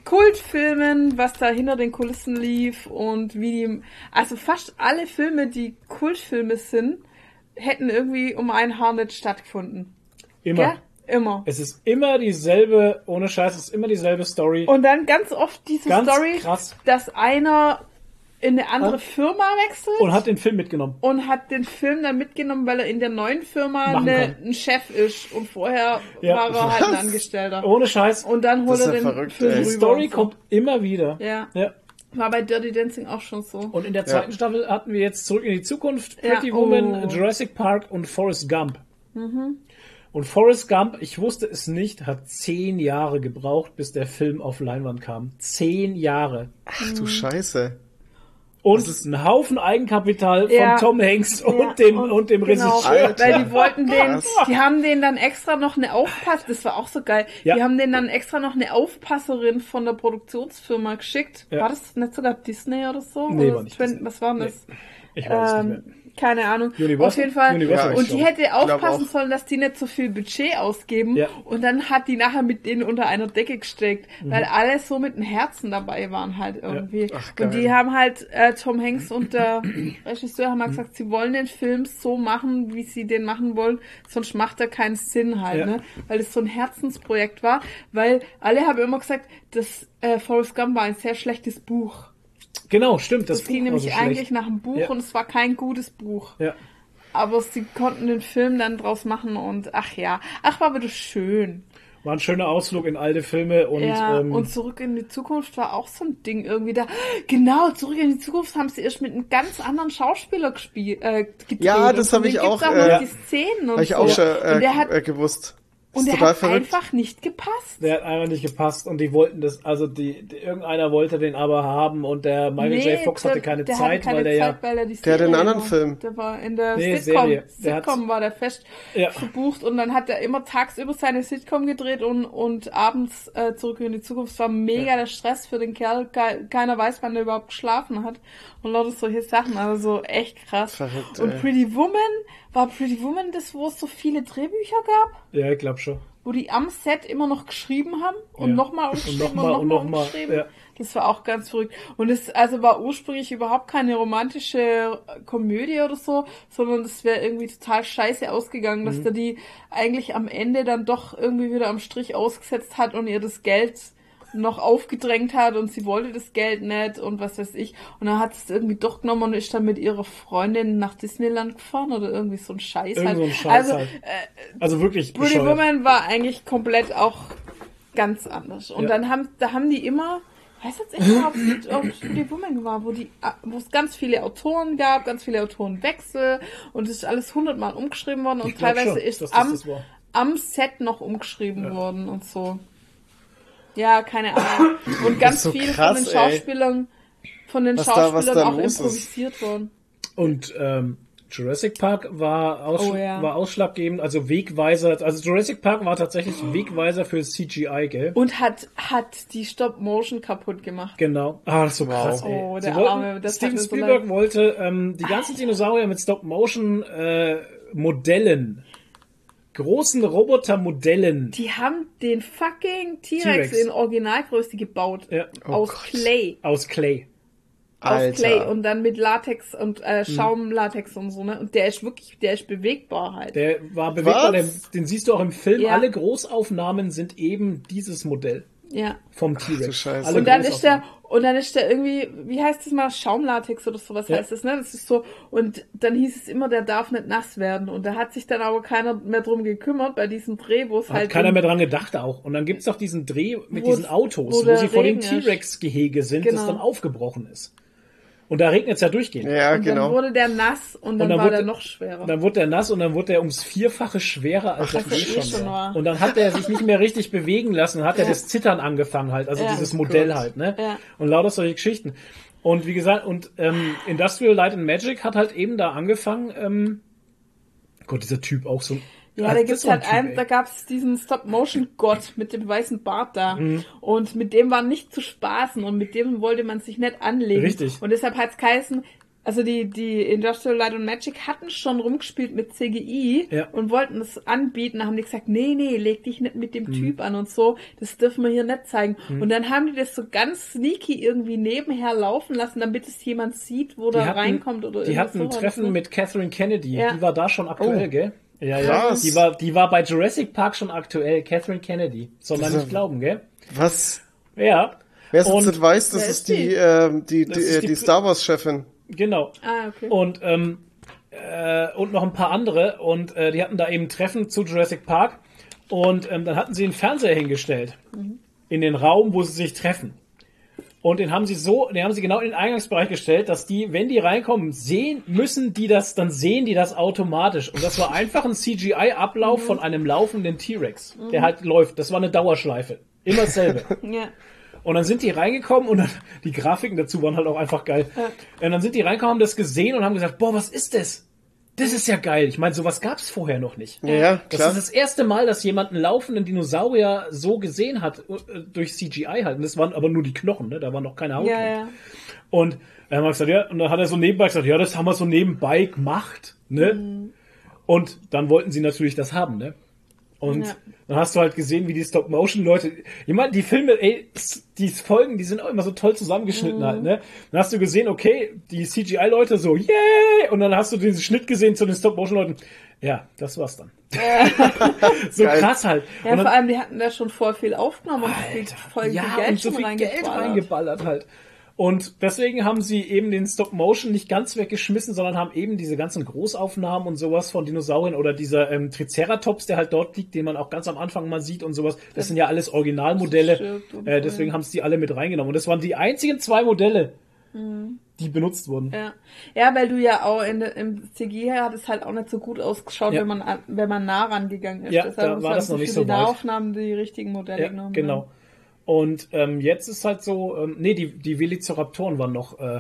Kultfilmen, was da hinter den Kulissen lief und wie die, also fast alle Filme, die Kultfilme sind, hätten irgendwie um ein Haar nicht stattgefunden. Immer. Gell? Immer. Es ist immer dieselbe, ohne Scheiß, es ist immer dieselbe Story. Und dann ganz oft diese Ganz Story, krass. dass einer in eine andere Firma wechselt Und hat den Film mitgenommen. und hat den Film dann mitgenommen, weil er in der neuen Firma kann. ein Chef ist und vorher Ja. war er halt ein? Angestellter. Ohne Scheiß. Und dann holt er den ja verrückt, Film ey. die Story so. kommt immer wieder. Ja. ja. War bei Dirty Dancing auch schon so. Und in der zweiten Staffel hatten wir jetzt zurück in die Zukunft, Ja, Pretty oh. Woman, Jurassic Park und Forrest Gump. Und Forrest Gump, ich wusste es nicht, hat zehn Jahre gebraucht, bis der Film auf Leinwand kam. Zehn Jahre. Ach du Scheiße. Und ein Haufen Eigenkapital Ja. von Tom Hanks Ja, und dem, und, dem genau, Regisseur. Weil die wollten den, die haben den dann extra noch eine Aufpass, das war auch so geil. Ja. Die haben den dann extra noch eine Aufpasserin von der Produktionsfirma geschickt. Ja. War das nicht sogar Disney oder so? Nee, oder war nicht Disney. Was war denn das? Ich weiß es nicht Ähm, mehr. Keine Ahnung. Universal? Auf jeden Fall. Universal, Ja, und die hätte aufpassen auch. sollen, dass die nicht so viel Budget ausgeben. Ja. Und dann hat die nachher mit denen unter einer Decke gesteckt, Mhm. weil alle so mit dem Herzen dabei waren halt irgendwie. Ach, geil. und die haben halt äh, Tom Hanks und der Regisseur haben halt gesagt, sie wollen den Film so machen, wie sie den machen wollen, sonst macht er keinen Sinn halt, Ja. ne? Weil es so ein Herzensprojekt war, weil alle haben immer gesagt, dass äh, Forrest Gump war ein sehr schlechtes Buch. Genau, stimmt. Das, Das ging Buch war nämlich so eigentlich nach dem Buch Ja. und es war kein gutes Buch. Ja. Aber sie konnten den Film dann draus machen und ach ja, ach war wieder schön. War ein schöner Ausflug in alte Filme und, ja, ähm, und zurück in die Zukunft war auch so ein Ding irgendwie da. Genau, zurück in die Zukunft haben sie erst mit einem ganz anderen Schauspieler gespielt. Äh, gedreht. Ja, das hab den ich auch, noch äh, die Szenen und Habe ich so. auch schon und der hat, äh, äh, gewusst. Und der hat verrückt. einfach nicht gepasst. der hat einfach nicht gepasst und die wollten das, also die, die irgendeiner wollte den aber haben und der Michael Nee, J. Fox der- hatte keine der Zeit, hatte keine weil der ja weil er die Der hat einen anderen war. Film. Der war in der Nee, Sitcom. Serie. Der hat- Sitcom war der fest Ja. verbucht und dann hat er immer tagsüber seine Sitcom gedreht und, und abends äh, zurück in die Zukunft. Es war mega der Stress für den Kerl. Ke keiner weiß, wann er überhaupt geschlafen hat. Und lauter solche Sachen. Also so echt krass. Verrückt, und ey. Pretty Woman War Pretty Woman das, wo es so viele Drehbücher gab? Ja, ich glaube schon. Wo die am Set immer noch geschrieben haben und Ja. nochmal umgeschrieben und nochmal und nochmal nochmal, umgeschrieben. ja. Das war auch ganz verrückt. Und es also war ursprünglich überhaupt keine romantische Komödie oder so, sondern es wäre irgendwie total scheiße ausgegangen, Mhm. dass der die eigentlich am Ende dann doch irgendwie wieder am Strich ausgesetzt hat und ihr das Geld noch aufgedrängt hat und sie wollte das Geld nicht und was weiß ich. Und dann hat es irgendwie doch genommen und ist dann mit ihrer Freundin nach Disneyland gefahren oder irgendwie so ein Scheiß Irgend halt. so ein Scheiß also halt. Also wirklich Pretty bescheuert. Woman war eigentlich komplett auch ganz anders. Und Ja. dann haben, da haben die immer, weiß jetzt echt nicht, ob es ob Pretty Woman war, wo die, wo es ganz viele Autoren gab, ganz viele Autorenwechsel und es ist alles hundertmal umgeschrieben worden und teilweise schon, ist am, am Set noch umgeschrieben worden und so. Ja, keine Ahnung. Und ganz so viel krass, von den ey. Schauspielern, von den Was da- was Schauspielern da auch los ist. improvisiert worden. Und ähm, Jurassic Park war, aus, Oh, ja. war ausschlaggebend, also Wegweiser. Also Jurassic Park war tatsächlich Wegweiser für CGI, gell? Und hat, hat die Stop Motion kaputt gemacht. Genau. Ah, das ist so Wow. krass, ey. Oh, der wollten, Arme, das Steven so Spielberg leid. wollte ähm, die ganzen Dinosaurier mit Stop-Motion äh, Modellen, großen Roboter-Modellen. Die haben den fucking T-Rex in Originalgröße gebaut. Ja. aus Gott. Clay. Aus Clay. Aus Alter. Clay und dann mit Latex und Mhm. äh, Schaumlatex und so, ne? Und der ist wirklich, der ist bewegbar halt. Der war bewegbar, den, den siehst du auch im Film. Ja. Alle Großaufnahmen sind eben dieses Modell ja. vom T-Rex. Und dann ist der, und dann ist der irgendwie, wie heißt das mal, Schaumlatex oder sowas Ja. heißt das, ne? Das ist so, und dann hieß es immer, der darf nicht nass werden. Und da hat sich dann aber keiner mehr drum gekümmert bei diesem Dreh, wo es Hat halt. keiner mehr dran gedacht auch. Und dann gibt's doch diesen Dreh mit diesen es- Autos, wo wo, sie vor dem Regen. T-Rex-Gehege sind, das Genau. dann aufgebrochen ist. Und da regnet's ja durchgehend. Ja, und dann genau. wurde der nass und dann, dann war wurde- der noch schwerer. Und dann wurde der nass und dann wurde er ums Vierfache schwerer, als er Ach, das eh schon war. Und dann hat er sich nicht mehr richtig bewegen lassen, hat er Ja. das Zittern angefangen halt, also Ja. dieses Modell Gott. halt, ne? Ja. Und lauter solche Geschichten. Und wie gesagt, und ähm, Industrial Light and Magic hat halt eben da angefangen, ähm, Gott, dieser Typ auch so. Ja, da gibt's halt einen, da gab's diesen Stop-Motion-Gott mit dem weißen Bart da. Mhm. Und mit dem war nicht zu spaßen und mit dem wollte man sich nicht anlegen. Richtig. Und deshalb hat's geheißen, also die, die Industrial Light and Magic hatten schon rumgespielt mit CGI Ja. und wollten es anbieten. Da haben die gesagt, nee, nee, leg dich nicht mit Mhm. dem Typ an und so. Das dürfen wir hier nicht zeigen. Und dann haben die das so ganz sneaky irgendwie nebenher laufen lassen, damit es jemand sieht, wo Die da hatten, reinkommt oder Die hatten ein Treffen ne? mit Catherine Kennedy. Ja. Die war da schon aktuell, Oh. gell? Ja, ja. Die war, die war bei Jurassic Park schon aktuell. Catherine Kennedy. Soll man nicht glauben, gell? Was? Ja. Wer es nicht weiß, das ist ist die, die? ähm, die, die, Das ist äh, die die Star Wars Chefin. Genau. Ah, okay. Und, ähm, äh, und noch ein paar andere. Und äh, die hatten da eben Treffen zu Jurassic Park. Und ähm, dann hatten sie einen Fernseher hingestellt. In den Raum, wo sie sich treffen. Und den haben sie so, den haben sie genau in den Eingangsbereich gestellt, dass die, wenn die reinkommen, sehen, müssen die das, dann sehen die das automatisch. Und das war einfach ein CGI-Ablauf von einem laufenden T-Rex, der halt läuft. Das war eine Dauerschleife. Immer dasselbe. ja. Und dann sind die reingekommen und dann, die Grafiken dazu waren halt auch einfach geil. Und dann sind die reingekommen, haben das gesehen und haben gesagt, boah, was ist das? Das ist ja geil. Ich meine, sowas gab's vorher noch nicht. Ja, Das klar. ist das erste Mal, dass jemand einen laufenden Dinosaurier so gesehen hat, äh, durch CGI halt. Und das waren aber nur die Knochen, ne? Da war noch keine Haut. Ja, ja. Und dann haben wir gesagt, ja, und dann hat er so nebenbei gesagt, ja, das haben wir so nebenbei gemacht, ne? Mhm. Und dann wollten sie natürlich das haben, ne? Und Ja. dann hast du halt gesehen, wie die Stop-Motion-Leute, ich meine, die Filme, ey, die Folgen, die sind auch immer so toll zusammengeschnitten Mhm. halt, ne? Dann hast du gesehen, okay, die CGI-Leute so, yay! Und dann hast du diesen Schnitt gesehen zu den Stop-Motion-Leuten. Ja, das war's dann. so Geil. krass halt. Ja, Und dann- vor allem, die hatten da schon voll viel aufgenommen und viel, voll viel ja, Geld und so viel Geld reingeballert. reingeballert halt. Und deswegen haben sie eben den Stop-Motion nicht ganz weggeschmissen, sondern haben eben diese ganzen Großaufnahmen und sowas von Dinosauriern oder dieser ähm, Triceratops, der halt dort liegt, den man auch ganz am Anfang mal sieht und sowas. Das sind ja alles Originalmodelle. Äh, deswegen haben sie die alle mit reingenommen. Und das waren die einzigen zwei Modelle, die benutzt wurden. Mhm. Ja. ja, weil du ja auch in, im CG hat es halt auch nicht so gut ausgeschaut, Ja. wenn man an- wenn man nah rangegangen ist. Ja, Deshalb da war haben das noch nicht so die weit. Nahaufnahmen die richtigen Modelle Ja, genommen. genau. Und ähm, jetzt ist halt so, ähm, nee, die, die Velociraptoren waren noch äh,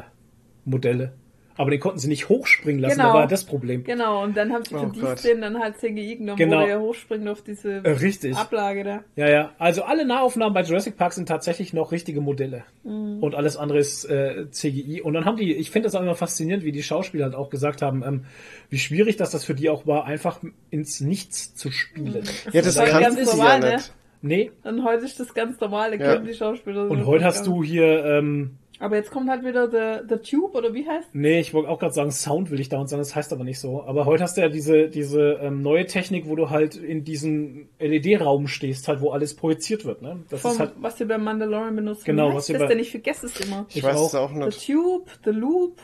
Modelle. Aber den konnten sie nicht hochspringen lassen, Genau. da war das Problem. Genau, und dann haben sie Oh für Gott. die den dann halt CGI genommen, Genau. wo der hochspringt auf diese Äh, richtig. Ablage da. Ja, ja. Also alle Nahaufnahmen bei Jurassic Park sind tatsächlich noch richtige Modelle. Mhm. Und alles andere ist äh, CGI. Und dann haben die, ich finde das auch immer faszinierend, wie die Schauspieler halt auch gesagt haben, ähm, wie schwierig dass das für die auch war, einfach ins Nichts zu spielen. Ja, das ja kannst ganz du normal, ja ne? nicht. Nee. Und heute ist das ganz normal, da Ja. die Schauspieler. Und heute hast du hier, ähm, Aber jetzt kommt halt wieder der, der Tube, oder wie heißt nee, ich wollte auch gerade sagen, Sound will ich dauernd sagen, das heißt aber nicht so. Aber heute hast du ja diese, diese ähm, neue Technik, wo du halt in diesem LED-Raum stehst, halt, wo alles projiziert wird. Ne? Das Vom, ist halt, was wir beim Mandalorian benutzen. Genau, was wir das bei- denn? Ich vergesse es immer. Ich Ich weiß auch. es auch The nicht. Tube, The Loop.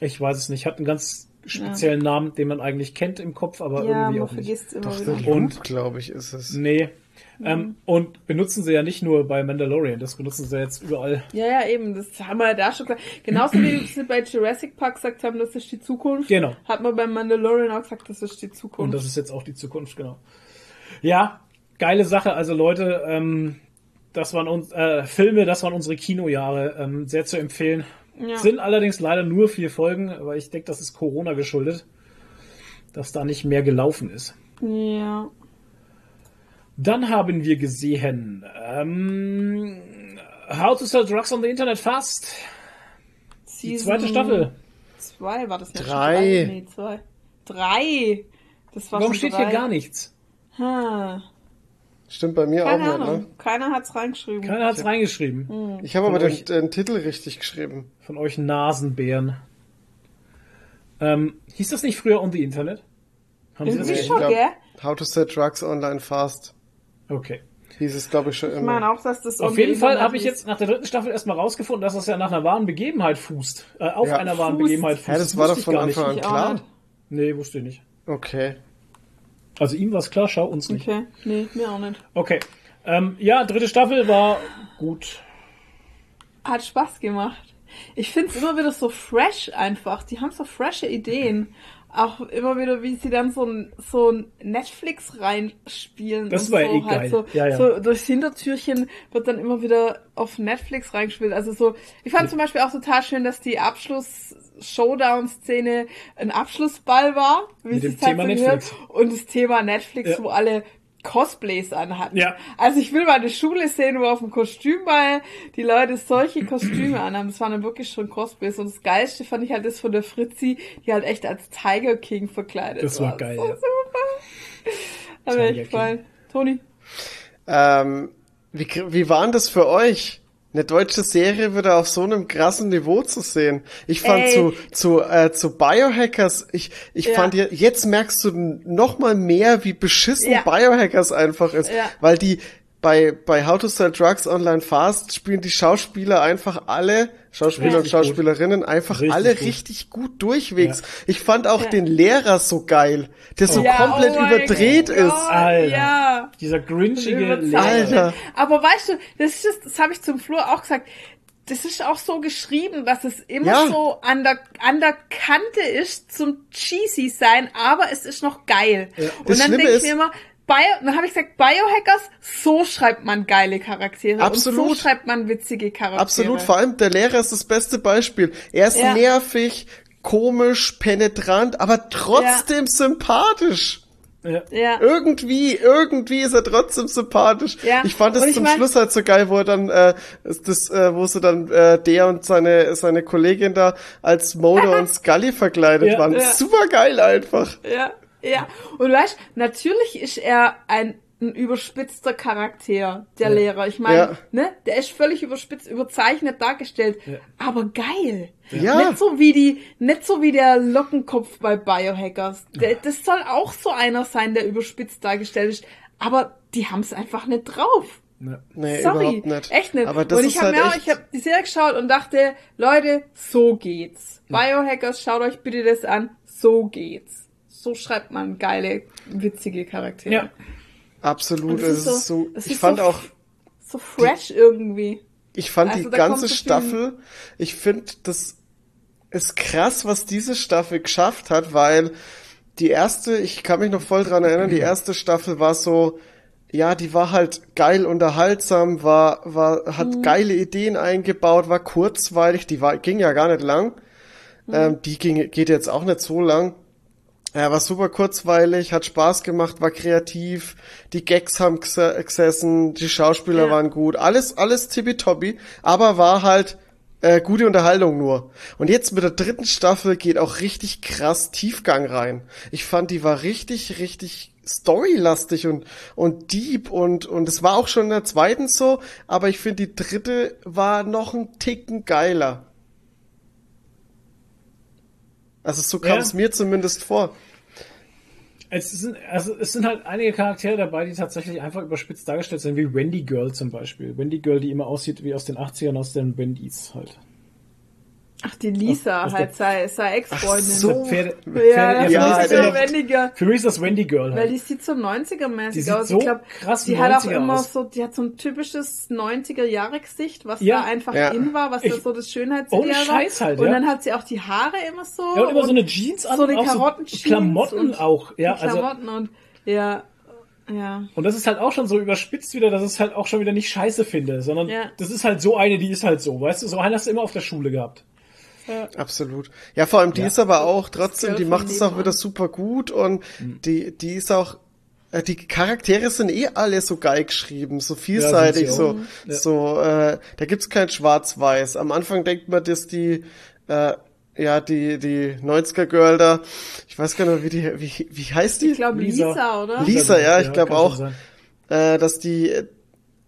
ich weiß es nicht, hat einen ganz speziellen Namen, den man eigentlich kennt im Kopf, aber Ja, irgendwie man auch nicht. vergisst immer Doch, wieder. der Und- Loop, glaube ich, ist es. Nee. Ähm, und benutzen sie ja nicht nur bei Mandalorian, das benutzen sie jetzt überall. Ja, ja, eben, das haben wir ja da schon gesagt. Genauso wie sie bei Jurassic Park gesagt haben, das ist die Zukunft. Genau. Hat man beim Mandalorian auch gesagt, das ist die Und Zukunft. das ist jetzt auch die Zukunft, genau. Ja, geile Sache. Also Leute, ähm, das waren uns äh, Filme, das waren unsere Kinojahre. Ähm, sehr zu empfehlen. Ja. Sind allerdings leider nur vier Folgen, weil ich denke, das ist Corona geschuldet, dass da nicht mehr gelaufen ist. ja. Dann haben wir gesehen ähm, How to Sell Drugs on the Internet Fast. Die zweite Staffel. Zwei war das nicht? Drei. Nee, zwei. Drei. Das war Warum steht drei. hier gar nichts? Ha. Stimmt bei mir Keine auch Ahnung. nicht, ne? Keiner hat's reingeschrieben. Keiner hat's reingeschrieben. Hm. Ich habe aber den, euch- den Titel richtig geschrieben. Von euch Nasenbären. Ähm, hieß das nicht früher on the Internet? Haben Sie das ich schon, glaub- gell? How to Set Drugs Online Fast. Okay. Hieß es, glaube ich, schon Ich immer. meine auch, dass das Auf jeden the Fall habe ich jetzt nach der dritten Staffel erstmal rausgefunden, dass das ja nach einer wahren Begebenheit fußt. Äh, auf Ja. einer wahren Fußt. Begebenheit fußt. Hä, das war doch ich von. Anfang an Ich klar. nicht. Nee, wusste ich nicht. Okay. Also ihm war es klar, schau uns nicht. Okay, nee, mir auch nicht. Okay. Ähm, ja, dritte Staffel war gut. Hat Spaß gemacht. Ich find's immer wieder so fresh einfach. Die haben so frische Ideen. Auch immer wieder, wie sie dann so ein, so ein Netflix reinspielen. Das und war so, eh halt geil. So, Ja, ja. so durchs Hintertürchen wird dann immer wieder auf Netflix reingespielt. Also so, ich fand zum Beispiel auch total schön, dass die Abschluss-Showdown-Szene ein Abschlussball war. Wie Mit dem es halt Thema so gehört. Netflix. Und das Thema Netflix, Ja. wo alle Cosplays anhatten. Ja. Also ich will mal eine Schule sehen, wo auf dem Kostümball die Leute solche Kostüme anhaben. Das waren dann wirklich schon Cosplays. Und das Geilste fand ich halt das von der Fritzi, die halt echt als Tiger King verkleidet Das war geil, So ja. super. Hat mir Tiger echt gefallen. Toni? Ähm, wie, wie war denn das für euch? Eine deutsche Serie wieder auf so einem krassen Niveau zu sehen. Ich fand Ey. zu, zu, äh, zu Biohackers, ich, ich Ja. fand je- jetzt merkst du noch mal mehr, wie beschissen Ja. Biohackers einfach ist. Ja. Weil die, bei, bei How to Sell Drugs Online Fast spielen die Schauspieler einfach alle, Schauspieler Richtig und Schauspielerinnen, einfach Richtig alle gut. richtig gut durchwegs. Ja. Ich fand auch Ja. den Lehrer so geil, der so Ja, komplett oh mein überdreht Gott, ist. Alter. Ja. Dieser grinchige. Lehrer. Alter. Aber weißt du, das ist, das habe ich zum Flo auch gesagt. Das ist auch so geschrieben, dass es immer Ja. so an der, an der Kante ist zum cheesy sein, aber es ist noch geil. Das Und dann Schlimme denke ich mir immer, Bio, dann habe ich gesagt, Biohackers, so schreibt man geile Charaktere. Absolut. Und so schreibt man witzige Charaktere. Absolut, vor allem der Lehrer ist das beste Beispiel. Er ist Ja. nervig, komisch, penetrant, aber trotzdem sympathisch. Ja. Ja. Irgendwie, irgendwie ist er trotzdem sympathisch. Ja, Ich fand es zum mein- Schluss halt so geil, wo er dann, äh, ist das, äh, wo sie dann äh, der und seine seine Kollegin da als Mulder und Scully verkleidet Ja, waren. ja. Super geil einfach. Ja, ja. Und weißt, natürlich ist er ein, ein überspitzter Charakter, der Lehrer. Ich meine, Ja. ne, der ist völlig überspitzt, überzeichnet dargestellt, aber geil. Ja. Nicht so wie die, nicht so wie der Lockenkopf bei Biohackers. Der, das soll auch so einer sein, der überspitzt dargestellt ist, aber die haben es einfach nicht drauf. Ja. Nee, Sorry, überhaupt nicht. echt nicht. Aber das und ich habe halt mir auch, echt, ich habe die Serie geschaut und dachte, Leute, so geht's. Biohackers, schaut euch bitte das an. So geht's. So schreibt man geile, witzige Charaktere. Ja. absolut. Es ist so, es ich ist fand so, auch, so fresh irgendwie. Ich fand Also die ganze Staffel, ich finde, das ist krass, was diese Staffel geschafft hat, weil die erste, ich kann mich noch voll dran erinnern, die erste Staffel war so, ja, die war halt geil unterhaltsam, war, war, hat Mhm. geile Ideen eingebaut, war kurzweilig, die war, ging ja gar nicht lang. Ähm, die ging, geht jetzt auch nicht so lang. Ja, war super kurzweilig, hat Spaß gemacht, war kreativ, die Gags haben gesessen, die Schauspieler Ja. waren gut, alles, alles tippitoppi, aber war halt äh, gute Unterhaltung nur. Und jetzt mit der dritten Staffel geht auch richtig krass Tiefgang rein. Ich fand, die war richtig, richtig storylastig und, und deep und, und es war auch schon in der zweiten so, aber ich finde, die dritte war noch ein Ticken geiler. Also so kam Ja. es mir zumindest vor. Es sind, also es sind halt einige Charaktere dabei, die tatsächlich einfach überspitzt dargestellt sind, wie Wendy Girl zum Beispiel. Wendy Girl, die immer aussieht wie aus den 80ern, aus den Wendys halt. Ach, die Lisa Auf- auf halt, sei, sei Ex-Freundin. so. Pferde, Ja, Pferde, das ja, ist so echt. wendiger. Für mich ist das Wendy Girl Weil halt. die sieht so 90er-mäßig Die sieht aus. so ich glaub, krass die hat auch 90er immer aus. so, die hat so ein typisches 90er-Jahre-Gesicht, was Ja. da einfach Ja. in war, was Ich- da so das Schönheitsideal war. Scheiß halt, Und ja. dann hat sie auch die Haare immer so. Ja, und immer so eine Jeans an so und eine so Karotten-Jeans Klamotten und auch. Ja, also Klamotten und, ja, ja. Und das ist halt auch schon so überspitzt wieder, dass ich es halt auch schon wieder nicht scheiße finde, sondern Ja. das ist halt so eine, die ist halt so, weißt du, so eine hast du immer auf der Schule gehabt. Absolut. Ja, vor allem die Ja. ist aber auch trotzdem, die macht es auch wieder super gut und die, die ist auch, äh, die Charaktere sind eh alle so geil geschrieben, so vielseitig, sie so. Ja. so, äh, da gibt's kein Schwarz-Weiß. Am Anfang denkt man, dass die, äh, ja, die, die 90er Girl da, ich weiß gar nicht, wie die, wie, wie heißt die? Ich glaube Lisa. Lisa, oder? Lisa, ja, ich glaub kann auch. äh, dass die,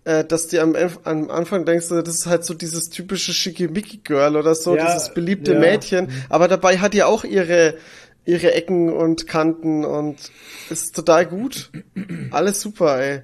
äh, dass die am, am Anfang denkst, du, das ist halt so dieses typische Schickimicki-Girl oder so, Ja, dieses beliebte ja. Mhm. Mädchen. Aber dabei hat die auch ihre, ihre Ecken und Kanten und ist total gut. Alles super, ey.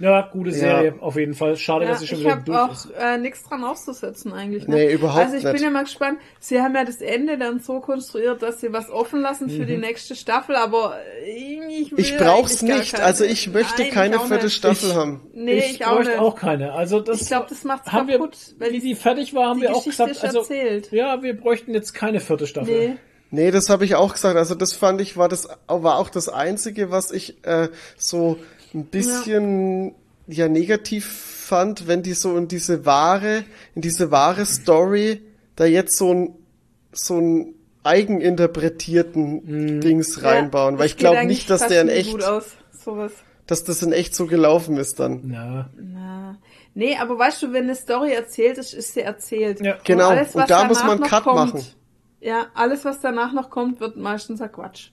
Ja, gute Ja. Serie, auf jeden Fall. Schade, Ja, dass sie schon ich wieder habe durch auch ist. äh, nichts dran auszusetzen eigentlich. Ne? Nee, überhaupt Also ich nicht. bin ja mal gespannt. Sie haben ja das Ende dann so konstruiert, dass sie was offen lassen für die nächste Staffel, aber äh, ich will Ich brauch's nicht. keine. Also ich möchte Nein, keine ich vierte nicht. Staffel haben. Nee, ich, auch bräuchte nicht. auch keine. Also das Ich glaube, das macht's haben kaputt, wir, weil wie die fertig war, haben die wir auch gesagt, also erzählt. ja, wir bräuchten jetzt keine vierte Staffel. Nee. Nee, das habe ich auch gesagt. Also das fand ich war das war auch das einzige, was ich äh, so ein bisschen ja. negativ fand, wenn die so in diese wahre in diese wahre Story da jetzt so ein so ein eigeninterpretierten Dings reinbauen, Ja, weil ich glaube nicht, dass der in echt, gut aus, sowas. dass das in echt so gelaufen ist dann. Ja. Na. Nee, aber weißt du, wenn eine Story erzählt ist, ist sie erzählt. Ja. Genau, alles, und da muss man einen Cut kommt, machen. Ja, alles, was danach noch kommt, wird meistens ein Quatsch.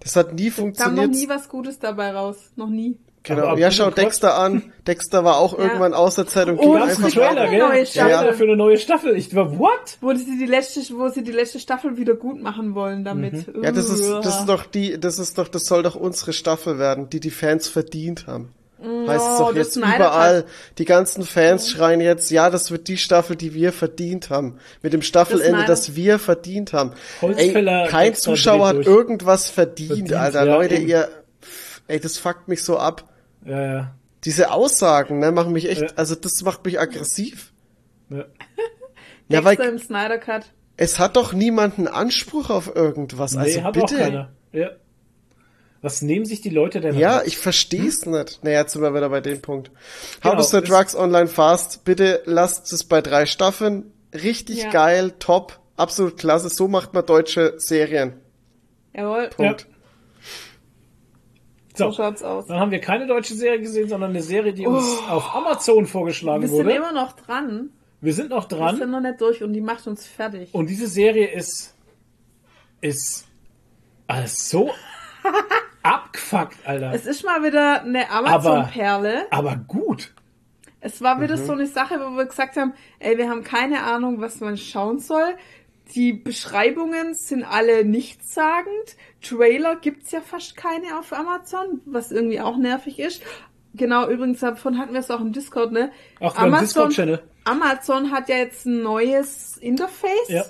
Das hat nie Da kam noch funktioniert. nie was Gutes dabei raus. Noch nie. Genau. Aber ja, schau. Dexter an. Dexter war auch irgendwann aus der Zeit und Oh, ging das einfach Trailer, gell? neue Staffel. Trailer für eine neue Staffel. Ich war, what? Wo sie die letzte, wo sie die letzte Staffel wieder gut machen wollen damit. Ja, das ist, das ist doch die, das ist doch, das soll doch unsere Staffel werden, die die Fans verdient haben. heißt es Oh, doch jetzt Snyder überall. Die ganzen Fans schreien jetzt, ja, das wird die Staffel, die wir verdient haben. Mit dem Staffelende, Das das, wir verdient haben. Holzfäller ey, kein Zuschauer hat durch. irgendwas verdient, Verdient, Alter. ja, Leute, eben. ihr, ey, das fuckt mich so ab. Ja, ja. Diese Aussagen, ne, machen mich echt, Ja. also das macht mich aggressiv. ja. Ja, weil im Snyder Cut. es hat doch niemand einen Anspruch auf irgendwas. Nee, Also hat bitte. auch keiner. Ja. Was nehmen sich die Leute denn Ja, raus? ich versteh's nicht. Naja, jetzt sind wir wieder bei dem Punkt. Genau, How to Sell es- Drugs Online Fast. Bitte lasst es bei drei Staffeln. Richtig Ja. geil, top, absolut klasse. So macht man deutsche Serien. Jawohl. Punkt. So So, schaut's aus. dann haben wir keine deutsche Serie gesehen, sondern eine Serie, die uns auf Amazon vorgeschlagen Wir sind wurde. immer noch dran. wir sind noch Wir dran. sind noch nicht durch und die macht uns fertig. Und diese Serie ist, ist alles so abgefuckt, Alter. Es ist mal wieder eine Amazon-Perle. Aber gut. Es war Mhm. wieder so eine Sache, wo wir gesagt haben, ey, wir haben keine Ahnung, was man schauen soll. Die Beschreibungen sind alle nichtssagend. Trailer gibt's ja fast keine auf Amazon, was irgendwie auch nervig ist. Genau, übrigens, davon hatten wir es auch im Discord, ne? Wir haben einen Discord-Channel. Amazon hat ja jetzt ein neues Interface. Ja,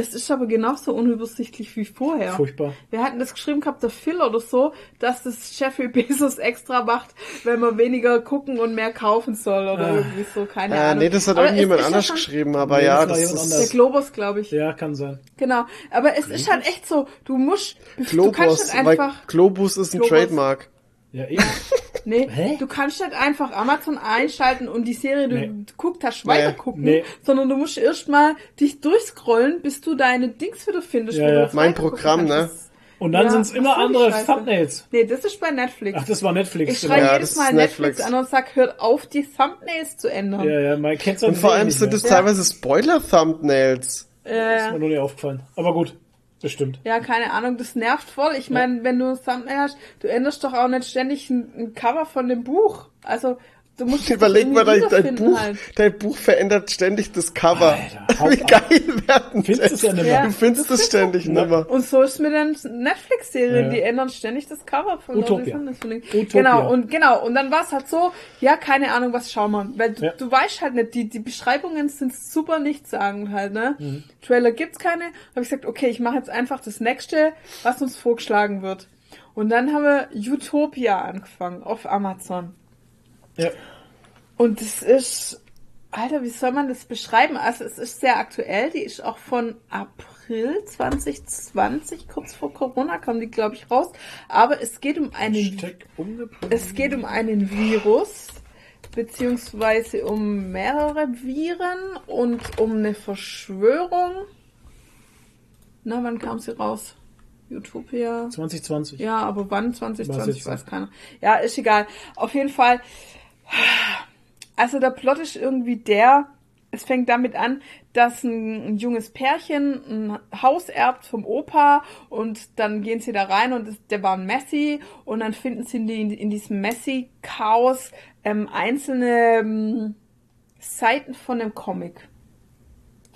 Es ist aber genauso unübersichtlich wie vorher. furchtbar. Wir hatten das geschrieben gehabt, der Phil oder so, dass das Jeffrey Bezos extra macht, wenn man weniger gucken und mehr kaufen soll oder Ah. irgendwie so, keine Äh, Ahnung. nee, das hat Aber irgendjemand anders ja schon- geschrieben, aber Nee, ja, das das ist Der. Globus, glaube ich. Ja, kann sein. Genau. Aber es ist halt echt so, du musst, du kannst Globus, weil einfach, Globus ist ein Globus. Trademark. Ja, eben. Nee, Hä? du kannst nicht einfach Amazon einschalten und die Serie, du Nee. guckst, hast Nee. weiter gucken, Nee. sondern du musst erstmal dich durchscrollen, bis du deine Dings wieder findest. Ja, du ja. das Mein weitergucken Programm, kannst. ne? Das- Und dann Ja, sind's immer die andere Scheiße. Thumbnails. Nee, das ist bei Netflix. Ach, das war Netflix. ich genau. schreibe Ja, jedes das Mal ist Netflix. Netflix. an und sag, hört auf, die Thumbnails zu ändern. Ja, ja, man kennt's Und vor allem sind es teilweise Spoiler-Thumbnails. Das Äh, ist mir noch nicht aufgefallen. Aber gut, bestimmt. ja, keine Ahnung, das nervt voll. Ich meine, wenn du ein Thumbnail hast, du änderst doch auch nicht ständig ein, ein Cover von dem Buch. Also, du musst Überleg mal, dein, dein Buch, halt. dein Buch verändert ständig das Cover. Alter, Wie geil werden Findest es ja nicht mehr. Ja. Du findest es ständig nimmer. Und so ist mit den Netflix-Serien, Ja. die ändern ständig das Cover von Utopia. Utopia. Genau, und genau, und dann war es halt so, ja, keine Ahnung, was schauen wir. Weil du, Ja. du weißt halt nicht, die, die Beschreibungen sind super nichtssagend halt, ne? Mhm. Trailer gibt's keine. Habe ich gesagt, okay, ich mache jetzt einfach das nächste, was uns vorgeschlagen wird. Und dann haben wir Utopia angefangen auf Amazon. Ja. Und es ist, Alter, wie soll man das beschreiben? Also es ist sehr aktuell, die ist auch von April 2020, kurz vor Corona kam die, glaube ich, raus. Aber es geht um einen, es geht um einen Virus, beziehungsweise um mehrere Viren und um eine Verschwörung. Na, wann kam sie raus? Utopia. 2020. Ja, aber wann? Weiß 2020, jetzt weiß keiner. Ja, ist egal. Auf jeden Fall. Also der Plot ist irgendwie der, es fängt damit an, dass ein, ein junges Pärchen ein Haus erbt vom Opa und dann gehen sie da rein und es, der war ein Messi und dann finden sie in, in diesem Messi-Chaos ähm, einzelne ähm, Seiten von einem Comic.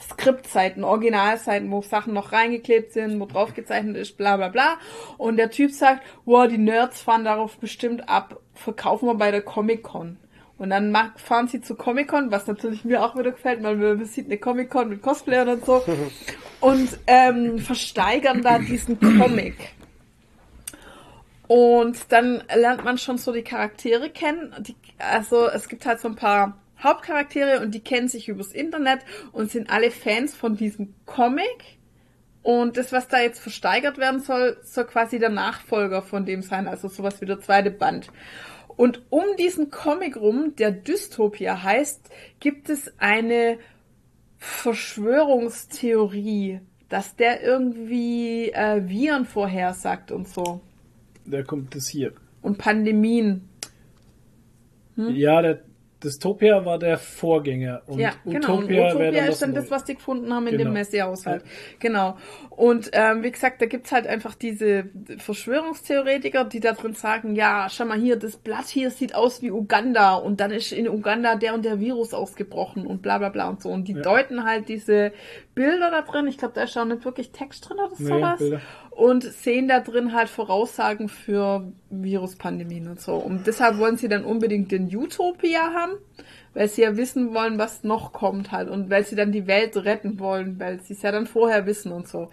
Skriptseiten, Originalseiten, wo Sachen noch reingeklebt sind, wo drauf gezeichnet ist, bla bla bla. Und der Typ sagt, wow, die Nerds fahren darauf bestimmt ab, verkaufen wir bei der Comic-Con. Und dann fahren sie zu Comic-Con, was natürlich mir auch wieder gefällt, weil man man sieht eine Comic-Con mit Cosplayern und so. Und ähm, versteigern da diesen Comic. Und dann lernt man schon so die Charaktere kennen. Die, also es gibt halt so ein paar Hauptcharaktere und die kennen sich übers Internet und sind alle Fans von diesem Comic. Und das, was da jetzt versteigert werden soll, soll quasi der Nachfolger von dem sein, also sowas wie der zweite Band. Und um diesen Comic rum, der Dystopia heißt, gibt es eine Verschwörungstheorie, dass der irgendwie äh, Viren vorhersagt und so. Da kommt das hier. Und Pandemien. Hm? Ja, der Dystopia war der Vorgänger. Und ja, genau. Und Utopia, wäre Utopia dann ist dann das das, was die gefunden haben in Genau. dem Messi-Haushalt. Genau. Und ähm, wie gesagt, da gibt's halt einfach diese Verschwörungstheoretiker, die da drin sagen, ja, schau mal hier, das Blatt hier sieht aus wie Uganda und dann ist in Uganda der und der Virus ausgebrochen und bla bla bla und so. Und die Ja. deuten halt diese Bilder da drin, ich glaube, da ist auch nicht wirklich Text drin oder Nee, sowas. Bilder. Und sehen da drin halt Voraussagen für Viruspandemien und so. Und deshalb wollen sie dann unbedingt den Utopia haben, weil sie ja wissen wollen, was noch kommt halt. Und weil sie dann die Welt retten wollen, weil sie es ja dann vorher wissen und so.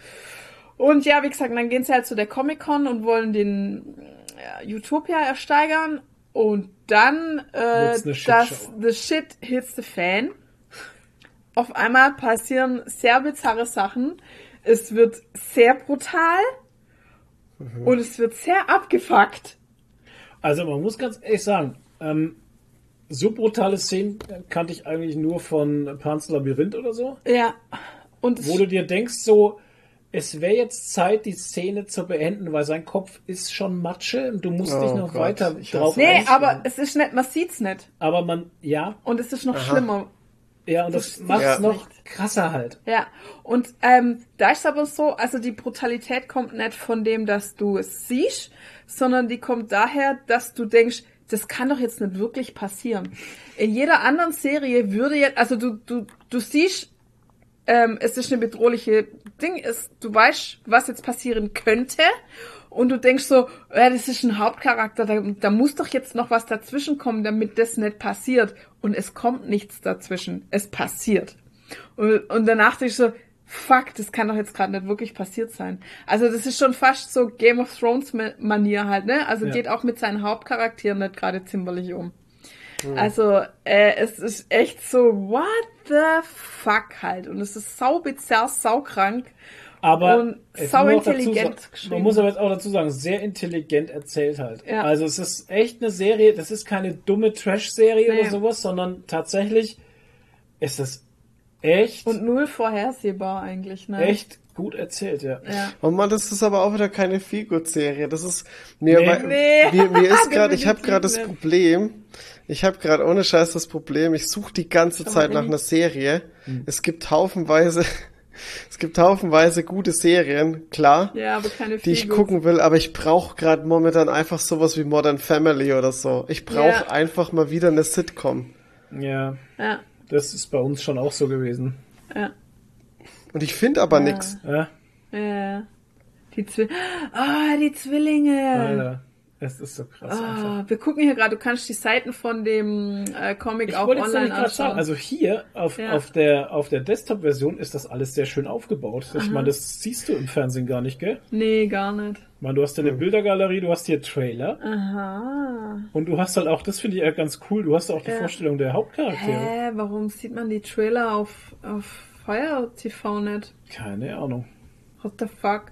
Und ja, wie gesagt, dann gehen sie halt zu der Comic-Con und wollen den ja, Utopia ersteigern. Und dann, äh, das. The Shit hits the Fan. Auf einmal passieren sehr bizarre Sachen. Es wird sehr brutal. Und es wird sehr abgefuckt. Also man muss ganz ehrlich sagen, ähm, so brutale Szenen kannte ich eigentlich nur von Pan's Labyrinth oder so, Ja. Und wo du dir denkst so, es wäre jetzt Zeit, die Szene zu beenden, weil sein Kopf ist schon Matsche und du musst Oh dich noch Gott, weiter ich drauf Nee, einstellen. aber es ist nicht, man sieht's nicht. aber man, ja, Und es ist noch schlimmer. Ja, und das Das- macht ja. es noch krasser halt. Ja, und ähm, da ist aber so, also die Brutalität kommt nicht von dem, dass du es siehst, sondern die kommt daher, dass du denkst, das kann doch jetzt nicht wirklich passieren. In jeder anderen Serie würde jetzt, also du, du, du siehst, ähm, es ist eine bedrohliche Ding, ist, du weißt, was jetzt passieren könnte. Und du denkst so, ja, das ist ein Hauptcharakter, da, da muss doch jetzt noch was dazwischen kommen, damit das nicht passiert. Und es kommt nichts dazwischen. Es passiert. Und, und danach denke ich so, fuck, das kann doch jetzt gerade nicht wirklich passiert sein. Also das ist schon fast so Game of Thrones Ma- Manier halt, ne? Also Ja. geht auch mit seinen Hauptcharakteren nicht gerade zimperlich um. Also äh, es ist echt so, what the fuck halt. Und es ist sau bizarr, sau krank. Aber Und sau dazu intelligent geschrieben. Man muss aber jetzt auch dazu sagen, sehr intelligent erzählt halt. Ja. Also es ist echt eine Serie, das ist keine dumme Trash-Serie Nee. oder sowas, sondern tatsächlich ist es echt, Und null vorhersehbar eigentlich, ne? echt gut erzählt, ja. Ja. Oh Mann, das ist aber auch wieder keine Feelgood-Serie. Das ist mir, Nee. weil- Nee. mir, mir ist gerade, ich habe gerade das. Problem. Ich habe gerade ohne Scheiß das Problem. Ich suche die ganze Zeit nach in- einer Serie. Hm. Es gibt haufenweise, es gibt haufenweise gute Serien, klar, Ja, aber keine die ich gucken will. Aber ich brauche gerade momentan einfach sowas wie Modern Family oder so. Ich brauche Ja. einfach mal wieder eine Sitcom. Ja, Ja, das ist bei uns schon auch so gewesen. ja, Und ich finde aber nix. Ja, ja. Die Zwi Ah, die Zwillinge. Alter, es ist so krass einfach. Ah, wir gucken hier gerade, du kannst die Seiten von dem äh, Comic Ich auch online anschauen. also hier auf, Ja. auf der, auf der Desktop-Version ist das alles sehr schön aufgebaut. Ich meine, das siehst du im Fernsehen gar nicht, gell? nee, gar nicht. Ich meine, du hast ja eine Bildergalerie, du hast hier Trailer Aha. und du hast halt auch, das finde ich ja ganz cool, du hast auch die Ja. Vorstellung der Hauptcharaktere. Hä, warum sieht man die Trailer auf, auf Fire TV nicht? Keine Ahnung. What the fuck?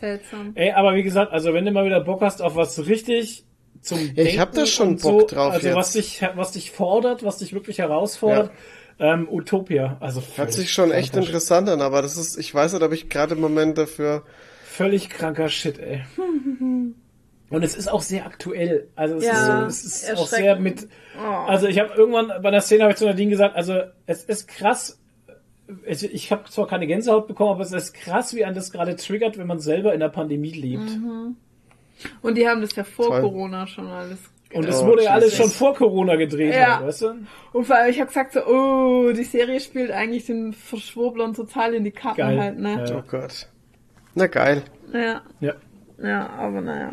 Seltsam. Ey, aber wie gesagt, also wenn du mal wieder Bock hast auf was richtig zum Ja, ich hab da schon und Bock so, drauf Also jetzt. was dich, was dich fordert, was dich wirklich herausfordert, ähm, Utopia. Also Hört sich schon echt interessant an, aber das ist, ich weiß nicht, ob ich gerade im Moment dafür Völlig kranker Shit, ey. Und es ist auch sehr aktuell. Also es Ja, ist, so, es ist auch sehr mit. Oh. Also ich habe irgendwann bei der Szene habe ich zu Nadine gesagt, also es ist krass. Ich, ich habe zwar keine Gänsehaut bekommen, aber es ist krass, wie einen das gerade triggert, wenn man selber in der Pandemie lebt. Und die haben das ja vor Toll. Corona schon alles. Und es Oh, wurde ja alles schon vor Corona gedreht, Ja. halt, weißt du? Und vor allem, ich habe gesagt so, oh, die Serie spielt eigentlich den Verschwurblern total in die Karten Geil. halt, ne? Ja. Oh Gott. Na geil. Ja. Ja. ja, aber naja.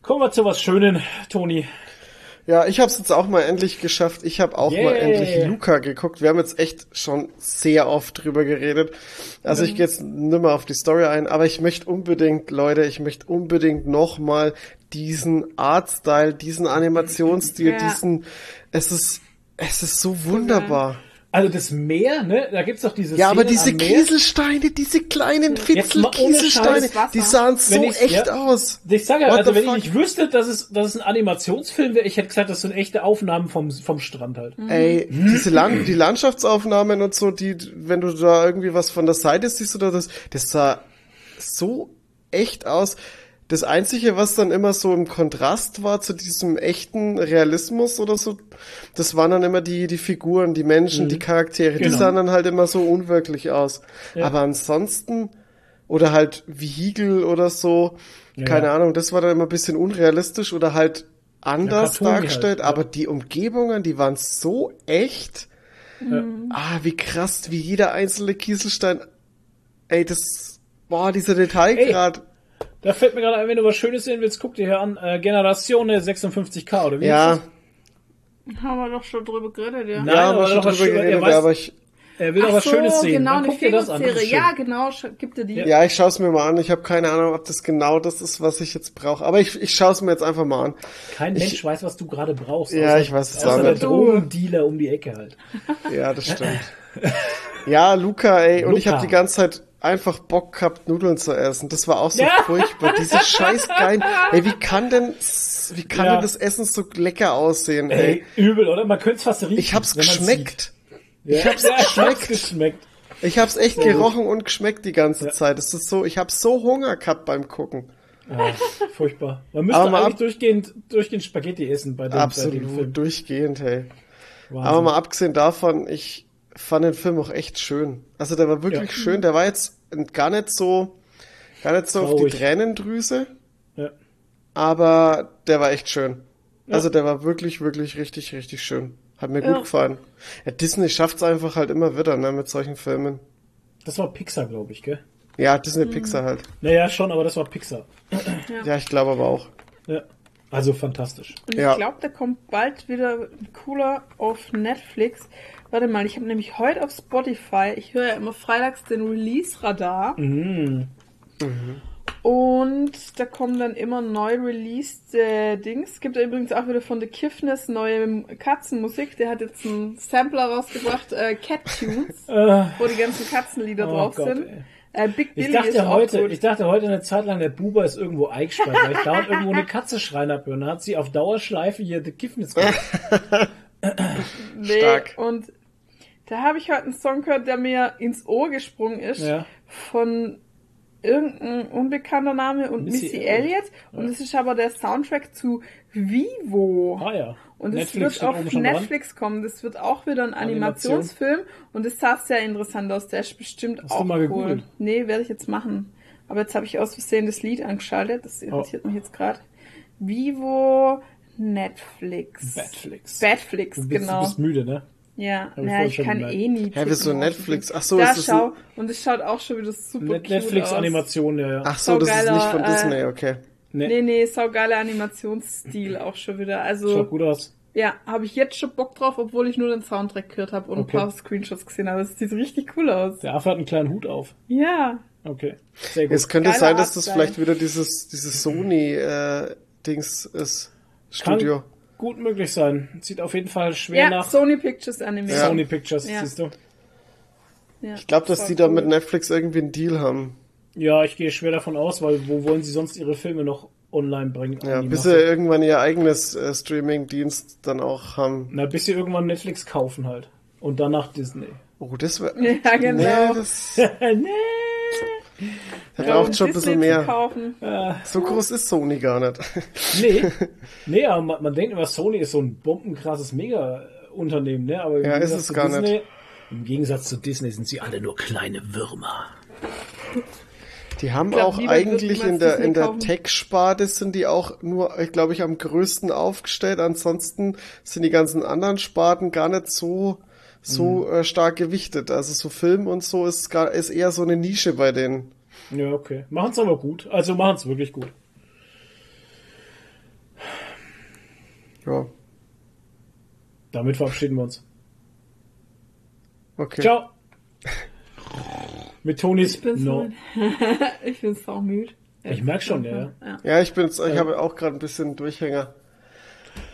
Kommen wir zu was Schönen, Toni. Ja, ich habe es jetzt auch mal endlich geschafft. Ich habe auch mal Yeah. endlich Luca geguckt. Wir haben jetzt echt schon sehr oft drüber geredet. Also ich gehe jetzt nimmer auf die Story ein, aber ich möchte unbedingt, Leute, ich möchte unbedingt noch mal diesen Artstyle, diesen Animationsstil, Ja. diesen, es ist, es ist so wunderbar. Also das Meer, ne? Da gibt's doch diese Ja, aber Szenen diese. Kieselsteine, diese kleinen Jetzt Fitzel mal ohne Kieselsteine, Scheiß Wasser. die sahen so ich- echt ja. aus. Ich sage ja, What also wenn fuck? ich nicht wüsste, dass es, dass es ein Animationsfilm wäre, ich hätte gesagt, das sind echte Aufnahmen vom, vom Strand halt. Ey, diese Land die Landschaftsaufnahmen und so, die, wenn du da irgendwie was von der Seite siehst oder das, das sah so echt aus. Das Einzige, was dann immer so im Kontrast war zu diesem echten Realismus oder so, das waren dann immer die, die Figuren, die Menschen, die Charaktere. Die Genau. sahen dann halt immer so unwirklich aus. Ja. Aber ansonsten, oder halt Vehikel oder so, Ja, keine ja. Ahnung, das war dann immer ein bisschen unrealistisch oder halt anders halt, dargestellt, ja. aber die Umgebungen, die waren so echt. Ah, wie krass, wie jeder einzelne Kieselstein. Ey, das, boah, dieser Detailgrad. Da fällt mir gerade ein, wenn du was Schönes sehen willst, guck dir hier an, äh, Generatione 56K, oder wie ja, ist Haben wir doch schon drüber geredet, ja. Nein, ja, aber haben wir schon drüber er geredet, weiß- aber ich? Er will doch was Schönes sehen. genau, Dann eine schön. Ja, genau, sch- gib dir die. ja, ich schaue es mir mal an. Ich habe keine Ahnung, ob das genau das ist, was ich jetzt brauche. Aber ich, ich schaue es mir jetzt einfach mal an. Kein Ich- Mensch weiß, was du gerade brauchst. Ja, außer, ich weiß es außer auch der nicht. Drogendealer um die Ecke halt. Ja, das stimmt. ja, Luca, ey, und ich Luca. habe die ganze Zeit einfach Bock gehabt, Nudeln zu essen. Das war auch so Ja. furchtbar. Diese scheiß geilen. Ey, wie kann denn, wie kann Ja. denn das Essen so lecker aussehen, ey? Ey, übel, oder? Man könnte es fast riechen. Ich hab's geschmeckt. Ja. Ich hab's ja, geschmeckt. geschmeckt. Ich hab's echt gerochen und geschmeckt die ganze Ja. Zeit. Das ist so, ich hab so Hunger gehabt beim Gucken. Ah, furchtbar. Man müsste Aber eigentlich ab- durchgehend, durchgehend Spaghetti essen bei dem, bei dem Absolut Film. durchgehend, hey. Wahnsinn. Aber mal abgesehen davon, ich fand den Film auch echt schön. Also der war wirklich Ja. schön. Der war jetzt gar nicht so, gar nicht so auf Traurig. die Tränendrüse, ja. aber der war echt schön. Also der war wirklich, wirklich richtig, richtig schön. Hat mir Ja. gut gefallen. Ja, Disney schafft's einfach halt immer wieder, ne, mit solchen Filmen. Das war Pixar, glaube ich, gell? Ja, Disney Pixar halt. Naja, schon, aber das war Pixar. Ja, ich glaube aber auch. Ja. Also fantastisch. Und Ja. ich glaube, der kommt bald wieder cooler auf Netflix. Warte mal, ich habe nämlich heute auf Spotify, ich höre ja immer freitags den Release-Radar. Mhm. Und da kommen dann immer neu released äh, Dings. Gibt ja übrigens auch wieder von The Kiffness neue Katzenmusik. Der hat jetzt einen Sampler rausgebracht, äh, Cat Tunes, Äh, wo die ganzen Katzenlieder Oh drauf Gott, sind. ey. Äh, Big Billy Ich dachte heute, gut. ich dachte heute eine Zeit lang, der Buber ist irgendwo eingesperrt, weil ich dauernd irgendwo eine Katze schreien habe. Und dann hat sie auf Dauerschleife hier die Kiffnis gemacht. Nee, Stark. Und da habe ich heute einen Song gehört, der mir ins Ohr gesprungen ist. Ja. Von irgendein unbekannter Name und Missy Missy, Elliott. Und es ist aber der Soundtrack zu Vivo. Ah ja. Und es Netflix wird auf schon dran. Netflix kommen. Das wird auch wieder ein Animation. Animationsfilm. Und es sah sehr interessant aus. Der ist bestimmt Hast du auch mal cool. gegoogelt? Nee, werde ich jetzt machen. Aber jetzt habe ich aus Versehen das Lied angeschaltet. Das irritiert Oh. mich jetzt gerade. Vivo Netflix. Du bist, genau. du bist müde, ne? Ja, ich ja ich kann gemerkt. eh nie. Hä, wieso Netflix? Ach so, da ist das ein- schau. Und es schaut auch schon wieder super Net cute aus. Netflix-Animation, ja, ja. Ach so, das ist nicht von äh, Disney, okay. Nee, nee, saugeiler Animationsstil auch schon wieder. Also, Schaut gut aus. ja, habe ich jetzt schon Bock drauf, obwohl ich nur den Soundtrack gehört habe und Okay. ein paar Screenshots gesehen habe. Es sieht richtig cool aus. Der Affe hat einen kleinen Hut auf. Ja. Okay. Sehr gut. Es könnte Geiler sein, dass das Artstyle. vielleicht wieder dieses, dieses Sony-Dings ist. Studio. Kann gut möglich sein. Sieht auf jeden Fall schwer Ja, nach Sony Pictures Anime. Ja. Sony Pictures, Ja. siehst du? Ja, Ich glaube, dass die da cool. mit Netflix irgendwie einen Deal haben. Ja, ich gehe schwer davon aus, weil wo wollen sie sonst ihre Filme noch online bringen? Ja, bis sie irgendwann ihr eigenes äh, Streaming-Dienst dann auch haben. Na, bis sie irgendwann Netflix kaufen halt. Und danach Disney. Oh, das wäre. Ja, genau. Nee, das nee. Ja, braucht schon ein bisschen mehr. So groß ist Sony gar nicht. Nee. Nee, aber man, man denkt immer, Sony ist so ein bombenkrasses Mega-Unternehmen, ne? Aber im Ja, ist Gegensatz es zu gar Disney, nicht. Im Gegensatz zu Disney sind sie alle nur kleine Würmer. Die haben glaub, auch eigentlich in der, Disney in der. Tech-Sparte sind die auch nur, glaube ich, am größten aufgestellt. Ansonsten sind die ganzen anderen Sparten gar nicht so, so Mhm. äh, stark gewichtet. Also so Film und so ist gar, ist eher so eine Nische bei denen. Ja, okay. Machen's aber gut. Also machen's wirklich gut. Ja, Damit verabschieden wir uns. okay. Ciao. Mit Tonis Ich bin so, No. ich bin so müde. Ich merk schon, ja, ja. ja. Ja, ich bin's, ich habe auch gerade ein bisschen Durchhänger.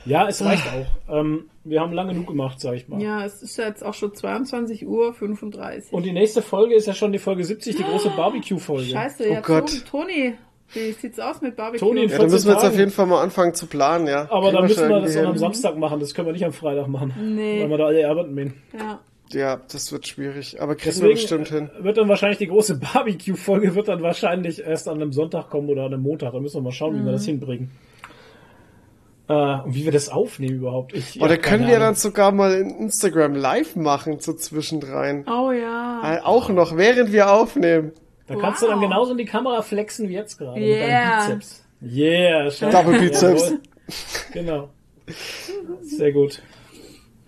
Ja, es reicht auch. Ähm, wir haben lange genug gemacht, sag ich mal. Ja, es ist ja jetzt auch schon 22 Uhr 35. Und die nächste Folge ist ja schon die Folge 70, die große Barbecue-Folge. Scheiße, Oh ja, Gott. Toni, wie sieht's aus mit Barbecue? Toni, Ja, dann 14 müssen wir jetzt auf jeden Fall mal anfangen zu planen, ja. Aber Kriegen dann müssen wir das dann am. Samstag machen. Das können wir nicht am Freitag machen. Nee. Weil wir da alle arbeiten gehen. Ja. Ja, das wird schwierig, aber kriegen wir Deswegen bestimmt hin. wird dann wahrscheinlich die große Barbecue-Folge wird dann wahrscheinlich erst an einem Sonntag kommen oder an einem Montag. Da müssen wir mal schauen, wie wir das hinbringen. Äh, und wie wir das aufnehmen überhaupt. Ich, Oder ja, können wir dann sogar mal in Instagram live machen, so zwischendrein. Oh ja. Äh, Auch noch, während wir aufnehmen. Da kannst du dann Wow. genauso in die Kamera flexen wie jetzt gerade. Mit Yeah. deinem Bizeps. Yeah. schau. Double Bizeps. Genau. Sehr gut.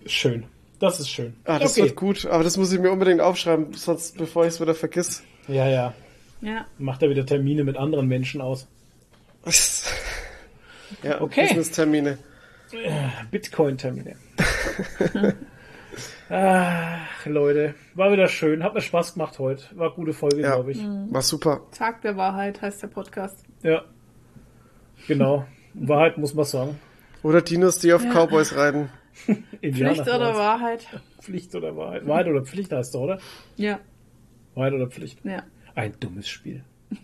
Schön. Das ist schön. Ah, das okay. wird gut, aber das muss ich mir unbedingt aufschreiben, sonst bevor ich es wieder vergiss. Ja, ja. Ja. Macht er wieder Termine mit anderen Menschen aus. ja, Okay. Business-Termine. Bitcoin-Termine. Ach, Leute. War wieder schön. Hat mir Spaß gemacht heute. War eine gute Folge, Ja. glaube ich. War super. Tag der Wahrheit heißt der Podcast. Ja. Genau. Wahrheit muss man sagen. Oder Dinos, die auf Cowboys reiten. Pflicht oder war's. Wahrheit? Pflicht oder Wahrheit? Wahrheit oder Pflicht heißt es, oder? Ja. Wahrheit oder Pflicht? Ja. Ein dummes Spiel.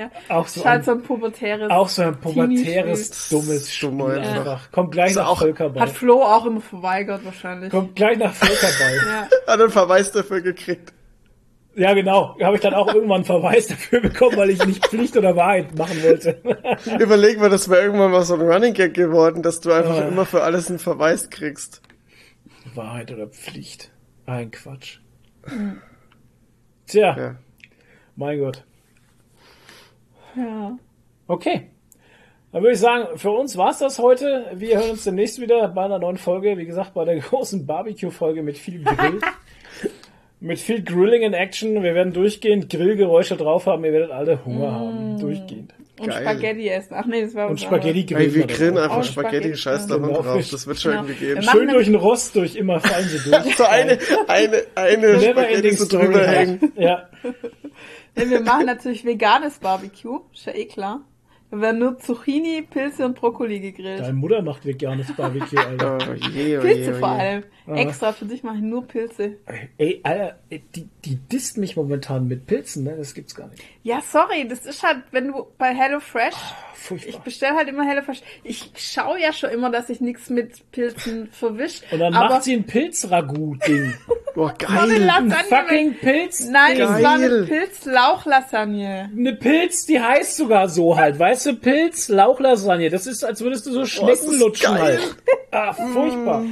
ja. Auch so halt ein, so ein pubertäres. auch so ein pubertäres, dummes Spiel. Dumm einfach. Kommt gleich nach auch- Völkerball. Hat Flo auch immer verweigert wahrscheinlich. Kommt gleich nach Völkerball. Ja. Hat einen Verweis dafür gekriegt. Ja, genau. Habe ich dann auch irgendwann einen Verweis dafür bekommen, weil ich nicht Pflicht oder Wahrheit machen wollte. Überleg mal, das wäre irgendwann mal so ein Running Gag geworden, dass du einfach Ah. immer für alles einen Verweis kriegst. Wahrheit oder Pflicht? Ein Quatsch. Tja, Ja. mein Gott. Ja. Okay. Dann würde ich sagen, für uns war's das heute. Wir hören uns demnächst wieder bei einer neuen Folge. Wie gesagt, bei der großen Barbecue-Folge mit viel Grill. mit viel Grilling in Action. Wir werden durchgehend Grillgeräusche drauf haben. Ihr werdet alle Hunger haben. Durchgehend. Und Geil. Spaghetti essen. Ach nee, das war Und Spaghetti grillen. Hey, wir grillen einfach Oh, Spaghetti, Spaghetti, scheiß ja. da Genau. drauf. Das wird schon Genau. irgendwie gehen. Schön durch den Rost durch, immer fallen sie durch. So eine, eine, eine Spaghetti so drüber hängen. Ja. Ja, wir machen natürlich veganes Barbecue, ist ja eh klar. Da werden nur Zucchini, Pilze und Brokkoli gegrillt. Deine Mutter macht veganes Barbecue, Alter. Oh je, oh je, Pilze oh vor je. allem. Extra für dich mache ich nur Pilze. Ey, Alter, die, die disst mich momentan mit Pilzen, ne? Das gibt's gar nicht. Ja, sorry, das ist halt, wenn du bei HelloFresh, ich Furchtbar. bestelle halt immer HelloFresh. Ich schaue ja schon immer, dass ich nichts mit Pilzen verwisch. Und dann aber macht sie ein Pilzragout-Ding. Boah, so eine geil. Ein Lasagne. fucking Pilz. Nein, Geil. war eine Pilz-Lauch-Lasagne. Eine Pilz, die heißt sogar so halt. Weißt du, Pilz, Lauchlasagne. Das ist, als würdest du so Schnecken ist lutschen geil. halt. Ah, furchtbar.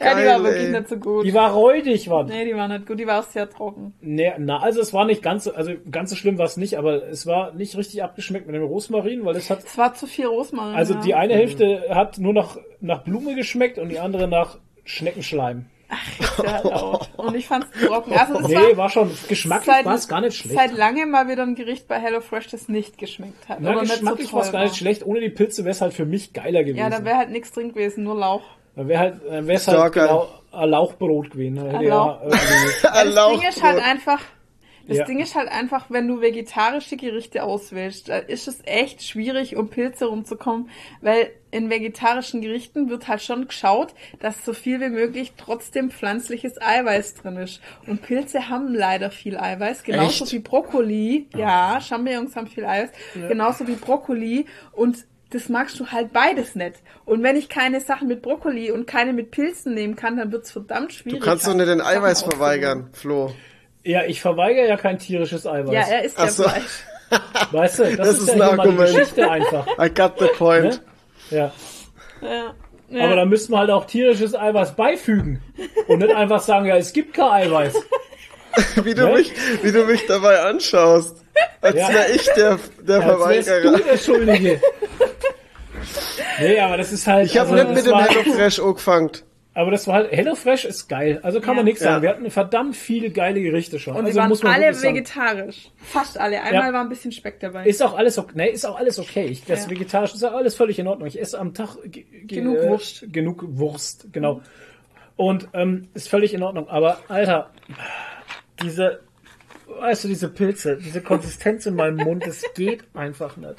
Ja, die war wirklich ey. nicht so gut. Die war räudig, Mann. nee, die war nicht gut, die war auch sehr trocken. Nee, na, also es war nicht ganz so, also ganz so schlimm war es nicht, aber es war nicht richtig abgeschmeckt mit dem Rosmarin, weil es hat, Es war zu viel Rosmarin. also ja. die eine Hälfte hat nur noch nach Blume geschmeckt und die andere nach Schneckenschleim. sehr laut. Und ich fand's trocken. Also es Nee, war war schon, geschmacklich war es gar nicht schlecht. Seit langem mal wieder ein Gericht bei HelloFresh, das nicht geschmeckt hat. Na, oder nicht so geschmacklich war es gar nicht schlecht. Ohne die Pilze wäre es halt für mich geiler gewesen. Ja, da wäre halt nichts drin gewesen, nur Lauch. Da wäre halt, dann doch halt genau ein Lauchbrot gewesen. Ein ja Lauch- irgendwie- Das Lauchbrot. Ding ist halt einfach, das Ja. Ding ist halt einfach, wenn du vegetarische Gerichte auswählst, da ist es echt schwierig, um Pilze rumzukommen, weil in vegetarischen Gerichten wird halt schon geschaut, dass so viel wie möglich trotzdem pflanzliches Eiweiß drin ist. Und Pilze haben leider viel Eiweiß, genauso Echt? wie Brokkoli. Ja, Champignons haben viel Eiweiß, genauso wie Brokkoli und das magst du halt beides nicht. Und wenn ich keine Sachen mit Brokkoli und keine mit Pilzen nehmen kann, dann wird's verdammt Du schwierig. kannst doch nicht den Eiweiß verweigern, Flo. ja, ich verweigere ja kein tierisches Eiweiß. Ja, er isst Ach ja so. Fleisch. weißt du, das, Das ist, ist ja ein Argument. Geschichte einfach. I got the point. Ne? Ja. Ja. Ja. Aber da müssten wir halt auch tierisches Eiweiß beifügen. Und nicht einfach sagen, ja, es gibt kein Eiweiß. Wie, du Ne? mich, wie du mich dabei anschaust. Als Ja. wäre ich der, der Ja, als wärst Verweigerer. du der Schuldige. Nee, aber das ist halt. Ich habe also, nicht mit dem HelloFresh angefangen. Aber das war halt, HelloFresh ist geil. Also kann man Ja. nichts sagen. Ja. Wir hatten verdammt viele geile Gerichte schon. Und also die waren muss man alle wirklich sagen. vegetarisch. Fast alle. Einmal Ja. war ein bisschen Speck dabei. Ist auch alles okay. Nee, ist auch alles okay. Ich, das Ja. Vegetarische ist auch alles völlig in Ordnung. Ich esse am Tag ge- ge- Genug äh, Wurst. Genug Wurst, genau. Und ähm, ist völlig in Ordnung. Aber Alter, diese, weißt du, diese Pilze, diese Konsistenz in meinem Mund, das geht einfach nicht.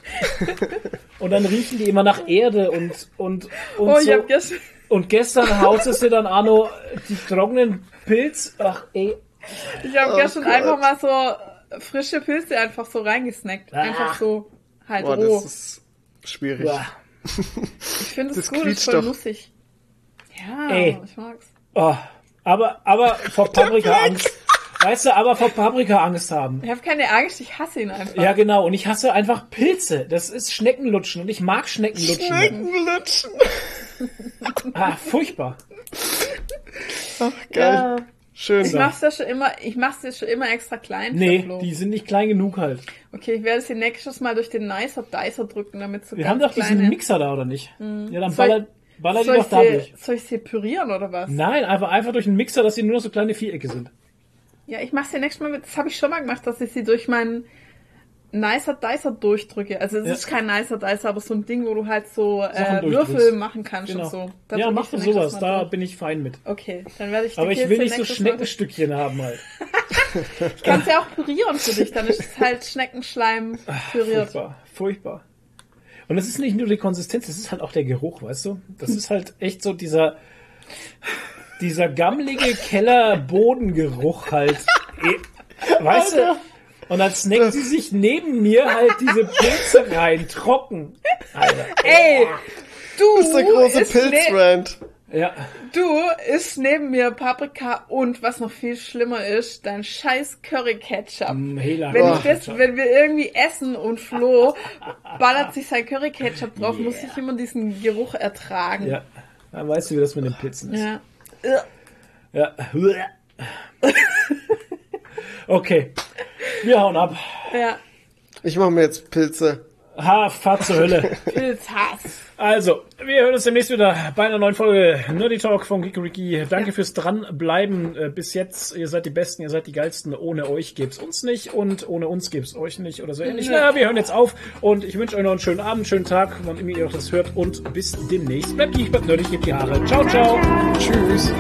Und dann riechen die immer nach Erde und und und oh, ich so. hab gestern, Und gestern haut es dir dann Arno die trockenen Pilz. Ach ey. ich hab Oh gestern Gott. einfach mal so frische Pilze einfach so reingesnackt. Einfach so halt Boah, roh. das ist schwierig. Ja. Ich finde es das gut, ist voll doch. nussig. Ja, Ey. ich mag's. Oh, aber, aber vor Paprika-Angst. Weißt du, aber vor Paprika-Angst haben. Ich habe keine Angst, ich hasse ihn einfach. Ja, genau. Und ich hasse einfach Pilze. Das ist Schneckenlutschen. Und ich mag Schneckenlutschen. Schneckenlutschen. Ah, furchtbar. Ach, geil. Ja. Schön. Ich mach's ja schon immer, ich mach's ja schon immer extra klein. für Nee, Flo. die sind nicht klein genug halt. Okay, ich werde sie nächstes Mal durch den Nicer Dicer drücken, damit so Wir ganz haben doch diesen kleine... Mixer da, oder nicht? Ja, dann Soll- baller, baller die doch da sie, durch. soll ich sie pürieren oder was? Nein, einfach, einfach durch den Mixer, dass sie nur noch so kleine Vierecke sind. Ja, ich mach's ja nächstes Mal mit, das habe ich schon mal gemacht, dass ich sie durch meinen Nicer Dicer durchdrücke. Also es Ja. ist kein Nicer Dicer, aber so ein Ding, wo du halt so äh. Würfel machen kannst Genau. und so. Da ja, mach du sowas. Da durch. bin ich fein mit. Okay, dann werde ich Aber ich will nicht so Schneckenstückchen haben halt. Ich kann ja auch pürieren für dich, dann ist es halt Schneckenschleim püriert. Furchtbar, furchtbar. Und es ist nicht nur die Konsistenz, es ist halt auch der Geruch, weißt du? Das ist halt echt so dieser, dieser gammlige Keller-Bodengeruch halt. Eh, Weißt du? Und dann snackt sie sich neben mir halt diese Pilze rein, trocken. Alter. Ey, du Das ist der große ne- Pilzrand. Ja. Du isst neben mir Paprika und, was noch viel schlimmer ist, dein scheiß Curry-Ketchup. Mm, Hela. Wenn, Oh. ich das, wenn wir irgendwie essen und Flo ballert sich sein Curry-Ketchup drauf, muss ich immer diesen Geruch ertragen. Ja. Dann weißt du, wie das mit den Pilzen ist. Ja. Ja. Okay. Wir hauen ab. Ja. Ich mache mir jetzt Pilze. Ha, Fahrt zur Hölle. Pilzhass. Also, wir hören uns demnächst wieder bei einer neuen Folge Nerdy Talk von Kikuriki. Danke fürs Dranbleiben äh, bis jetzt. Ihr seid die Besten, ihr seid die Geilsten. Ohne euch gibt's uns nicht und ohne uns gibt's euch nicht oder so ähnlich. Nö. Ja, wir hören jetzt auf und ich wünsche euch noch einen schönen Abend, schönen Tag, wann immer ihr das hört und bis demnächst. Bleibt geek, bleibt nerdig, gebt die Haare. Ciao, ciao. Tschüss.